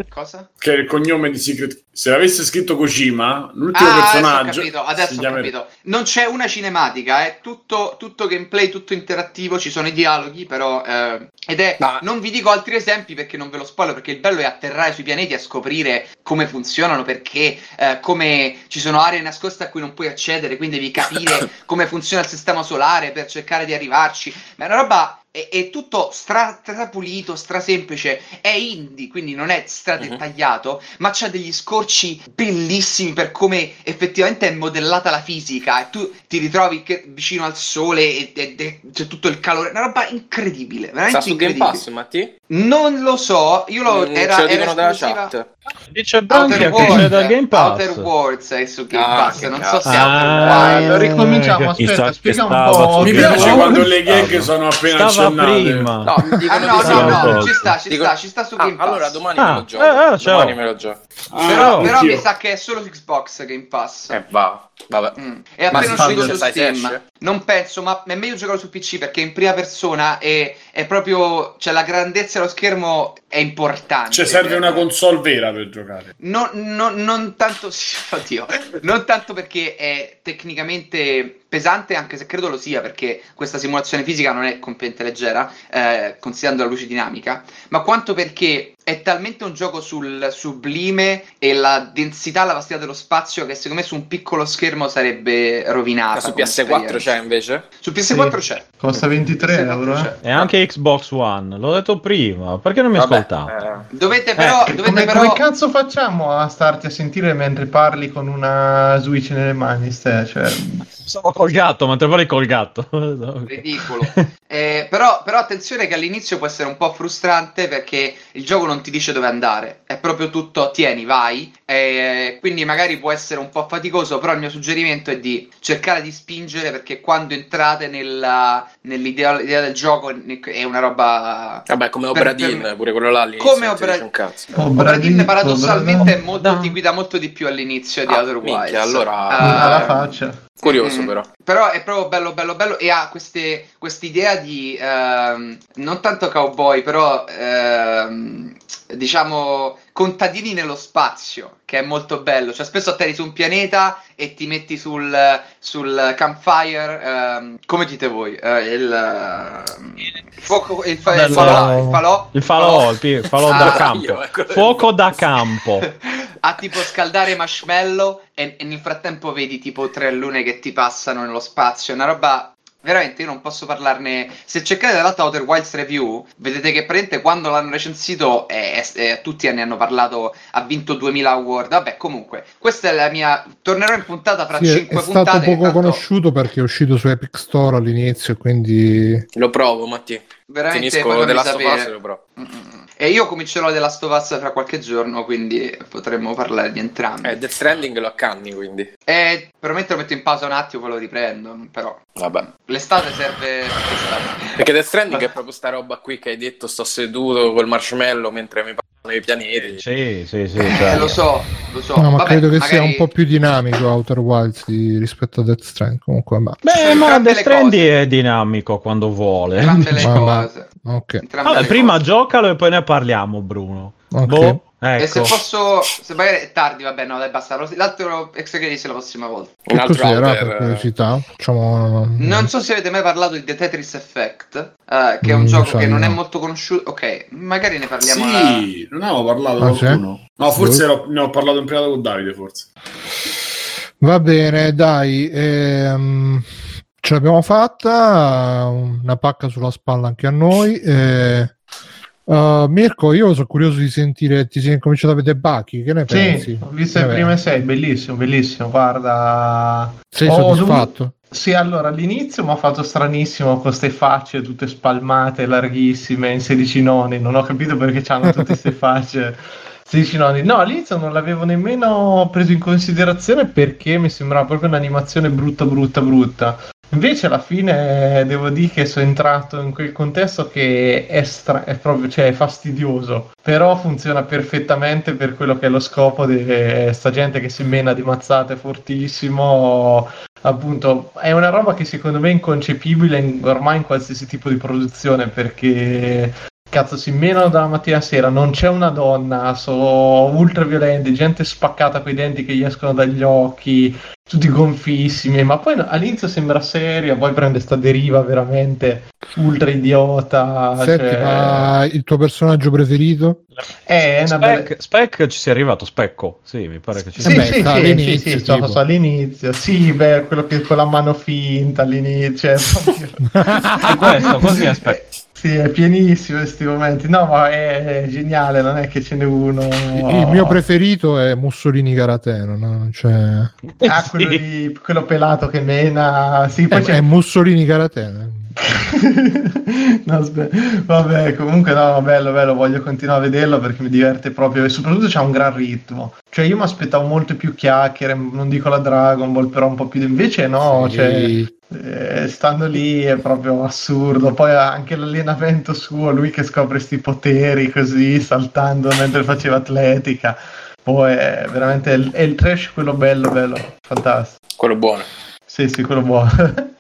S7: Cosa?
S2: che è il cognome di Secret Se l'avesse scritto Kojima, l'ultimo
S7: Ah, adesso ho
S2: personaggio...
S7: capito, adesso ho capito. Non c'è una cinematica, è tutto, tutto gameplay, tutto interattivo, ci sono i dialoghi, però... eh, ed è...
S6: Ma-
S7: Non vi dico altri esempi perché non ve lo spoiler, perché il bello è atterrare sui pianeti e scoprire come funzionano, perché eh, come ci sono aree nascoste a cui non puoi accedere, quindi devi capire come funziona il sistema solare per cercare di arrivarci. Ma è una roba... È, è tutto stra, strapulito, strasemplice, è indie, quindi non è stradettagliato, ma c'ha degli scorci bellissimi per come effettivamente è modellata la fisica e tu ti ritrovi che- vicino al sole e, e- e c'è tutto il calore, una roba incredibile, veramente
S6: Sta su Game
S7: incredibile.
S6: Pass, Matti?
S7: Non lo so, io lo
S6: Mm,
S7: era,
S6: ce lo dicono dalla
S7: esclusiva-
S6: chat.
S5: Dice Branchia che c'è da Game Pass.
S7: Outer Worlds è su Game
S6: Ah,
S7: Pass, non so se
S5: Ah,
S7: Outer
S3: ricominciamo. Aspetta, spiega un po'.
S2: Mi piace quando le gag sono appena
S5: Stava
S2: accennate.
S5: prima.
S6: No, mi
S7: Ah no, no, no, ci sta, ci sta, ci sta su
S6: Ah,
S7: Game Pass.
S6: allora domani
S5: Ah,
S6: me lo gioco.
S5: eh, eh, ciao.
S6: domani me lo gioco.
S2: Ah,
S7: Però, però
S2: anch'io.
S7: mi sa che è solo su Xbox Game Pass.
S6: Eh, va. Vabbè.
S7: Mm. È
S6: Ma
S7: appena uscito su
S6: sai
S7: Steam. Non penso, ma è meglio giocarlo su PC perché in prima persona è, è proprio. cioè la grandezza dello schermo è importante.
S2: Cioè serve una console vera per giocare.
S7: Non, non- non tanto. Oddio, non tanto perché è tecnicamente pesante, anche se credo lo sia, perché questa simulazione fisica non è completamente leggera, eh, considerando la luce dinamica, ma quanto perché è talmente un gioco sul sublime e la densità, la vastità dello spazio che secondo me su un piccolo schermo sarebbe rovinata.
S6: Ma su
S7: come
S6: PS4
S7: esperienza.
S6: c'è invece?
S7: Su PS4
S3: Sì.
S7: c'è.
S3: Costa 23
S7: PS4
S3: euro. eh.
S5: E anche Xbox One, l'ho detto prima, perché non mi
S6: Vabbè,
S5: ascoltate?
S6: eh,
S7: Dovete però.
S3: Eh,
S7: dovete
S3: come,
S7: però...
S3: come cazzo facciamo a starti a sentire mentre parli con una Switch nelle mani? Ste? Cioè,
S5: Stavo col gatto, mentre parli col gatto.
S7: ridicolo. Eh, però, però attenzione che all'inizio può essere un po' frustrante perché il gioco non ti dice dove andare, è proprio tutto tieni, vai, e quindi magari può essere un po' faticoso, però il mio suggerimento è di cercare di spingere perché quando entrate nella, nell'idea l'idea del gioco è una roba...
S6: Vabbè, come Obradin,
S7: per-
S6: pure quello là all'inizio
S7: Come
S6: non ti
S7: Obra-
S6: dice un cazzo.
S7: Obradin paradossalmente è
S3: Obradin.
S7: molto, ti guida molto di più all'inizio di
S6: Ah,
S7: Outer
S6: minchia,
S7: Wilds.
S6: allora-
S7: Ah,
S3: alla faccia.
S6: Curioso
S7: Mm.
S6: però.
S7: Però è proprio bello, bello, bello e ha queste, quest'idea di ehm, non tanto cowboy, però ehm, diciamo contadini nello spazio, che è molto bello. Cioè, spesso atterri su un pianeta e ti metti sul, sul campfire, ehm, come dite voi? Eh, il, ehm, fuoco, il, fa- il falò, il falò,
S5: Il falò, il, il falò
S7: Ah,
S5: da
S6: io,
S5: campo.
S6: ecco.
S5: Fuoco da campo.
S7: a tipo scaldare marshmallow e, e nel frattempo vedi tipo tre lune che ti passano nello spazio, una roba veramente io non posso parlarne. Se cercate l'altra Outer Wilds Review, vedete che praticamente quando l'hanno recensito è- è- tutti ne hanno parlato, ha vinto 2000 award. Vabbè, comunque, questa è la mia tornerò in puntata fra
S1: Sì, è,
S7: 5
S1: è stato
S7: puntate.
S1: poco
S7: tanto
S1: conosciuto perché è uscito su Epic Store all'inizio, quindi
S6: Lo provo, Matti.
S7: veramente
S6: Finisco of
S7: sapere.
S6: Us e lo provo.
S7: Mm, mm, mm. E io comincerò The Last of Us fra qualche giorno, quindi potremmo parlare di entrambi.
S6: Eh, Death Stranding lo accanni, quindi.
S7: E prometto lo metto in pausa un attimo, poi lo riprendo. Però
S6: Vabbè.
S7: l'estate serve.
S6: Perché Death Stranding è proprio sta roba qui che hai detto sto seduto col marshmallow mentre mi parlano i pianeti.
S5: Sì, sì, sì.
S7: Eh,
S5: cioè.
S7: lo so, lo so.
S1: no, ma
S7: Vabbè,
S1: credo che
S7: magari-
S1: sia un po' più dinamico Outer Wilds di- rispetto a Death Stranding. Comunque, ma
S5: Beh, ma Death Stranding è dinamico quando vuole.
S7: Entrambe le
S1: Ma- ma-
S7: cose.
S1: ok.
S7: Entrambe
S5: Vabbè,
S7: le
S5: prima
S7: cose.
S5: giocalo e poi ne parliamo, Bruno.
S1: Ok.
S5: Boh,
S7: E se
S5: ecco.
S7: posso, se magari è tardi, vabbè, no, dai, basta. L'altro extra credits la prossima volta.
S6: Un
S1: Che
S6: altro
S1: cos'era
S6: outer,
S1: per curiosità? Facciamo...
S7: Non so se avete mai parlato di The Tetris Effect, eh, che è un
S1: Mm,
S7: gioco che non è
S1: no.
S7: molto conosciuto. Ok, magari ne parliamo.
S2: Sì, non avevo parlato
S1: Ah,
S2: qualcuno. No, forse ero- ne ho parlato in privato con Davide, forse.
S1: Va bene, dai. ehm, ce l'abbiamo fatta. Una pacca sulla spalla anche a noi. eh, uh, Mirko, io sono curioso di sentire. Ti sei cominciato a vedere Bucky. Che ne pensi?
S3: Sì, ho visto le prime
S1: pensi?
S3: sei, bellissimo, bellissimo. Guarda,
S1: Sei
S3: Ho
S1: soddisfatto?
S3: Sì, allora all'inizio mi ha fatto stranissimo con queste facce tutte spalmate, larghissime, in 16 noni. Non ho capito perché hanno tutte queste facce 16 noni. No, all'inizio non l'avevo nemmeno preso in considerazione perché mi sembrava proprio un'animazione brutta, brutta, brutta. Invece alla fine devo dire che sono entrato in quel contesto che è, stra- è proprio, cioè, è fastidioso, però funziona perfettamente per quello che è lo scopo di sta gente che si mena di mazzate fortissimo appunto è una roba che secondo me è inconcepibile in- ormai in qualsiasi tipo di produzione perché cazzo si menano dalla mattina alla sera non c'è una donna sono ultra violenti gente spaccata coi denti che gli escono dagli occhi tutti gonfissimi ma poi all'inizio sembra seria poi prende sta deriva veramente ultra idiota
S1: Senti,
S3: cioè-
S1: ma il tuo personaggio preferito?
S3: è una bella
S5: Spec, Spec ci sei arrivato, Specco. Sì, mi pare che ci
S1: Eh
S3: Sì,
S5: sia.
S3: sì, sì,
S1: all'inizio,
S3: sì, sì, so-
S1: tipo.
S3: so all'inizio. Sì, beh, quello che con la mano finta all'inizio. È proprio...
S5: È questo, così Spec.
S3: Sì, è pienissimo in questi momenti. No, ma è, è geniale, non è che ce n'è uno.
S1: Il mio preferito è Mussolini Karateno, no? Cioè,
S3: Ah, quello,
S5: Sì.
S3: lì, quello pelato che mena. Sì, poi
S1: è,
S3: c'è
S1: è Mussolini Karateno.
S3: no, aspe- Vabbè, comunque no, bello, bello, voglio continuare a vederlo perché mi diverte proprio e soprattutto c'ha un gran ritmo. Cioè io mi aspettavo molto più chiacchiere, non dico la Dragon Ball, però un po' più... Invece no,
S1: Sì.
S3: cioè, eh, stando lì è proprio assurdo. Poi anche l'allenamento suo, lui che scopre sti poteri così, saltando mentre faceva atletica. Poi è veramente è il trash quello bello, bello, fantastico.
S6: Quello buono.
S3: Sì, sì, quello buono.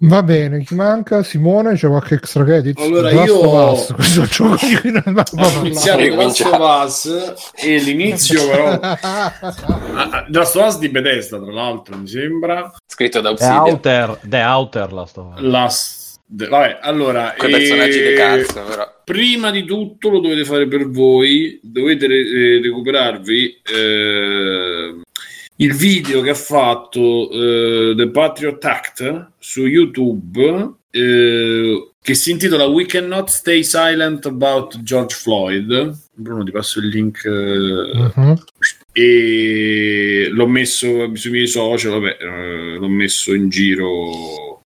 S1: Va bene, chi manca? Simone, c'è qualche extra credit?
S2: Allora,
S1: The Last
S2: io-
S1: of Us, questo gioco di cui non
S2: Ho iniziato The Last of Us e l'inizio però... Ah, ah, The Last of Us di Bethesda, tra l'altro, mi sembra.
S6: Scritto da
S5: The
S6: Obsidian.
S5: Outer, The Outer la sto
S2: La... s- de- Vabbè, allora...
S6: Quei
S2: eh,
S6: personaggi di cazzo, però.
S2: Prima di tutto lo dovete fare per voi, dovete re- eh, recuperarvi eh, il video che ha fatto eh, The Patriot Act su YouTube eh, che si intitola We Cannot Stay Silent About George Floyd. Bruno ti passo il link eh,
S1: Mhm.
S2: e l'ho messo sui miei social, vabbè, eh, l'ho messo in giro.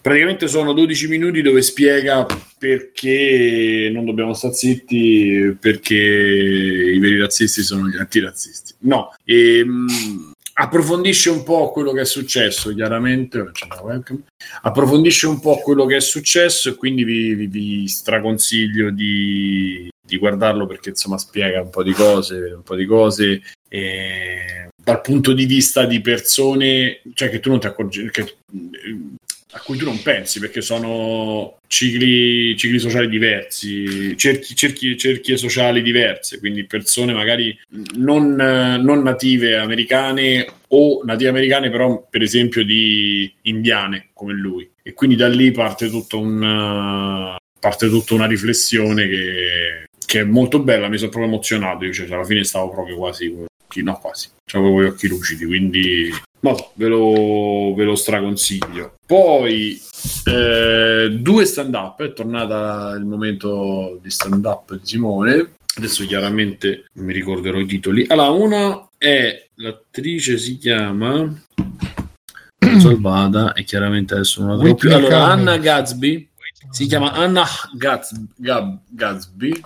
S2: Praticamente sono 12 minuti dove spiega perché non dobbiamo stare zitti, perché i veri razzisti sono gli antirazzisti. No, e, mh, approfondisce un po' quello che è successo, chiaramente, approfondisce un po' quello che è successo e quindi vi, vi, vi straconsiglio di, di guardarlo perché insomma spiega un po' di cose, un po' di cose e dal punto di vista di persone, cioè che tu non ti accorgi, che, a cui tu non pensi perché sono cicli, cicli sociali diversi, cerchi, cerchi, cerchie sociali diverse, quindi persone magari non, non native americane o native americane però per esempio di indiane come lui. E quindi da lì parte tutta, un, parte tutta una riflessione che, che, è molto bella, mi sono proprio emozionato, io cioè, alla fine stavo proprio quasi, no quasi, avevo gli occhi lucidi, quindi No, ve lo, ve lo straconsiglio. Poi eh, due stand up, è tornata il momento di stand up di Simone. Adesso chiaramente non mi ricorderò i titoli. Allora, una è l'attrice si chiama Salvata e chiaramente adesso non la trovo più. Allora, Anna Gatsby si chiama Anna Gatsby, Gatsby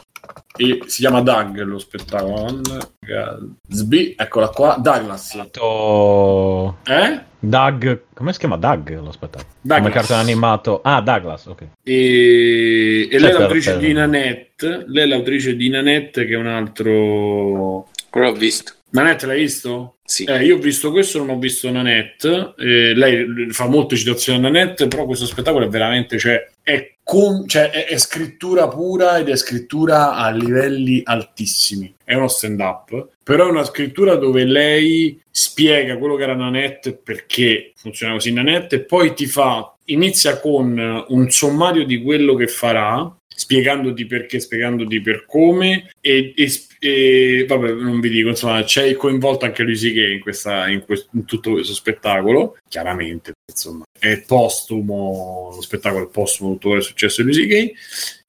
S2: e si chiama Doug lo spettacolo Gatsby eccola qua Douglas
S5: eh? Doug come si chiama Doug lo spettacolo Douglas. come cartone animato ah Douglas ok
S2: e, e lei è l'autrice di Nanette lei è l'autrice di Nanette che è un altro
S6: l'ho visto
S2: Nanette l'hai visto?
S6: Sì.
S2: Eh, io ho visto questo, non ho visto Nanette. Eh, lei fa molte citazioni a Nanette, però questo spettacolo è veramente, cioè, è, con, cioè, è, è, scrittura pura ed è scrittura a livelli altissimi. È uno stand-up, però è una scrittura dove lei spiega quello che era Nanette perché funziona così Nanette e poi ti fa, inizia con un sommario di quello che farà spiegandoti perché, spiegandoti per come e, e, e, vabbè non vi dico insomma c'è coinvolto anche Luisi Gay in, questa, in, questo, in tutto questo spettacolo. Chiaramente insomma è postumo lo spettacolo è postumo tutto quello che è successo a Luisi Gay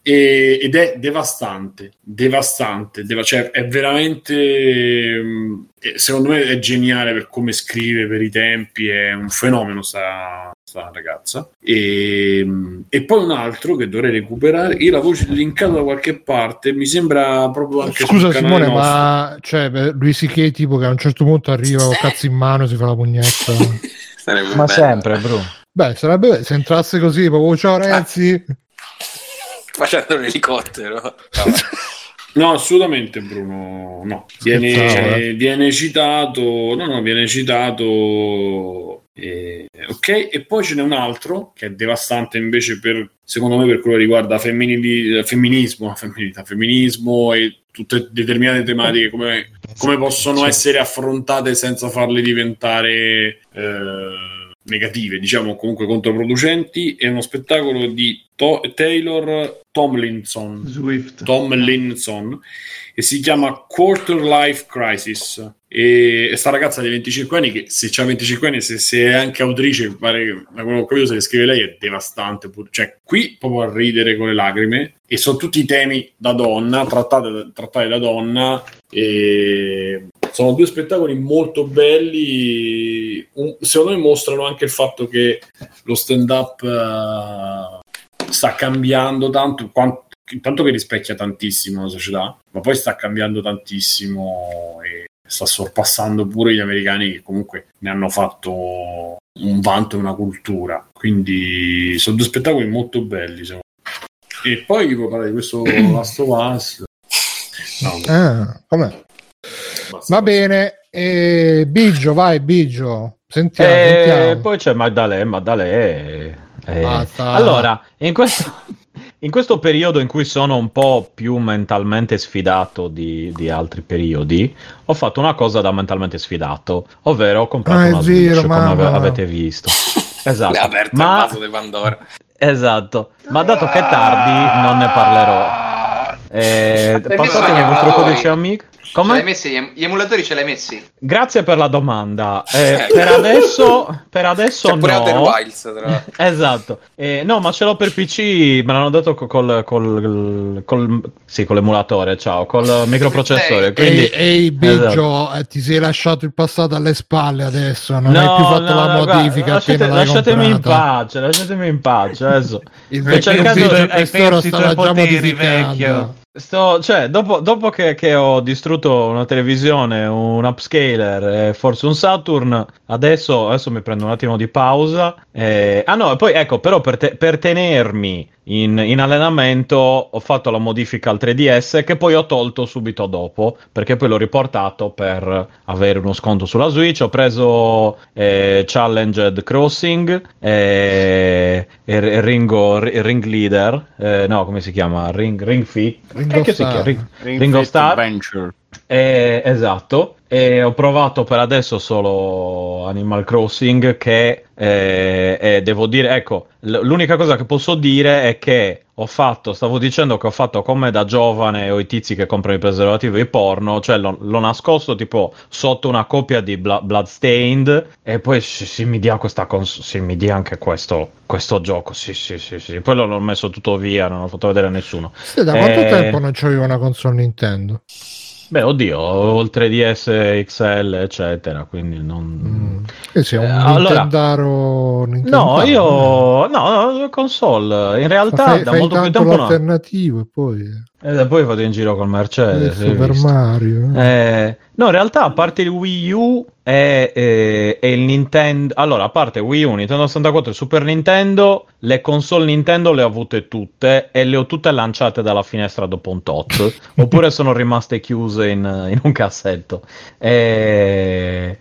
S2: ed è devastante, devastante, deva- cioè è veramente, mm, secondo me è geniale per come scrive, per i tempi, è un fenomeno sta, sta ragazza. E, e, poi un altro che dovrei recuperare, io la voce linkato da qualche parte, mi sembra proprio anche
S1: Scusa Simone, nostro. ma cioè, lui si che tipo che a un certo punto arriva con cazzo in mano e si fa la pugnetta.
S5: ma sempre, bro.
S1: Beh, sarebbe se entrasse così, proprio ciao Renzi. Ah
S6: facendo l'elicottero.
S2: No, assolutamente Bruno, no. Viene, eh. viene citato, no, no, viene citato eh, ok, e poi ce n'è un altro che è devastante invece per, secondo me, per quello che riguarda femminili, femminismo, femminilità, femminismo e tutte determinate tematiche come, come possono essere affrontate senza farle diventare eh, negative, diciamo comunque controproducenti, è uno spettacolo di to- Taylor Tomlinson,
S3: Swift.
S2: Tomlinson e si chiama Quarter Life Crisis. E, sta ragazza di 25 anni che se ha 25 anni, se, se, è anche autrice, pare da quello che ho capito, se le scrive lei è devastante. Cioè, qui proprio a ridere con le lacrime e sono tutti temi da donna, trattati, trattati da donna e sono due spettacoli molto belli. Un, secondo me mostrano anche il fatto che lo stand up uh, sta cambiando tanto, quanto, tanto che rispecchia tantissimo la società, ma poi sta cambiando tantissimo e sta sorpassando pure gli americani che comunque ne hanno fatto un vanto e una cultura. Quindi sono due spettacoli molto belli. E poi vi parlare di questo Last of Us.
S1: No, ah, com'è? Va bene, e Biggio, vai Biggio. Sentiamo,
S5: e
S1: sentiamo.
S5: poi c'è Magdalè, Magdalè. Eh. Allora, in questo, in questo, periodo in cui sono un po' più mentalmente sfidato di, di, altri periodi, ho fatto una cosa da mentalmente sfidato, ovvero ho comprato ah, una Switch, come ave- avete visto. Esatto.
S6: Le ha aperto ma... il vaso di Pandora.
S5: Esatto, ma dato che è tardi non ne parlerò. Eh, passatemi il vostro codice amico.
S7: Come? Ce l'hai messi? Gli emulatori ce l'hai messi?
S5: Grazie per la domanda. Eh, per adesso, per adesso C'è pure no. Wilds, tra... esatto. Eh, no, ma ce l'ho per PC. Me l'hanno dato col, col, col, sì, con l'emulatore. Ciao, col microprocessore. Quindi...
S1: Ehi, Biggio, esatto. eh, ti sei lasciato il passato alle spalle adesso. Non no, hai più fatto no, la no, modifica.
S5: Lasciate, lasciatemi in pace. Lasciatemi in pace. Adesso.
S1: il vecchio cercando... Biggio quest'ora stava già modificando. Vecchio.
S5: Sto, cioè, dopo, dopo che, che, ho distrutto una televisione, un upscaler e forse un Saturn, adesso, adesso mi prendo un attimo di pausa. Eh, ah no, poi ecco, però per, te, per tenermi in, in, allenamento ho fatto la modifica al 3DS che poi ho tolto subito dopo perché poi l'ho riportato per avere uno sconto sulla Switch. Ho preso eh, Challenged Crossing e, e Ringo, Ring Leader, eh, no, come si chiama? Ring, Ring Fit.
S1: Ringo Star.
S5: Ring, Ring, Ring Star. Adventure. Eh, esatto, e ho provato per adesso solo Animal Crossing che eh, eh, devo dire, ecco, l- l'unica cosa che posso dire è che ho fatto, stavo dicendo che ho fatto come da giovane o i tizi che comprano i preservativi porno, cioè l'ho, l'ho nascosto tipo sotto una copia di Bla- Bloodstained e poi si, si mi dia questa cons- si mi dia anche questo, questo gioco, sì sì sì sì, poi l'ho, messo tutto via, non ho fatto vedere a nessuno.
S1: Sì, da quanto eh... tempo non c'aveva una console Nintendo?
S5: Beh, oddio, oltre DS XL, eccetera, quindi non...
S1: Mm. Eh sì, un eh, Nintendaro,
S5: No, io... No, no, console. In realtà
S1: fai,
S5: da
S1: fai
S5: molto
S1: più tempo l'alternativo e poi...
S5: E poi vado in giro col Mercedes.
S1: Eh, Super Mario.
S5: Eh. eh. no, in realtà, a parte il Wii U e, e, e, il Nintendo... Allora, a parte Wii U, Nintendo 64 e Super Nintendo, le console Nintendo le ho avute tutte e le ho tutte lanciate dalla finestra dopo un tot. oppure sono rimaste chiuse in, in un cassetto. E...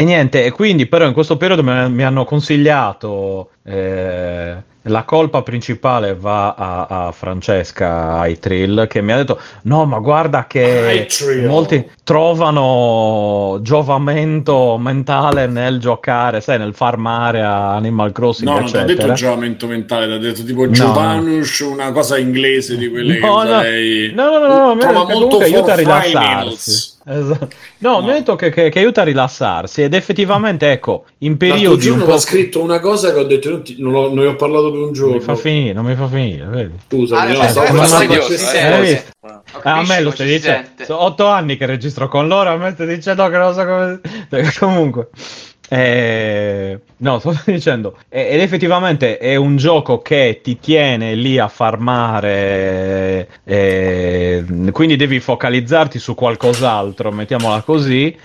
S5: E niente, e quindi però in questo periodo mi, mi hanno consigliato eh, la colpa principale va a, a Francesca Aitrill che mi ha detto no ma guarda che molti trovano giovamento mentale nel giocare sai nel farmare a Animal Crossing
S2: no
S5: eccetera.
S2: non ha detto giovamento mentale ha detto tipo no. Giovanus una cosa inglese di quelle
S5: no,
S2: che
S5: no. usarei no no no, no, no trova molto aiuta a rilassarsi Esatto. No, no, mi ha detto che, che, che, aiuta a rilassarsi ed effettivamente, ecco, in periodi
S2: un po'... ha scritto una cosa che ho detto, non, ti, non, ho, non ho parlato per un giorno.
S5: Non mi fa finire, non mi fa finire, vedi?
S2: Scusa, ah, no,
S7: no, stavo
S5: facendo Ah, a me lo stai dicendo. Sono otto anni che registro con loro, a me stai dicendo che non so come... Comunque... Eh, no, sto dicendo, ed effettivamente è un gioco che ti tiene lì a farmare, eh, quindi devi focalizzarti su qualcos'altro, mettiamola così.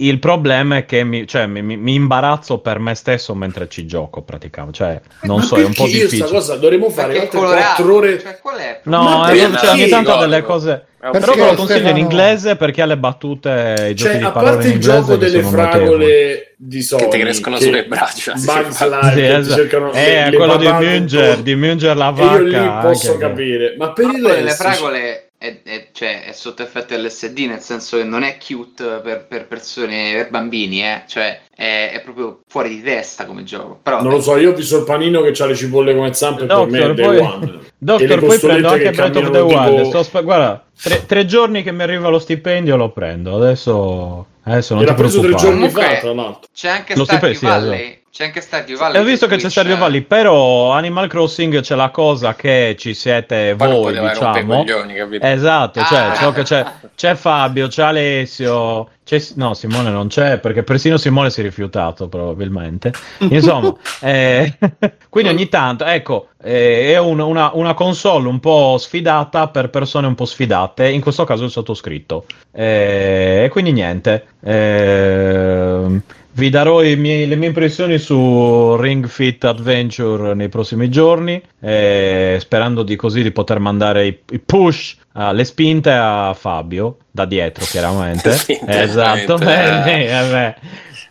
S5: Il problema è che mi, cioè, mi, mi, imbarazzo per me stesso mentre ci gioco, praticamente. Cioè, non
S2: Ma
S5: so, è un po' difficile.
S2: Cosa dovremmo fare altre 4 ore. Cioè,
S5: qual è? No, è, cioè, ogni tanto delle cose. Però ve lo consiglio in inglese perché ha le battute. I
S2: cioè, a parte il gioco delle fragole di Sony
S6: che ti crescono che sulle braccia.
S2: Bugs Life, sì, esatto. cercano
S5: eh, quello di Munger, di Munger la vacca. Io
S2: lì posso capire, ma per il resto,
S7: le fragole è, è, cioè, è, sotto effetto LSD, nel senso che non è cute per, per persone, per bambini, eh? cioè è, è, proprio fuori di testa come gioco. Però,
S2: non lo so, io ho visto il panino che ha le cipolle come zampe
S5: Doctor,
S2: per me è Day
S5: poi, One. Doctor, poi prendo anche Breath of the Wild. Tipo... Spe- guarda, tre, tre, giorni che mi arriva lo stipendio lo prendo. Adesso, adesso non
S2: Era
S5: ti
S2: preso tre giorni fa, tra l'altro.
S7: C'è anche lo Stardew stipendio, Valley. Sì, esatto. C'è anche Stardew Valley.
S5: Ho visto che c'è Stardew Valley, però Animal Crossing c'è la cosa che ci siete voi, diciamo. Coglioni, esatto, cioè, ah. cioè che c'è, c'è, Fabio, c'è Alessio, c'è, no, Simone non c'è perché persino Simone si è rifiutato probabilmente. Insomma, eh, quindi ogni tanto, ecco, eh, è un, una, una, console un po' sfidata per persone un po' sfidate, in questo caso il sottoscritto. Eh, e quindi niente. Eh, vi darò miei, le mie impressioni su Ring Fit Adventure nei prossimi giorni, eh, sperando di così di poter mandare i, i push, uh, le spinte a Fabio, da dietro chiaramente. esatto, eh, eh,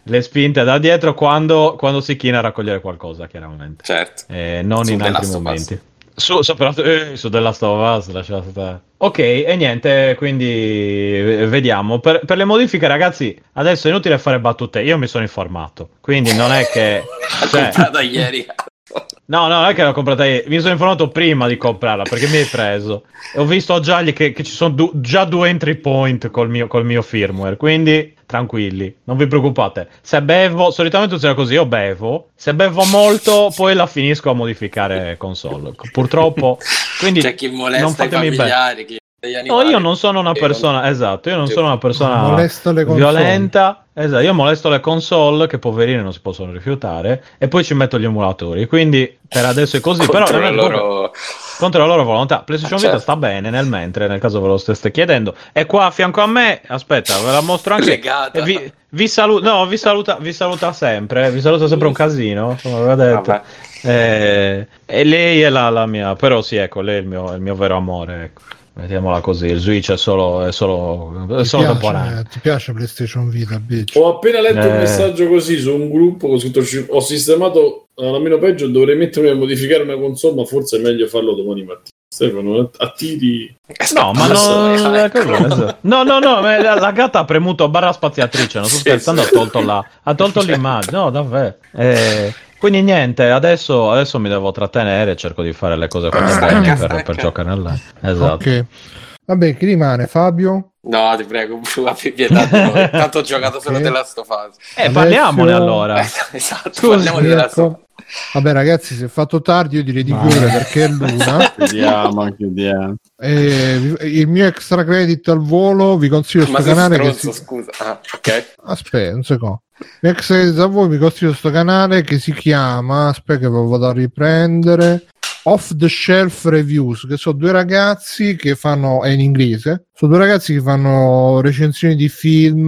S5: le spinte da dietro quando, quando, si china a raccogliere qualcosa, chiaramente.
S6: Certo.
S5: Eh, non in altri momenti. Pass. Su, soprattutto eh, su The Last of Us, lasciate stare. Ok, e niente, quindi vediamo. Per, per, le modifiche, ragazzi, adesso è inutile fare battute. Io mi sono informato, quindi non è che.
S6: cioè... comprato ieri.
S5: No, no, non è che l'ho comprata io. Mi sono informato prima di comprarla perché mi hai preso. E ho visto già che, che, ci sono du- già due entry point col mio, col mio firmware. Quindi tranquilli, non vi preoccupate. Se bevo, solitamente succede così: io bevo. Se bevo molto, poi la finisco a modificare console. Purtroppo, quindi
S6: c'è chi molesta i familiari. Chi...
S5: No, io non sono una persona, esatto, io non sono una persona violenta. Esatto, io molesto le console che poverine non si possono rifiutare e poi ci metto gli emulatori. Quindi per adesso è così,
S6: contro
S5: però
S6: la loro...
S5: contro la loro volontà. PlayStation Vita certo. sta bene nel mentre, nel caso ve lo steste chiedendo. E qua a fianco a me, aspetta, ve la mostro anche. Vi, vi, saluta, no, vi saluta, vi saluta sempre, vi saluta sempre un casino, come aveva detto. Eh, e lei è la, la, mia, però sì, ecco, lei è il mio, il mio vero amore, ecco. Mettiamola così, il Switch è solo, è solo, è solo
S1: piace,
S5: temporaneo.
S1: Ti piace PlayStation Vita, bitch?
S2: Ho appena letto eh. un messaggio così su un gruppo ho scritto ho sistemato almeno peggio, dovrei mettermi a modificare una console, ma forse è meglio farlo domani mattina. Stefano, attiri.
S5: No, ma no, no, no, no, la, la, gatta ha premuto barra spaziatrice, non sto scherzando, ha tolto, la, ha tolto l'immagine, no, davvero. Eh, quindi niente, adesso, adesso, mi devo trattenere e cerco di fare le cose fatte bene per, per giocare online. Esatto.
S1: Ok. Vabbè, chi rimane? Fabio?
S6: No, ti prego, abbi pietà. Tanto ho giocato solo okay. della stofase.
S5: Eh, parliamone allora.
S6: esatto, Scusi, parliamo della stofase.
S1: Vabbè, ragazzi, se è fatto tardi, io direi di chiudere perché è l'una.
S4: chiudiamo, chiudiamo.
S1: Eh, il mio extra credit al volo vi consiglio questo canale.
S6: Stronzo,
S1: che si...
S6: scusa. Ah, ok.
S1: Aspetta un secondo. Il mio extra credit al volo vi consiglio questo canale che si chiama. Aspetta, che ve lo vado a riprendere. Off the Shelf Reviews, che sono due ragazzi che fanno, è in inglese, sono due ragazzi che fanno recensioni di film,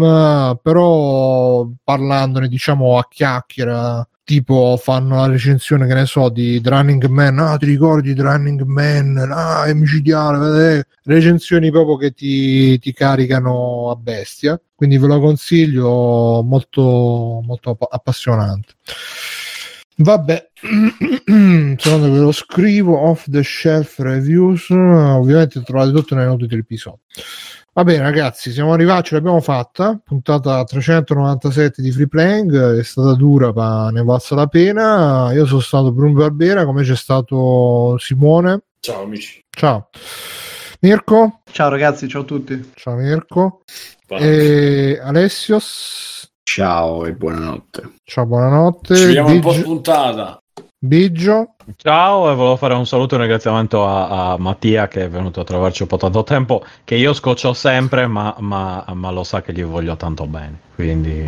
S1: però parlandone diciamo a chiacchiera tipo fanno la recensione che ne so di Running Man ah ti ricordi di Running Man ah è micidiale vedete? recensioni proprio che ti, ti, caricano a bestia quindi ve lo consiglio molto molto appassionante vabbè secondo ve lo scrivo off the shelf reviews ovviamente trovate tutto nelle note dell'episodio Va bene, ragazzi, siamo arrivati, ce l'abbiamo fatta. Puntata 397 di Free Playing, è stata dura, ma ne valsa la pena. Io sono stato Bruno Barbera, come c'è stato Simone.
S2: Ciao, amici.
S1: Ciao. Mirko.
S3: Ciao, ragazzi, ciao a tutti.
S1: Ciao, Mirko. E Alessios.
S4: Ciao e buonanotte.
S1: Ciao, buonanotte.
S2: Ci vediamo Big... un po' spuntata.
S1: Biggio.
S5: Ciao e volevo fare un saluto e un ringraziamento a, a, Mattia che è venuto a trovarci un po' tanto tempo, che io scoccio sempre, ma, ma, ma lo sa che gli voglio tanto bene. Quindi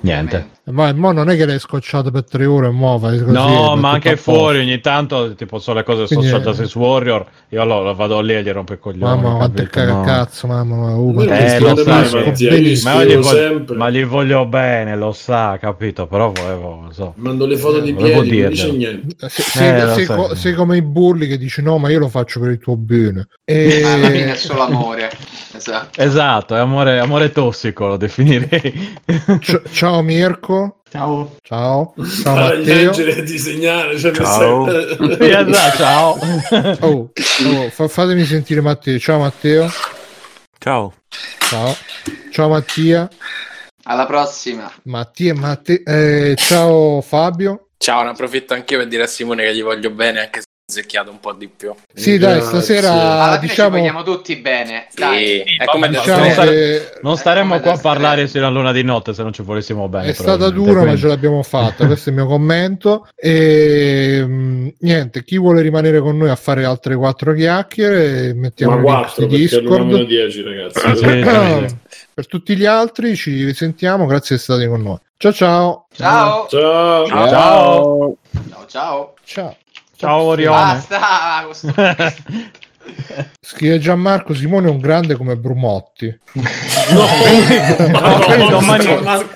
S5: niente.
S1: Ma mo non è che l'hai scocciato per tre ore e muova.
S5: No, ma anche fuori ogni tanto, tipo sono le cose Quindi, Social Justice Warrior, io lo, lo, vado lì e gli rompo il coglione.
S1: Mamma, quanto caga no. cazzo, mamma.
S5: Uh, eh, lo sa, ma, gli voglio, ma gli voglio bene, lo sa, capito, però volevo, so.
S2: Mando le foto di piedi, non dice niente.
S1: Se, se, eh, se, co- sei come i bulli che dici no, ma io lo faccio per il tuo bene.
S6: E... Alla fine è solo amore. Esatto.
S5: esatto, è amore, amore tossico, lo definirei.
S1: C- ciao Mirko.
S3: Ciao.
S1: Ciao. Ciao Matteo.
S2: Leggere, disegnare, cioè
S5: ciao. esatto, ciao.
S1: Oh, oh, fa- fatemi sentire Matteo. Ciao Matteo.
S8: Ciao.
S1: Ciao. Ciao Mattia.
S6: Alla prossima.
S1: Mattia, Matte- eh, ciao Fabio.
S6: Ciao, ne approfitto anch'io per dire a Simone che gli voglio bene, anche se zecchiato un po' di più.
S1: Sì, dai, stasera sì. diciamo
S7: vogliamo tutti bene. Dai,
S6: sì, è come
S5: diciamo non, stare... non staremmo qua a parlare sulla luna di notte se non ci volessimo bene.
S1: È stata dura, quindi... ma ce l'abbiamo fatta. Questo è il mio commento. E mm, niente, chi vuole rimanere con noi a fare altre quattro chiacchiere, mettiamo
S2: ma quattro, Discord. 10, ragazzi.
S1: sì, per tutti gli altri ci risentiamo, grazie di essere stati con noi. Ciao ciao.
S6: Ciao.
S2: Ciao.
S6: Ciao. Ciao. Ciao.
S1: ciao.
S5: Ciao Orione.
S6: Basta.
S1: Scrive Gianmarco Simone è un grande come Brumotti.
S5: no, no, no, domani,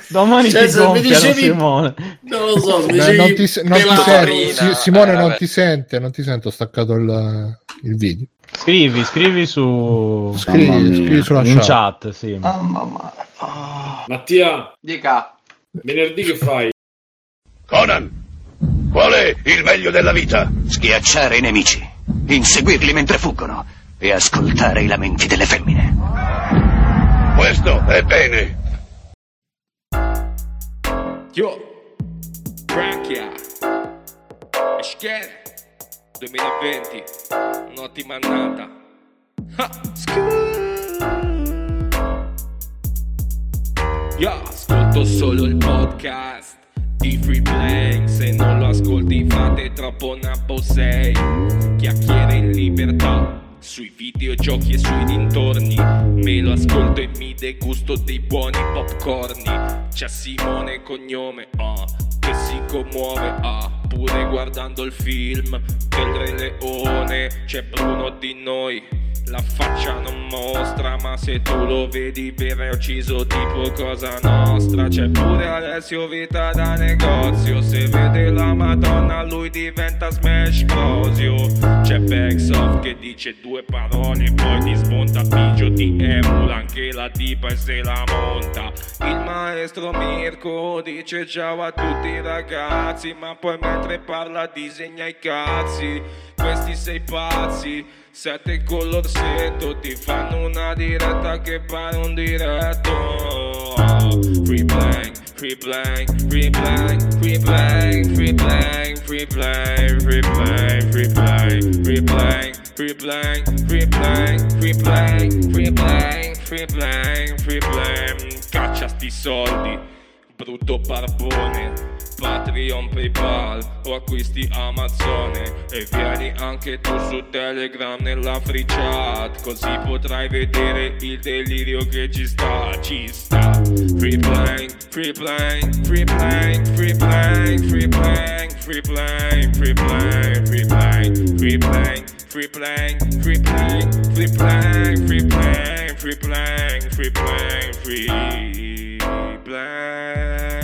S5: domani cioè, ti gonfiano dicevi, Simone.
S2: Non lo so,
S1: Beh, non ti, non ti sento, Simone eh, non ti sente, non ti sento staccato il, il video.
S5: Scrivi, scrivi su
S1: scrivi, scrivi sulla
S5: in chat, sì.
S6: Oh,
S2: Mattia,
S6: dica.
S2: Venerdì che fai?
S9: Conan, Qual è il meglio della vita?
S10: Schiacciare i nemici, inseguirli mentre fuggono e ascoltare i lamenti delle femmine.
S9: Questo è bene.
S11: Yo, Brachia. Schiere 2020, un'ottima annata. Ha, Io ascolto solo il podcast di Free Play. Se non lo ascolti, fate troppo nappo sei. Chiacchiere in libertà sui videogiochi e sui dintorni. Me lo ascolto e mi degusto dei buoni popcorni. C'è Simone cognome, ah, che si commuove, ah, pure guardando il film del Re Leone. C'è Bruno di noi. La faccia non mostra, ma se tu lo vedi bere ucciso tipo cosa nostra. C'è pure Alessio Vita da negozio. Se vede la Madonna, lui diventa smash prosio. C'è Backsoft che dice due parole, poi ti smonta Pigio, ti emula anche la tipa e se la monta. Il maestro Mirko dice ciao a tutti i ragazzi, ma poi mentre parla disegna i cazzi. Questi sei pazzi. Sette con l'orsetto ti fanno una diretta che pare un diretto Free blank, free blank, free blank, free blank, free blank, free blank, free blank, free blank, free blank, free blank, free blank, free blank, free blank, free blank, free blank Caccia sti soldi, brutto barbone Patreon, Paypal o acquisti Amazone e vieni anche tu su Telegram nella free chat così potrai vedere il delirio che ci sta, ci sta Free blank, free blank, free blank, free blank, free blank, free blank, free blank, free blank, free blank Free blank, free blank, free blank, free blank, free blank, free blank, free blank